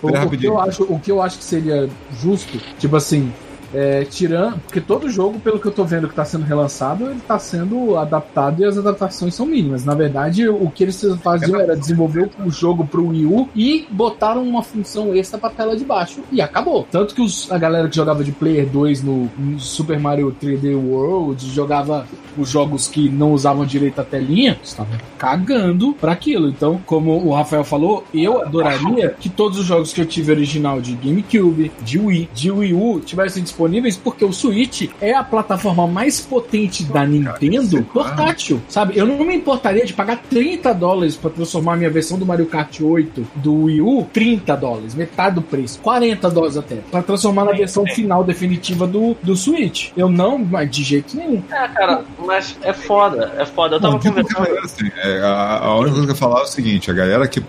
Speaker 4: O, que eu acho, o que eu acho que seria justo, tipo assim, é, tirando. Porque todo jogo, pelo que eu tô vendo que tá sendo relançado, ele tá sendo adaptado e as adaptações são mínimas. Na verdade, o que eles faziam era desenvolver o jogo pro Wii U e botaram uma função extra pra tela de baixo e acabou. Tanto que os- a galera que jogava de Player 2 no, no Super Mario 3D World jogava os jogos que não usavam direito a telinha, estavam cagando pra aquilo. Então, como o Rafael falou, eu adoraria que todos os jogos que eu tive original de GameCube, de Wii, de Wii U tivessem disponíveis, porque o Switch é a plataforma mais potente da Nintendo portátil, sabe? Eu não me importaria de pagar 30 dólares pra transformar a minha versão do Mario Kart 8 do Wii U, 30 dólares, metade do preço, 40 dólares até, pra transformar na versão final definitiva do, do Switch. Eu não, mas de jeito nenhum.
Speaker 5: É, cara, mas é foda, é foda. Eu tava conversando.
Speaker 3: assim, é, a, a única coisa que eu ia falar é o seguinte, a galera que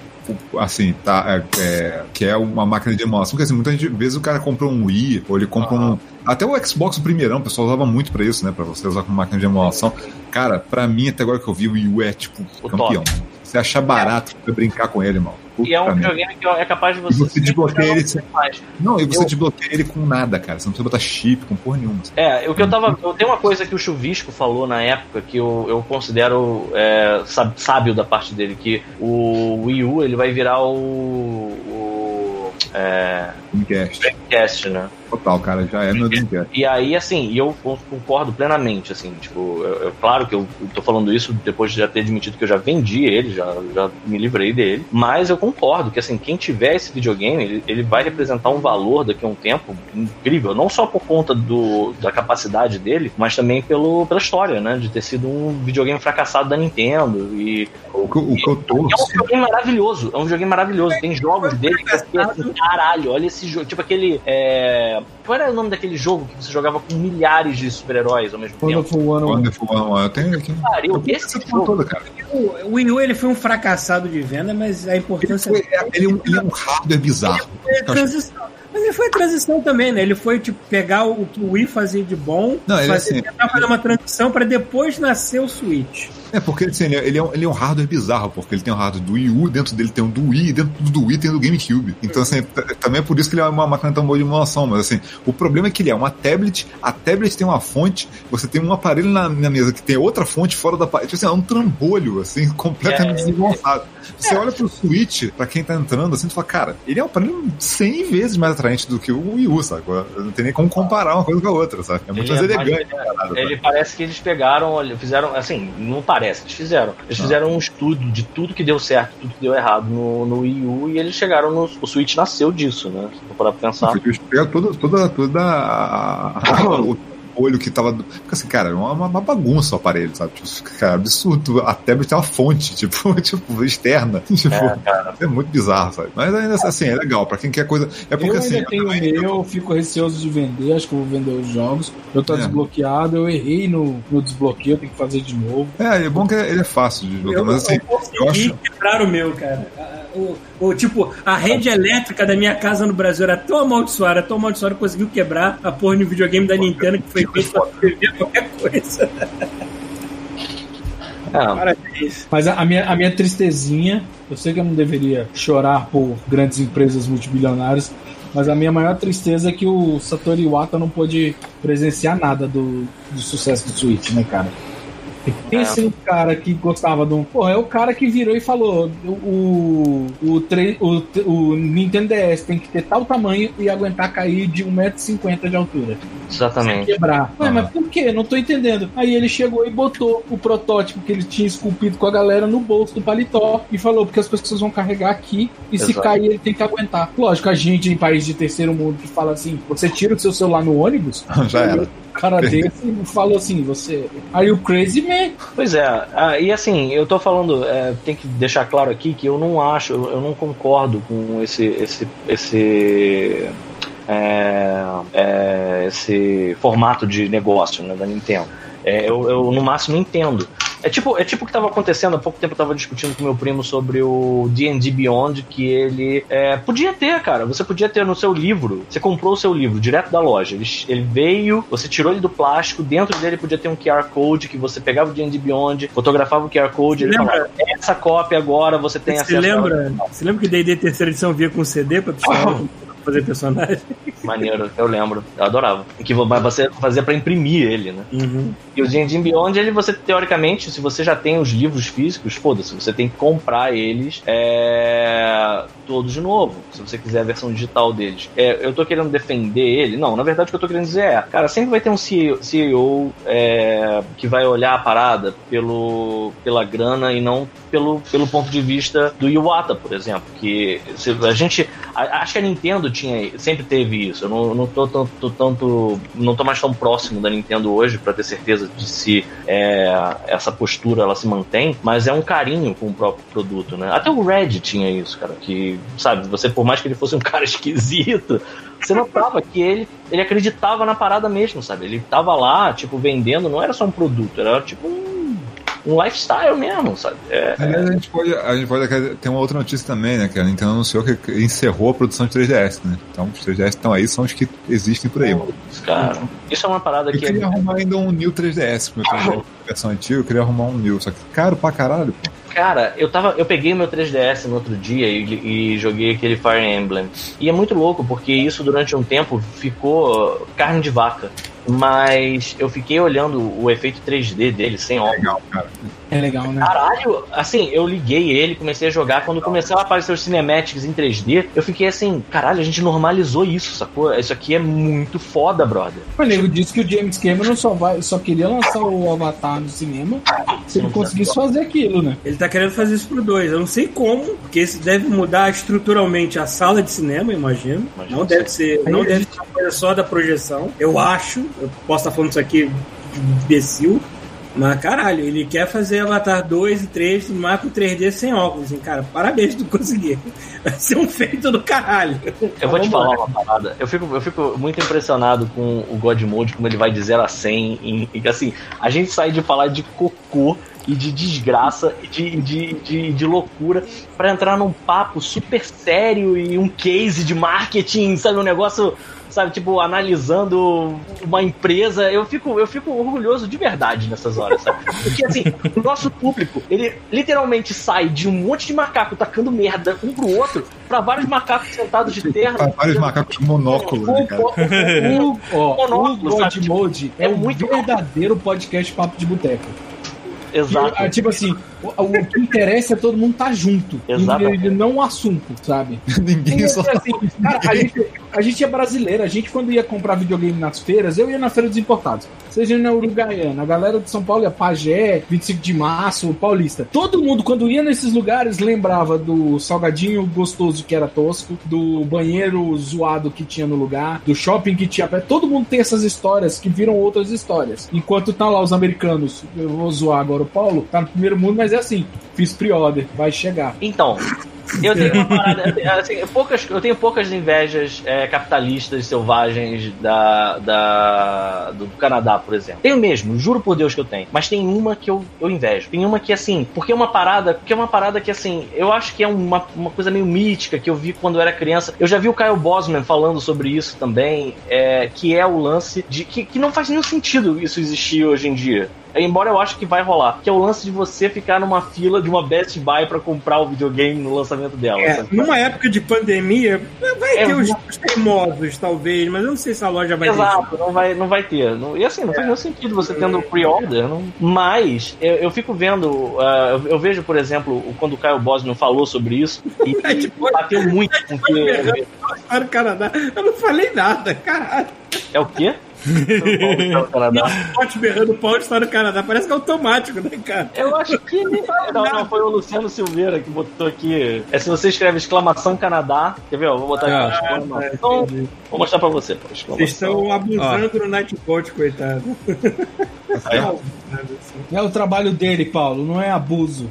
Speaker 3: assim, tá, é, é, que é uma máquina de emulação, porque assim, muitas vezes o cara compra um Wii, ou ele compra um. Até o Xbox, o primeirão, o pessoal usava muito pra isso, né? Pra você usar como máquina de emulação. Cara, pra mim, até agora que eu vi, o Wii U é tipo
Speaker 5: O
Speaker 3: campeão. Você achar barato, você brincar com ele, mano.
Speaker 5: E é um videogame que é capaz de você.
Speaker 3: E você desbloqueia ele
Speaker 5: sem.
Speaker 3: Não, e você
Speaker 5: Eu-
Speaker 3: desbloqueia ele com nada, cara. Você não precisa botar chip, com porra nenhuma.
Speaker 5: É, o que eu tava. Eu tenho uma coisa que o Chuvisco falou na época que eu, eu considero é, sá- sábio da parte dele, que o Wii U ele vai virar o. o é,
Speaker 3: Dreamcast.
Speaker 5: Dreamcast, né?
Speaker 3: Total, cara, já é meu Dreamcast.
Speaker 5: E aí, assim, e eu con- concordo plenamente, assim, tipo, eu, eu- claro que eu tô falando isso depois de já ter admitido que eu já vendi ele, já, já me livrei dele, mas eu concordo que, assim, quem tiver esse videogame, ele, ele vai representar um valor daqui a um tempo incrível, não só por conta do, da capacidade dele, mas também pelo, pela história, né, de ter sido um videogame fracassado da Nintendo e
Speaker 3: O que, o que eu
Speaker 5: é um videogame maravilhoso, é um videogame maravilhoso. Tem jogos dele que assim, caralho, olha esse jogo, tipo aquele. É... Qual era o nome daquele jogo que você jogava com milhares de super-heróis ao mesmo tempo?
Speaker 4: Wonderful One
Speaker 3: Wonderful One, eu tenho aqui.
Speaker 5: Pariu,
Speaker 3: Eu
Speaker 5: esse jogo.
Speaker 3: toda, cara.
Speaker 2: O Wii U ele foi um fracassado de venda, mas a
Speaker 3: Ele,
Speaker 2: importância
Speaker 3: foi- ele é um- ele é um hardware bizarro.
Speaker 2: foi a transição. Mas ele foi a transição também, né? Ele foi tipo pegar o que o Wii fazia de bom,
Speaker 3: Não, ele,
Speaker 2: fazer,
Speaker 3: assim-
Speaker 2: tentar fazer uma transição para depois nascer o Switch.
Speaker 3: É, porque assim, ele, é- ele é um, ele é um hardware bizarro, porque ele tem um hardware do Wii U, dentro dele tem um do Wii, dentro do Wii tem um do GameCube. Então, assim, também é por isso que ele é uma máquina tão boa de emulação. Mas, assim, o problema é que ele é uma tablet, a tablet tem uma fonte, você tem um aparelho na, na mesa que tem outra fonte fora da parede. Tipo assim, é um trambolho, assim, completamente
Speaker 5: É.
Speaker 3: desengonçado. Você olha pro Switch, pra quem tá entrando, assim, tu fala, cara, ele é um aparelho 100 vezes mais atraente do que o Wii U, sabe? Não tem nem como comparar uma coisa com a outra, sabe? É muito
Speaker 5: Ele
Speaker 3: mais
Speaker 5: é mais-
Speaker 3: elegante. sabe?
Speaker 5: Ele parece que eles pegaram, fizeram, assim, não parece, eles fizeram. Eles
Speaker 3: Ah.
Speaker 5: fizeram um estudo de tudo que deu certo, tudo que deu errado no, no Wii U e eles chegaram no. O Switch nasceu disso, né? Se for parar pra pensar.
Speaker 3: Porque eles pegaram toda, toda, toda a, a- o olho que tava. Porque assim, cara, é uma, uma bagunça o aparelho, sabe? Tipo, cara, absurdo. A tablet tem uma fonte, tipo, tipo externa. Tipo,
Speaker 5: É, cara.
Speaker 3: é muito bizarro, sabe? Mas ainda assim, é legal. Pra quem quer coisa. É porque
Speaker 4: eu
Speaker 3: assim.
Speaker 4: ainda tenho o
Speaker 3: também-
Speaker 4: meu, fico receoso de vender, acho que eu vou vender os jogos. Eu tô
Speaker 3: É.
Speaker 4: desbloqueado, eu errei no, no desbloqueio, tenho que fazer de novo.
Speaker 3: É, é bom que ele é fácil de jogar,
Speaker 2: Eu,
Speaker 3: mas assim,
Speaker 2: eu
Speaker 3: eu acho.
Speaker 2: quebrar o meu, cara. O, o- tipo, a rede elétrica da minha casa no Brasil era tão amaldiçoada, tão amaldiçoada, conseguiu quebrar a porra de videogame da Nintendo que foi feito pra a qualquer coisa. Parabéns.
Speaker 4: Mas a, a minha, a minha tristezinha, eu sei que eu não deveria chorar por grandes empresas multibilionárias, mas a minha maior tristeza é que o Satoru Iwata não pôde presenciar nada do, do sucesso do Switch, né, cara? E Pensa em um cara que gostava de um. Pô, é o cara que virou e falou: o, o, tre- o, o Nintendo DS tem que ter tal tamanho e aguentar cair de 1,50m de altura.
Speaker 5: exatamente.
Speaker 4: Quebrar. Ué,
Speaker 3: Aham.
Speaker 4: mas por quê? Não tô entendendo. Aí ele chegou e botou o protótipo que ele tinha esculpido com a galera no bolso do paletó e falou: porque as pessoas vão carregar aqui e se
Speaker 5: Exato.
Speaker 4: cair ele tem que aguentar. Lógico, a gente em país de terceiro mundo que fala assim: você tira o seu celular no ônibus?
Speaker 3: Já era.
Speaker 4: O cara desse falou assim: você. Are you crazy, man?
Speaker 5: Pois é, ah, e assim, eu tô falando, é, tem que deixar claro aqui que eu não acho, eu não concordo com esse, esse, esse, é, é, esse formato de negócio né, da Nintendo. É, eu, eu, no máximo entendo. É tipo, é tipo o que estava acontecendo, há pouco tempo eu estava discutindo com meu primo sobre o D&D Beyond, que ele é, podia ter, cara, você podia ter no seu livro, você comprou o seu livro direto da loja, ele, ele veio, você tirou ele do plástico, dentro dele podia ter um QR Code, que você pegava o D&D Beyond, fotografava o QR Code, ele
Speaker 2: Lembra?
Speaker 5: falava, essa cópia agora você tem
Speaker 2: Você
Speaker 5: acesso a ela."
Speaker 2: lembra? Você lembra que D&D terceira edição via com CD pra pessoal fazer personagem?
Speaker 5: Maneiro, eu lembro, eu adorava. E que você fazia pra imprimir ele, né?
Speaker 2: Uhum.
Speaker 5: E o D&D Beyond, ele você teoricamente, se você já tem os livros físicos, foda-se, você tem que comprar eles é, todos de novo, se você quiser a versão digital deles. É, eu tô querendo defender ele? Não, na verdade o que eu tô querendo dizer é, cara, sempre vai ter um CEO, CEO, é, que vai olhar a parada pelo, pela grana e não pelo, pelo ponto de vista do Iwata, por exemplo, que se a gente a- acho que a Nintendo tinha sempre teve isso. Eu não, não tô tanto, tanto não tô mais tão próximo da Nintendo hoje para ter certeza de se é, essa postura ela se mantém, mas é um carinho com o próprio produto, né? Até o Red tinha isso, cara, que sabe, você por mais que ele fosse um cara esquisito, você notava que ele, ele acreditava na parada mesmo, sabe? Ele tava lá, tipo, vendendo, não era só um produto, era tipo um, um lifestyle mesmo, sabe? É,
Speaker 3: Aliás, a gente pode, a gente pode ter uma outra notícia também, né? Que a Nintendo anunciou que encerrou a produção de 3DS, né? Então, os 3DS estão aí, são os que existem por aí. mano.
Speaker 5: cara, isso é uma parada
Speaker 3: Eu
Speaker 5: que
Speaker 3: queria
Speaker 5: é,
Speaker 3: arrumar ainda um New 3DS, porque eu tenho versão antiga, eu queria arrumar um New, só que caro pra caralho, pô.
Speaker 5: Cara, eu tava. Eu peguei meu 3DS no outro dia e, e joguei aquele Fire Emblem. E é muito louco, porque isso durante um tempo ficou carne de vaca. Mas eu fiquei olhando o efeito 3D dele sem óculos.
Speaker 3: Legal, cara.
Speaker 4: É legal, né?
Speaker 5: Caralho, assim, eu liguei ele, comecei a jogar. Quando começaram a aparecer os cinematics em 3D, eu fiquei assim, caralho, a gente normalizou isso, sacou? Isso aqui é muito foda, brother.
Speaker 4: O nego disse que o James Cameron só, vai, só queria lançar o Avatar no cinema se ele conseguisse fazer aquilo, né?
Speaker 2: Ele tá querendo fazer isso pro 2. Eu não sei como, porque isso deve mudar estruturalmente a sala de cinema, imagino.
Speaker 5: Imagino
Speaker 2: não deve ser,
Speaker 4: Aí
Speaker 2: não deve
Speaker 4: gente-
Speaker 2: ser uma coisa só da projeção. Eu acho, eu posso estar falando isso aqui de imbecil, Mas caralho, ele quer fazer Avatar 2 e 3 no com 3D sem óculos. Assim, cara, parabéns tu conseguir. Vai ser um feito do caralho.
Speaker 5: Eu vou te falar uma parada. Eu fico, eu fico muito impressionado com o God Mode, como ele vai de 0 a 100. Em, em, assim, a gente sai de falar de cocô e de desgraça e de, de, de, de loucura para entrar num papo super sério e um case de marketing, sabe? Um negócio sabe, tipo, analisando uma empresa. Eu fico, eu fico orgulhoso de verdade nessas horas, sabe? Porque assim, o nosso público, ele literalmente sai de um monte de macaco tacando merda um pro outro pra vários macacos sentados de terra.
Speaker 3: Pra vários macacos com monóculo, né, cara?
Speaker 4: O,
Speaker 5: Monóculo,
Speaker 4: o Mode é,
Speaker 5: É
Speaker 4: um verdadeiro podcast Papo de Boteco.
Speaker 5: Exato.
Speaker 4: Ah, tipo assim, o, o que interessa é todo mundo tá junto.
Speaker 5: Exatamente.
Speaker 4: E, não o assunto, sabe?
Speaker 3: Ninguém só.
Speaker 4: assim, cara, a, gente, a gente é brasileiro, a gente quando ia comprar videogame nas feiras, eu ia na feira dos importados. Seja na Uruguaiana, a galera de São Paulo ia Pajé, 25 de março, Paulista. Todo mundo, quando ia nesses lugares, lembrava do salgadinho gostoso que era tosco, do banheiro zoado que tinha no lugar, do shopping que tinha. Todo mundo tem essas histórias que viram outras histórias. Enquanto tá lá os americanos, eu vou zoar agora o Paulo, tá no primeiro mundo, mas é assim, fiz pre-order, vai chegar.
Speaker 5: Então, eu tenho uma parada. assim, poucas, eu tenho poucas invejas é, capitalistas selvagens da, da, do Canadá, por exemplo. Tenho mesmo, juro por Deus que eu tenho. Mas tem uma que eu, eu invejo. Tem uma que, assim, porque é uma parada, que é uma parada que, assim, eu acho que é uma, uma coisa meio mítica que eu vi quando eu era criança. Eu já vi o Kyle Bosman falando sobre isso também, é, que é o lance de que, que não faz nenhum sentido isso existir hoje em dia. Embora eu acho que vai rolar. Que é o lance de você ficar numa fila de uma Best Buy pra comprar o videogame no lançamento dela.
Speaker 2: É, numa época de pandemia, vai
Speaker 5: É,
Speaker 2: ter os, os teimosos, talvez, mas eu não sei se a loja vai
Speaker 5: Exato, não vai, não vai ter. Não- e assim, não faz nenhum sentido você tendo pre-order. Mas eu, eu fico vendo, ah, eu, vejo, por exemplo, quando o Kyle Bosman falou sobre isso, e
Speaker 2: É tipo-
Speaker 5: bateu muito com o que.
Speaker 2: Eu não falei nada, caralho.
Speaker 5: É o quê? Não, Canadá.
Speaker 2: Pote berrando pau está no Canadá. Parece que é automático, né, cara?
Speaker 5: Eu acho que. Não, não, foi o Luciano Silveira que botou aqui. É se você escreve exclamação Canadá. Quer ver? Eu vou botar aqui.
Speaker 6: Ah,
Speaker 5: exclamação. Vou mostrar pra você. pô,
Speaker 2: Vocês estão abusando do Nightbot, coitado.
Speaker 4: É o trabalho dele, Paulo, não é abuso.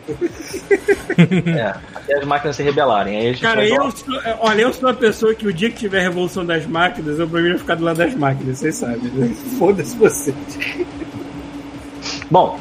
Speaker 5: É, até as máquinas se rebelarem. Aí a gente
Speaker 2: Cara, eu sou, olha, eu sou a pessoa que o dia que tiver a revolução das máquinas, eu prefiro ficar do lado das máquinas, vocês sabem. Né? Foda-se você.
Speaker 5: Bom,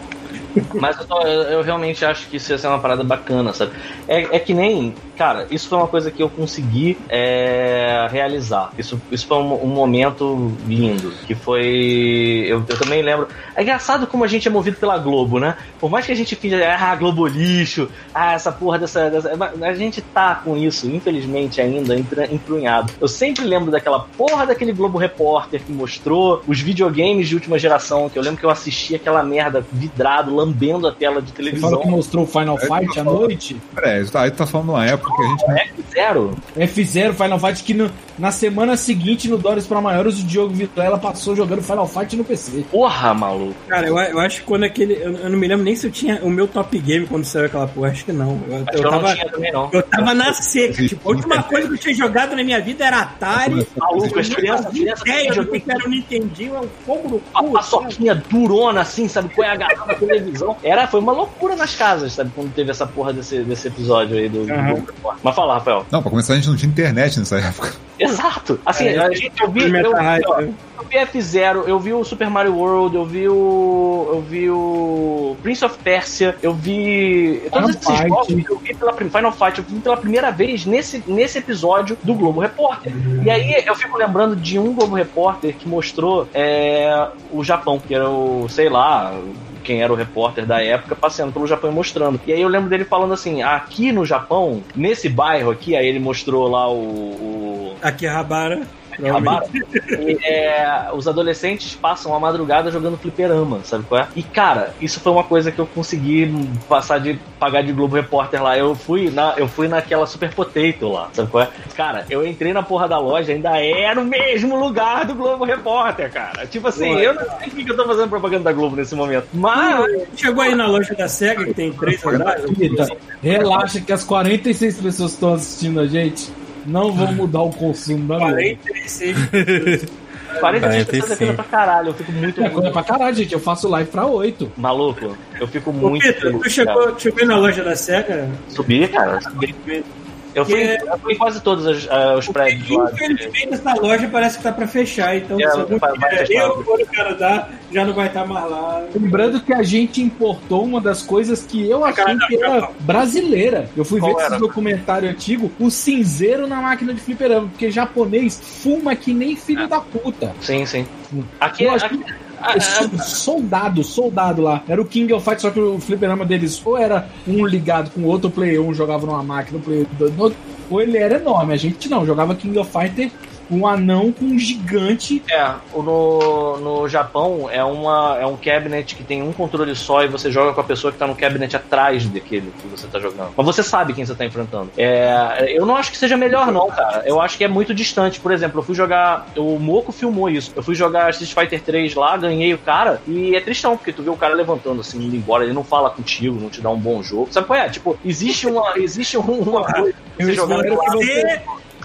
Speaker 5: mas eu, tô- eu- eu realmente acho que isso ia ser uma parada bacana, sabe? É, é que nem. Cara, isso foi uma coisa que eu consegui é, realizar. Isso, isso foi um, um momento lindo. Que foi. Eu, eu também lembro. É engraçado como a gente é movido pela Globo, né? Por mais que a gente finja, ah, Globo lixo, ah, essa porra dessa. dessa mas a gente tá com isso, infelizmente, ainda emprunhado. Eu sempre lembro daquela porra daquele Globo Repórter que mostrou os videogames de última geração, que eu lembro que eu assisti aquela merda vidrado, lambendo a tela de
Speaker 4: Você
Speaker 5: televisão.
Speaker 4: fala que mostrou o Final Fight à noite?
Speaker 3: Peraí, aí tu tá falando uma época que a gente.
Speaker 5: É zero.
Speaker 4: F0 Final Fight que no- na semana seguinte no Dólares para Maiores o Diogo Vilela passou jogando Final Fight no PC.
Speaker 5: Porra, maluco.
Speaker 2: Cara, eu, eu acho que quando aquele. Eu, eu não me lembro nem se eu tinha o meu top game quando saiu aquela porra. Acho que não. Eu,
Speaker 5: Acho
Speaker 2: eu
Speaker 5: eu não
Speaker 2: tava,
Speaker 5: tinha também, não.
Speaker 2: eu tava na seca. Tipo, a última coisa que eu tinha jogado na minha vida era Atari.
Speaker 5: Maluco, as
Speaker 2: Eu
Speaker 5: crianças,
Speaker 2: ideia do que era o Nintendinho, é um fogo no
Speaker 5: a
Speaker 2: cu.
Speaker 5: paçoquinha durona, assim, sabe? Põe agarrado na televisão. Era, foi uma loucura nas casas, sabe? Quando teve essa porra desse, desse episódio aí do, do. Globo Repórter. Mas fala, Rafael.
Speaker 3: Não, pra começar, a gente não tinha internet nessa época.
Speaker 5: Exato. Assim,
Speaker 2: É,
Speaker 5: a gente, eu vi, eu, ó,
Speaker 2: raiva.
Speaker 5: eu vi F0, eu vi o Super Mario World, eu vi o. Eu vi o. Prince of Persia, eu vi. Todos esses
Speaker 4: Fight.
Speaker 5: jogos eu vi pela Final Fight, eu vi pela primeira vez nesse, nesse episódio do Globo Repórter. E aí eu fico lembrando de um Globo Repórter que mostrou é, o Japão, que era o, sei lá. Quem era o repórter da época, passeando pelo Japão e mostrando. E aí eu lembro dele falando assim: aqui no Japão, nesse bairro aqui, aí ele mostrou lá o- o,
Speaker 2: Akihabara.
Speaker 5: Acabaram. E, é, os adolescentes passam a madrugada jogando fliperama, sabe qual é? E cara, isso foi uma coisa que eu consegui passar de pagar de Globo Repórter lá. Eu fui na, eu fui naquela Super Potato lá, sabe qual é? Cara, eu entrei na porra da loja, ainda era o mesmo lugar do Globo Repórter, cara. Tipo assim, eu não sei por que eu tô fazendo propaganda da Globo nesse momento. Mas
Speaker 2: Chegou aí na loja da SEGA, que tem três andares.
Speaker 4: Relaxa que as 46 pessoas que estão assistindo a gente não vão mudar o consumo da Globo.
Speaker 2: 46.
Speaker 5: 46 pessoas é coisa pra caralho. Eu fico muito.
Speaker 4: É coisa pra caralho, gente. Eu faço live pra 8.
Speaker 5: Maluco, eu fico
Speaker 2: Ô,
Speaker 5: muito.
Speaker 2: Peter,
Speaker 5: feliz,
Speaker 2: tu
Speaker 5: cara.
Speaker 2: chegou, tu chegou na loja da SEGA?
Speaker 5: Subi, cara. Subi. Eu fui,
Speaker 2: Que-
Speaker 5: eu fui em quase todos os, ah, os prédios lá.
Speaker 2: Infelizmente, essa loja parece que tá pra fechar. Então,
Speaker 5: É,
Speaker 2: se algum
Speaker 5: vai- vai fechar.
Speaker 2: eu for no Canadá, já não vai estar mais lá.
Speaker 4: Lembrando que a gente importou uma das coisas que eu achei
Speaker 2: Canadá,
Speaker 4: que era
Speaker 2: Japão.
Speaker 4: brasileira. Eu fui
Speaker 5: Qual
Speaker 4: ver esse
Speaker 5: era?
Speaker 4: documentário antigo, o cinzeiro na máquina de fliperama, porque japonês fuma que nem filho da puta.
Speaker 5: Sim, sim. Aqui,
Speaker 4: Eu acho
Speaker 5: aqui-
Speaker 4: que- Esse soldado, soldado lá. Era o King of Fight, só que o fliperama deles ou era um ligado com o outro player, um jogava numa máquina, o player do no ou ele era enorme. A gente não, jogava King of Fighter um anão com um gigante.
Speaker 5: É, no, no Japão é, uma, é um cabinet que tem um controle só e você joga com a pessoa que tá no cabinet atrás daquele que você tá jogando. Mas você sabe quem você tá enfrentando. É, eu não acho que seja melhor, não, cara. Eu acho que é muito distante. Por exemplo, eu fui jogar. O Moco filmou isso. Eu fui jogar Street Fighter 3 lá, ganhei o cara, e é tristão, porque tu vê o cara levantando assim, indo embora, ele não fala contigo, não te dá um bom jogo. Sabe qual é? Tipo, existe uma. Existe um- uma coisa.
Speaker 4: Eu
Speaker 5: Você
Speaker 4: que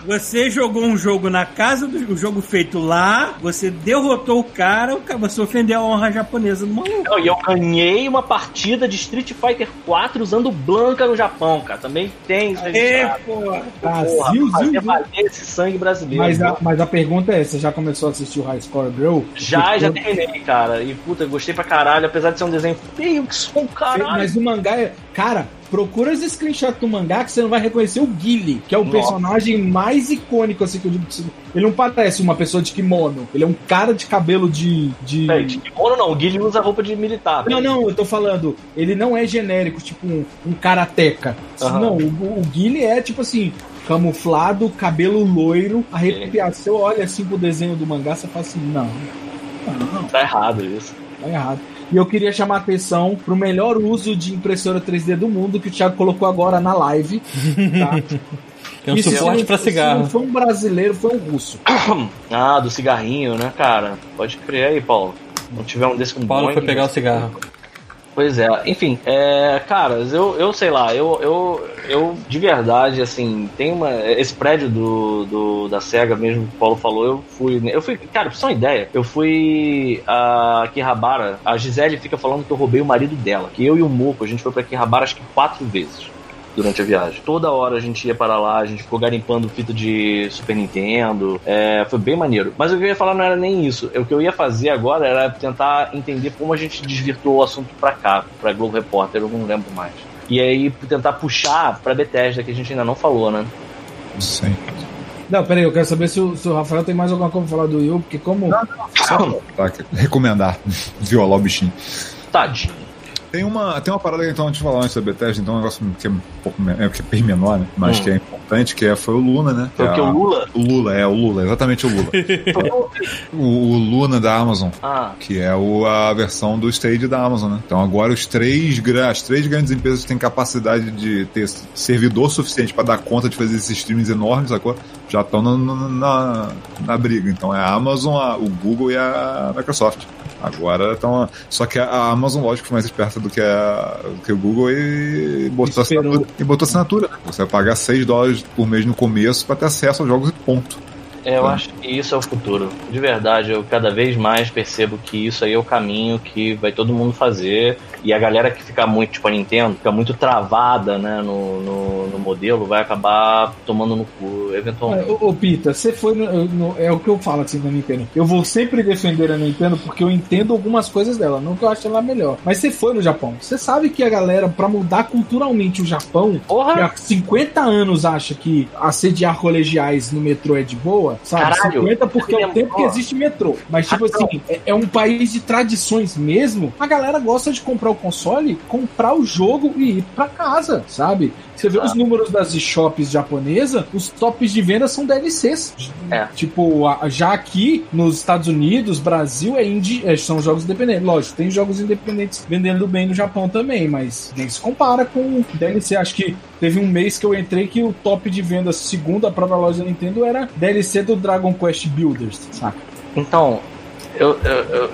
Speaker 2: Você, jogou um jogo na casa do o jogo feito lá, você derrotou o cara, o cara- você ofendeu a honra japonesa do maluco.
Speaker 5: Não, e eu ganhei uma partida de Street Fighter 4 usando Blanca no Japão, cara. Também tem isso
Speaker 2: É, porra.
Speaker 4: Brasil, Zil,
Speaker 5: valer esse sangue brasileiro.
Speaker 4: Mas a, mas a pergunta é: você já começou a assistir o High Score Girl?
Speaker 5: Já, já terminei, cara. E puta, gostei pra caralho, apesar de ser um desenho feio que sou um caralho.
Speaker 4: Mas o mangá é. Cara, procura os screenshots do mangá que você não vai reconhecer o Guile, que é o
Speaker 5: Nossa.
Speaker 4: personagem mais icônico, assim, que eu digo. Ele não parece uma pessoa de kimono. Ele é um cara de cabelo de. de...
Speaker 5: Peraí, de kimono não, o Guilherme usa roupa de militar.
Speaker 4: Não, não, eu tô falando, ele não é genérico, tipo um, um karateca.
Speaker 5: Aham.
Speaker 4: Não, o, o Guile é tipo assim, camuflado, cabelo loiro, arrepiado. Você olha assim pro desenho do mangá, você fala assim, não, não,
Speaker 5: Tá errado isso.
Speaker 4: tá errado. E eu queria chamar a atenção pro melhor uso de impressora 3D do mundo que o Thiago colocou agora na live. Tá?
Speaker 6: Tem um
Speaker 4: Isso
Speaker 6: suporte pra
Speaker 4: Se não
Speaker 6: cigarro.
Speaker 4: foi um brasileiro, foi um russo.
Speaker 5: Ah, do cigarrinho, né, cara? Pode crer aí, Paulo. Não tiver um desse com
Speaker 6: Paulo
Speaker 5: Boeing,
Speaker 6: foi pegar o cigarro.
Speaker 5: Pois é, enfim, é, caras, eu, eu sei lá, eu, eu, eu de verdade, assim, tem uma. Esse prédio do, do, da SEGA mesmo que o Paulo falou, eu fui. Eu fui, cara, pra uma ideia, eu fui a Akihabara, a Gisele fica falando que eu roubei o marido dela, que eu e o Moco, a gente foi pra Akihabara acho que quatro vezes durante a viagem. Toda hora a gente ia para lá, a gente ficou garimpando fita de Super Nintendo. É, foi bem maneiro. Mas o que eu ia falar não era nem isso. O que eu ia fazer agora era tentar entender como a gente desvirtuou o assunto pra cá, pra Globo Repórter, eu não lembro mais. E aí tentar puxar pra Bethesda, que a gente ainda não falou, né?
Speaker 3: Sim.
Speaker 4: Não, peraí, eu quero saber se o, se o Rafael tem mais alguma coisa pra falar do Yu, porque como.
Speaker 3: Tá, recomendar. Violar o bichinho.
Speaker 5: Tadinho.
Speaker 3: Tem uma, tem uma parada que então, a gente falar antes da Bethesda, então é um negócio que é um pouco é, que é bem menor, né? Mas
Speaker 5: Hum.
Speaker 3: que é importante, que é, foi o Luna, né?
Speaker 5: O que?
Speaker 3: é
Speaker 5: O Lula?
Speaker 3: O Lula, é, o Lula, exatamente o Lula. o, o Luna da Amazon.
Speaker 5: Ah,
Speaker 3: Que é o, a versão do Stage da Amazon, né? Então agora os três, as três grandes empresas que têm capacidade de ter servidor suficiente para dar conta de fazer esses streams enormes, sacou? Já estão na, na, na- na briga. Então é a Amazon, a- o Google e a Microsoft. Agora estão. Só que a Amazon, lógico, foi mais esperta do que, a, do que o Google e botou,
Speaker 4: Esperou.
Speaker 3: assinatura, e botou assinatura. Né? Você vai pagar 6 dólares por mês no começo para ter acesso aos jogos e ponto.
Speaker 5: É, eu acho que isso é o futuro. De verdade, eu cada vez mais percebo que isso aí é o caminho que vai todo mundo fazer. E a galera que fica muito, tipo a Nintendo, fica muito travada né, no, no, no modelo, vai acabar tomando no cu, eventualmente.
Speaker 4: Ô, ô Pita, você foi no, no- É o que eu falo assim da Nintendo. Eu vou sempre defender a Nintendo porque eu entendo algumas coisas dela, não que eu acho ela melhor. Mas você foi no Japão. Você sabe que a galera, pra mudar culturalmente o Japão, que
Speaker 5: Porra!
Speaker 4: há 50 anos acha que assediar colegiais no metrô é de boa, sabe?
Speaker 5: Caralho,
Speaker 4: 50 porque é o tempo que existe metrô. Mas, tipo assim, é, é um país de tradições mesmo. A galera gosta de comprar o console, comprar o jogo e ir pra casa, sabe? Você vê
Speaker 5: Ah.
Speaker 4: os números das shops japonesas, os tops de venda são DLCs.
Speaker 5: É.
Speaker 4: Tipo, já aqui nos Estados Unidos, Brasil, é indie, é, são jogos independentes. Lógico, tem jogos independentes vendendo bem no Japão também, mas nem se compara com DLC. Acho que teve um mês que eu entrei que o top de vendas, segundo a própria loja da Nintendo, era DLC do Dragon Quest Builders, saca?
Speaker 5: Então, Eu, eu, eu,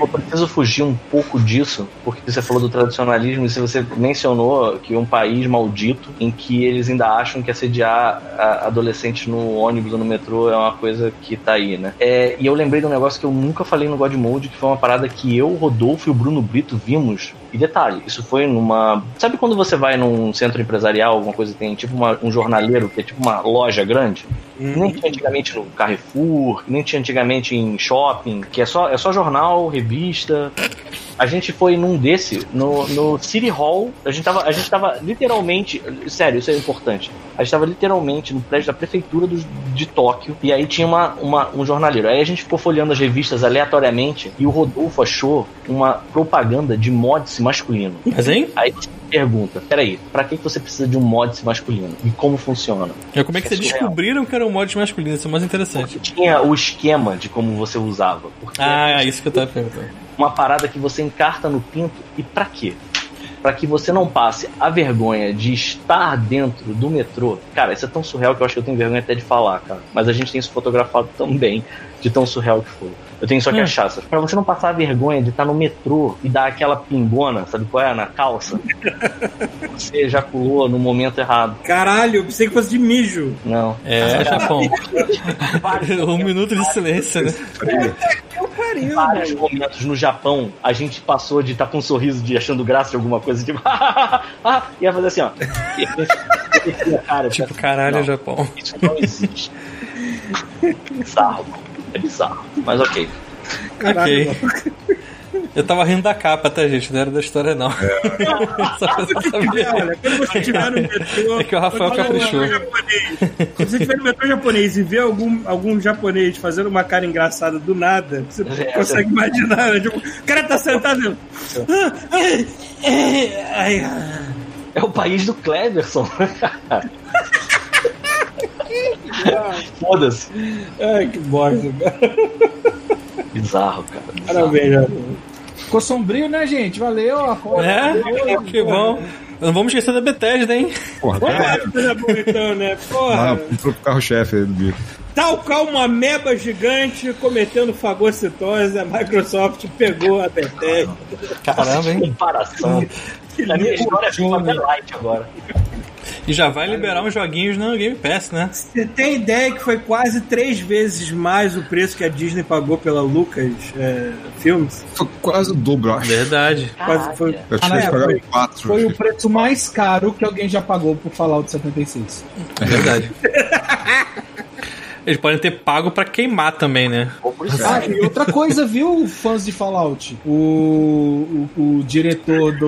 Speaker 5: eu, preciso fugir um pouco disso, porque você falou do tradicionalismo e você mencionou que um país maldito em que eles ainda acham que assediar adolescentes no ônibus ou no metrô é uma coisa que tá aí, né? É, e eu lembrei de um negócio que eu nunca falei no God Mode, que foi uma parada que eu, Rodolfo e o Bruno Brito vimos. E detalhe, isso foi numa. Sabe quando você vai num centro empresarial, alguma coisa tem tipo uma- um jornaleiro, que é tipo uma loja grande? Que nem tinha antigamente no Carrefour, nem tinha antigamente em shopping, que é só, é só jornal, revista. A gente foi num desse, no, no City Hall. A gente, tava, a gente tava literalmente. Sério, isso é importante. A gente tava literalmente no prédio da prefeitura do- de Tóquio. E aí tinha uma, uma- um jornaleiro. Aí a gente ficou folheando as revistas aleatoriamente. E o Rodolfo achou uma propaganda de mods masculino.
Speaker 6: Mas, hein?
Speaker 5: Aí pergunta: peraí, pra que você precisa de um mods masculino? E como funciona?
Speaker 6: É como é que
Speaker 5: É
Speaker 6: vocês
Speaker 5: surreal.
Speaker 6: descobriram que eram mods masculinos? Isso é mais interessante.
Speaker 5: Tinha o esquema de como você usava. Porque
Speaker 6: Ah, isso que eu tava perguntando.
Speaker 5: Uma parada que você encarta no pinto e pra quê? Pra que você não passe a vergonha de estar dentro do metrô. Cara, isso é tão surreal que eu acho que eu tenho vergonha até de falar, cara. Mas a gente tem isso fotografado também, de tão surreal que foi. Eu tenho só que achar, essas. Pra você não passar a vergonha de estar no metrô e dar aquela pingona, sabe qual é? Na calça. Você ejaculou no momento errado.
Speaker 2: Caralho, eu pensei que fosse de mijo.
Speaker 5: Não.
Speaker 6: É, Japão. um minuto de silêncio, né?
Speaker 2: Pariu,
Speaker 5: vários momentos no Japão, a gente passou de estar com um sorriso de achando graça de alguma coisa, tipo, ah, ia fazer assim, ó. Cara,
Speaker 6: Tipo, caralho,
Speaker 5: não,
Speaker 6: Japão.
Speaker 5: Isso não existe. bizarro. É bizarro. Mas ok.
Speaker 2: Caralho.
Speaker 6: Ok. Eu tava rindo da capa, tá, gente? Não era da história, não.
Speaker 2: Quando você estiver no metrô.
Speaker 6: É que o Rafael caprichou.
Speaker 2: Quando você estiver no metrô japonês e ver algum, algum japonês fazendo uma cara engraçada do nada, você
Speaker 5: É,
Speaker 2: consegue imaginar, né? Tipo, o cara tá sentado. Ah, ai, ai, ai.
Speaker 5: É o país do Cleverson. Foda-se.
Speaker 2: Ai, que bosta, cara.
Speaker 5: Bizarro, cara. Bizarro.
Speaker 2: Parabéns, já.
Speaker 4: Ficou sombrio, né, gente? Valeu. apoio.
Speaker 6: É? Que bom. Não vamos esquecer da Bethesda, hein?
Speaker 3: Porra,
Speaker 2: Vamos
Speaker 3: tá
Speaker 2: lá, coisa boa então, né? Porra.
Speaker 3: lá pro carro-chefe aí do bico.
Speaker 2: Tal qual uma meba gigante cometendo fagocitose, a Microsoft pegou a Bethesda.
Speaker 6: Caramba, hein?
Speaker 5: Comparação. A minha história ficou até light agora.
Speaker 6: E já vai liberar uns joguinhos no Game Pass, né?
Speaker 2: Você tem ideia que foi quase três vezes mais o preço que a Disney pagou pela Lucas é, Filmes?
Speaker 3: Foi quase o dobro, acho.
Speaker 6: Verdade.
Speaker 2: Quase foi.
Speaker 3: Eu acho que eles
Speaker 4: é,
Speaker 3: pagaram
Speaker 4: foi-
Speaker 3: quatro.
Speaker 4: Foi o preço mais caro que alguém já pagou por Fallout 76.
Speaker 6: Verdade. Eles podem ter pago pra queimar também, né?
Speaker 4: Ah, e outra coisa, viu, fãs de Fallout? O, o, o diretor do.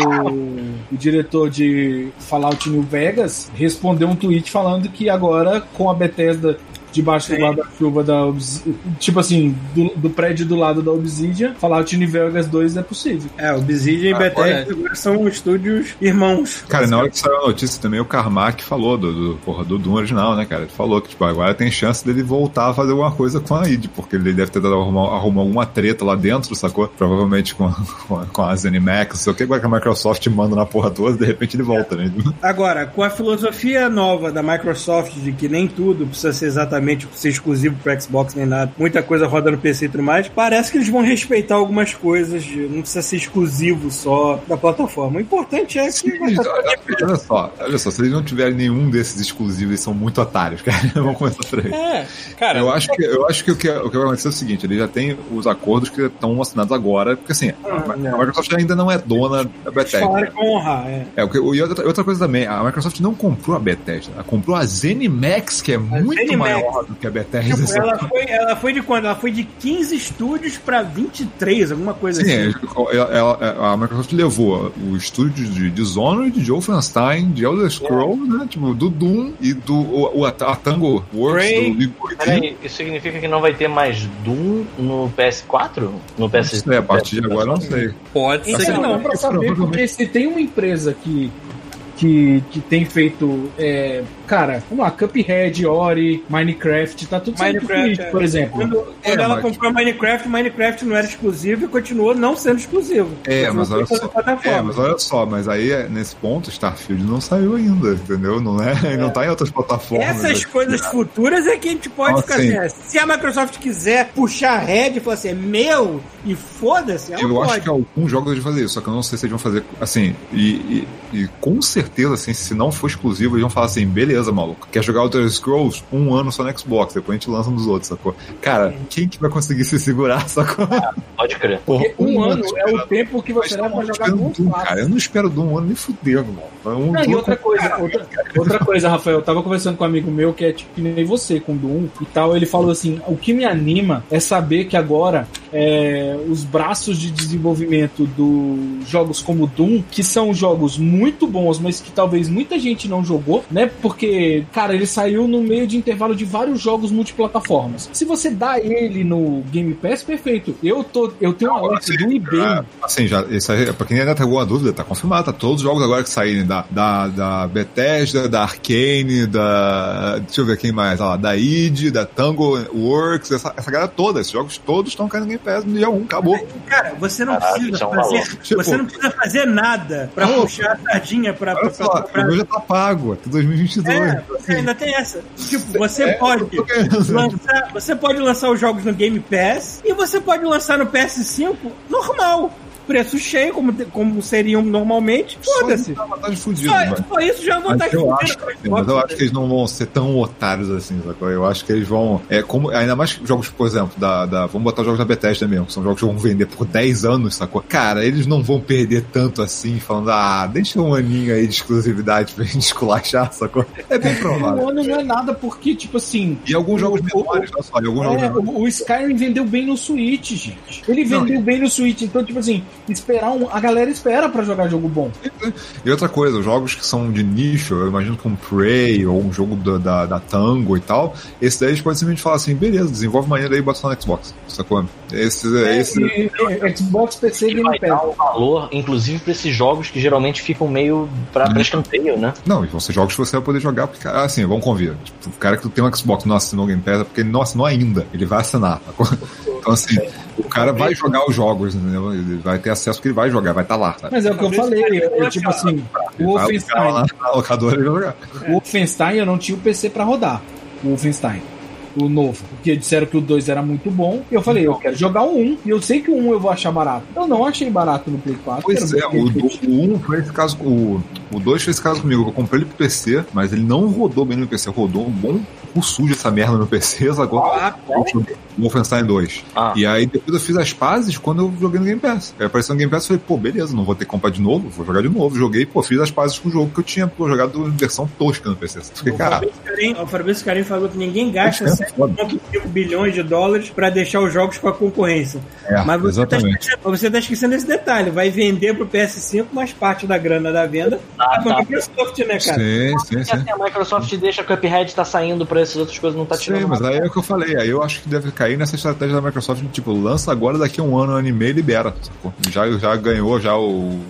Speaker 4: O diretor de Fallout New Vegas respondeu um tweet falando que agora, com a Bethesda debaixo do guarda-chuva da Obs- Tipo assim, do, do prédio do lado da Obsidian, Fallout New Vegas 2 é possível.
Speaker 2: É, Obsidian e
Speaker 3: Ah,
Speaker 2: Bethesda agora são estúdios irmãos.
Speaker 3: Cara, na hora que saiu a notícia também, o Carmack falou do, do, porra, do Doom original, né, cara? Ele falou que, tipo, agora tem chance dele voltar a fazer alguma coisa com a id, porque ele deve ter dado arrumar, arrumar alguma treta lá dentro, sacou? Provavelmente com, com, a- com a ZeniMax, não sei o que, agora que a Microsoft manda na porra toda, de repente ele volta, né?
Speaker 2: Agora, com a filosofia nova da Microsoft de que nem tudo precisa ser exatamente ser exclusivo para Xbox nem nada, muita coisa roda no PC e tudo mais, parece que eles vão respeitar algumas coisas, de- não precisa ser exclusivo só da plataforma. O importante é que estar tudo
Speaker 3: olha só, olha só, se eles não tiverem nenhum desses exclusivos, eles são muito otários, cara. Vamos começar por aí.
Speaker 6: É, cara.
Speaker 3: Eu acho que, eu acho que o, que o que vai acontecer é o seguinte: ele já tem os acordos que estão assinados agora, porque assim, a, a Microsoft ainda não é dona da Bethesda.
Speaker 2: falaram com honrar, é.
Speaker 3: É, o que- e outra, outra coisa também, a Microsoft não comprou a Bethesda, ela comprou a ZeniMax, que é muito
Speaker 2: ZeniMax.
Speaker 3: maior do que a Bethesda.
Speaker 2: Tipo, ela, foi, ela foi de quando? Ela foi de 15 estúdios pra 23, alguma coisa
Speaker 3: Sim,
Speaker 2: assim.
Speaker 3: é, ela- ela- a Microsoft levou o estúdio de Dishonored, de Wolfenstein, de Elder Scrolls, né? Tipo, do Doom e do o, o- a Tango Works
Speaker 2: Prey.
Speaker 3: do Liberty.
Speaker 5: Peraí, isso significa que não vai ter mais Doom no PS4? No
Speaker 3: Não
Speaker 5: PS...
Speaker 3: sei, a partir de agora eu não sei.
Speaker 6: Pode ser que
Speaker 4: Assim, não
Speaker 6: não.
Speaker 4: pra saber, porque se tem uma empresa que, que, que tem feito é, cara, vamos lá, Cuphead, Ori, Minecraft, tá tudo
Speaker 2: Minecraft,
Speaker 4: Switch,
Speaker 2: é.
Speaker 4: por exemplo.
Speaker 2: Quando, quando
Speaker 3: É,
Speaker 2: ela
Speaker 3: mas-
Speaker 2: comprou Minecraft, Minecraft não era exclusivo e continuou não sendo exclusivo.
Speaker 3: É, mas olha só. É, mas olha só, mas aí é, nesse ponto, Starfield não saiu ainda, entendeu? Não é, Ele não tá em outras plataformas.
Speaker 2: Essas coisas futuras é que a gente pode
Speaker 3: Ah,
Speaker 2: ficar
Speaker 3: sim.
Speaker 2: assim. é, Se a Microsoft quiser puxar a rede e falar assim, é meu, e foda-se, ela
Speaker 3: Eu
Speaker 2: pode.
Speaker 3: acho que alguns jogos eles vão fazer isso, só que eu não sei se eles vão fazer assim. E, e- e com certeza, assim, se não for exclusivo, eles vão falar assim: beleza, maluco, quer jogar Elder Scrolls? Um ano só no Xbox, depois a gente lança nos outros, sacou? Cara, quem que vai conseguir se segurar, sacou?
Speaker 5: Pode crer.
Speaker 3: Porra,
Speaker 4: Porque um ano é o tempo que você leva pra
Speaker 3: eu
Speaker 4: jogar com
Speaker 3: Doom, cara. Eu não espero Doom um ano nem fudendo, mano. Um,
Speaker 4: Não, e outra coisa, outra, outra coisa, Rafael, eu tava conversando com um amigo meu que é tipo que nem você, com Doom e tal. Ele falou assim: o que me anima é saber que agora é, os braços de desenvolvimento dos jogos como Doom, que são jogos muito bons, mas que talvez muita gente não jogou, né? Porque, cara, ele saiu no meio de intervalo de vários jogos multiplataformas. Se você dá ele no Game Pass, perfeito. Eu, tô, eu tenho uma lista do eBay.
Speaker 3: Ah, Assim, já, isso aí, pra quem ainda tem alguma dúvida, tá confirmado, tá? Todos os jogos agora que saírem da, da, da Bethesda, da Arcane, da. Deixa eu ver quem mais, ó, da id, da Tango Works, essa, essa galera toda, esses jogos todos estão caindo no Game Pass no dia 1, acabou.
Speaker 2: Cara, você não
Speaker 5: Caralho,
Speaker 2: precisa
Speaker 5: isso é um
Speaker 2: fazer.
Speaker 3: Tipo-
Speaker 2: você não precisa fazer nada pra
Speaker 3: Não.
Speaker 2: puxar a sardinha pra, pra, pra,
Speaker 3: só,
Speaker 2: pra-
Speaker 3: o meu já tá pago, até 2022.
Speaker 2: É, você ainda tem essa. Tipo, você
Speaker 3: É,
Speaker 2: pode lançar, você pode lançar os jogos no Game Pass e você pode lançar no PS5 normal. Preço cheio, como, como seriam normalmente. Foda-se.
Speaker 3: Só uma
Speaker 2: Só,
Speaker 3: mano.
Speaker 2: só isso já é
Speaker 3: Mas
Speaker 2: vantagem
Speaker 3: eu acho, mas eu acho que eles não vão ser tão otários assim, sacou? Eu acho que eles vão. É como, ainda mais jogos, por exemplo, da, da. Vamos botar os jogos da Bethesda mesmo, que são jogos que vão vender por 10 anos, sacou? Cara, eles não vão perder tanto assim, falando, ah, deixa um aninho aí de exclusividade pra gente esculachar, sacou? É bem
Speaker 4: Um
Speaker 3: provável.
Speaker 4: ano não é nada, porque, tipo assim,
Speaker 3: E alguns jogos menores, olha só, e alguns jogos
Speaker 4: É,
Speaker 3: menores.
Speaker 4: o, o Skyrim vendeu bem no Switch, gente. Ele
Speaker 3: Não,
Speaker 4: vendeu bem no Switch, então, tipo assim, esperar um. A galera espera pra jogar jogo bom.
Speaker 3: E outra coisa, os jogos que são de nicho, eu imagino como Prey ou um jogo da, da, da Tango e tal, esse daí eles podem simplesmente falar assim, beleza, desenvolve maneira aí e bota só no Xbox, sacou? Esse, esse,
Speaker 4: E- e- Xbox, PC e
Speaker 5: vai
Speaker 4: Game
Speaker 5: dar
Speaker 4: Pass.
Speaker 5: um valor, inclusive, pra esses jogos que geralmente ficam meio pra, pra escanteio, né?
Speaker 3: Não, e vão ser jogos que você vai poder jogar, porque, cara, assim, vamos convir. Tipo, o cara que tem um Xbox não assinou o Game Pass é porque ele não assinou ainda. Ele vai assinar. sacou? Então, assim, o cara vai jogar os jogos, entendeu? Ele vai ter acesso porque ele vai jogar, vai estar lá. Sabe?
Speaker 4: Mas é o que eu falei, é, é tipo assim, o
Speaker 3: vai
Speaker 4: Wolfenstein,
Speaker 3: ficar lá na locadora vai jogar.
Speaker 4: o Wolfenstein eu não tinha o PC pra rodar. O Wolfenstein. O novo. Porque disseram que o 2 era muito bom. E eu falei, eu quero jogar o 1. E eu sei que o 1 eu vou achar barato. Eu não achei barato no Play 4.
Speaker 3: Pois é, o,
Speaker 4: divertido.
Speaker 3: o 1 foi esse caso, o, o 2 foi esse caso comigo. Eu comprei ele pro PC, mas ele não rodou bem no PC. Rodou um bom cu sujo essa merda no PC, agora
Speaker 2: Ah,
Speaker 3: o Wolfenstein 2.
Speaker 5: Ah.
Speaker 3: E aí depois eu fiz as pazes quando eu joguei no Game Pass. Aí apareceu no Game Pass e falei, pô, beleza, não vou ter que comprar de novo, vou jogar de novo. Joguei, pô, fiz as pazes com o jogo que eu tinha pô, jogado em versão tosca no PC. Fiquei,
Speaker 2: O
Speaker 3: cara,
Speaker 2: O Fabrício Carim falou que ninguém gasta. 7,5 bilhões de dólares pra deixar os jogos com a concorrência.
Speaker 3: é,
Speaker 2: Mas você tá,
Speaker 3: exatamente.
Speaker 2: esquecendo, tá esquecendo esse detalhe. Vai vender pro PS5, mas parte da grana da venda
Speaker 5: Ah, tá.
Speaker 2: Microsoft, né, cara?
Speaker 3: Sim, sim, sim.
Speaker 5: assim, a Microsoft deixa a Cuphead tá saindo pra essas outras coisas, não tá tirando
Speaker 3: Sim, mas aí é o que eu falei. Aí eu acho que deve cair nessa estratégia da Microsoft, de, tipo, lança agora, daqui a um ano, um ano e meio, libera. sacou? Já, já ganhou já o,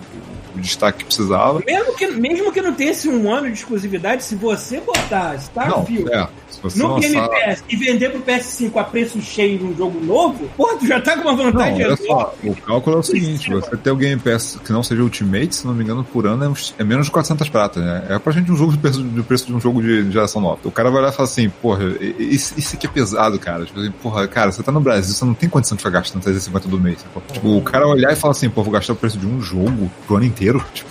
Speaker 3: o destaque que precisava.
Speaker 2: Mesmo que, mesmo que não tenha esse um ano de exclusividade, se você botar
Speaker 3: Não,
Speaker 2: Starfield
Speaker 3: é.
Speaker 2: No Game. Pass e vender pro PS5 a preço cheio num jogo novo, porra, tu já tá com uma
Speaker 3: Não,
Speaker 2: vantagem
Speaker 3: olha
Speaker 2: enorme.
Speaker 3: só, o cálculo é o seguinte, você ter o Game Pass que não seja Ultimate, se não me engano, por ano é, uns- é menos de 400 pratas, né? É pra gente um jogo de preço, de preço de um jogo de geração nova. O cara vai olhar e fala assim, porra, isso, isso aqui é pesado, cara. Tipo assim, porra, cara, você tá no Brasil, você não tem condição de ficar gastando 350 do mês. Tipo, o cara olhar e falar assim, pô, vou gastar o preço de um jogo pro ano inteiro. Tipo,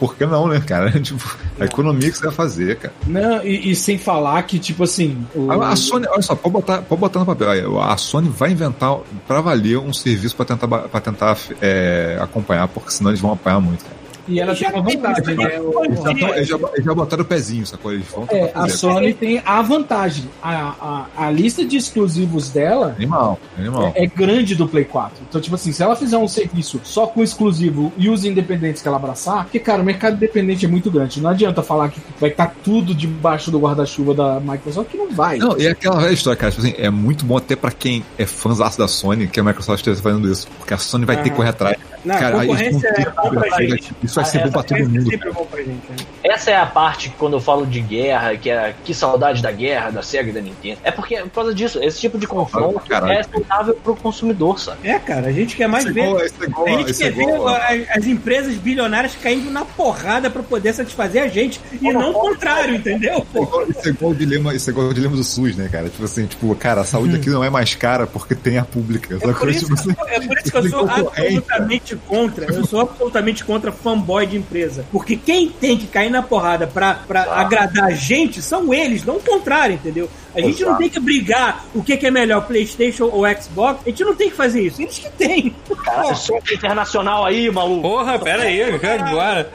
Speaker 3: por que não, né, cara? Tipo, a economia que você vai fazer, cara.
Speaker 4: Não, e, e sem falar que, tipo assim. O,
Speaker 3: A, a Sony, olha só, pode botar, pode botar no papel. A Sony vai inventar pra valer um serviço pra tentar, pra tentar é, acompanhar, porque senão eles vão apanhar muito. Cara.
Speaker 4: E ela tem uma vantagem, né?
Speaker 3: Eles já, já, eles já botaram o pezinho, sacou? Eles vão
Speaker 4: É, a. Sony tem a vantagem. A, a, a lista de exclusivos dela
Speaker 3: Animal, animal.
Speaker 4: é grande do Play 4. Então, tipo assim, se ela fizer um serviço só com exclusivo e os independentes que ela abraçar, porque, cara, o mercado independente é muito grande. Não adianta falar que vai estar tudo debaixo do guarda-chuva da Microsoft, que não vai.
Speaker 3: Não, e é aquela velha história, cara. Tipo assim, é muito bom até pra quem é fãzaço da Sony que a Microsoft esteja fazendo isso. Porque a Sony vai ter que correr atrás.
Speaker 2: Não,
Speaker 3: Cara,
Speaker 2: concorrência
Speaker 3: isso
Speaker 2: é
Speaker 3: vai
Speaker 2: bom pra
Speaker 3: ser-
Speaker 2: gente.
Speaker 3: Isso vai ser
Speaker 5: Ah,
Speaker 3: bom pra todo mundo.
Speaker 2: sempre é bom pra gente.
Speaker 5: Essa é a parte que quando eu falo de guerra, que é que saudade da guerra, da SEGA e da Nintendo. É porque, por causa disso, esse tipo de confronto
Speaker 3: Caralho.
Speaker 5: é saudável pro consumidor, sabe?
Speaker 2: É, cara, a gente quer mais
Speaker 3: Isso é
Speaker 2: ver.
Speaker 3: é igual-
Speaker 2: a gente
Speaker 3: é
Speaker 2: quer ver
Speaker 3: igual-
Speaker 2: as, as empresas bilionárias caindo na porrada pra poder satisfazer a gente. E não o contrário, entendeu?
Speaker 3: Isso é igual o dilema, isso é igual o dilema do SUS, né, cara? Tipo assim, tipo, cara, a saúde aqui não é mais cara porque tem a pública.
Speaker 2: É por, isso, é por isso que eu sou
Speaker 3: concorrente,
Speaker 2: absolutamente contra. Eu sou absolutamente contra fanboy de empresa. Porque quem tem que cair na porrada pra, pra agradar a gente são eles, não o contrário, entendeu? A gente não
Speaker 5: Exato.
Speaker 2: tem que brigar o que, que é melhor, PlayStation ou Xbox. A gente não tem que fazer isso. Eles que têm.
Speaker 5: Cara, som internacional aí, maluco.
Speaker 6: Porra, pera aí, agora.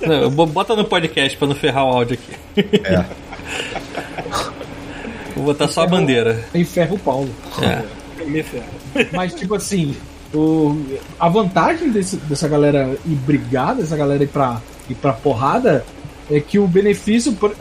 Speaker 6: Não, bo- bota no podcast pra não ferrar o áudio aqui.
Speaker 3: É.
Speaker 6: Vou botar só a bandeira.
Speaker 4: Enferra o Paulo.
Speaker 6: É.
Speaker 2: Me ferro.
Speaker 4: Mas, tipo assim, o, a vantagem desse- dessa galera ir brigar, dessa galera ir pra, ir pra porrada, é que o benefício, por-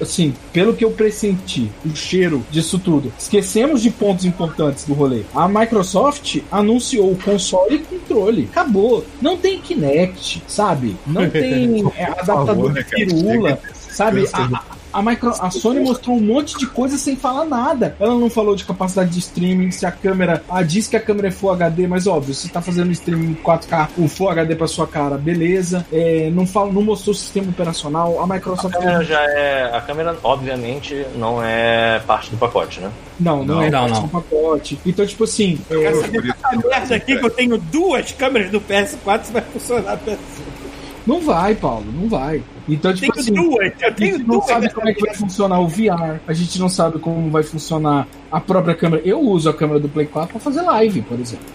Speaker 4: assim, pelo que eu pressenti, o cheiro disso tudo, esquecemos de pontos importantes do rolê. A Microsoft anunciou o console e controle. Acabou. Não tem Kinect, sabe? Não tem é, adaptador
Speaker 3: favor,
Speaker 4: de
Speaker 3: né,
Speaker 4: pirula. Sabe,
Speaker 3: Pensa no-
Speaker 4: a, a, micro, a Sony mostrou um monte de coisa sem falar nada. Ela não falou de capacidade de streaming, se a câmera. Ah, diz que a câmera é Full HD, mas óbvio, se tá fazendo streaming em 4K, o Full HD pra sua cara, beleza. É, não, fala, não mostrou o sistema operacional. A
Speaker 5: A
Speaker 4: Microsoft.
Speaker 5: câmera já é. A câmera, obviamente, não é parte do pacote, né?
Speaker 4: Não, não,
Speaker 3: Não,
Speaker 4: é
Speaker 6: não,
Speaker 4: parte
Speaker 6: não.
Speaker 4: do pacote. Então, tipo assim. é,
Speaker 2: Quero saber dessa merda aqui que eu tenho duas câmeras do PS4 se vai funcionar.
Speaker 4: não vai, Paulo, não vai. Então, tipo
Speaker 2: tenho
Speaker 4: assim.
Speaker 2: duas, eu
Speaker 4: A
Speaker 2: tenho
Speaker 4: gente não sabe como é que vai funcionar o VR, a gente não sabe como vai funcionar a própria câmera. Eu uso a câmera do Play 4 pra fazer live, por exemplo.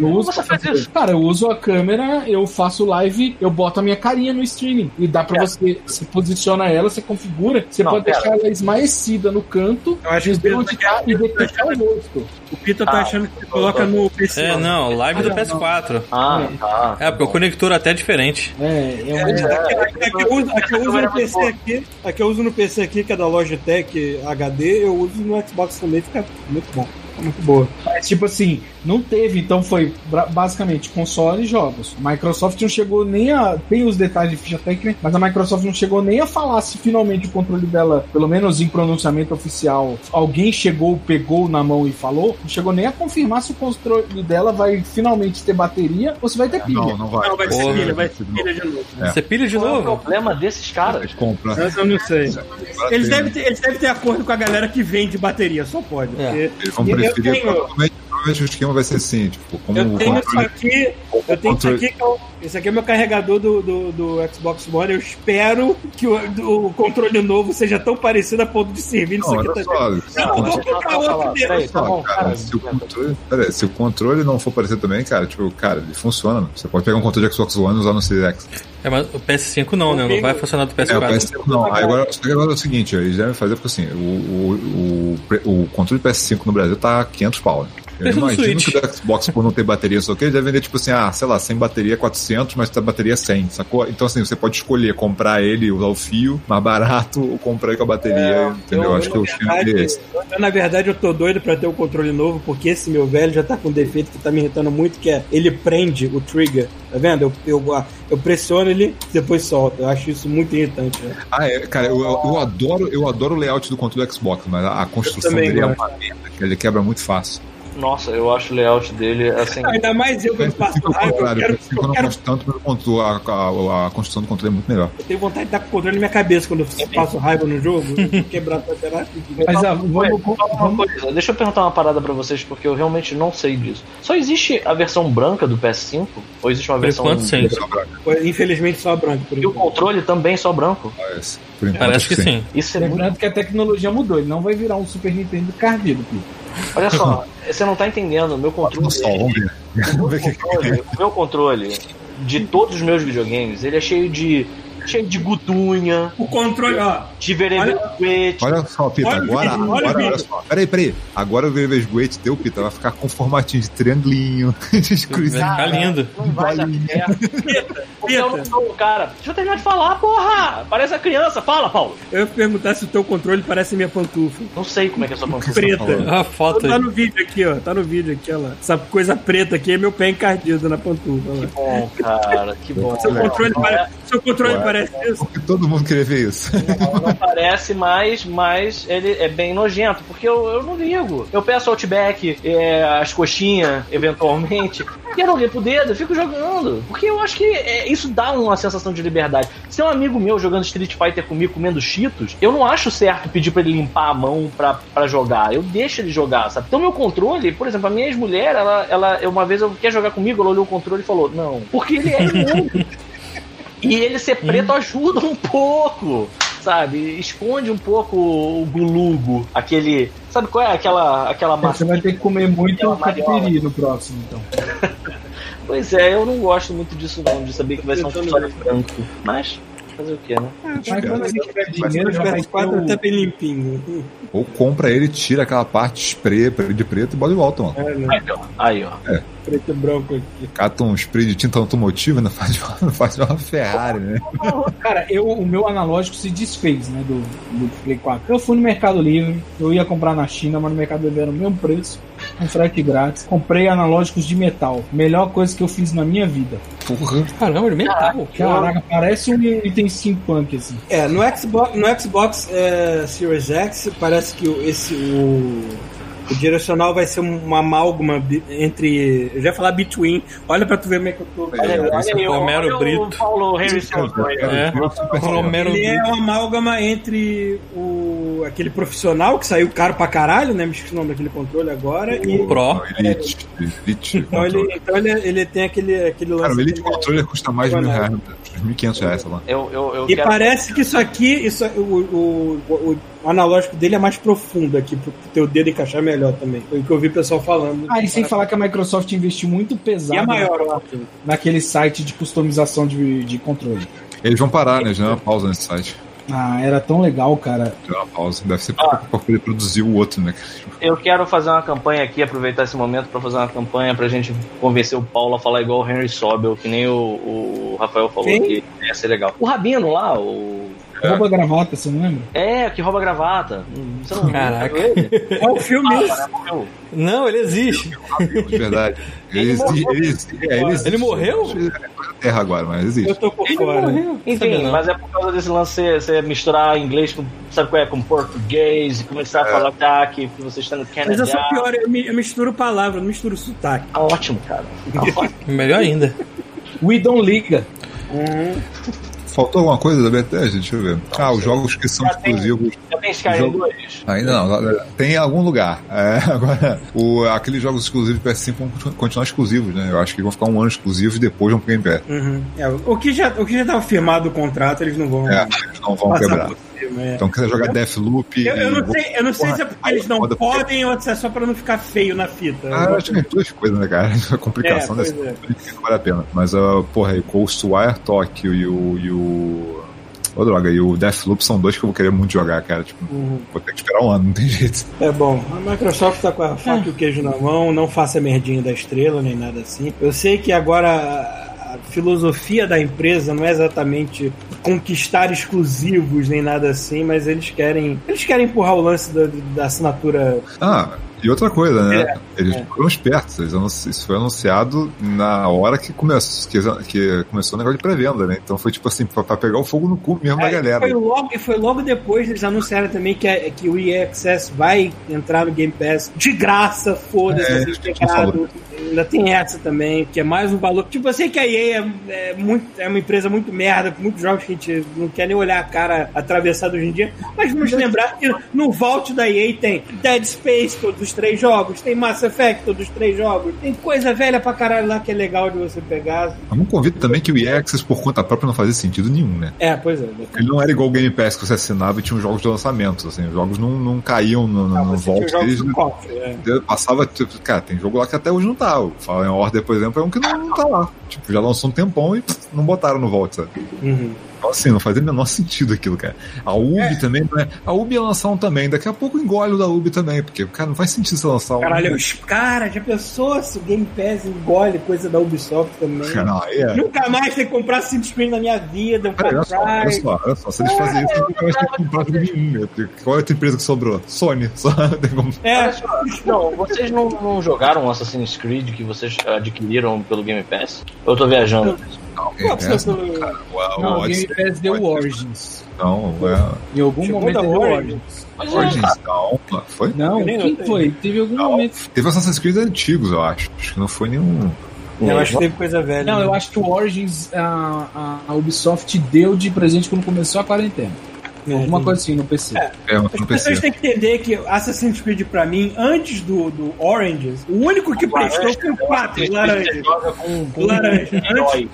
Speaker 4: Eu uso
Speaker 5: você faz
Speaker 4: fazer-
Speaker 5: isso?
Speaker 4: Cara, eu uso a câmera, eu faço live, eu boto a minha carinha no streaming. E dá pra
Speaker 5: É.
Speaker 4: você, você posiciona ela, você configura, você
Speaker 5: Não,
Speaker 4: pode
Speaker 5: pera.
Speaker 4: deixar ela esmaecida no canto,
Speaker 2: Eu acho que
Speaker 4: onde tá e detectar o rosto.
Speaker 2: O Pita tá
Speaker 5: Ah,
Speaker 2: achando que você coloca no PC.
Speaker 6: É, não, live do
Speaker 4: Ah, não.
Speaker 6: PS4.
Speaker 5: Ah, tá.
Speaker 6: É, porque o conector até é diferente.
Speaker 4: É, é uma...
Speaker 2: A que eu uso, a que eu uso no PC aqui, a que eu uso no PC aqui, que é da Logitech HD, eu uso no Xbox também, fica muito bom. Muito boa.
Speaker 4: Mas, tipo assim, não teve, então foi basicamente console e jogos. A Microsoft não chegou nem a. Tem os detalhes de ficha técnica, mas a Microsoft não chegou nem a falar se finalmente o controle dela, pelo menos em pronunciamento oficial, alguém chegou, pegou na mão e falou. Não chegou nem a confirmar se o controle dela vai finalmente ter bateria ou se vai ter pilha.
Speaker 3: Não, não vai.
Speaker 2: Não, vai ser
Speaker 6: Porra.
Speaker 2: pilha, vai ser pilha de novo.
Speaker 3: É.
Speaker 6: Você pilha de
Speaker 5: Qual é o problema desses caras?
Speaker 3: Compra.
Speaker 2: Eu não sei. Eles devem, ter, eles devem ter acordo com a galera que vende bateria, só pode.
Speaker 6: É.
Speaker 2: Porque
Speaker 3: Eles vão
Speaker 2: eu
Speaker 3: preferir.
Speaker 2: tenho-
Speaker 3: Provavelmente, o esquema vai ser assim, tipo, como
Speaker 2: eu
Speaker 3: o
Speaker 2: tenho isso aqui, eu tenho isso aqui que é o, esse aqui é meu carregador do, do, do Xbox One. Eu espero que o, do- o controle novo seja tão parecido a ponto de servir nisso
Speaker 3: Não,
Speaker 2: aqui também.
Speaker 3: só.
Speaker 2: Não, vou comprar outro dele.
Speaker 3: se o, controle, pera aí, se o controle não for parecido também, cara, tipo, cara, ele funciona. mano. Você pode pegar um controle de Xbox One e usar no Series X.
Speaker 6: É, mas o PS5 não, né? Não vai funcionar do
Speaker 3: É, o
Speaker 6: PS4.
Speaker 3: PS5 não. Aí agora, só que agora é o seguinte, eles devem fazer porque assim, o, o, o, o controle PS5 no Brasil tá 500 pau, né? Eu imagino que o Xbox, por não ter bateria, só que ele deve vender tipo assim, ah, sei lá, sem bateria 400, mas tá bateria 100, sacou? Então assim, você pode escolher comprar ele, usar o fio, mais barato, ou comprar ele com a bateria, entendeu?
Speaker 2: Eu,
Speaker 3: Acho que
Speaker 2: eu,
Speaker 3: o
Speaker 2: na
Speaker 3: esquema é esse.
Speaker 2: eu, na verdade, eu tô doido pra ter um controle novo, porque esse meu velho já tá com um defeito que tá me irritando muito, que é ele prende o trigger, tá vendo? Eu, eu, eu pressiono ele, depois solta. Eu acho isso muito irritante. né?
Speaker 3: Ah, é, cara, eu, eu, adoro, eu adoro o layout do controle do Xbox, mas a, a construção dele é
Speaker 2: gosto.
Speaker 3: uma merda, que ele quebra muito fácil.
Speaker 5: Nossa, eu acho o layout dele assim.
Speaker 2: Ah, Ainda mais eu quando passo raiva, eu quero,
Speaker 3: eu
Speaker 2: eu,
Speaker 3: não
Speaker 2: quero,
Speaker 3: gosto tanto, mas o controle- a, a, a construção do controle é muito melhor.
Speaker 2: eu tenho vontade de estar com o controle na minha cabeça quando eu passo raiva no jogo, quebrar caralho.
Speaker 4: Mas ah, vamos,
Speaker 5: Uma
Speaker 4: vamos,
Speaker 5: coisa, deixa eu perguntar uma parada pra vocês, porque eu realmente não sei disso. Só existe a versão branca do PS5? Ou existe uma
Speaker 6: Por
Speaker 5: versão.
Speaker 6: enquanto, sim.
Speaker 2: Infelizmente só branco. Por
Speaker 5: E o controle também só branco?
Speaker 3: Parece. Por enquanto,
Speaker 6: Parece que sim.
Speaker 5: Isso é muito.
Speaker 4: Lembrando que a tecnologia mudou, ele não vai virar um Super Nintendo cardido, Pio.
Speaker 5: Olha só, você não tá entendendo. O meu controle.
Speaker 3: No sol, vamos ver. Vamos ver o que que
Speaker 5: controle, o meu controle de todos os meus videogames, ele é cheio de cheio de gutunha,
Speaker 2: O controle, ó.
Speaker 5: de veremete.
Speaker 3: Olha só, Pita,
Speaker 2: Olha
Speaker 3: agora,
Speaker 2: vídeo, olha
Speaker 3: agora, olha
Speaker 2: vídeo.
Speaker 3: só. Peraí, peraí. Agora o Vervesguete teu, Pita, vai ficar com formatinho de triangulinho, de
Speaker 6: Vai
Speaker 3: cruzinho.
Speaker 6: ficar lindo.
Speaker 5: Não vai dar certo. Não sou o cara. Deixa eu terminar de falar, porra! Parece a criança. Fala, Paulo.
Speaker 2: Eu ia perguntar se o teu controle parece minha pantufa.
Speaker 5: Não sei como é que é a sua pantufa.
Speaker 2: Preta.
Speaker 6: A foto
Speaker 2: Tá
Speaker 6: aí.
Speaker 2: no vídeo aqui, ó. Tá no vídeo aqui, ó lá. Essa coisa preta aqui é meu pé encardido na pantufa. ó lá.
Speaker 5: bom, cara. Que bom.
Speaker 2: Seu controle,
Speaker 5: Não,
Speaker 2: pare... Seu controle
Speaker 3: Ué.
Speaker 2: parece isso?
Speaker 3: Porque todo mundo queria ver isso.
Speaker 5: não, não parece, mas, mas ele é bem nojento, porque eu, eu não ligo. Eu peço Outback, é, as coxinhas, eventualmente, e eu não limpo o dedo, eu fico jogando. Porque eu acho que é, isso dá uma sensação de liberdade. Se é um amigo meu jogando Street Fighter comigo, comendo Cheetos, eu não acho certo pedir pra ele limpar a mão pra, pra jogar. Eu deixo ele jogar, sabe? Então, meu controle, por exemplo, a minha ex-mulher, ela, ela, uma vez, eu quer jogar comigo, ela olhou o controle e falou: Não, porque ele é imundo. E ele ser preto ajuda um pouco, sabe? Esconde um pouco o gulugo, aquele. Sabe qual é aquela, aquela
Speaker 4: Você
Speaker 5: massa?
Speaker 4: vai ter que comer muito catupiry no próximo, então.
Speaker 5: Pois é, eu não gosto muito disso, não, de saber que vai ser um console branco. Mas, fazer o quê, né?
Speaker 4: Mas quando a gente tiver dinheiro, já vai ter o...
Speaker 2: até bem limpinho.
Speaker 3: Ou compra ele, tira aquela parte spray de preto e bota de volta, mano.
Speaker 2: É, né?
Speaker 5: Aí, ó. Aí, ó.
Speaker 2: Preto e branco aqui.
Speaker 3: Cata um spray de tinta automotiva não faz, uma- faz uma Ferrari, né?
Speaker 4: Cara, eu, o meu analógico se desfez, né, do, do Play 4. Eu fui no Mercado Livre, eu ia comprar na China, mas no Mercado Livre era o mesmo preço, com frete grátis. Comprei analógicos de metal. Melhor coisa que eu fiz na minha vida.
Speaker 3: Porra.
Speaker 6: Caramba, de metal.
Speaker 4: Caraca, parece um item steampunk, assim.
Speaker 2: É, no Xbox, no Xbox é, Series X parece que esse o, o direcional vai ser um- uma amálgama entre. Eu já ia falar between. Olha pra tu ver como é que eu tô.
Speaker 5: Olha,
Speaker 3: É,
Speaker 5: olha aí,
Speaker 6: Romero
Speaker 5: olha o
Speaker 6: Brito.
Speaker 5: Paulo Silva aí, ó.
Speaker 6: É,
Speaker 3: Super
Speaker 6: Romero
Speaker 2: Ele é uma amálgama entre o aquele profissional que saiu caro pra caralho, né? Me esqueci o nome daquele controle agora. E,
Speaker 6: Pro.
Speaker 3: Elite. Elite.
Speaker 2: então ele, então ele, ele tem aquele, aquele lance.
Speaker 3: Cara, o Elite controle custa mais de mil reais, 1.500 reais, sei lá.
Speaker 5: Eu, eu, eu
Speaker 2: E
Speaker 5: quero.
Speaker 2: parece que isso aqui, isso, o, o, o, o analógico dele é mais profundo aqui, pro teu dedo encaixar melhor também. Foi o que eu vi o pessoal falando.
Speaker 4: Ah, e sem falar que a Microsoft investiu muito
Speaker 2: E
Speaker 4: pesado
Speaker 2: é maior,
Speaker 4: naquele site de customização de, de controle.
Speaker 3: Eles vão parar, né? Já deu uma pausa nesse site.
Speaker 4: Ah, era tão legal, cara.
Speaker 3: Deu uma pausa. Deve ser pra, pra poder produzir o outro, né?
Speaker 5: Eu quero fazer uma campanha aqui, aproveitar esse momento pra fazer uma campanha pra gente convencer o Paulo a falar igual o Henry Sobel, que nem o, o Rafael falou
Speaker 2: Quem?
Speaker 5: que ia ser legal. O Rabino lá, o.
Speaker 4: Rouba gravata, você não lembra?
Speaker 5: É, que rouba gravata. Hum, Você não
Speaker 6: Caraca.
Speaker 2: Qual o filme
Speaker 5: Ah, né, morreu.
Speaker 6: Não, ele existe.
Speaker 3: De verdade. Ele,
Speaker 5: Ele
Speaker 3: existe,
Speaker 5: morreu.
Speaker 3: ele, existe, é, ele, existe.
Speaker 6: Ele morreu?
Speaker 3: É Terra agora, mas existe.
Speaker 2: Eu tô por
Speaker 5: Ele
Speaker 2: fora.
Speaker 6: Sabia
Speaker 5: Enfim, mas é por causa desse lance você- misturar inglês com, sabe qual é, com português e começar a falar tá, que você está no
Speaker 2: Mas eu sou
Speaker 5: Canadá.
Speaker 2: pior, eu, eu misturo palavras, não misturo sotaque.
Speaker 5: Tá ótimo, cara. Tá ótimo.
Speaker 6: Melhor ainda.
Speaker 4: We Don't Liga.
Speaker 3: Faltou alguma coisa da Bethesda? Deixa eu ver. Ah, os jogos que são
Speaker 5: Já tem.
Speaker 3: exclusivos.
Speaker 5: Já tem Skyrim
Speaker 3: Jogo-
Speaker 5: 2?
Speaker 3: Ainda não, tem em algum lugar. É, agora, o, aqueles jogos exclusivos do PS5 vão continu- continuar exclusivos, né? Eu acho que vão ficar um ano exclusivos e depois vão pro Game Pass.
Speaker 2: Uhum. É, o que já o que já estava firmado o contrato, eles não vão
Speaker 3: É, eles não vão quebrar.
Speaker 2: por. É.
Speaker 3: Então, quiser jogar Deathloop.
Speaker 2: Eu, eu não sei, eu não sei se é porque eles não podem ou se é só pra não ficar feio na fita.
Speaker 3: Ah, eu acho que tem duas coisas, né, cara? A complicação
Speaker 2: É,
Speaker 3: dessa
Speaker 2: é.
Speaker 3: não vale a pena. Mas, uh, porra, aí, Ghostwire Tokyo e o. E o... Ô, droga, e o Deathloop são dois que eu vou querer muito jogar, cara. Tipo,
Speaker 2: Uhum.
Speaker 3: vou ter que esperar um ano, não tem jeito.
Speaker 2: É bom, a Microsoft tá com a faca e o queijo na mão, não faça merdinha da estrela, nem nada assim. Eu sei que agora a, filosofia da empresa não é exatamente conquistar exclusivos nem nada assim, mas eles querem. Eles querem empurrar o lance da, da assinatura.
Speaker 3: Ah, e outra coisa, né?
Speaker 2: É,
Speaker 3: Eles
Speaker 2: é.
Speaker 3: foram espertos. Eles anunci- isso foi anunciado na hora que começou, que, que começou o negócio de pré-venda, né? Então foi tipo assim, pra, pra pegar o fogo no cu mesmo da
Speaker 2: É,
Speaker 3: galera.
Speaker 2: Foi logo, e foi logo depois eles anunciaram também que, a- que o EA Access vai entrar no Game Pass de graça, foda-se,
Speaker 3: É,
Speaker 2: integrado. Ainda tem essa também, que é mais um valor. Tipo, eu sei que a EA é, é, muito, é uma empresa muito merda, com muitos jogos que a gente não quer nem olhar a cara atravessada hoje em dia, mas vamos lembrar que no vault da EA tem Dead Space, todos os três jogos, tem Mass Effect, todos os três jogos, tem coisa velha pra caralho lá que é legal de você pegar.
Speaker 3: Mas não convido também que o EA Access por conta própria não fazia sentido nenhum, né?
Speaker 2: É, pois é.
Speaker 3: Ele não era igual o Game Pass que você assinava e tinha os jogos de lançamento, assim, os jogos não, não caíam no,
Speaker 2: Ah,
Speaker 3: no
Speaker 2: tinha
Speaker 3: vault.
Speaker 2: os jogos
Speaker 3: Eles
Speaker 2: do cofre, é.
Speaker 3: passava, tipo, cara, tem jogo lá que até hoje não tá. O Fallen Order, por exemplo, é um que não, não tá lá. Tipo, já lançou um tempão e pff, não botaram no vault, sabe?
Speaker 2: Uhum.
Speaker 3: Então, assim, não fazia o menor sentido aquilo, cara. A Ubi também, não é? A Ubi ia lançar um também. Daqui a pouco engole o da Ubi também, porque, cara, não faz sentido você lançar um.
Speaker 2: Caralho, os cara, já pensou se o Game Pass engole coisa da Ubisoft também?
Speaker 3: Não, é.
Speaker 2: Nunca mais ter que comprar Sim Screen na minha vida.
Speaker 3: Olha só, olha só, olha só, se eles fazem isso, eu nunca mais ter que comprar nenhum, né? Qual é a outra empresa que sobrou? Sony. Só tem como.
Speaker 2: É,
Speaker 5: Não, vocês não, não jogaram Assassin's Creed que vocês adquiriram pelo Game Pass? Eu tô viajando.
Speaker 3: Não,
Speaker 2: Pô, você-
Speaker 3: não, cara, o-
Speaker 4: Não, Game Pass deu Origins.
Speaker 3: Não, é.
Speaker 4: Em algum
Speaker 2: Chegou
Speaker 4: momento deu
Speaker 2: Origins.
Speaker 4: Origins.
Speaker 5: É,
Speaker 3: não, foi?
Speaker 4: Não, quem foi? Teve algum
Speaker 3: Não.
Speaker 4: momento.
Speaker 3: Teve Assassin's Creed antigos, eu acho. Acho que não foi nenhum.
Speaker 2: eu acho que teve coisa velha.
Speaker 4: Não, eu acho que o Origins a, a, Ubisoft deu de presente quando começou a quarentena. Alguma coisa assim no PC.
Speaker 2: É.
Speaker 3: É, no
Speaker 2: As pessoas
Speaker 3: PC.
Speaker 2: têm que entender que Assassin's Creed, pra mim, antes do, do Oranges, o único que prestou foi o 4, o Laranja.
Speaker 5: joga com, com
Speaker 2: O laranja.
Speaker 5: um herói.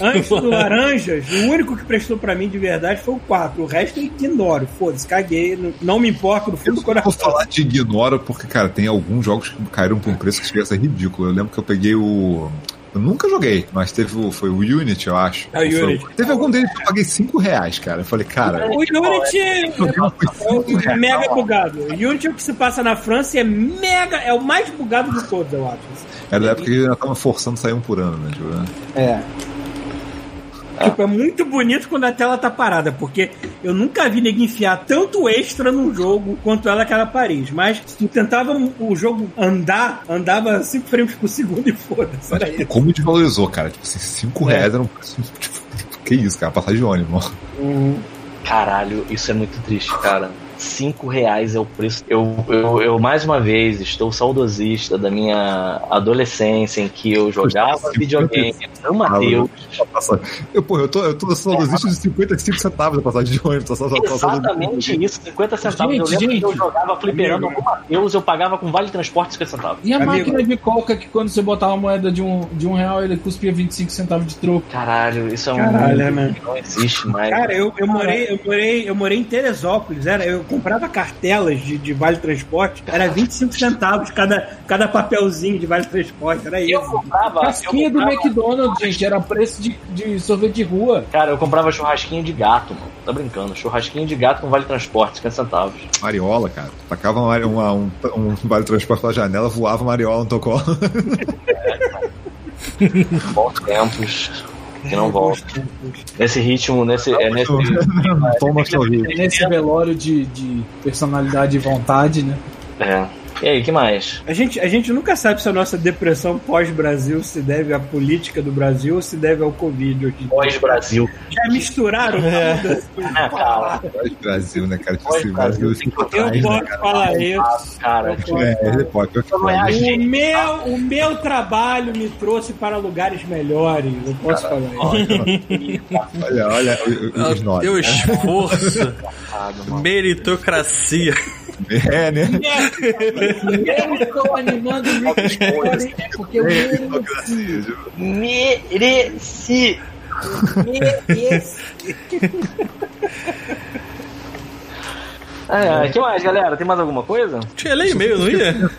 Speaker 2: Antes do Laranjas, o único que prestou pra mim de verdade foi o 4. O resto eu ignoro. Foda-se, caguei. Não, não me importo no fundo
Speaker 3: Eu
Speaker 2: do
Speaker 3: não vou
Speaker 2: coração.
Speaker 3: falar de ignora, porque, cara, tem alguns jogos que caíram por um preço que chega a ser ridículo. Eu lembro que eu peguei o. Eu nunca joguei, mas teve o. Foi o Unity, eu acho.
Speaker 2: É, o
Speaker 3: Foi-
Speaker 2: Unity.
Speaker 3: Teve algum deles que eu paguei 5 reais, cara. Eu falei, cara.
Speaker 2: O Unity é,
Speaker 3: eu
Speaker 2: é o
Speaker 3: 5 reais.
Speaker 2: mega bugado. O Unity é o que se passa na França e é mega. É o mais bugado de todos, eu acho.
Speaker 3: Era da época que ainda tava forçando sair um por ano, né? Tipo, né?
Speaker 2: É. Tipo, é muito bonito quando a tela tá parada, porque eu nunca vi ninguém enfiar tanto extra num jogo quanto ela que era Paris. Mas se tu tentava o jogo andar, andava 5 frames por segundo e foda-se.
Speaker 3: Tipo,
Speaker 2: isso.
Speaker 3: como desvalorizou, cara? Tipo assim, 5
Speaker 2: É.
Speaker 3: reais era um preço. Tipo, que isso, cara? Passar de ônibus.
Speaker 5: Caralho, isso é muito triste, cara. Cinco reais é o preço. Eu, eu, eu, mais uma vez, estou saudosista da minha adolescência em que eu jogava videogame no Mateus.
Speaker 3: Eu, pô, eu tô, eu tô saudosista de 55 centavos a passagem de ônibus. Só- só- só- só-
Speaker 5: Exatamente isso, 50 centavos. eu
Speaker 4: Gente,
Speaker 5: lembro que eu
Speaker 4: gente.
Speaker 5: jogava fliperando no Mateus, eu pagava com vale transporte 50 centavos.
Speaker 4: E a
Speaker 2: Amigo.
Speaker 4: máquina de coca que quando você botava a moeda de um, de um real, ele cuspia 25 centavos de troco.
Speaker 5: Caralho, isso é um
Speaker 2: Caralho, né?
Speaker 5: que não existe mais.
Speaker 2: Cara, eu, eu morei, eu morei, eu morei em Teresópolis, era, eu comprava cartelas de, de vale transporte, era 25 centavos cada, cada papelzinho de vale transporte, era
Speaker 5: eu
Speaker 2: isso.
Speaker 5: comprava.
Speaker 4: Casquinha
Speaker 5: eu
Speaker 4: do
Speaker 5: comprava-
Speaker 4: McDonald's, gente, era preço de, de sorvete de rua.
Speaker 5: Cara, eu comprava churrasquinho de gato, mano. Tá brincando. Churrasquinho de gato com vale transporte, 50 centavos.
Speaker 3: Mariola, cara. Tacava uma, uma- um, um vale transporte pela janela, voava Mariola no teu colo.
Speaker 5: Bons tempos. Que não voltam. Nesse ritmo, nesse. É nesse
Speaker 3: Toma sorriso.
Speaker 4: Nesse velório de, de personalidade e vontade, né?
Speaker 5: é. E aí, que mais?
Speaker 2: A gente, a gente nunca sabe se a nossa depressão pós-Brasil se deve à política do Brasil ou se deve ao Covid.
Speaker 5: Pós-Brasil.
Speaker 2: Já misturaram tudo assim.
Speaker 5: Ah, cara.
Speaker 3: Pós-Brasil, né, cara?
Speaker 5: Pós Brasil.
Speaker 2: Eu
Speaker 3: atrás, né,
Speaker 2: posso
Speaker 3: cara?
Speaker 2: falar isso.
Speaker 5: Cara,
Speaker 2: Eu posso
Speaker 3: É, ele pode. Eu
Speaker 5: é.
Speaker 2: O meu, o meu trabalho me trouxe para lugares melhores. Eu posso falar isso.
Speaker 3: Olha, olha o- o- os nós.
Speaker 6: Teu esforço, meritocracia.
Speaker 3: É, né?
Speaker 4: Eu estou animando o Rick Story porque eu mereci.
Speaker 5: Mereci. Ai, ai, que mais, galera? Tem mais alguma coisa?
Speaker 6: Tinha lei e-mail, não ia?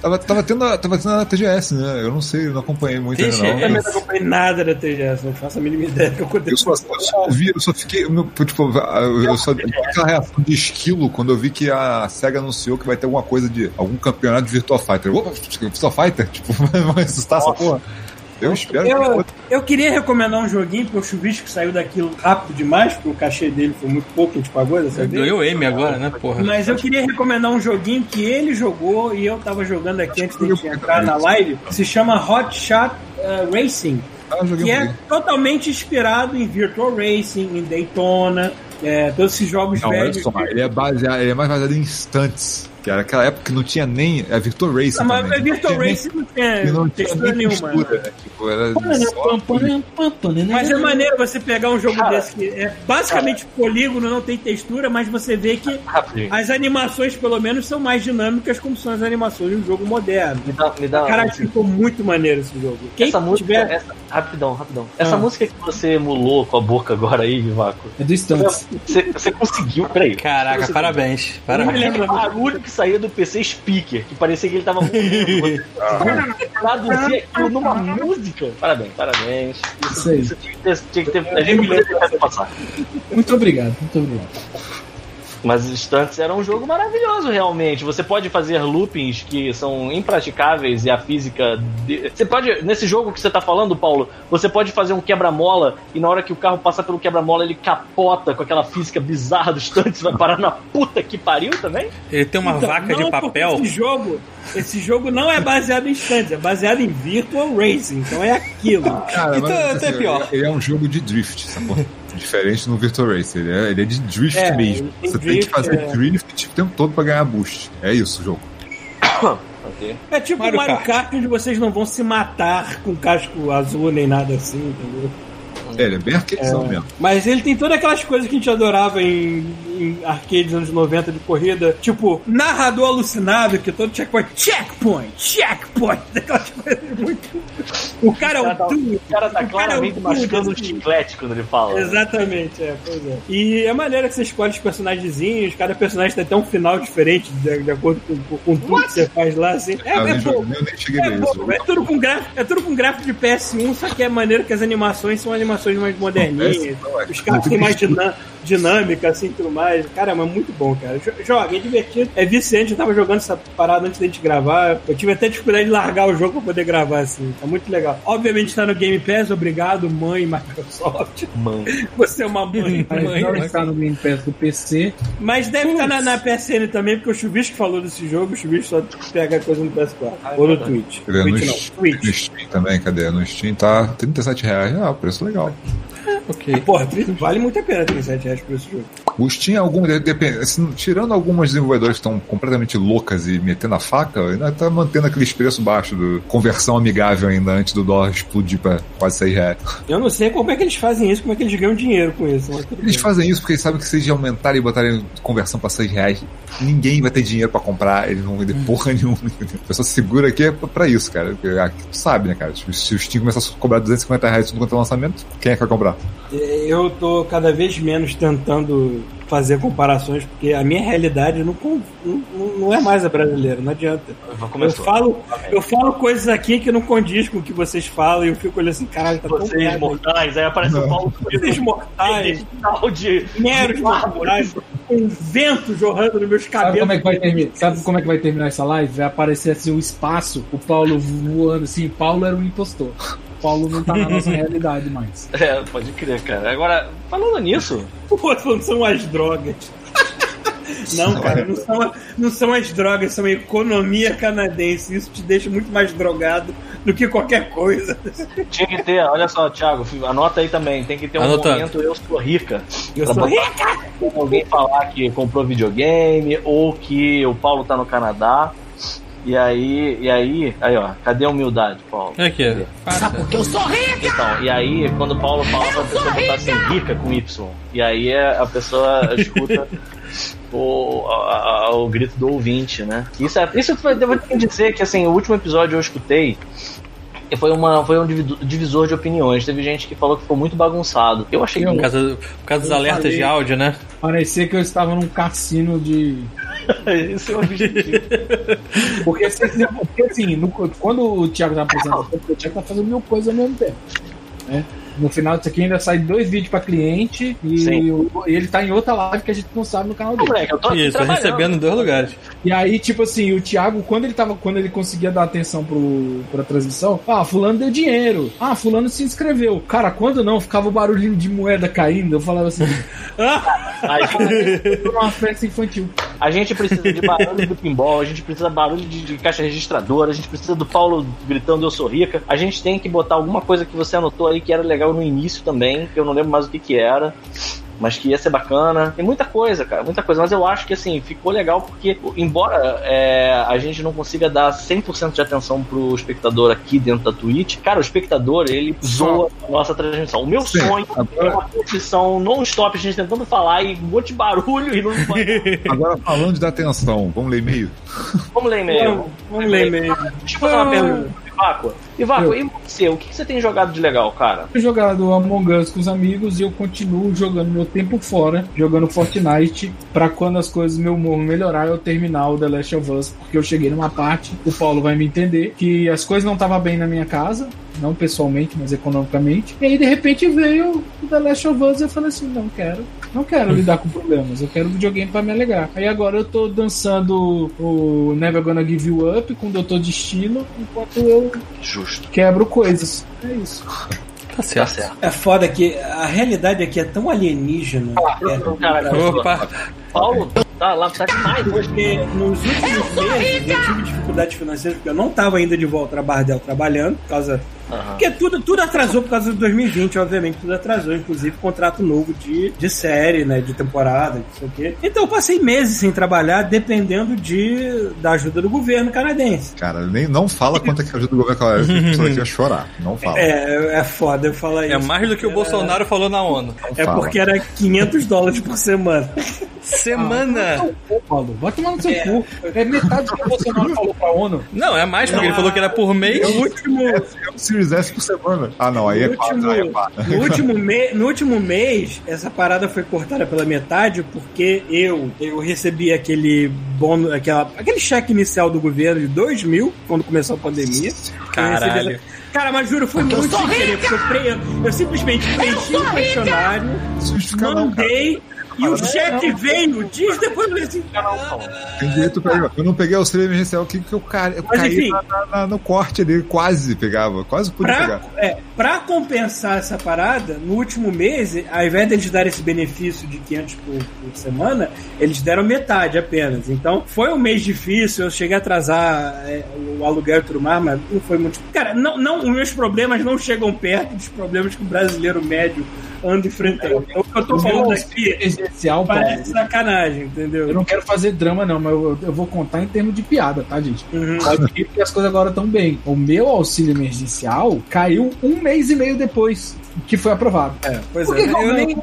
Speaker 3: Tava, tava, tendo, a- tava tendo a TGS, né? Eu não sei, eu não acompanhei muito ainda,
Speaker 6: TGS?
Speaker 2: Eu também
Speaker 3: não.
Speaker 2: não acompanhei nada da TGS, não faço a mínima ideia do que
Speaker 3: Eu
Speaker 2: aconteceu.
Speaker 3: só, eu só ouvi, eu só fiquei. eu não- Tipo, eu eu só tive aquela reação de esquilo quando eu vi que a SEGA anunciou que vai ter alguma coisa de. algum campeonato de Virtua Fighter. Opa, Virtua Fighter? Tipo, vai assustar essa porra. Eu espero
Speaker 2: Eu,
Speaker 3: que.
Speaker 2: eu queria recomendar um joguinho, porque o Chuvisco saiu daquilo rápido demais, porque o cachê dele foi muito pouco, a gente pagou dessa vez.
Speaker 6: Ganhou M agora, né, porra?
Speaker 2: Mas eu queria recomendar um joguinho que ele jogou e eu tava jogando aqui antes de gente entrar na live. Se chama Hot Shot uh, Racing.
Speaker 3: Ah,
Speaker 2: que é totalmente inspirado em Virtual Racing, em Daytona, é, todos esses jogos
Speaker 3: Não, olha
Speaker 2: velhos.
Speaker 3: só, ele é, baseado, ele é mais baseado em instantes. Que era aquela época que não tinha nem. É Virtua Racing.
Speaker 2: Não, mas
Speaker 3: também.
Speaker 2: Virtual
Speaker 3: Não nem-
Speaker 2: Racing não tinha
Speaker 3: não tinha
Speaker 2: textura
Speaker 3: nem
Speaker 2: nenhuma.
Speaker 3: textura, né? Tipo, era só-
Speaker 2: Mas é maneiro você pegar um jogo
Speaker 5: Cara.
Speaker 2: desse que é basicamente polígono, não tem textura, mas você vê que
Speaker 5: Rapidinho.
Speaker 2: as animações, pelo menos, são mais dinâmicas como são as animações de um jogo moderno.
Speaker 5: Me dá, me dá
Speaker 2: Cara, ficou muito maneiro esse jogo. Quem
Speaker 5: essa música,
Speaker 2: tiver.
Speaker 5: essa, rapidão, rapidão. Essa
Speaker 2: Ah.
Speaker 5: música que você emulou com a boca agora aí, Vivaco.
Speaker 4: É do Stunts.
Speaker 5: Você, você conseguiu, peraí.
Speaker 6: Caraca,
Speaker 5: Você-
Speaker 6: parabéns.
Speaker 2: Eu não me
Speaker 6: Parabéns.
Speaker 2: lembro
Speaker 5: barulho que saía do PC speaker, que parecia que ele tava morrendo. Traduzir aquilo numa música. Parabéns, parabéns. Isso,
Speaker 4: Isso aí.
Speaker 5: isso tinha que ter. Tinha que ter a gente passado.
Speaker 4: Muito obrigado, muito obrigado.
Speaker 5: Mas os Stunts era um jogo maravilhoso, realmente. Você pode fazer loopings que são impraticáveis e a física. de- Você pode. Nesse jogo que você tá falando, Paulo, você pode fazer um quebra-mola e na hora que o carro passa pelo quebra-mola ele capota com aquela física bizarra dos Stunts, vai parar na puta que pariu também?
Speaker 6: Ele tem uma
Speaker 2: Então,
Speaker 6: vaca
Speaker 2: não,
Speaker 6: de papel.
Speaker 2: Esse jogo, esse jogo não é baseado em instantes, é baseado em Virtual Racing. Então é aquilo.
Speaker 3: Cara,
Speaker 6: Então,
Speaker 3: mas,
Speaker 6: até pior.
Speaker 3: Ele é um jogo de drift, sacou? Diferente no Virtual Racer. Ele é, ele é de drift
Speaker 2: É,
Speaker 3: mesmo.
Speaker 2: tem
Speaker 3: Você tem
Speaker 2: drift,
Speaker 3: que fazer
Speaker 2: é.
Speaker 3: drift o tempo todo pra ganhar boost. É isso o jogo.
Speaker 5: Ok.
Speaker 2: É tipo
Speaker 6: Mario
Speaker 2: Mario,
Speaker 6: Kart.
Speaker 2: Kart, onde vocês não vão se matar com casco azul nem nada assim, entendeu?
Speaker 3: É, ele é bem arquezão
Speaker 2: É.
Speaker 3: mesmo.
Speaker 2: Mas ele tem todas aquelas coisas que a gente adorava em, em arcades anos 90 de corrida, tipo, narrador alucinado, que todo checkpoint, checkpoint, checkpoint, aquelas coisas muito. O cara é
Speaker 5: cara tá,
Speaker 2: tudo.
Speaker 5: o cara tá
Speaker 2: O cara é o
Speaker 5: claramente mascando um
Speaker 2: assim.
Speaker 5: chiclete quando ele fala. né?
Speaker 2: Exatamente, é, pois é. E é maneira que você escolhe os personagenzinhos, cada personagem tem até um final diferente, de, de acordo com, com, com tudo que você faz lá, assim. É,
Speaker 3: Eu
Speaker 2: é É,
Speaker 3: isso.
Speaker 2: é tudo com gráfico, é tudo com gráfico de PS1, só que é maneiro que as animações são animações mais moderninhas.
Speaker 3: Não, é
Speaker 2: Os caras têm mais dinâmica, dinâmica, assim, tudo mais. Caramba, é muito bom, cara. Jo- Joga, é divertido. É viciante, eu tava jogando essa parada antes da gente gravar. Eu tive até dificuldade de largar o jogo pra poder gravar, assim. Tá muito legal. Obviamente tá no Game Pass, obrigado, mãe Microsoft.
Speaker 5: Mãe.
Speaker 2: Você é uma mãe.
Speaker 4: Mas
Speaker 6: Mãe,
Speaker 4: não
Speaker 6: mas-
Speaker 4: está no Game Pass do PC.
Speaker 2: Mas deve estar na, na PSN também, porque o Chuvisco falou desse jogo, o Chuvisco só pega coisa no PS4. ou no Twitch.
Speaker 3: É no,
Speaker 2: Twitch não, Twitch.
Speaker 3: no Steam também, cadê? No Steam tá 37 reais. Ah, preço legal.
Speaker 6: Ok.
Speaker 2: Porra, vale muito a pena 37 reais por esse jogo.
Speaker 3: O Steam, algum, depende, assim, tirando algumas desenvolvedoras que estão completamente loucas e metendo a faca, ainda tá mantendo aqueles preços baixos do conversão amigável ainda antes do dólar explodir pra quase 6 reais.
Speaker 2: Eu não sei como é que eles fazem isso, como é que eles ganham dinheiro com isso.
Speaker 3: Eles
Speaker 2: bem.
Speaker 3: fazem isso porque eles sabem que se eles aumentarem e botarem conversão pra 6 reais, ninguém vai ter dinheiro pra comprar, eles não vão vender porra nenhuma. A pessoa segura aqui é pra- isso, cara. Porque, ah, tu sabe, né, cara? Se se o Steam começar a cobrar 250 reais tudo quanto é lançamento, quem é que vai comprar?
Speaker 2: Eu tô cada vez menos tentando fazer comparações, porque a minha realidade não, não, não é mais a brasileira, não adianta. Eu falo, eu falo coisas aqui que não condiz com o que vocês falam e eu fico olhando assim, caralho, tá tão
Speaker 5: Vocês
Speaker 2: merda.
Speaker 5: mortais, aí aparece o Paulo
Speaker 2: Vocês mortais,
Speaker 5: de
Speaker 2: meros mortais, com vento jorrando nos meus
Speaker 4: Sabe
Speaker 2: cabelos.
Speaker 4: como é que vai terminar? Sabe como é que vai terminar essa live? Vai aparecer assim o espaço, o Paulo voando assim. Paulo era um impostor. Paulo não tá na nossa realidade mais.
Speaker 5: É, pode crer, cara. Agora, falando nisso,
Speaker 2: O outro falando são as drogas. Não, cara, não são, não são as drogas, são a economia canadense. Isso te deixa muito mais drogado do que qualquer coisa.
Speaker 5: tinha que ter, olha só, Thiago, anota aí também, tem que ter um
Speaker 6: Anotando.
Speaker 5: momento eu sou rica.
Speaker 2: Eu sou rica!
Speaker 5: Alguém falar que comprou videogame ou que o Paulo tá no Canadá. E aí, e aí, aí ó, cadê a humildade, Paulo?
Speaker 6: Aqui, ó.
Speaker 5: Então, e aí, quando o Paulo falava, a pessoa botar assim, rica com Y. E aí é, a pessoa escuta o, a- a- o grito do ouvinte, né? Isso, é, isso foi, devo dizer que, assim, o último episódio eu escutei. E foi, uma, foi um divisor de opiniões. Teve gente que falou que ficou muito bagunçado. Eu achei que
Speaker 6: Por
Speaker 5: não.
Speaker 6: causa, por causa dos
Speaker 4: Eu
Speaker 6: alertas
Speaker 4: falei.
Speaker 6: de áudio, né?
Speaker 4: Parecia que eu estava num cassino de.
Speaker 5: Esse é o objetivo.
Speaker 4: Porque, assim, porque, assim, no- quando o Thiago tá apresentando, o Thiago tá fazendo mil coisas ao mesmo tempo. Né? No final disso aqui ainda sai dois vídeos pra cliente e,
Speaker 5: Sim.
Speaker 4: o- e ele tá em outra live que a gente não sabe no canal
Speaker 5: Não,
Speaker 4: dele.
Speaker 5: moleque, eu tô aqui
Speaker 6: Isso, recebendo em dois lugares.
Speaker 4: E aí, tipo assim, o Thiago, quando ele tava, quando ele conseguia dar atenção pro, pra transmissão, ah, fulano deu dinheiro. Ah, fulano se inscreveu. Cara, quando não, ficava o barulhinho de moeda caindo. Eu falava assim,
Speaker 5: A gente,
Speaker 4: "Tô numa festa infantil.
Speaker 5: a gente precisa de barulho do pinball, a gente precisa de barulho de, de caixa registradora, a gente precisa do Paulo gritando eu sou rica. A gente tem que botar alguma coisa que você anotou aí que era legal no início também, que eu não lembro mais o que que era. Mas que ia ser bacana. Tem muita coisa, cara, muita coisa. Mas eu acho que, assim, ficou legal porque, embora é, a gente não consiga dar 100% de atenção pro espectador aqui dentro da Twitch, cara, o espectador, ele zoa a nossa transmissão. O meu
Speaker 3: Sim.
Speaker 5: sonho é uma transmissão non-stop, a gente tentando falar e um monte de barulho e não
Speaker 3: Agora, falando de dar atenção, vamos ler e-mail?
Speaker 5: Vamos ler e-mail.
Speaker 2: Vamos, vamos ler e-mail.
Speaker 5: Deixa eu fazer uma pergunta. Vácua. E Vaco,
Speaker 4: Eu.
Speaker 5: e você? O que você tem jogado de legal, cara?
Speaker 4: Tenho jogado Among Us com os amigos e eu continuo jogando meu tempo fora, jogando Fortnite, pra quando as coisas, meu humor melhorar, eu terminar o The Last of Us, porque eu cheguei numa parte, o Paulo vai me entender, que as coisas não estavam bem na minha casa, não pessoalmente, mas economicamente. E aí, de repente, veio o The Last of Us e eu falei assim, não quero, não quero lidar com problemas, eu quero videogame pra me alegrar. Aí agora eu tô dançando o Never Gonna Give You Up com o Doutor Destino, enquanto eu
Speaker 5: Justo.
Speaker 4: quebro coisas. É isso.
Speaker 6: Tá
Speaker 5: Tá
Speaker 6: certo.
Speaker 5: certo.
Speaker 2: É foda que a realidade aqui é tão alienígena. É,
Speaker 5: Cara,
Speaker 6: Opa!
Speaker 5: Paulo, tá lá, tá demais.
Speaker 2: Porque nos últimos meses eu tive dificuldades financeiras, porque eu não estava ainda de volta a Bardel trabalhando, por causa.
Speaker 5: Aham.
Speaker 2: Porque tudo, tudo atrasou por causa de 2020, obviamente, tudo atrasou, inclusive contrato novo de, de série, né? De temporada, não sei o quê. Então eu passei meses sem trabalhar, dependendo de, da ajuda do governo canadense.
Speaker 3: Cara, nem, não fala quanto é que ajuda o governo aquela A pessoa aqui vai chorar. Não fala.
Speaker 2: É, é foda eu falar
Speaker 6: É
Speaker 2: isso.
Speaker 6: mais do que o Bolsonaro falou na ONU.
Speaker 3: Não
Speaker 2: É
Speaker 3: fala.
Speaker 2: porque era 500 dólares por semana.
Speaker 6: Semana!
Speaker 4: Ô, Paulo, vai tomar no seu cu. É metade do que o Bolsonaro falou pra ONU.
Speaker 6: Não, é mais, porque ele falou que era por mês.
Speaker 2: No último,
Speaker 3: É um Series S por semana. Ah, não, aí é
Speaker 2: no
Speaker 3: quatro,
Speaker 2: último,
Speaker 3: aí é quatro.
Speaker 2: no, último me- no último mês, essa parada foi cortada pela metade porque eu, eu recebi aquele bônus, aquela, aquele cheque inicial do governo de 2 mil, quando começou a pandemia. Eu
Speaker 6: Caralho.
Speaker 2: essa- Cara, mas juro, foi muito sem querer, porque eu, pre- eu simplesmente preenchi o questionário,
Speaker 3: não, cara.
Speaker 2: mandei, e o cheque veio dias depois. Falei assim,
Speaker 3: Tem direito pra. Eu não peguei auxílio emergencial, que, que eu, ca... eu
Speaker 2: Mas,
Speaker 3: caí
Speaker 2: enfim.
Speaker 3: na- na- na- no corte ali, quase pegava, quase podia
Speaker 2: Pra,
Speaker 3: pegar.
Speaker 2: é, pra compensar essa parada, no último mês, ao invés deles darem esse benefício de 500 por, por semana, eles deram metade apenas. Então, foi um mês difícil, eu cheguei a atrasar é, o aluguel e tudo mais, mas não foi muito... Cara, não, não, os meus problemas não chegam perto dos problemas que o brasileiro médio anda enfrentando. Então, o que eu tô falando aqui
Speaker 4: Emergencial, Paulo.
Speaker 2: parece sacanagem,
Speaker 4: Eu
Speaker 2: entendeu?
Speaker 4: não quero fazer drama, não, mas eu, eu vou contar em termos de piada, tá, gente?
Speaker 2: Uhum.
Speaker 4: Porque as coisas agora estão bem. O meu auxílio emergencial caiu um mês e meio depois que foi aprovado.
Speaker 2: É, pois
Speaker 4: Por
Speaker 2: é,
Speaker 4: que que
Speaker 2: eu
Speaker 4: eu
Speaker 2: nem...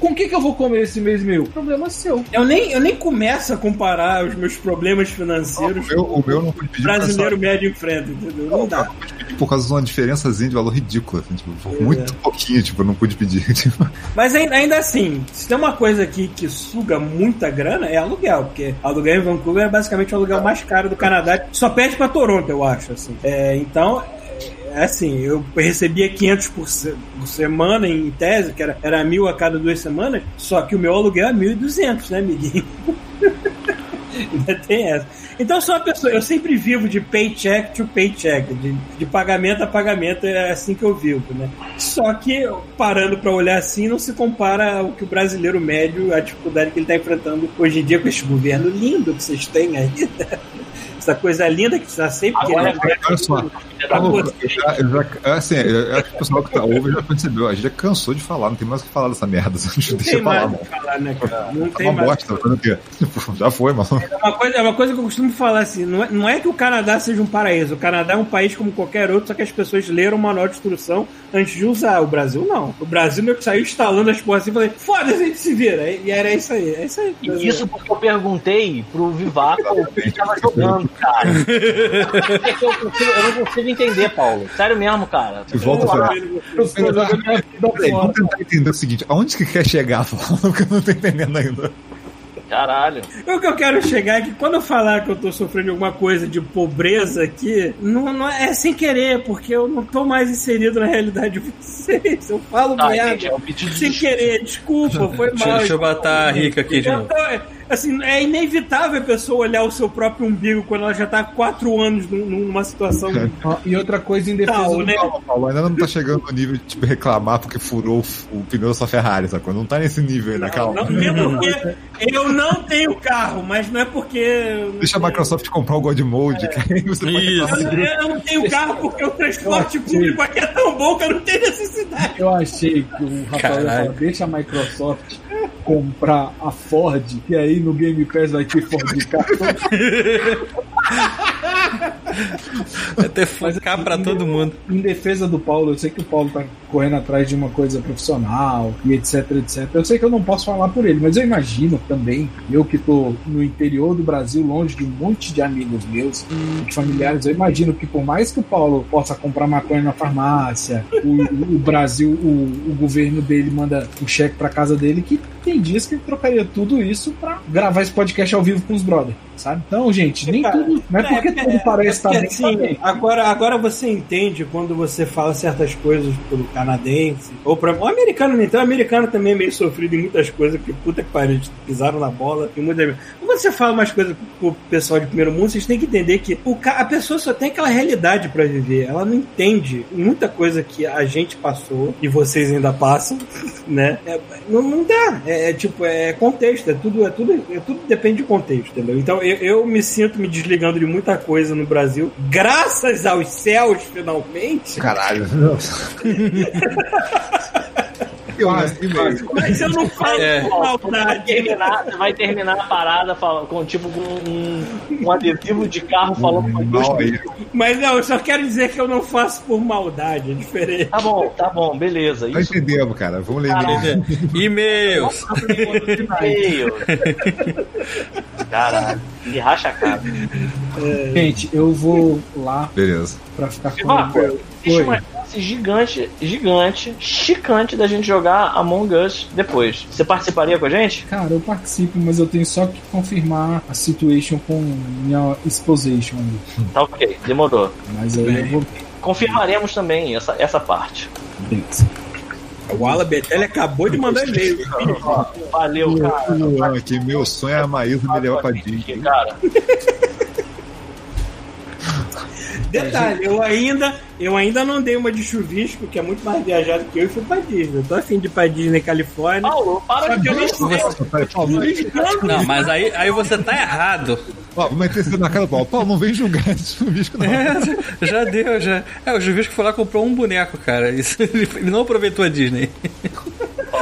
Speaker 4: Com o que, que eu vou comer esse mês meu? Problema seu.
Speaker 2: Eu nem, eu nem começo a comparar os meus problemas financeiros
Speaker 3: O meu, o meu não pude pedir
Speaker 2: brasileiro médio enfrenta, entendeu? Não dá.
Speaker 3: causa- por causa de uma diferençazinha de valor ridícula. Assim, tipo, por muito
Speaker 2: É.
Speaker 3: pouquinho, tipo, eu não pude pedir. Tipo,
Speaker 2: Mas ainda, ainda assim, se tem uma coisa aqui que suga muita grana, é aluguel, porque aluguel em Vancouver é basicamente o aluguel mais caro do Canadá. Só perde pra Toronto, eu acho. Assim. É, então, é assim, eu recebia 500 por, se- por semana em tese, que era, era mil a cada duas semanas, só que o meu aluguel é 1.200, né, amiguinho? Ainda tem essa. Então, sou uma pessoa, eu sempre vivo de paycheck to paycheck, de, de pagamento a pagamento, é assim que eu vivo, né? Só que, parando pra olhar assim, não se compara ao que o brasileiro médio, a dificuldade que ele tá enfrentando hoje em dia com esse governo lindo que vocês têm aí, né? Essa coisa linda que está sempre
Speaker 5: Agora,
Speaker 2: querendo.
Speaker 3: olha só. Eu já, eu já, assim, eu acho que o pessoal que tá ouvindo já percebeu. A gente já cansou de falar, não tem mais o que falar dessa merda. Deixa
Speaker 2: Não
Speaker 3: eu
Speaker 2: tem
Speaker 3: falar,
Speaker 2: mais o que falar, né, cara? Não
Speaker 3: Tá
Speaker 2: tem
Speaker 3: uma
Speaker 2: mais.
Speaker 3: bosta, tá? Tipo, já foi, mano.
Speaker 2: É uma, coisa, é uma coisa que eu costumo falar assim: não é, não é que o Canadá seja um paraíso. O Canadá é um país como qualquer outro, só que as pessoas leram o manual de instrução antes de usar. O Brasil não. O Brasil meio que saiu instalando as porras assim e falei: foda-se, a gente se vira. E era isso aí. É isso aí.
Speaker 5: E Isso porque eu perguntei pro Vivaco o que ele tava jogando, cara. eu, consigo- eu não consigo entender, Paulo. Sério mesmo, cara.
Speaker 3: De volta pra-
Speaker 4: tô
Speaker 3: vamos tentar entender o seguinte: aonde que quer chegar falando que eu não tô entendendo ainda?
Speaker 5: Caralho.
Speaker 2: O que eu quero chegar é que quando eu falar que eu tô sofrendo alguma coisa de pobreza aqui, não, não é, é sem querer, porque eu não tô mais inserido na realidade de vocês. Eu falo
Speaker 5: Tá,
Speaker 2: merda
Speaker 5: gente, é um
Speaker 2: sem querer, desculpa, foi
Speaker 6: Deixa,
Speaker 2: mal.
Speaker 6: deixa eu botar a rica aqui de novo.
Speaker 2: Então, é, assim, é inevitável a pessoa olhar o seu próprio umbigo quando ela já tá há quatro anos num- numa situação.
Speaker 4: E outra coisa em defesa
Speaker 2: Tal,
Speaker 4: do
Speaker 2: né?
Speaker 3: Calma, Paulo, ainda não tá chegando no nível de tipo, reclamar porque furou o, pneu da sua Ferrari, sacou? Não tá nesse nível ainda, calma.
Speaker 2: Não, mesmo porque eu não tenho carro, mas não é porque.
Speaker 3: Deixa a Microsoft comprar o God Mode, que aí você pode
Speaker 6: Isso.
Speaker 2: Eu, eu não tenho carro porque o transporte público aqui é tão bom que eu não tenho necessidade.
Speaker 4: Eu achei que o Rafael falar, deixa a Microsoft comprar a Ford, e aí no Game Pass vai ter Ford Car.
Speaker 6: Vai ter focar pra todo mundo.
Speaker 4: Em defesa do Paulo, eu sei que o Paulo tá correndo atrás de uma coisa profissional e etc, etc. Eu sei que eu não posso falar por ele, mas eu imagino também, eu que tô no interior do Brasil, longe de um monte de amigos meus, de familiares, eu imagino que por mais que o Paulo possa comprar maconha na farmácia, o, o Brasil, o, o governo dele manda o cheque pra casa dele, que tem dias que ele trocaria tudo isso pra gravar esse podcast ao vivo com os brothers, sabe? Então, gente, nem
Speaker 2: Cara,
Speaker 4: tudo. Não é porque
Speaker 2: é,
Speaker 4: tudo
Speaker 2: é,
Speaker 4: parece
Speaker 2: é
Speaker 4: estar
Speaker 2: porque,
Speaker 4: bem,
Speaker 2: assim,
Speaker 4: tá bem.
Speaker 2: agora, agora você entende quando você fala certas coisas pro canadense, ou para o americano, então, o americano também é meio sofrido em muitas coisas, que puta que pariu, pisaram na bola, e muita... Quando você fala umas coisas pro pessoal de primeiro mundo, vocês têm que entender que o ca... a pessoa só tem aquela realidade pra viver, ela não entende muita coisa que a gente passou, e vocês ainda passam, né? É, não, não dá, é, é tipo, é contexto, é tudo, é tudo, é tudo depende de contexto, entendeu? Então eu, eu me sinto me desligando de muita coisa no Brasil, graças aos céus, finalmente.
Speaker 3: Caralho. Eu nasci mesmo.
Speaker 2: Mas eu não falo
Speaker 6: É.
Speaker 2: com
Speaker 5: Vai
Speaker 2: maldade.
Speaker 5: terminar, você vai terminar a parada fala- com tipo um, um adesivo de carro falando com
Speaker 3: aí.
Speaker 2: Mas não, eu só quero dizer que eu não faço por maldade, é diferente.
Speaker 5: Tá bom, tá bom, beleza.
Speaker 3: Tá
Speaker 5: Isso
Speaker 3: entendendo, cara. Vamos ler.
Speaker 6: E-mails.
Speaker 5: feio. Caralho, que racha a cara.
Speaker 4: Gente, eu vou lá
Speaker 3: Beleza.
Speaker 4: pra ficar com
Speaker 5: existe
Speaker 4: Oi.
Speaker 5: uma chance gigante, gigante, chicante da gente jogar Among Us depois. Você participaria com a gente?
Speaker 4: Cara, eu participo, mas eu tenho só que confirmar a situation com minha exposition ali.
Speaker 5: Tá ok, demorou.
Speaker 4: Mas aí eu vou.
Speaker 5: Confirmaremos também essa, essa parte.
Speaker 4: Beleza.
Speaker 2: O Ala Betelli acabou de mandar e-mail.
Speaker 5: Valeu, cara.
Speaker 3: Aqui, meu sonho é a Maísa me levar pra Disney.
Speaker 5: Cara,
Speaker 2: Detalhe, eu ainda, eu ainda não dei uma de chuvisco, que é muito mais viajado que eu, e fui pra Disney. Eu tô afim de ir pra Disney, Califórnia.
Speaker 5: Paulo, para de
Speaker 2: que eu não sei.
Speaker 6: Não, mas aí, aí você tá errado.
Speaker 3: Ó, vou meter isso na cara do Paulo. Paulo, não vem julgar esse chuvisco, não.
Speaker 6: É, já deu, já. É, o Juvisco foi lá e comprou um boneco, cara. Isso, ele não aproveitou a Disney.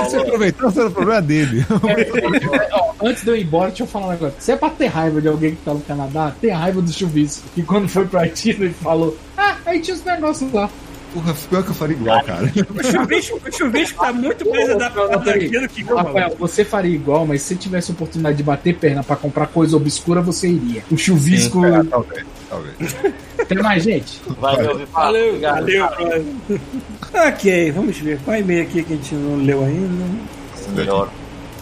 Speaker 3: Se aproveitar, será o problema dele.
Speaker 4: Ó, antes de eu ir embora, deixa eu falar um negócio. Se é pra ter raiva de alguém que tá no Canadá, tem raiva do chuvisco. Que quando foi pra Disney ele falou: Ah, aí tinha os negócios lá.
Speaker 3: Porra, pior que eu faria igual, cara.
Speaker 2: O chuvisco, o chuvisco tá muito mais adaptado
Speaker 4: peraí.
Speaker 2: àquilo que eu
Speaker 4: Rafael, você faria igual, mas se tivesse oportunidade de bater perna pra comprar coisa obscura, você iria. O chuvisco.
Speaker 3: Ah, talvez, talvez.
Speaker 4: Tem mais gente?
Speaker 5: Valeu, Vivaco.
Speaker 6: Valeu,
Speaker 5: Obrigado.
Speaker 2: Valeu, brother. Ok, vamos ver. Qual e-mail aqui que a gente não leu ainda?
Speaker 5: Melhor.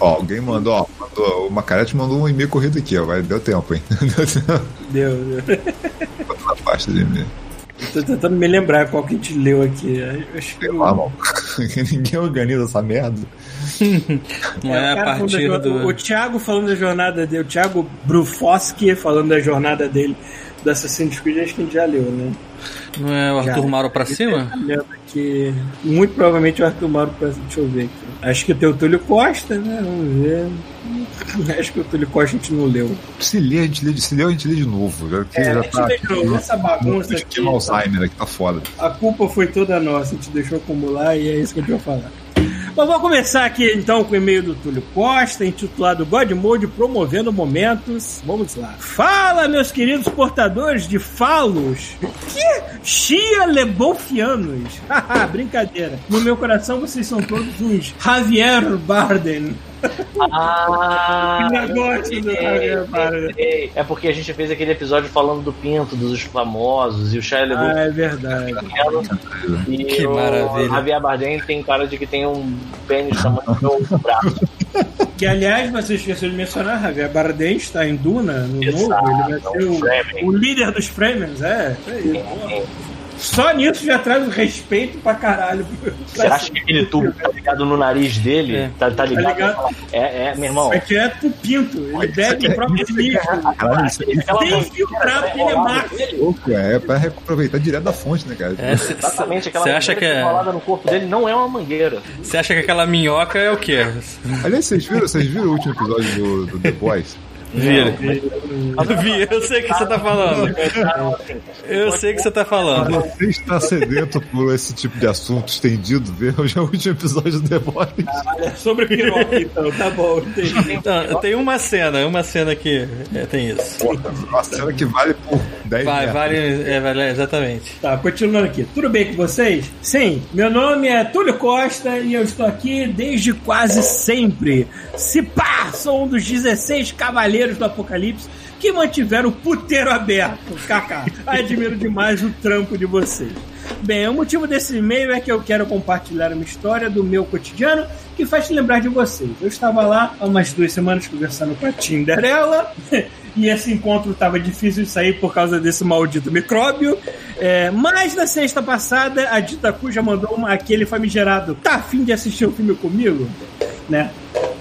Speaker 3: Ó, alguém mandou, ó, mandou, o Macarete mandou um e-mail corrido aqui, ó. Vai, deu tempo, hein? Deu tempo.
Speaker 2: Deu, deu.
Speaker 3: na pasta de e-mail.
Speaker 2: Tô tentando me lembrar qual que a gente leu aqui. Eu Acho que
Speaker 3: Sei lá, mano. Ninguém organiza essa merda.
Speaker 6: Não é,
Speaker 2: o
Speaker 6: a partir
Speaker 2: da jo-
Speaker 6: do.
Speaker 2: O Thiago falando da jornada dele, o Thiago Brufoski falando da jornada dele do Assassin's Creed, acho que a gente já leu, né?
Speaker 6: Não é o Arthur
Speaker 2: Já.
Speaker 6: Mauro pra cima?
Speaker 2: Lembra que muito provavelmente o Arthur Mauro pra... Deixa eu ver aqui. Acho que tem o Túlio Costa, né? Vamos ver. Acho que o Túlio Costa a gente não leu.
Speaker 3: Se ler, a gente lê, se ler, a gente lê de novo. Já, que
Speaker 2: É, a
Speaker 3: já
Speaker 2: gente
Speaker 3: tá.
Speaker 2: deixou essa bagunça aqui.
Speaker 3: Esquema Alzheimer aqui tá foda.
Speaker 2: A culpa foi toda nossa, a gente deixou acumular e é isso que a gente vai falar. Bom, vamos começar aqui então com o e-mail do Túlio Costa, intitulado God Mode Promovendo Momentos. Vamos lá. Fala, meus queridos portadores de falos. Que? Chia Lebonfianos. Haha, Brincadeira. No meu coração vocês são todos uns Javier Bardem.
Speaker 5: Ah,
Speaker 2: do.
Speaker 5: É porque a gente fez aquele episódio falando do pinto, dos famosos, e o Shia LaBeouf
Speaker 2: Ah, é verdade.
Speaker 5: e
Speaker 6: Que
Speaker 5: o
Speaker 6: maravilha.
Speaker 5: Javier Bardem tem cara de que tem um pênis tamanho do meu braço.
Speaker 2: Que, aliás, você esqueceu de mencionar, Javier Bardem está em Duna, no
Speaker 5: Exato,
Speaker 2: novo. Ele vai
Speaker 5: é
Speaker 2: ser o, o líder dos Fremens, é. é isso. Só nisso já traz respeito pra caralho.
Speaker 5: Você acha que aquele tubo tá ligado no nariz dele?
Speaker 6: É.
Speaker 5: Tá, tá ligado?
Speaker 2: Tá ligado?
Speaker 5: É, é, meu irmão.
Speaker 2: É que é pro pinto. Ele bebe o próprio lixo.
Speaker 3: É
Speaker 2: Sem
Speaker 5: mangueira
Speaker 2: filtrar,
Speaker 5: vai
Speaker 2: porque ele é macho.
Speaker 3: é pra aproveitar direto da fonte, né, cara?
Speaker 6: É,
Speaker 5: Exatamente, aquela
Speaker 6: Você acha que é-
Speaker 5: no corpo dele não é uma mangueira.
Speaker 6: Você acha que aquela minhoca é o quê?
Speaker 3: Aliás, vocês viram, vocês viram o último episódio do, do The Boys?
Speaker 6: Vira. Vi, eu sei o que você tá falando. Eu sei o que você tá falando.
Speaker 3: Você está sedento por esse tipo de assunto estendido, viu? Já é o último episódio do The Boys.
Speaker 2: É sobre piroca, então. Tá bom, entendi.
Speaker 6: Não, tem uma cena, uma cena que é, tem isso.
Speaker 3: Uma cena que vale por 10
Speaker 6: Vai,
Speaker 3: metros.
Speaker 6: vale, é, vale, exatamente.
Speaker 2: Tá, continuando aqui. Tudo bem com vocês? Sim, meu nome é Túlio Costa e eu estou aqui desde quase sempre. Se pá, sou um dos 16 cavaleiros do Apocalipse que mantiveram o puteiro aberto. Kaká, admiro demais o trampo de vocês. Bem, o motivo desse e-mail é que eu quero compartilhar uma história do meu cotidiano que faz lembrar de vocês. Eu estava lá há umas duas semanas conversando com a Tinderela e esse encontro estava difícil de sair por causa desse maldito micróbio. É, mas na sexta passada, a Dita Cu já mandou uma, aquele famigerado: tá afim de assistir um filme comigo? Né?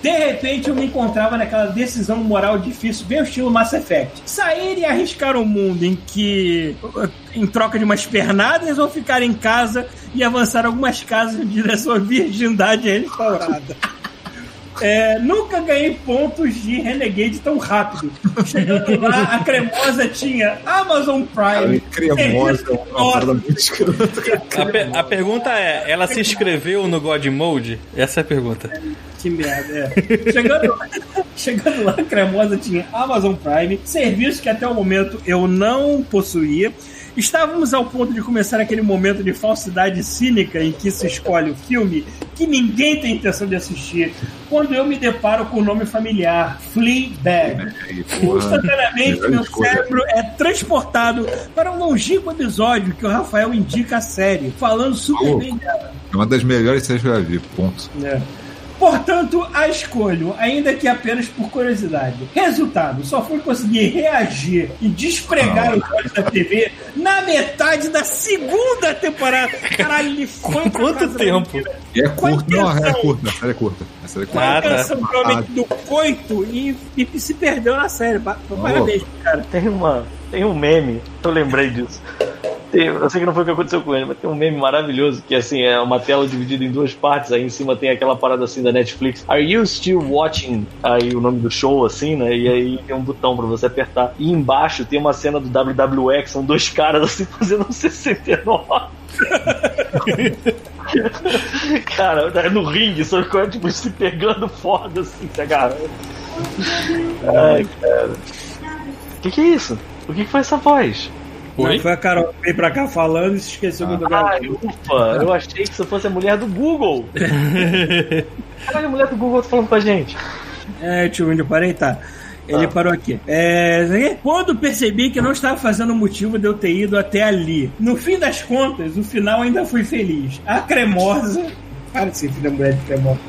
Speaker 2: De repente eu me encontrava naquela decisão moral difícil, bem o estilo Mass Effect. Sair e arriscar um mundo em que, em troca de umas pernadas, ou ficar em casa e avançar algumas casas em direção à virgindade restaurada. É, nunca ganhei pontos de Renegade tão rápido. Chegando lá, a cremosa tinha Amazon Prime.
Speaker 3: Cremosa, é uma parada muito escrota.
Speaker 6: A, pe- a pergunta é: ela se inscreveu no God Mode? Essa é a pergunta.
Speaker 2: Que merda, é. Chegando lá, chegando lá, a cremosa tinha Amazon Prime, serviço que até o momento eu não possuía. Estávamos ao ponto de começar aquele momento de falsidade cínica em que se escolhe o filme que ninguém tem intenção de assistir, quando eu me deparo com o nome familiar, Fleabag. Instantaneamente, meu cérebro é transportado para um longínquo episódio que o Rafael indica a série, falando super bem dela.
Speaker 3: É uma das melhores séries que eu já vi, ponto.
Speaker 2: né? Portanto, a escolho, ainda que apenas por curiosidade. Resultado, só fui conseguir reagir e despregar os olhos da TV na metade da segunda temporada. Caralho, ele foi
Speaker 6: Quanto tempo?
Speaker 3: E é
Speaker 2: Com a
Speaker 3: curto, não, é curta, a série é curta. A série é curta.
Speaker 2: a
Speaker 6: Ah, tá.
Speaker 2: provavelmente do coito e, e se perdeu na série. Pa- Parabéns, cara.
Speaker 5: Tem uma. Tem um meme, eu lembrei disso. Eu sei que não foi o que aconteceu com ele, mas tem um meme maravilhoso que assim é uma tela dividida em duas partes. Aí em cima tem aquela parada assim da Netflix. Are you still watching? Aí o nome do show, assim, né? E aí tem um botão pra você apertar. E embaixo tem uma cena do WWE que são dois caras assim fazendo um 69. Cara, é no ringue, só que tipo se pegando foda assim, se agarrando. Ai, cara. O que, que é isso? O que, que foi essa voz?
Speaker 6: Oi?
Speaker 2: Foi a Carol que veio pra cá falando e se esqueceu que eu tô
Speaker 5: Ai, ufa, eu achei que isso fosse a mulher do Google. Caralho, a mulher do Google tá falando com a gente.
Speaker 2: É, tio, onde eu parei, tá. Ele
Speaker 5: Ah.
Speaker 2: parou aqui. É, quando percebi que não estava fazendo motivo de eu ter ido até ali. No fim das contas, o final ainda fui feliz. A cremosa. Para de ser filha mulher de cremosa.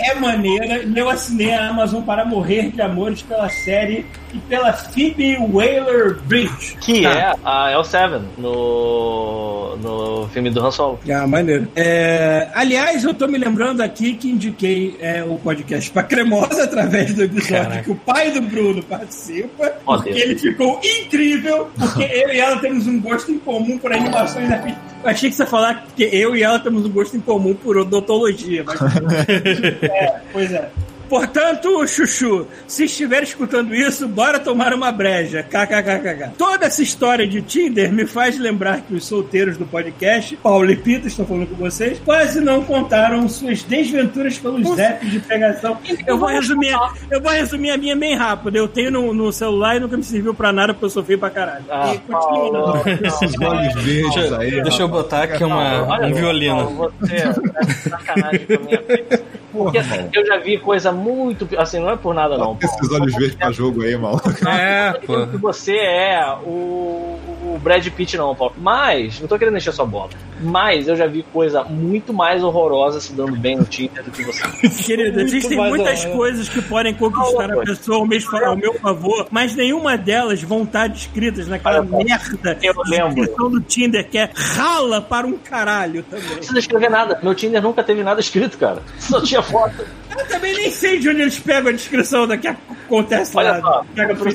Speaker 2: É maneira eu assinei a Amazon para morrer de amores pela série e pela Phoebe Waller-Bridge.
Speaker 5: Que é a L7 no, no filme do Han Solo.
Speaker 2: Ah, maneiro. É, aliás, eu tô me lembrando aqui que indiquei é, o podcast pra Cremosa através do episódio
Speaker 6: Caraca.
Speaker 2: que o pai do Bruno participa,
Speaker 5: Ó,
Speaker 2: porque
Speaker 5: Deus.
Speaker 2: ele ficou incrível, porque eu e ela temos um gosto em comum por animações da achei que você ia falar que eu e ela temos um gosto em comum por odontologia, mas... é, pois é. Portanto, Chuchu, se estiver escutando isso, bora tomar uma breja. KKKKK. Toda essa história de Tinder me faz lembrar que os solteiros do podcast, Paulo e Pita, estou falando com vocês, quase não contaram suas desventuras pelos apps de pegação. Eu vou resumir, eu vou resumir a minha bem rápido. Eu tenho no, no celular e nunca me serviu pra nada porque eu sou feio pra caralho.
Speaker 5: Ah,
Speaker 2: e continua.
Speaker 5: Paulo.
Speaker 3: Esses olhos verdes
Speaker 6: Deixa,
Speaker 3: aí.
Speaker 6: deixa eu botar aqui uma, um violino.
Speaker 5: Paulo, Você de sacanagem com a minha Porque assim, eu já vi coisa muito. Assim, não é por nada, não.
Speaker 3: Esses olhos verdes pra jogo aí, mal.
Speaker 6: É, pô.
Speaker 5: que você é o, o Brad Pitt, não, Paulo. Mas, não tô querendo encher sua bola. Mas eu já vi coisa muito mais horrorosa se dando bem no Tinder do que você.
Speaker 2: Querido, existem muitas
Speaker 6: horroroso.
Speaker 2: coisas que podem conquistar a pessoa ao meu, ao meu favor, mas nenhuma delas vão estar descritas naquela
Speaker 5: Olha,
Speaker 2: merda
Speaker 5: eu lembro.
Speaker 2: descrição do Tinder, que é rala para um caralho também.
Speaker 5: Não precisa escrever nada. Meu Tinder nunca teve nada escrito, cara. Só tinha foto.
Speaker 2: Eu também nem sei de onde eles pegam a descrição daqui a acontece
Speaker 5: Olha
Speaker 2: lá.
Speaker 5: só.
Speaker 2: Pega pro.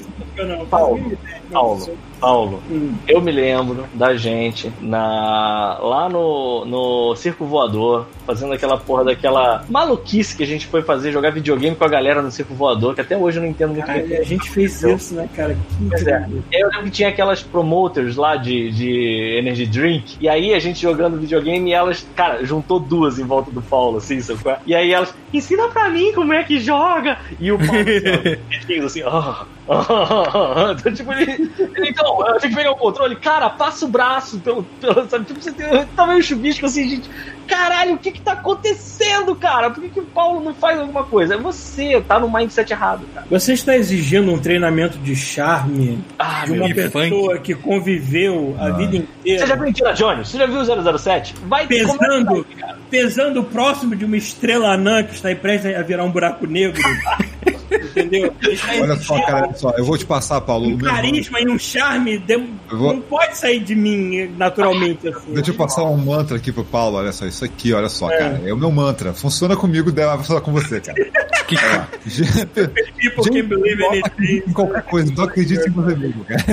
Speaker 5: Paulo, Paulo, Paulo, eu me lembro da gente na lá no, no Circo Voador, fazendo aquela porra daquela maluquice que a gente foi fazer, jogar videogame com a galera no Circo Voador, que até hoje eu não entendo muito
Speaker 2: Caralho,
Speaker 5: bem.
Speaker 2: a gente fez isso, né, cara? Que
Speaker 5: é. Eu lembro que tinha aquelas promoters lá de, de Energy Drink, e aí a gente jogando videogame e elas, cara, juntou duas em volta do Paulo, assim, sabe? é? E aí elas, ensina pra mim como é que joga! E o Paulo, assim, ó, assim, ó, então, tipo, ele, ele, Então, eu tenho que pegar o controle. Cara, passa o braço pelo. pelo sabe? Tipo, você tem, tá meio chubisco assim, gente. Caralho, o que que tá acontecendo, cara? Por que, que o Paulo não faz alguma coisa? É você, tá no mindset errado, cara.
Speaker 2: Você está exigindo um treinamento de charme
Speaker 5: Ah,
Speaker 2: de uma pessoa que conviveu a vida inteira.
Speaker 5: Você já viu Jones? Você já viu o 007? Vai
Speaker 2: pesando,
Speaker 5: cara.
Speaker 2: pesando próximo de uma estrela anã que está aí prestes a virar um buraco negro. Entendeu?
Speaker 3: Olha só, cara, só. Eu vou te passar, Paulo.
Speaker 2: Um carisma e um charme
Speaker 3: Eu vou-
Speaker 2: não pode sair de mim naturalmente assim.
Speaker 3: Deixa eu passar um mantra aqui pro Paulo, olha só, isso aqui, olha só,
Speaker 2: É.
Speaker 3: cara. É o meu mantra. Funciona comigo, dela vai falar com você, cara.
Speaker 6: Que-
Speaker 2: anything.
Speaker 3: em qualquer coisa, não acredite em você mesmo, cara.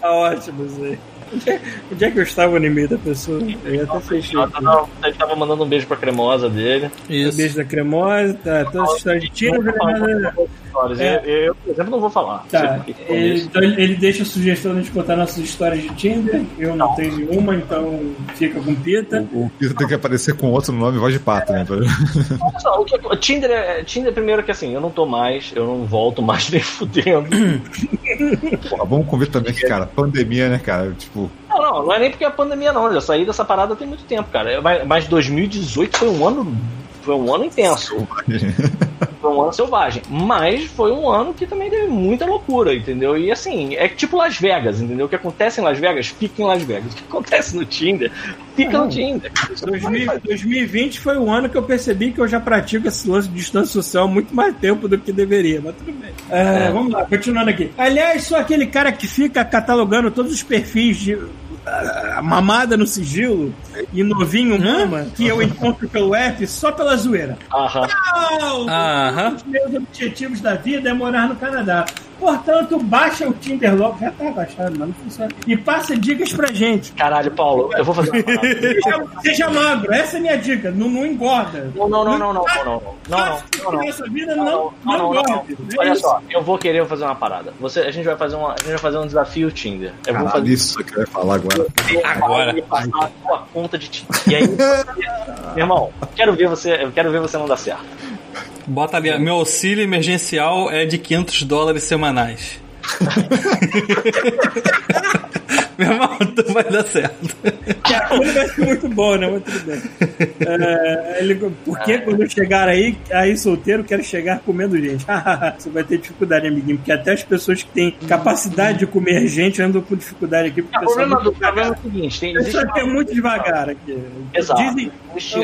Speaker 2: Tá ótimo, Zé. Onde é, onde é que eu estava no e-mail da pessoa? Eu ia até
Speaker 5: não, ele tava mandando um beijo pra cremosa dele.
Speaker 6: Isso.
Speaker 2: Beijo da cremosa, tá, toda essa história de tiro,
Speaker 5: Não histórias.
Speaker 2: É.
Speaker 5: Eu, eu, por exemplo, não vou falar. Não
Speaker 2: Tá, ele, então ele deixa a sugestão de contar nossas histórias de Tinder. Eu não, tenho nenhuma, então fica com pita.
Speaker 3: O Peter tem que aparecer com outro nome, voz de pato, né?
Speaker 5: Olha só, o que, o Tinder, é, Tinder, primeiro que assim, eu não tô mais, eu não volto mais nem fudendo.
Speaker 3: Porra, vamos convir também que, cara, pandemia, né, cara? Tipo,
Speaker 5: Não, não, não é nem porque é pandemia, não. Eu já saí dessa parada tem muito tempo, cara. Mas- Mas 2018 foi um ano. Foi um ano intenso. Foi um ano selvagem. Mas foi um ano que também teve muita loucura, entendeu? E assim, é tipo Las Vegas, entendeu? O que acontece em Las Vegas, fica em Las Vegas. O que acontece no Tinder, fica no Tinder.
Speaker 2: 2000 2020 foi o ano que eu percebi que eu já pratico esse lance de distância social há muito mais tempo do que deveria, mas tudo bem. É, Vamos lá, continuando aqui. Aliás, sou aquele cara que fica catalogando todos os perfis de ah, mamada no sigilo e novinho mama que eu encontro pelo app só pela zoeira.
Speaker 5: Aham.
Speaker 2: Não,
Speaker 6: Aham.
Speaker 2: um dos meus objetivos da vida é morar no Canadá. Portanto, baixa o Tinder logo. Já tá baixado, mas não funciona. E passa dicas pra gente.
Speaker 5: Caralho, Paulo, eu vou fazer uma.
Speaker 2: Seja, seja magro, essa é a minha dica. Não, não engorda.
Speaker 5: Não, não, não, não, não, não, não. Não, não, não,
Speaker 2: vida
Speaker 5: Não,
Speaker 2: não,
Speaker 5: não,
Speaker 2: não,
Speaker 5: não, não, não.
Speaker 2: engorde. É
Speaker 5: Olha só, eu vou querer fazer uma parada. Você, a gente vai fazer uma, a gente vai fazer um desafio Tinder. Eu vou
Speaker 3: caralho,
Speaker 5: fazer
Speaker 3: isso que eu ia falar agora.
Speaker 6: Agora.
Speaker 5: e passar a sua conta de Tinder. E aí, meu irmão, quero ver você, eu quero ver você não dar certo.
Speaker 6: Bota ali, meu auxílio emergencial é de 500 dólares semanais. Meu irmão, tu vai dar certo.
Speaker 2: Que a coisa vai ser muito bom, né? Mas tudo bem. É, ele, porque quando eu chegar aí, aí solteiro, quero chegar comendo gente. Você vai ter dificuldade, amiguinho, porque até as pessoas que têm capacidade de comer gente andam com dificuldade aqui. Porque
Speaker 5: O problema,
Speaker 2: pessoal
Speaker 5: do, problema é o seguinte: tem, existe
Speaker 2: pessoal é muito devagar aqui.
Speaker 5: Exato.
Speaker 2: Dizem,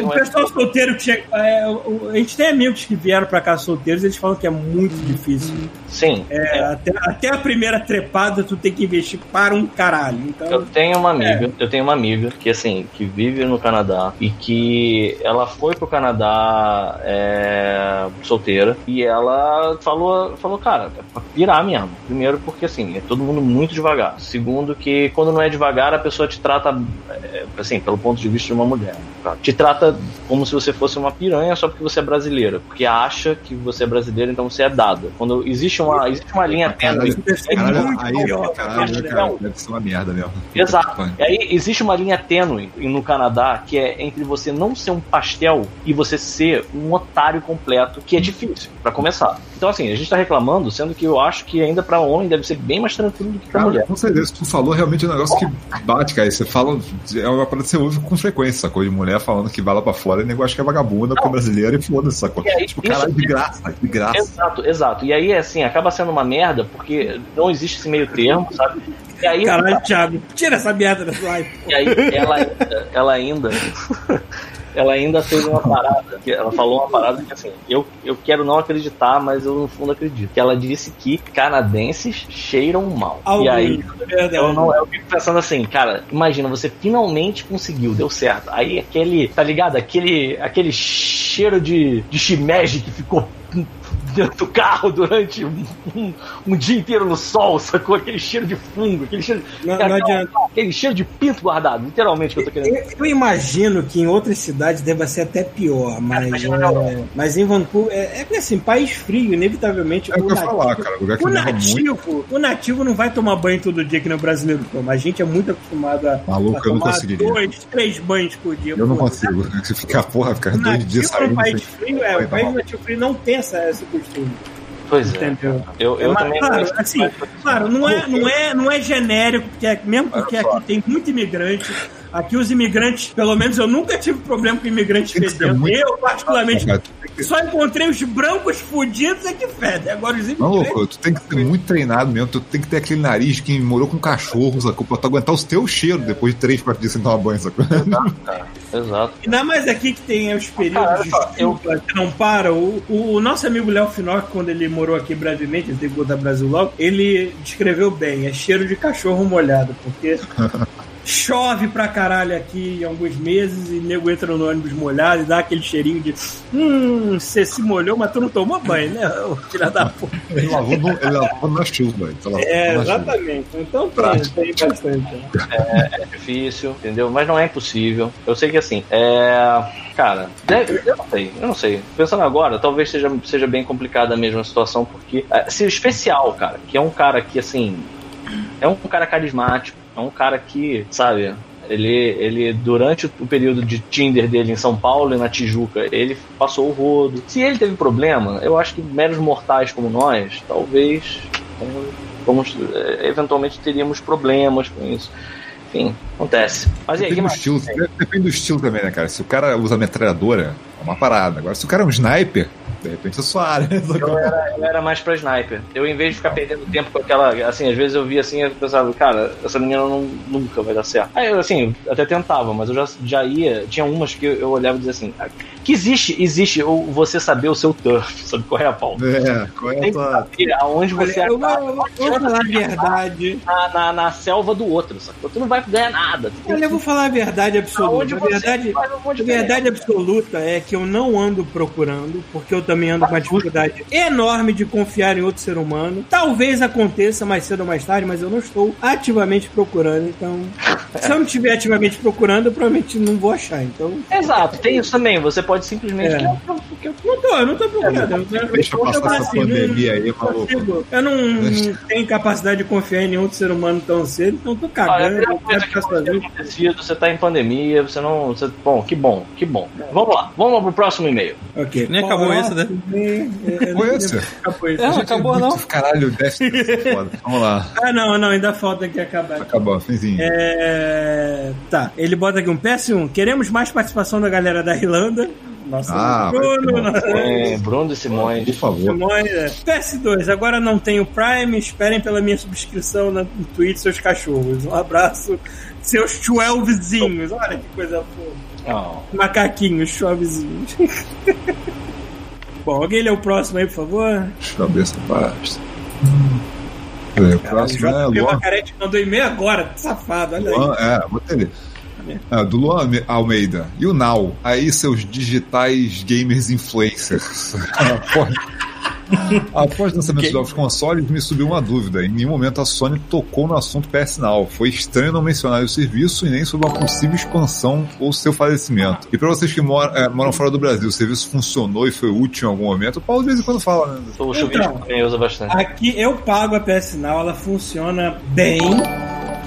Speaker 2: o pessoal solteiro que chega. é, o- a gente tem amigos que vieram pra cá solteiros, eles falam que é muito difícil.
Speaker 5: Sim.
Speaker 2: É, Até, até a primeira trepada tu tem que investir para um caralho.
Speaker 5: Eu
Speaker 2: Então,
Speaker 5: tenho uma amiga, eu tenho uma amiga que assim, que vive no Canadá e que ela foi pro Canadá é, solteira e ela falou, falou, cara, é pra pirar mesmo. Primeiro porque assim, é todo mundo muito devagar. Segundo que quando não é devagar, a pessoa te trata, é, assim, pelo ponto de vista de uma mulher. tá? Te trata como se você fosse uma piranha só porque você é brasileira. Porque acha que você é brasileira, então você é dada. Quando existe uma, existe uma linha tênue.
Speaker 3: Caralho,
Speaker 2: muito
Speaker 3: aí,
Speaker 2: pior.
Speaker 3: caralho, né, cara, deve ser uma merda mesmo.
Speaker 5: Exato. E aí existe uma linha tênue no Canadá que é entre você não ser um pastel e você ser um otário completo, que é difícil, pra começar. Então, assim, a gente tá reclamando, sendo que eu acho que ainda pra homem deve ser bem mais tranquilo do que pra
Speaker 3: Cara,
Speaker 5: mulher.
Speaker 3: com certeza, tu falou realmente um negócio que bate, cara. Você fala, é uma parada que você ouve com frequência, sacou? De mulher falando que vai lá pra fora e o negócio que é vagabunda é brasileira e foda-se, sacou?
Speaker 5: E aí,
Speaker 3: tipo,
Speaker 5: isso-
Speaker 3: caralho, de graça, de graça.
Speaker 5: Exato, exato. E aí, assim, acaba sendo uma merda porque não existe esse meio termo, sabe? E aí,
Speaker 2: Caralho, Thiago, tira essa merda dessa live.
Speaker 5: E aí ela ainda, ela ainda, ela ainda fez uma parada, que ela falou uma parada que assim, eu, eu quero não acreditar, mas eu no fundo acredito. Que ela disse que canadenses cheiram mal. E aí
Speaker 2: verdade.
Speaker 5: eu, não, eu fico pensando assim, cara, imagina, você finalmente conseguiu, deu certo. Aí aquele, tá ligado? Aquele, aquele cheiro de, de shimeji que ficou dentro do carro durante um, um- um dia inteiro no sol, sacou? Aquele cheiro de fungo, aquele cheiro,
Speaker 2: Não- não adianta.
Speaker 5: aquele cheiro de pinto guardado, literalmente que eu tô querendo
Speaker 2: Eu, eu imagino que em outras cidades deva ser até pior, mas, é,
Speaker 5: Europa.
Speaker 2: mas em Vancouver é, é assim, país frio, inevitavelmente.
Speaker 3: É o que eu falar, cara. Lugar que
Speaker 2: O nativo, o nativo não vai tomar banho todo dia que nem o brasileiro toma. A gente é muito acostumado a,
Speaker 3: Maluco,
Speaker 2: a
Speaker 3: eu não
Speaker 2: tomar dois, três banhos por dia.
Speaker 3: Eu não consigo. Se ficar, porra, ficar
Speaker 2: O
Speaker 3: dois dias
Speaker 2: no
Speaker 3: saindo.
Speaker 2: país
Speaker 3: sem-
Speaker 2: frio, é, o país nativo frio não tem essa, esse costume.
Speaker 5: Pois é.
Speaker 2: Entendeu?
Speaker 5: Eu, eu
Speaker 2: Mas,
Speaker 5: também
Speaker 2: claro, assim, claro, não é, não é, não é genérico, porque é- mesmo porque aqui tem muito imigrante. Aqui os imigrantes, pelo menos eu nunca tive problema com imigrante
Speaker 3: Tem que ser
Speaker 2: fedendo.
Speaker 3: muito-
Speaker 2: Eu, particularmente, só encontrei os brancos fudidos é que fedem. Agora os imigrantes.
Speaker 3: Maluco, tu tem que ser muito treinado mesmo, tu tem que ter aquele nariz que morou com cachorro, sacou? Pra tu aguentar os teus cheiros depois de 3, 4 dias sem tomar banho, sacou?
Speaker 5: Exato.
Speaker 2: Ainda mais aqui que tem os períodos
Speaker 5: Cara,
Speaker 2: de
Speaker 5: só, eu-
Speaker 2: chuva que não param. O, o- o nosso amigo Léo Finoc, quando ele morou aqui brevemente, ele teve que voltar Brasil logo, ele descreveu bem, é cheiro de cachorro molhado, porque chove pra caralho aqui em alguns meses e nego entra no ônibus molhado e dá aquele cheirinho de hum, você se molhou, mas tu não tomou banho, né? Filha da puta.
Speaker 3: Ele lavou, no, ele lavou na chuva. Lavou
Speaker 2: É,
Speaker 3: na chuva.
Speaker 2: exatamente. Então tem, tem bastante. né?
Speaker 5: É difícil, entendeu? Mas não é impossível. Eu sei que assim, é. Cara, deve- eu não sei, eu não sei. Pensando agora, talvez seja, seja bem complicada a mesma situação, porque é, se o especial, cara, que é um cara que assim. É um cara carismático, é um cara que, sabe, ele, ele durante o período de Tinder dele em São Paulo e na Tijuca, ele passou o rodo. Se ele teve problema, eu acho que meros mortais como nós, talvez como, eh, eventualmente teríamos problemas com isso. Enfim, acontece. Mas e aí,
Speaker 3: Depende do estilo, depende do estilo também, né, cara? Se o cara usa metralhadora, é uma parada. Agora, se o cara é um sniper, de repente é suave.
Speaker 5: Eu era, eu era mais pra sniper. Eu, em vez de ficar perdendo tempo com aquela. Assim, às vezes eu via assim e pensava, cara, essa menina não, nunca vai dar certo. Aí eu, assim, até tentava, mas eu já, já ia. Tinha umas que eu, eu olhava e dizia assim: ah, que existe, existe o, você saber o seu turf, sabe qual é a pau?
Speaker 3: É, qual é
Speaker 5: Tem
Speaker 3: a tua...
Speaker 5: saber aonde você
Speaker 2: Olha, eu vou,
Speaker 5: acaba
Speaker 2: eu vou- eu vou falar a verdade.
Speaker 5: na, na, na selva do outro, sacou? Tu não vai ganhar nada.
Speaker 2: Olha, eu vou falar a verdade absoluta.
Speaker 5: Aonde
Speaker 2: A verdade,
Speaker 5: um
Speaker 2: verdade absoluta é que eu não ando procurando, porque eu também ando com uma dificuldade enorme de confiar em outro ser humano. Talvez aconteça mais cedo ou mais tarde, mas eu não estou ativamente procurando. Então, se eu não estiver ativamente procurando, eu provavelmente não vou achar. Então,
Speaker 5: Exato, tem isso também. Você pode simplesmente.
Speaker 2: É.
Speaker 5: Não,
Speaker 2: tô, eu não tô procurando. Eu,
Speaker 3: Deixa eu passar essa pandemia aí, maluco.
Speaker 2: Eu não, tenho capacidade de confiar em nenhum outro ser humano tão cedo, então tô
Speaker 5: Olha,
Speaker 2: cagando.
Speaker 5: a primeira
Speaker 2: eu
Speaker 5: coisa que pode ter acontecido, você tá em pandemia, você não. Você, bom, que bom, que bom. Vamos lá, vamos lá pro próximo e-mail.
Speaker 2: Ok.
Speaker 6: Nem acabou esse, né?
Speaker 3: Foi esse?
Speaker 2: Acabou esse.
Speaker 6: É, não acabou não.
Speaker 3: Caralho, foda. Vamos lá.
Speaker 2: Ah, não, não, ainda falta que acabar.
Speaker 3: Acabou, finzinho.
Speaker 2: É... Tá, ele bota aqui um PS1. Queremos mais participação da galera da Irlanda. Nossa,
Speaker 3: Ah,
Speaker 2: Bruno,
Speaker 5: É, Bruno e Simões.
Speaker 3: Por favor.
Speaker 2: Simone, é. PS2, agora não tenho Prime. Esperem pela minha subscrição no Twitch, seus cachorros. Um abraço, seus 12zinhos. Olha que coisa fofa.
Speaker 5: Não.
Speaker 2: Macaquinhos, chovezinhos. Bom, alguém lê o próximo aí, por favor?
Speaker 3: Cabeça basta. Peraí, o próximo é
Speaker 2: JP
Speaker 3: Luan.
Speaker 2: Macarete mandou e-mail agora, safado, olha aí.
Speaker 3: Luan, é, botei É, do Luan Alme- Almeida. E o Now? Aí, seus digitais gamers influencers. Após, após o lançamento dos novos consoles, me subiu uma dúvida. Em nenhum momento a Sony tocou no assunto PS Now. Foi estranho não mencionar o serviço e nem sobre uma possível expansão ou seu falecimento. E para vocês que moram, é, moram fora do Brasil, o serviço funcionou e foi útil em algum momento? O Paulo de vez em quando fala, né?
Speaker 5: O chuvisco
Speaker 2: Então.
Speaker 5: usa bastante.
Speaker 2: Aqui eu pago a PS Now, ela funciona bem.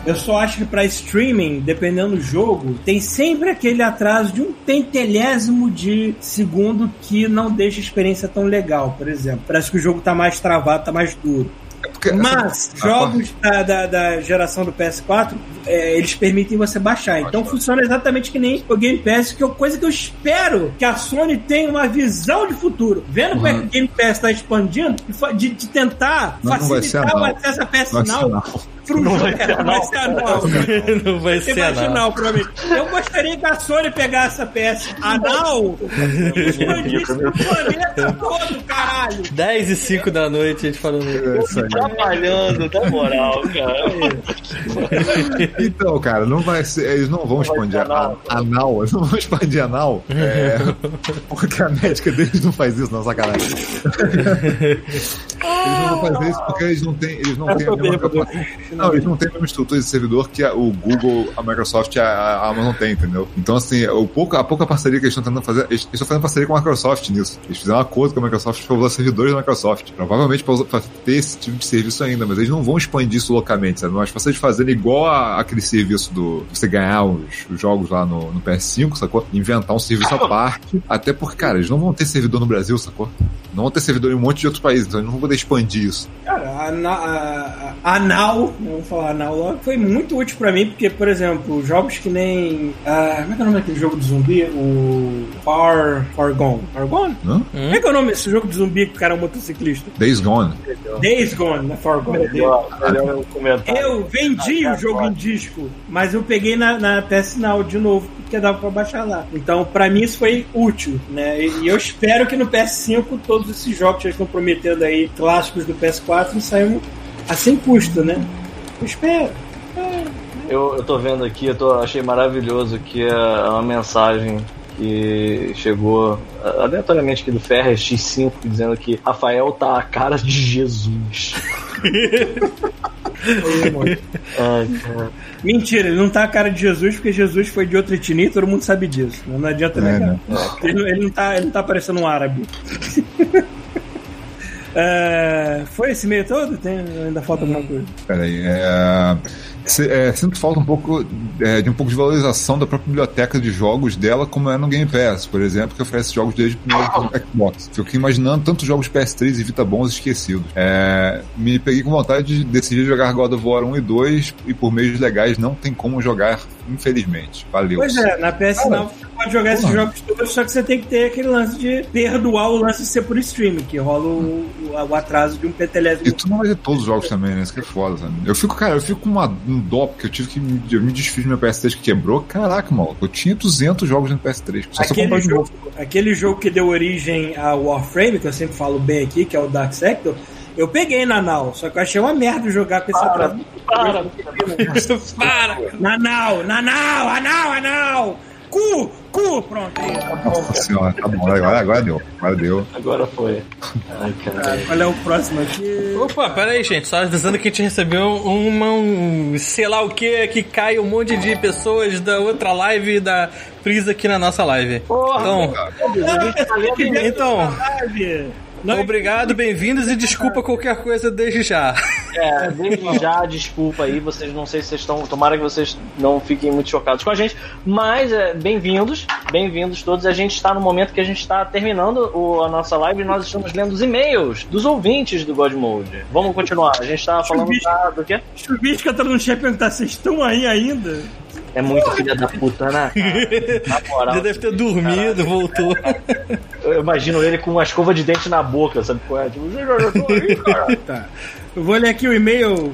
Speaker 2: Eu só acho que pra streaming, dependendo do jogo, tem sempre aquele atraso de um tentelésimo de segundo que não deixa a experiência tão legal, por exemplo. Parece que o jogo tá mais travado, tá mais duro.
Speaker 3: É porque
Speaker 2: Mas
Speaker 3: essa-
Speaker 2: jogos da, da, da geração do PS4, é, eles permitem você baixar. Então funciona exatamente que nem o Game Pass, que é coisa que eu espero que a Sony tenha uma visão de futuro. Vendo como é que o Game Pass está expandindo, de, de tentar
Speaker 3: Não, não vai ser
Speaker 2: facilitar o acesso a PS Now. Pro
Speaker 5: Não
Speaker 2: jogo.
Speaker 5: vai ser
Speaker 2: não vai ser anal.
Speaker 6: Não vai ser
Speaker 2: anal, provavelmente. Eu gostaria que a Sony pegasse essa PS anal e expandisse pro planeta todo, caralho.
Speaker 6: 10 e 5 da noite, a gente falando.
Speaker 3: É isso aí.
Speaker 5: Trabalhando, na moral, cara.
Speaker 3: Então, cara, não vai ser. Eles não vão expandir a, anal. Eles não vão expandir anal. É, porque a médica deles não faz isso, não, sacanagem. Eles não vão fazer isso porque eles não têm, eles não têm a mesma capacidade. Não, eles não têm a mesma estrutura de servidor que a- o Google, a Microsoft e a, a Amazon tem, entendeu? Então, assim, o pouco, a pouca parceria que eles estão tentando fazer, eles eles estão fazendo parceria com a Microsoft nisso. Eles fizeram um acordo com a Microsoft para usar servidores da Microsoft. Provavelmente para ter esse tipo de serviço ainda, mas eles não vão expandir isso localmente, sabe? Mas vocês fazerem igual a, aquele serviço do você ganhar os, os jogos lá no, no PS5, sacou? Inventar um serviço à parte. Até porque, cara, eles não vão ter servidor no Brasil, sacou? Não vão ter servidor em um monte de outros países, então eles não vão poder expandir isso.
Speaker 2: Cara, a, Na- a, a Now, vamos falar a Now logo, foi muito útil pra mim, porque, por exemplo, jogos que nem. ah, como é que é o nome daquele jogo de zumbi? O Far. Far Gone. Far Gone?
Speaker 3: Hã?
Speaker 2: Como é que é o nome desse jogo de zumbi que o cara é um motociclista?
Speaker 3: Days Gone.
Speaker 2: Days Gone, não é Far Gone.
Speaker 5: Melhor, melhor o comentário.
Speaker 2: Eu vendi o jogo em disco, mas eu peguei na, na PS Now de novo, porque dava pra baixar lá. Então, pra mim, isso foi útil, né? E, e eu espero que no PS5 todos esses jogos que eles estão prometendo aí, clássicos do PS4, saiam a sem custo, né? Eu espero.
Speaker 5: Eu, eu tô vendo aqui, eu tô, achei maravilhoso que é uma mensagem que chegou ah, aleatoriamente aqui do Ferrer X5 dizendo que Rafael tá a cara de Jesus. Ai, cara.
Speaker 2: Mentira, ele não tá a cara de Jesus, porque Jesus foi de outra etnia e todo mundo sabe disso. Não adianta
Speaker 3: É,
Speaker 2: negar.
Speaker 3: né?
Speaker 2: Ele, não- ele não tá, ele não tá parecendo um árabe. É, foi esse meio todo? Tem, ainda falta alguma coisa.
Speaker 3: Peraí, é, se- é, sinto falta um pouco é, de um pouco de valorização da própria biblioteca de jogos dela, como é no Game Pass, por exemplo, que oferece jogos desde o primeiro Xbox. Fico imaginando tantos jogos PS3 e Vita bons esquecidos. É, me peguei com vontade de decidir jogar God of War 1 e 2 e por meios legais não tem como jogar, infelizmente. Valeu.
Speaker 2: Pois é, na PS Now você pode jogar esses jogos todos, só que você tem que ter aquele lance de perdoar o lance de ser por streaming, que rola o, o- o atraso de um
Speaker 3: E
Speaker 2: petelésimo.
Speaker 3: tu não vai ter todos os jogos também, né? Isso que é foda, sabe? Eu fico, cara, eu fico com uma, um dó, porque eu tive que me, eu me desfiz do meu PS3 que quebrou. Caraca, maluco, eu tinha 200 jogos no PS3. Só
Speaker 2: Aquele jogo,
Speaker 3: novo.
Speaker 2: aquele jogo que deu origem ao Warframe, que eu sempre falo bem aqui, que é o Dark Sector, eu peguei na Now, só que eu achei uma merda jogar com esse atraso.
Speaker 5: Para,
Speaker 6: Para!
Speaker 2: Na Now, na Now, a Now, a Now! Cu, cu, pronto. aí.
Speaker 3: Nossa senhora, tá bom, agora, agora deu. Agora deu.
Speaker 5: agora foi. Ai, caralho.
Speaker 2: Olha o próximo aqui.
Speaker 6: Opa, pera aí, gente. Só avisando que a gente recebeu uma, um, sei lá o que, que cai um monte de pessoas da outra live da Prisa aqui na nossa live.
Speaker 5: Porra,
Speaker 6: Então,
Speaker 5: a gente tá
Speaker 6: então
Speaker 2: Live. Não,
Speaker 6: obrigado, bem-vindos e desculpa qualquer coisa desde já.
Speaker 5: É, desde já, desculpa aí, vocês não sei se vocês estão. Tomara que vocês não fiquem muito chocados com a gente, mas é, bem-vindos, bem-vindos todos. A gente está no momento que a gente está terminando o- a nossa live e nós estamos lendo os e-mails dos ouvintes do God Mode. Vamos continuar. A gente está falando da, do quê?
Speaker 2: Chubisco entrando no chat perguntar: vocês estão aí ainda?
Speaker 5: É muito filha da puta, né? Na moral.
Speaker 6: Já deve ter dormido, voltou.
Speaker 5: Eu imagino ele com uma escova de dente na boca, sabe qual é? Tipo, eu tô aí, cara.
Speaker 2: Tá. Eu vou ler aqui o e-mail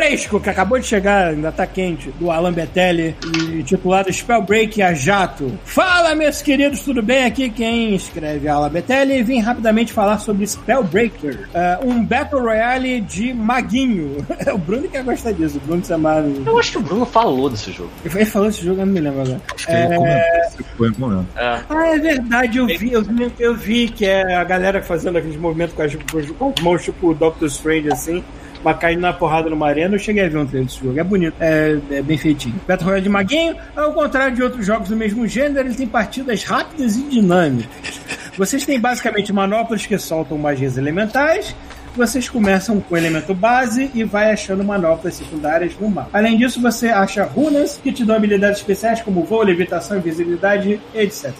Speaker 2: fresco que acabou de chegar, ainda tá quente, do Alan Betelli, e titulado Spellbreak a Jato. Fala, meus queridos, tudo bem? Aqui quem escreve é Alan Betelli e vim rapidamente falar sobre Spellbreaker, eh, um Battle Royale de maguinho. É o Bruno que vai gostar disso, o Bruno chamado.
Speaker 5: Eu acho que o Bruno falou desse jogo.
Speaker 2: Ele falou esse jogo, eu não me lembro agora.
Speaker 3: Acho que ele comentou esse foi um momento.
Speaker 5: É.
Speaker 2: Ah, é verdade, eu vi, eu vi, eu vi que é a galera fazendo aqueles movimentos com as, com as- mãos, tipo Doctor Strange, assim, mas caindo na porrada numa arena. Eu cheguei a ver um trailer desse jogo, é bonito, é, é bem feitinho. Battle Royale de Maguinho, ao contrário de outros jogos do mesmo gênero, ele tem partidas rápidas e dinâmicas. Vocês têm basicamente manoplas que soltam magias elementais. Vocês começam com o elemento base e vai achando manoplas secundárias no mapa. Além disso, você acha runas que te dão habilidades especiais como voo, levitação, invisibilidade, etc.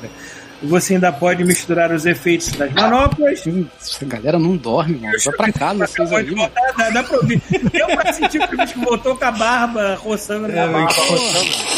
Speaker 2: Você ainda pode misturar os efeitos das manoplas.
Speaker 7: Essa galera não dorme, mano. Vai pra casa, vocês aí,
Speaker 2: voltar, dá, dá pra ouvir. Deu pra sentir que o bicho voltou com a barba roçando na barba.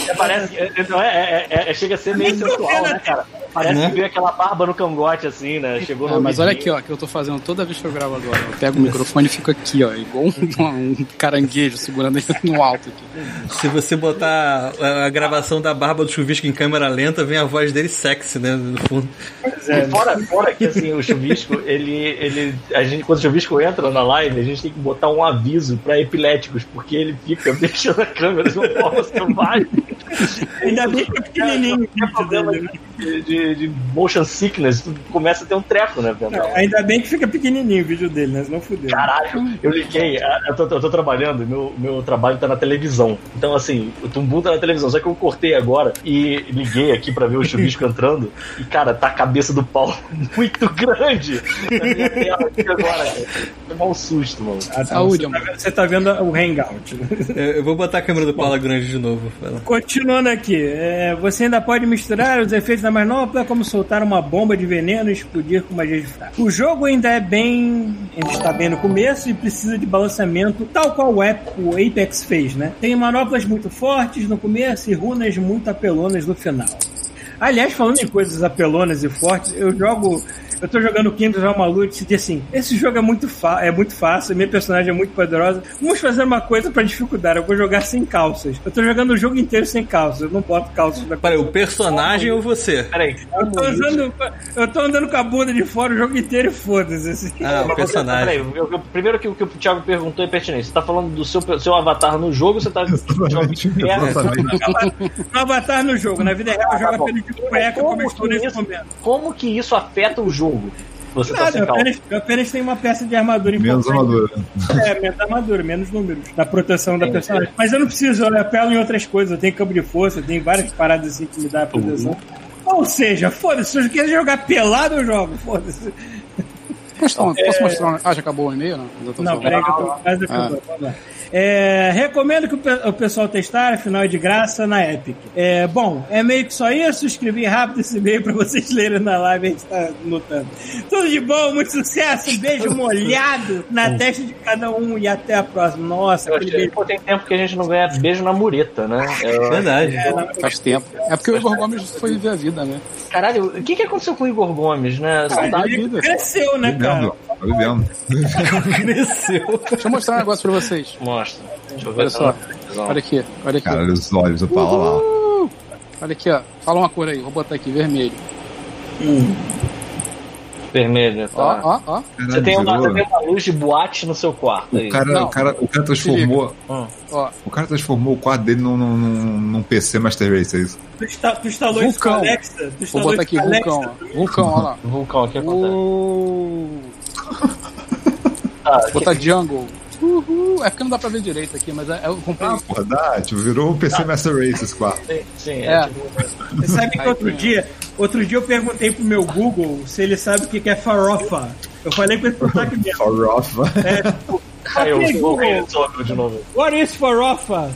Speaker 5: É, parece, é, é, não, é, é, é- é- chega a ser meio sensual, né, cara? Parece que veio aquela barba no cangote, assim, né? Chegou no
Speaker 7: Ah, mas olha aqui, ó, que eu tô fazendo toda vez que eu gravo agora. Eu pego o microfone e fico aqui, ó, igual um, um caranguejo segurando ele no alto aqui.
Speaker 6: Se você botar a, a gravação da barba do chuvisco em câmera lenta, vem a voz dele sexy, né? No fundo.
Speaker 5: E fora, fora que assim, o chuvisco, ele, ele. A gente, quando o chuvisco entra na live, a gente tem que botar um aviso pra epiléticos, porque ele fica mexendo a câmera de uma forma selvagem.
Speaker 2: Ainda bem que é pequenininho o
Speaker 5: Tem
Speaker 2: vídeo
Speaker 5: problema
Speaker 2: dele.
Speaker 5: De, de, de motion sickness, tu começa a ter um treco, né, Vendel?
Speaker 2: Ainda bem que fica pequenininho o vídeo dele, né? Senão fudeu.
Speaker 5: Caralho, eu liguei, ah, eu tô, eu tô trabalhando, meu, meu trabalho tá na televisão. Então, assim, o Tumbum tá na televisão, só que eu cortei agora e liguei aqui pra ver o chuvisco entrando. E, cara, tá a cabeça do pau muito grande na minha tela aqui agora, cara. Foi mal susto, mano.
Speaker 2: Ah, tá.
Speaker 7: Saúde,
Speaker 2: você, tá vendo, você tá vendo o Hangout. né?
Speaker 6: Eu, vou botar a câmera do Paula grande de novo.
Speaker 2: Continuando aqui, é, você ainda pode misturar os efeitos da manopla é como soltar uma bomba de veneno e explodir com magia de fraco. O jogo ainda é bem. Ainda está bem no começo e precisa de balanceamento, tal qual o Apex fez, né? Tem manoplas muito fortes no começo e runas muito apelonas no final. Aliás, falando em coisas apelonas e fortes, eu jogo. Eu tô jogando Kingdoms of Amalur e diz assim: esse jogo é muito, é muito fácil, minha personagem é muito poderosa. Vamos fazer uma coisa pra dificultar. Eu vou jogar sem calças. Eu tô jogando o jogo inteiro sem calças. Eu não boto calças na
Speaker 6: Peraí, o personagem ou você?
Speaker 5: Peraí.
Speaker 2: eu tô, usando, eu tô andando com a bunda de fora o jogo inteiro e foda-se. Assim.
Speaker 6: Ah, o personagem.
Speaker 5: Peraí, eu- eu- primeiro que o que o Thiago perguntou é pertinente. Você tá falando do seu, seu avatar no jogo ou você tá
Speaker 3: Exatamente. Exatamente.
Speaker 2: No avatar no jogo, na vida real eu jogo apenas de cueca como
Speaker 5: que
Speaker 2: nesse
Speaker 5: isso,
Speaker 2: momento.
Speaker 5: como que isso afeta o jogo? Você tá
Speaker 2: Nada,
Speaker 5: calma.
Speaker 2: apenas, eu apenas tenho uma peça de armadura
Speaker 3: Menos
Speaker 2: importante.
Speaker 3: armadura.
Speaker 2: É, menos armadura, menos números da proteção da personagem. Mas eu não preciso, eu apelo em outras coisas. Eu tenho campo de força, eu tenho várias paradas assim que me dá proteção. Ou seja, foda-se, se eu quiser jogar pelado, eu jogo, foda-se.
Speaker 7: Posso, posso mostrar? um- Ah, já acabou o e-mail? Não,
Speaker 2: Não, peraí que eu tô quase acabando. Vamos lá. É, recomendo que o, pe- o pessoal testar, afinal é de graça na Epic. É, bom, é meio que só isso. Escrevi rápido esse e-mail pra vocês lerem na live, a gente tá notando. Tudo de bom, muito sucesso, um beijo molhado na testa de cada um e até a próxima. Nossa,
Speaker 5: Eu achei,
Speaker 2: beijo.
Speaker 5: pô, tem tempo que a gente não ganha beijo na mureta, né? É,
Speaker 6: Verdade.
Speaker 7: Faz tempo. É porque o Igor Gomes foi viver a vida, né?
Speaker 5: caralho, o que, que aconteceu com o Igor Gomes, né? Saudade.
Speaker 2: Ele cresceu, né, cara?
Speaker 3: Vivendo. Tá vivendo.
Speaker 6: Cresceu.
Speaker 7: Deixa eu mostrar um negócio pra vocês.
Speaker 5: Mostra. Deixa eu ver
Speaker 7: Olha só. Olha aqui, olha aqui.
Speaker 3: Caralho, os olhos, o pau lá.
Speaker 7: Olha aqui, ó. Fala uma cor aí, vou botar aqui, vermelho.
Speaker 5: Vermelha,
Speaker 7: Ó,
Speaker 5: tá.
Speaker 7: ó, ó.
Speaker 5: Você tem, uma, você tem uma luz de boate no seu quarto aí.
Speaker 3: O cara,
Speaker 7: Não.
Speaker 3: o cara, o cara transformou.
Speaker 7: ó.
Speaker 3: O cara transformou o quarto dele num, num, num, PC Master Race, é isso?
Speaker 2: Tu, insta- tu instalou isso
Speaker 7: Vulcão.
Speaker 2: Alexa? Tu
Speaker 7: Vou botar
Speaker 2: isso
Speaker 7: aqui,
Speaker 2: Alexa?
Speaker 7: vulcão, ó. Vulcão, ó lá.
Speaker 5: Vulcão, o que acontece?
Speaker 7: Uh,
Speaker 5: Ah,
Speaker 7: vou botar jungle. Uhul. É porque não dá pra ver direito aqui, mas é, eu comprei.
Speaker 3: Ah, porra, dá, tipo, virou um PC Master Race esse quarto.
Speaker 5: sim, sim, é,
Speaker 7: É.
Speaker 5: tipo,
Speaker 2: Você sabe que outro dia, outro dia eu perguntei pro meu Google se ele sabe o que é farofa. Eu falei pra ele botar aqui mesmo.
Speaker 3: Farofa.
Speaker 5: caiu
Speaker 2: Ok,
Speaker 5: o
Speaker 2: Google.
Speaker 5: resolveu de novo.
Speaker 2: What is farofa?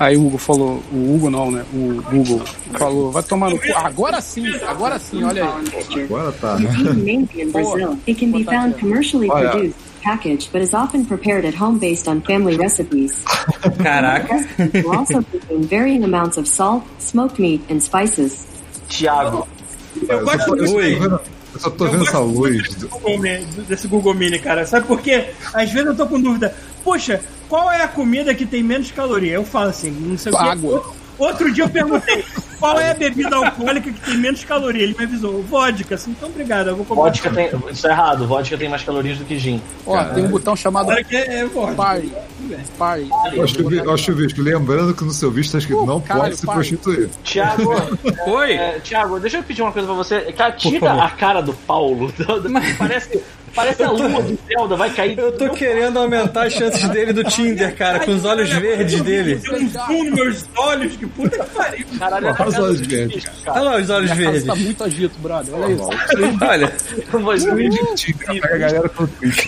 Speaker 7: Aí o Hugo falou, o Hugo não, né? O Google falou, vai tomar no cu. Agora sim, agora sim, olha aí.
Speaker 3: Agora tá?
Speaker 8: Maybe in Brazil. It can be found commercially
Speaker 3: yeah.
Speaker 8: produced, packaged, but is often prepared at home based on family recipes.
Speaker 6: Caraca.
Speaker 8: Also contain varying amounts of salt, smoked meat, and spices.
Speaker 5: Thiago,
Speaker 2: Eu gosto
Speaker 3: Eu só tô vendo, eu só tô
Speaker 2: Eu
Speaker 3: vendo
Speaker 2: gosto
Speaker 3: essa luz.
Speaker 2: desse Google Mi- desse Google Mini, cara. Sabe por quê? Às vezes eu tô com dúvida. Poxa, qual é a comida que tem menos caloria? Eu falo assim, não sei o quê.
Speaker 7: Água.
Speaker 2: Outro dia eu perguntei, qual é a bebida alcoólica que tem menos caloria? Ele me avisou, vodka. Assim, então obrigado, eu vou comprar.
Speaker 5: vodka tem. Isso é errado, vodka tem mais calorias do que gin.
Speaker 7: Ó, tem um botão chamado
Speaker 2: Agora que é, é vodka.
Speaker 7: Party.
Speaker 3: Chuvi- Ó, Chuvisco, lembrando que no seu vídeo tá escrito
Speaker 7: Uh,
Speaker 3: não
Speaker 7: caralho,
Speaker 3: pode se
Speaker 7: pai.
Speaker 3: prostituir.
Speaker 5: Thiago,
Speaker 6: Oi.
Speaker 5: é, Thiago, deixa eu pedir uma coisa pra você. Cara, tira a cara do Paulo. Parece, parece a lua do Zelda, vai cair.
Speaker 6: Eu tô querendo aumentar as chances dele do Tinder, cara, com os olhos verdes dele.
Speaker 2: Um fundo meus olhos, que puta que pariu.
Speaker 5: Caralho, é
Speaker 3: Olha os
Speaker 5: cara
Speaker 3: olhos verdes.
Speaker 6: Olha lá os olhos
Speaker 7: casa
Speaker 6: verdes.
Speaker 7: tá muito agito, brother. Olha isso.
Speaker 6: Olha,
Speaker 5: Mas,
Speaker 3: Pega a galera com o Twitch.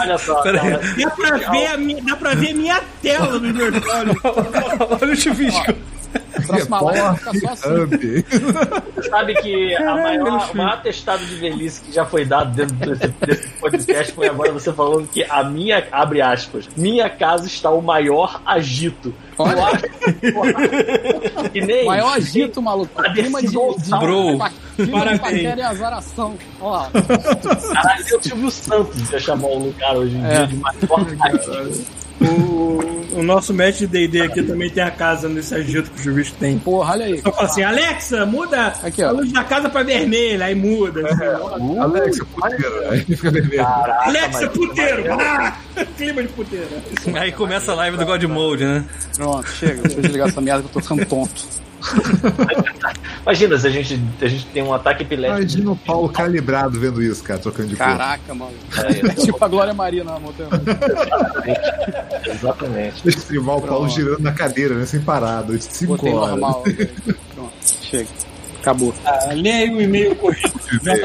Speaker 6: olha
Speaker 5: só.
Speaker 2: Dá pra, ver a minha, dá pra ver minha tela nos meus olhos.
Speaker 6: Olha o chuvisco.
Speaker 7: Próxima live vai ficar só assim.
Speaker 5: Sabe que a maior, o maior atestado de velhice que já foi dado dentro desse, desse podcast foi agora você falando que a minha, abre aspas, minha casa está o maior agito. Eu
Speaker 7: Olha.
Speaker 5: acho que nem
Speaker 7: Maior agito, maluco.
Speaker 5: A
Speaker 7: Clima de, de,
Speaker 6: bro.
Speaker 7: clima de e azaração. Ó.
Speaker 5: Caralho, eu tive o Santos pra chamar o cara hoje em
Speaker 7: É.
Speaker 5: dia de maior agito.
Speaker 2: O, o nosso match de D&D aqui também tem a casa nesse agito que o Chuvisco tem.
Speaker 7: Porra, olha aí.
Speaker 2: Eu falo assim, Alexa, muda
Speaker 7: Aqui,
Speaker 2: a luz da casa pra vermelha, aí muda. assim.
Speaker 3: Alexa, puteira. Aí fica vermelho.
Speaker 5: Caraca,
Speaker 2: Alexa, puteiro! Ah! Clima de puteiro.
Speaker 6: Aí começa a live do God Mode, né?
Speaker 7: Pronto, chega. Deixa eu desligar essa merda que eu tô ficando tonto.
Speaker 5: Imagina se a gente, a gente tem um ataque epilético.
Speaker 3: Imagina o Paulo calibrado vendo isso, cara, trocando de cor.
Speaker 7: Caraca, mano.
Speaker 5: É,
Speaker 7: É tipo a Glória Maria na montanha.
Speaker 5: exatamente.
Speaker 3: Streamar o Paulo girando na cadeira, né? Sem parar, durante 5
Speaker 7: Botei
Speaker 3: horas.
Speaker 7: normal. Pronto, chega. Acabou.
Speaker 2: Ah, aí o e-mail corrido.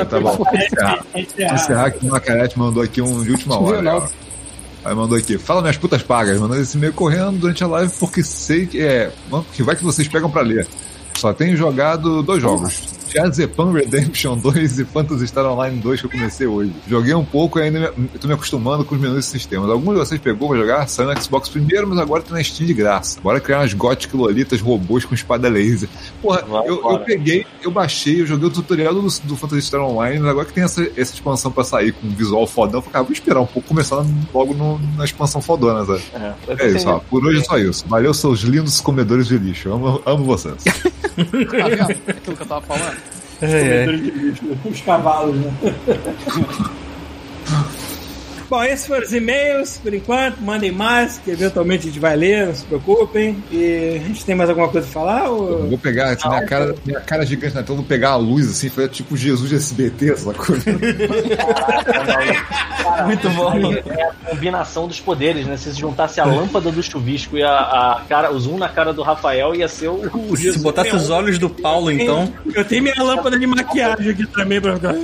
Speaker 3: Tá bom. Encerrar. Que o Macarete mandou aqui um de última hora.
Speaker 7: Viu,
Speaker 3: ó. Aí mandou aqui, fala minhas putas pagas, mandou esse e-mail correndo durante a live porque sei que é. Que vai que vocês pegam pra ler. Só tenho jogado dois jogos. Jazepan Redemption 2 e Phantasy Star Online 2 que eu comecei hoje. Joguei um pouco e ainda me, tô me acostumando com os menus e sistemas. Alguns de vocês pegou pra jogar? Saiu no Xbox primeiro, mas agora tá na Steam de graça. Bora criar umas góticas lolitas robôs com espada laser. Porra, eu, eu peguei, eu baixei, eu joguei o tutorial do, do Phantasy Star Online, mas agora que tem essa, essa expansão pra sair com um visual fodão, eu falei, cara, vou esperar um pouco, começar logo no, na expansão fodona, sabe? É, é isso, ó. Por hoje é só isso. Valeu, seus lindos comedores de lixo. Amo, amo vocês.
Speaker 7: Tá vendo? Aquilo que eu tava falando.
Speaker 6: É, é.
Speaker 2: Os cavalos, né? Bom, esses foram os e-mails, por enquanto. Mandem mais, que eventualmente a gente vai ler, não se preocupem. E a gente tem mais alguma coisa pra falar? Ou...
Speaker 3: Eu vou pegar, assim, minha, cara, minha cara gigante na tela, vou pegar a luz assim, foi tipo Jesus de SBT, essa coisa.
Speaker 5: Muito bom. É a combinação dos poderes, né? Se juntasse a lâmpada do chuvisco e a, a cara, o zoom na cara do Rafael, ia ser o, o
Speaker 6: Se botasse os olhos do Paulo, então.
Speaker 2: Eu tenho minha lâmpada de maquiagem aqui também pra ficar.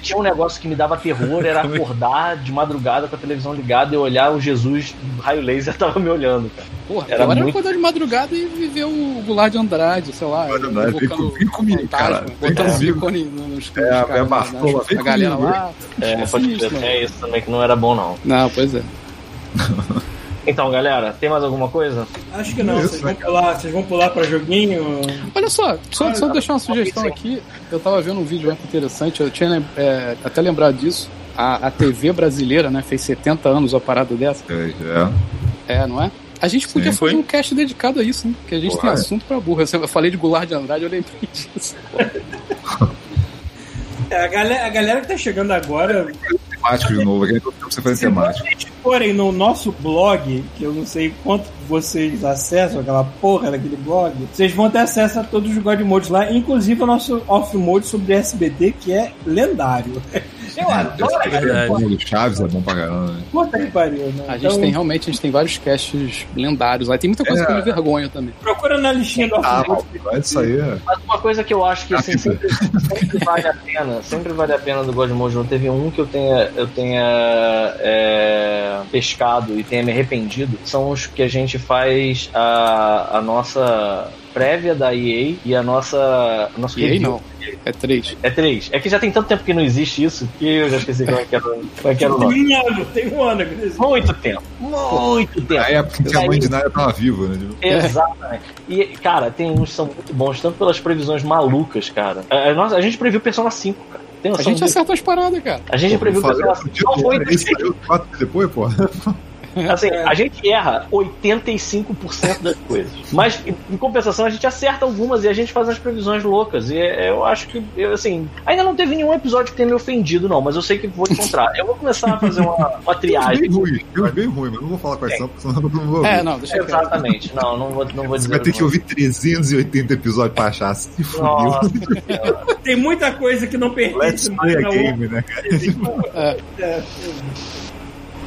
Speaker 5: Tinha um negócio que me dava terror, era acordar de madrugada com a televisão ligada e olhar o Jesus raio laser tava me olhando, cara.
Speaker 7: Porra,
Speaker 5: Era
Speaker 7: agora eu
Speaker 5: muito-
Speaker 7: acordar de madrugada e viver o Goulart de Andrade, sei lá.
Speaker 3: Goulart de Andrade, vem
Speaker 7: invocando
Speaker 3: com- vem comigo,
Speaker 7: fantasma,
Speaker 3: cara.
Speaker 7: Botando
Speaker 3: comigo.
Speaker 7: silicone nos
Speaker 3: É,
Speaker 7: caras,
Speaker 3: é a Bartola,
Speaker 7: nas-
Speaker 3: vem
Speaker 7: a galera
Speaker 3: comigo.
Speaker 7: lá.
Speaker 5: É, pode
Speaker 7: mano.
Speaker 5: É isso também que não era bom, não.
Speaker 7: Não, pois é.
Speaker 5: Então, galera, tem mais alguma coisa?
Speaker 2: Acho que não,
Speaker 3: Isso,
Speaker 2: vocês
Speaker 3: né,
Speaker 2: vão pular, vocês vão pular pra joguinho.
Speaker 7: Olha só, só,
Speaker 3: Ah,
Speaker 7: só deixar uma sugestão aqui. Eu tava vendo um vídeo muito interessante, eu tinha é, até lembrado disso. A, a TV brasileira, né, fez 70 anos a parada dessa.
Speaker 3: É, é.
Speaker 7: É, não é? A gente podia
Speaker 3: Sim,
Speaker 7: fazer
Speaker 6: foi.
Speaker 7: um cast dedicado a isso, né? Porque a gente tem
Speaker 3: Porra.
Speaker 7: assunto pra burra. Eu falei de Goulart de Andrade, eu lembrei disso.
Speaker 2: É, a, galera, a galera que tá chegando agora,
Speaker 3: Temático de novo, aquele tempo que você faz
Speaker 2: se
Speaker 3: temático.
Speaker 2: vocês forem no nosso blog, que eu não sei quanto vocês acessam aquela porra daquele blog, vocês vão ter acesso a todos os God Modes lá, inclusive o nosso off-mode sobre SBT, que é lendário. Eu adoro
Speaker 6: é verdade.
Speaker 3: O Chaves é bom pra caramba, né?
Speaker 2: Puta que pariu, né?
Speaker 7: A gente
Speaker 2: Então,
Speaker 7: tem realmente, a gente tem vários casts lendários lá. Tem muita coisa
Speaker 3: É.
Speaker 7: que eu me vergonha também.
Speaker 2: Procura na listinha do
Speaker 3: Ah, aí é.
Speaker 5: Mas uma coisa que eu acho que assim,
Speaker 3: Ah,
Speaker 5: sempre, sempre vale a pena, sempre vale a pena do God Mode. Não teve um que eu tenha, eu tenha é, pescado e tenha me arrependido. São os que a gente faz a, a nossa prévia da EA e a nossa. a nosso
Speaker 7: E aí
Speaker 5: review.
Speaker 7: não. É três.
Speaker 5: É três. É que já tem tanto tempo que não existe isso que eu já esqueci como é que era, como é que era o nome.
Speaker 2: Tem um ano, tem um ano. que não existe.
Speaker 5: Muito tempo. Muito tempo.
Speaker 3: Na época que a mãe de Naya tava viva, né?
Speaker 5: Exatamente. E, cara, tem uns que são muito bons, tanto pelas previsões malucas, cara. A, a nossa- a gente previu Persona 5, cara. Tem
Speaker 7: A gente acerta as paradas, cara.
Speaker 5: A gente previu Persona 5. Não foi
Speaker 3: depois, pô.
Speaker 5: Assim, a gente erra 85% das coisas. Mas, em compensação, a gente acerta algumas e a gente faz umas previsões loucas. E é, eu acho que, eu, assim, ainda não teve nenhum episódio que tenha me ofendido, não, mas eu sei que vou encontrar. Eu vou começar a fazer uma, uma
Speaker 3: Bem
Speaker 5: triagem.
Speaker 3: ruim, eu bem ruim, mas não vou falar quais são, porque senão eu não vou ouvir.
Speaker 7: É, não, deixa eu
Speaker 5: Exatamente. Não, não vou, não vou
Speaker 3: Você
Speaker 5: dizer.
Speaker 3: vai ter que ouvir 380 episódios pra achar. Se fudeu.
Speaker 2: Tem muita coisa que não
Speaker 3: Let's
Speaker 2: pertence
Speaker 3: play a game, né, cara?
Speaker 7: É,
Speaker 2: outra.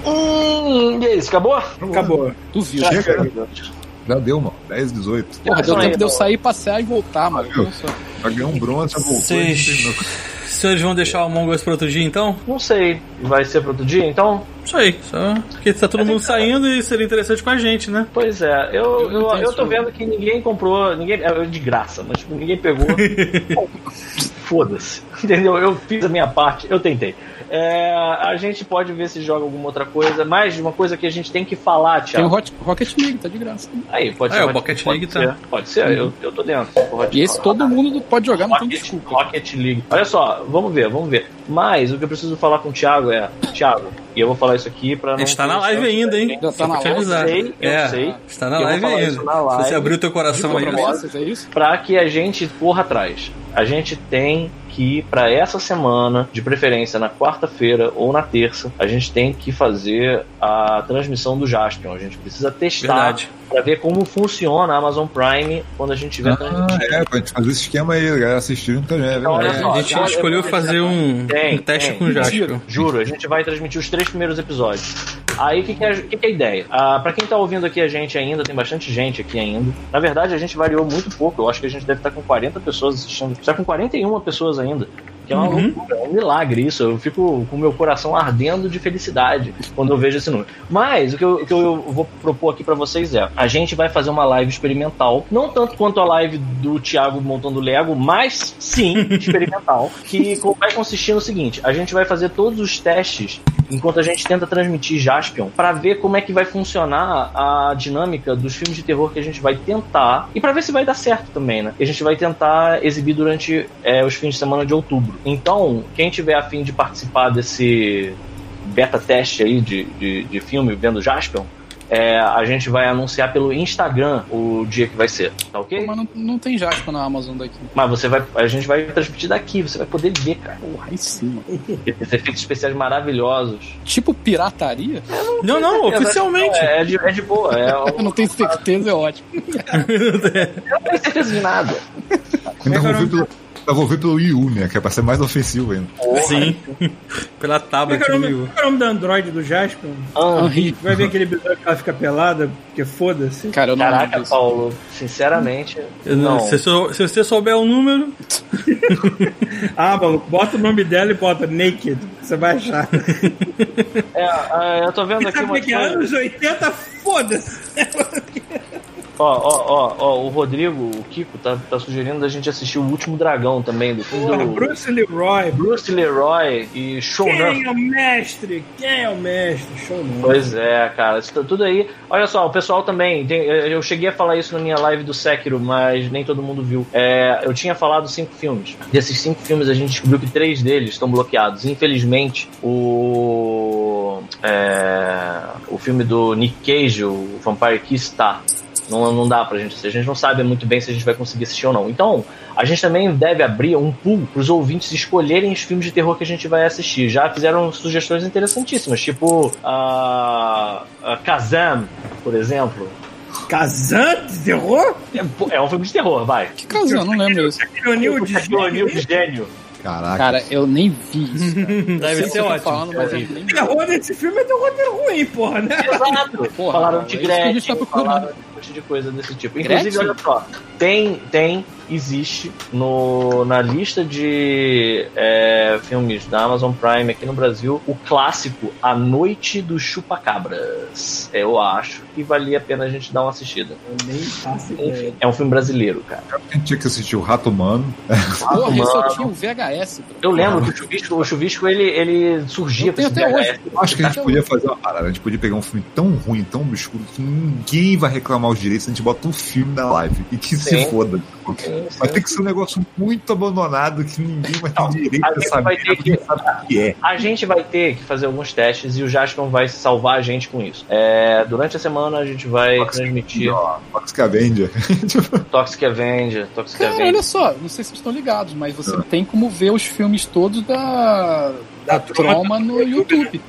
Speaker 5: Hum, e é isso, acabou?
Speaker 2: Acabou.
Speaker 7: duvido.
Speaker 3: Chega, né? Já deu, mano. 10, 18.
Speaker 7: Porra, deu tempo de eu sair, passear e voltar, mano.
Speaker 3: Viu? Já ganhou um bronze, já voltou.
Speaker 6: Vocês. Senhores vão deixar o Among Us para outro dia então?
Speaker 5: Não sei. Vai ser para outro dia, então?
Speaker 6: Isso aí, só porque tá todo mundo saindo e seria interessante com a gente, né?
Speaker 5: Pois é, eu,
Speaker 7: Eu
Speaker 5: eu, eu tô vendo que ninguém comprou, ninguém é de graça, mas tipo, ninguém pegou. Foda-se, entendeu? Eu fiz a minha parte, eu tentei. É, a gente pode ver se joga alguma outra coisa, mas uma coisa que a gente tem que falar,
Speaker 7: Tem o
Speaker 5: Thiago.
Speaker 7: Hot, Rocket League, tá de graça.
Speaker 5: Aí, pode
Speaker 6: É,
Speaker 5: ser.
Speaker 6: o
Speaker 5: pode-
Speaker 6: Pocket
Speaker 5: pode
Speaker 6: League
Speaker 5: ser,
Speaker 6: tá.
Speaker 5: Pode ser, eu, eu tô dentro.
Speaker 7: E esse todo mundo pode jogar, não tem
Speaker 5: Rocket,
Speaker 7: desculpa.
Speaker 5: Rocket League. Olha só, vamos ver, vamos ver. Mas o que eu preciso falar com o Thiago é, Thiago, e eu vou falar isso aqui pra não.
Speaker 6: Está na live ainda, hein?
Speaker 7: Já tá na live?
Speaker 5: Eu sei, eu
Speaker 6: é,
Speaker 5: sei.
Speaker 6: Está na live ainda. Se você abrir o teu coração aí.
Speaker 7: Promessas, é isso?
Speaker 5: Pra que a gente corra atrás. A gente tem que pra essa semana, de preferência na quarta-feira ou na terça, a gente tem que fazer a transmissão do Jaspion. A gente precisa testar
Speaker 6: Verdade.
Speaker 5: Pra ver como funciona a Amazon Prime quando a gente tiver
Speaker 3: Ah, é, pra gente fazer esse esquema aí, galera assistir também, é
Speaker 5: Então, olha
Speaker 3: verdade.
Speaker 6: É,
Speaker 5: só,
Speaker 6: a gente
Speaker 5: já-
Speaker 6: escolheu fazer um,
Speaker 5: Tem,
Speaker 6: um teste
Speaker 5: tem.
Speaker 6: com o Jasper.
Speaker 5: Juro, a gente vai transmitir os três primeiros episódios. Aí, o que, que, é, que, que é a ideia? Ah, pra quem tá ouvindo aqui a gente ainda, tem bastante gente aqui ainda. Na verdade, a gente variou muito pouco. Eu acho que a gente deve estar com 40 pessoas assistindo. Está com 41 pessoas ainda. Que é uma loucura, é um milagre isso. Eu fico com o meu coração ardendo de felicidade quando eu vejo esse número. Mas o que eu, o que eu vou propor aqui pra vocês é: a gente vai fazer uma live experimental, não tanto quanto a live do Thiago montando Lego, mas sim experimental, que vai consistir no seguinte: a gente vai fazer todos os testes enquanto a gente tenta transmitir Jaspion pra ver como é que vai funcionar a dinâmica dos filmes de terror que a gente vai tentar e pra ver se vai dar certo também, né? E a gente vai tentar exibir durante é, os fins de semana de outubro. Então, quem tiver a fim de participar desse beta teste aí de, de, de filme vendo Jaspion, é, a gente vai anunciar pelo Instagram o dia que vai ser, tá ok?
Speaker 7: Mas não, não tem Jasper na Amazon daqui.
Speaker 5: Mas você vai, a gente vai transmitir daqui, você vai poder ver, cara.
Speaker 7: Porra, aí sim, mano.
Speaker 5: Esses efeitos especiais maravilhosos.
Speaker 7: Tipo pirataria?
Speaker 6: Não, não, oficialmente.
Speaker 5: É, é de, é de boa. É,
Speaker 7: Eu não tenho certeza, é ótimo.
Speaker 5: eu não tenho certeza de nada.
Speaker 3: Ainda ainda vou ver pelo Wii U, né? Que é pra ser mais ofensivo ainda.
Speaker 6: Sim. Pela tablet do
Speaker 2: nome,
Speaker 6: Wii U.
Speaker 2: qual é o nome do Android do Jasper?
Speaker 5: Ah.
Speaker 2: Vai ver aquele episódio que ela fica pelada, porque foda-se.
Speaker 7: Cara, eu não
Speaker 5: Caraca. Paulo, sinceramente,
Speaker 6: Eu não-
Speaker 5: não.
Speaker 6: Se, sou- se você souber o número,
Speaker 2: Ah, maluco, bota o nome dela e bota Naked, você vai achar.
Speaker 5: É, ah, eu tô vendo
Speaker 2: E
Speaker 5: aqui
Speaker 2: sabe
Speaker 5: uma
Speaker 2: que é? Anos 80, foda-se.
Speaker 5: Ó, ó, ó, ó, o Rodrigo, o Kiko, tá, tá sugerindo a gente assistir o Último Dragão também, do filme
Speaker 2: Porra,
Speaker 5: do
Speaker 2: Bruce Leroy.
Speaker 5: Bruce Leroy e Show
Speaker 2: Quem é o mestre? Quem é o mestre? Show não.
Speaker 5: Pois é, cara, isso tá tudo aí. Olha só, o pessoal também. tem- eu cheguei a falar isso na minha live do Sekiro, mas nem todo mundo viu. É, eu tinha falado cinco filmes. Desses cinco filmes, a gente descobriu que três deles estão bloqueados. Infelizmente, o. é, o filme do Nick Cage, o Vampire Kiss, tá. Não, não dá pra gente assistir. A gente não sabe muito bem se a gente vai conseguir assistir ou não. Então, a gente também deve abrir um pool pros ouvintes escolherem os filmes de terror que a gente vai assistir. Já fizeram sugestões interessantíssimas, tipo a, a Kazam, por exemplo.
Speaker 2: Casante de terror?
Speaker 5: É, é um filme de terror, vai.
Speaker 7: Que casal, não lembro isso.
Speaker 2: Ironia de
Speaker 5: Shaquille de gênio.
Speaker 3: Caraca.
Speaker 7: Cara, eu nem vi isso. Cara.
Speaker 6: Deve ser
Speaker 7: o que eu tô
Speaker 6: ótimo.
Speaker 7: Falando, mas eu nem vi.
Speaker 2: terror desse filme é terror de ruim, porra, né?
Speaker 5: Exato.
Speaker 7: Porra,
Speaker 5: falaram
Speaker 7: é
Speaker 5: de Gretchen,
Speaker 7: tá
Speaker 5: falaram monte de coisa desse tipo. Inclusive,
Speaker 7: Gretchen?
Speaker 5: olha só, tem, tem, existe no, na lista de é, filmes da Amazon Prime aqui no Brasil o clássico A Noite dos Chupacabras. Eu acho que valia a pena a gente dar uma assistida.
Speaker 2: Eu nem faço.
Speaker 5: Enfim, é um filme brasileiro, cara.
Speaker 3: A gente tinha que assistir o Rato Humano.
Speaker 7: Porra, eu só
Speaker 5: mano.
Speaker 7: tinha o VHS.
Speaker 5: Eu lembro que o Chuvisco, o Chuvisco ele, ele surgia
Speaker 7: Eu
Speaker 5: pra esse
Speaker 7: até
Speaker 5: VHS.
Speaker 3: Eu acho que a gente podia fazer uma parada. A gente podia pegar um filme tão ruim, tão obscuro, que ninguém vai reclamar os direitos. A gente bota um filme na live. E que se
Speaker 5: Sim.
Speaker 3: foda.
Speaker 5: Sim,
Speaker 3: Vai
Speaker 5: sim.
Speaker 3: ter que ser um negócio muito abandonado que ninguém vai ter
Speaker 5: Não,
Speaker 3: direito
Speaker 5: a
Speaker 3: saber.
Speaker 5: vai ter que-
Speaker 3: Ninguém sabe o que é.
Speaker 5: A gente vai ter que fazer alguns testes e o Jaspion vai salvar a gente com isso. É, durante a semana a gente vai transmitir
Speaker 3: Ó, Toxic Avenger.
Speaker 5: Toxic Avenger, Toxic
Speaker 7: Cara,
Speaker 5: Avenger.
Speaker 7: olha só, não sei se vocês estão ligados, mas você tem como ver os filmes todos da, da Troma no YouTube.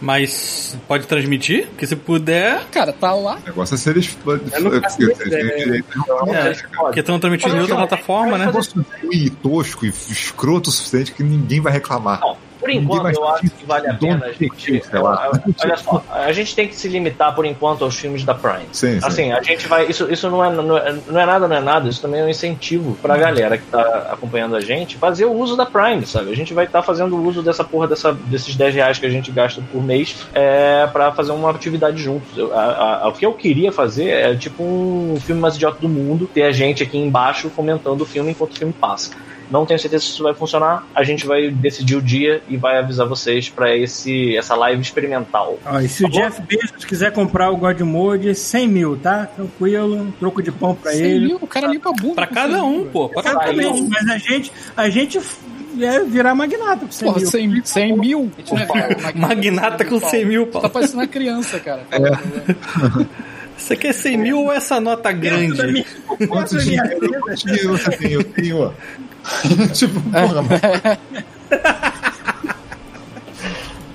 Speaker 6: Mas pode transmitir? Porque se puder.
Speaker 7: Cara, tá lá.
Speaker 3: O negócio é se eles.
Speaker 2: Eu não faço
Speaker 3: eles
Speaker 2: ideia.
Speaker 3: têm direito.
Speaker 6: É, porque estão transmitindo em outra plataforma,
Speaker 3: É um
Speaker 6: né?
Speaker 3: negócio ruim, tosco e escroto o suficiente que ninguém vai reclamar.
Speaker 5: Não, por enquanto eu acho que vale a pena a gente.
Speaker 3: It, sei lá.
Speaker 5: Olha só, a gente tem que se limitar por enquanto aos filmes da Prime.
Speaker 3: Sim, sim.
Speaker 5: Assim, a gente vai. Isso, isso não, é, não, é, não é nada, não é nada. Isso também é um incentivo pra galera que tá acompanhando a gente fazer o uso da Prime, sabe? A gente vai estar fazendo o uso dessa porra, dessa, desses 10 reais que a gente gasta por mês é, pra fazer uma atividade juntos. Eu- a- a- o que eu queria fazer é tipo um filme mais idiota do mundo, ter a gente aqui embaixo comentando o filme enquanto o filme passa. Não tenho certeza se isso vai funcionar. A gente vai decidir o dia e vai avisar vocês pra esse essa live experimental.
Speaker 2: Ó, e se o Jeff Bezos quiser comprar o God Mode, 100 mil, tá? Tranquilo, um troco de pão pra
Speaker 7: 100
Speaker 2: ele.
Speaker 7: mil, o cara limpa a bunda.
Speaker 6: Pra cada
Speaker 7: 100
Speaker 6: um, pô. Pra cada
Speaker 2: Exatamente,
Speaker 6: um.
Speaker 2: mas a gente, a gente é virar magnata com 100
Speaker 7: Porra,
Speaker 2: mil.
Speaker 7: 100, 100 mil? A gente não é magnata,
Speaker 6: Magnata com 100 mil,
Speaker 7: Tá
Speaker 6: pau.
Speaker 7: parecendo uma criança, cara.
Speaker 6: Você quer 100 mil ou essa nota grande?
Speaker 2: minha-
Speaker 3: Quanto
Speaker 2: dentro da minha
Speaker 3: dinheiro,
Speaker 2: vida,
Speaker 3: quanto dinheiro você tem? Eu tenho, ó. tipo, porra, mano.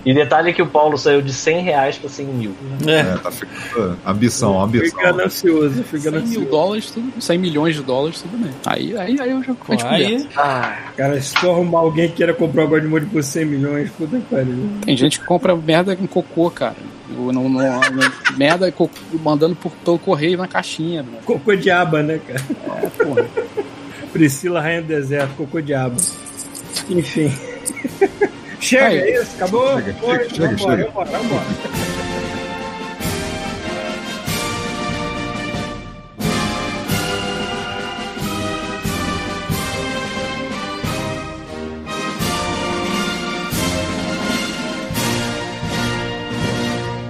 Speaker 5: E detalhe que o Paulo saiu de 100 reais pra 100 mil.
Speaker 6: É.
Speaker 3: É, tá ficando. Ambição,
Speaker 2: Fui
Speaker 3: ambição.
Speaker 2: ganancioso, fui
Speaker 7: 100 mil
Speaker 2: ganancioso.
Speaker 7: dólares, tudo, 100 milhões de dólares, tudo bem. Aí, aí, aí eu já conversa.
Speaker 6: aí,
Speaker 5: Ah,
Speaker 2: Cara, se tu arrumar alguém que queira comprar o God Mode por 100 milhões, puta que pariu.
Speaker 7: Tem gente que compra merda em cocô, cara. Não, não, não- merda cocô, mandando por, pelo correio na caixinha. Mano.
Speaker 2: Cocô de aba, né, cara?
Speaker 7: É, porra.
Speaker 2: Priscila, Rainha do Deserto, cocô de aba. Enfim. chega,
Speaker 7: Aí.
Speaker 2: é isso? Acabou?
Speaker 3: Chega,
Speaker 2: Foi,
Speaker 3: chega,
Speaker 2: vambora,
Speaker 3: chega.
Speaker 2: vambora, vambora.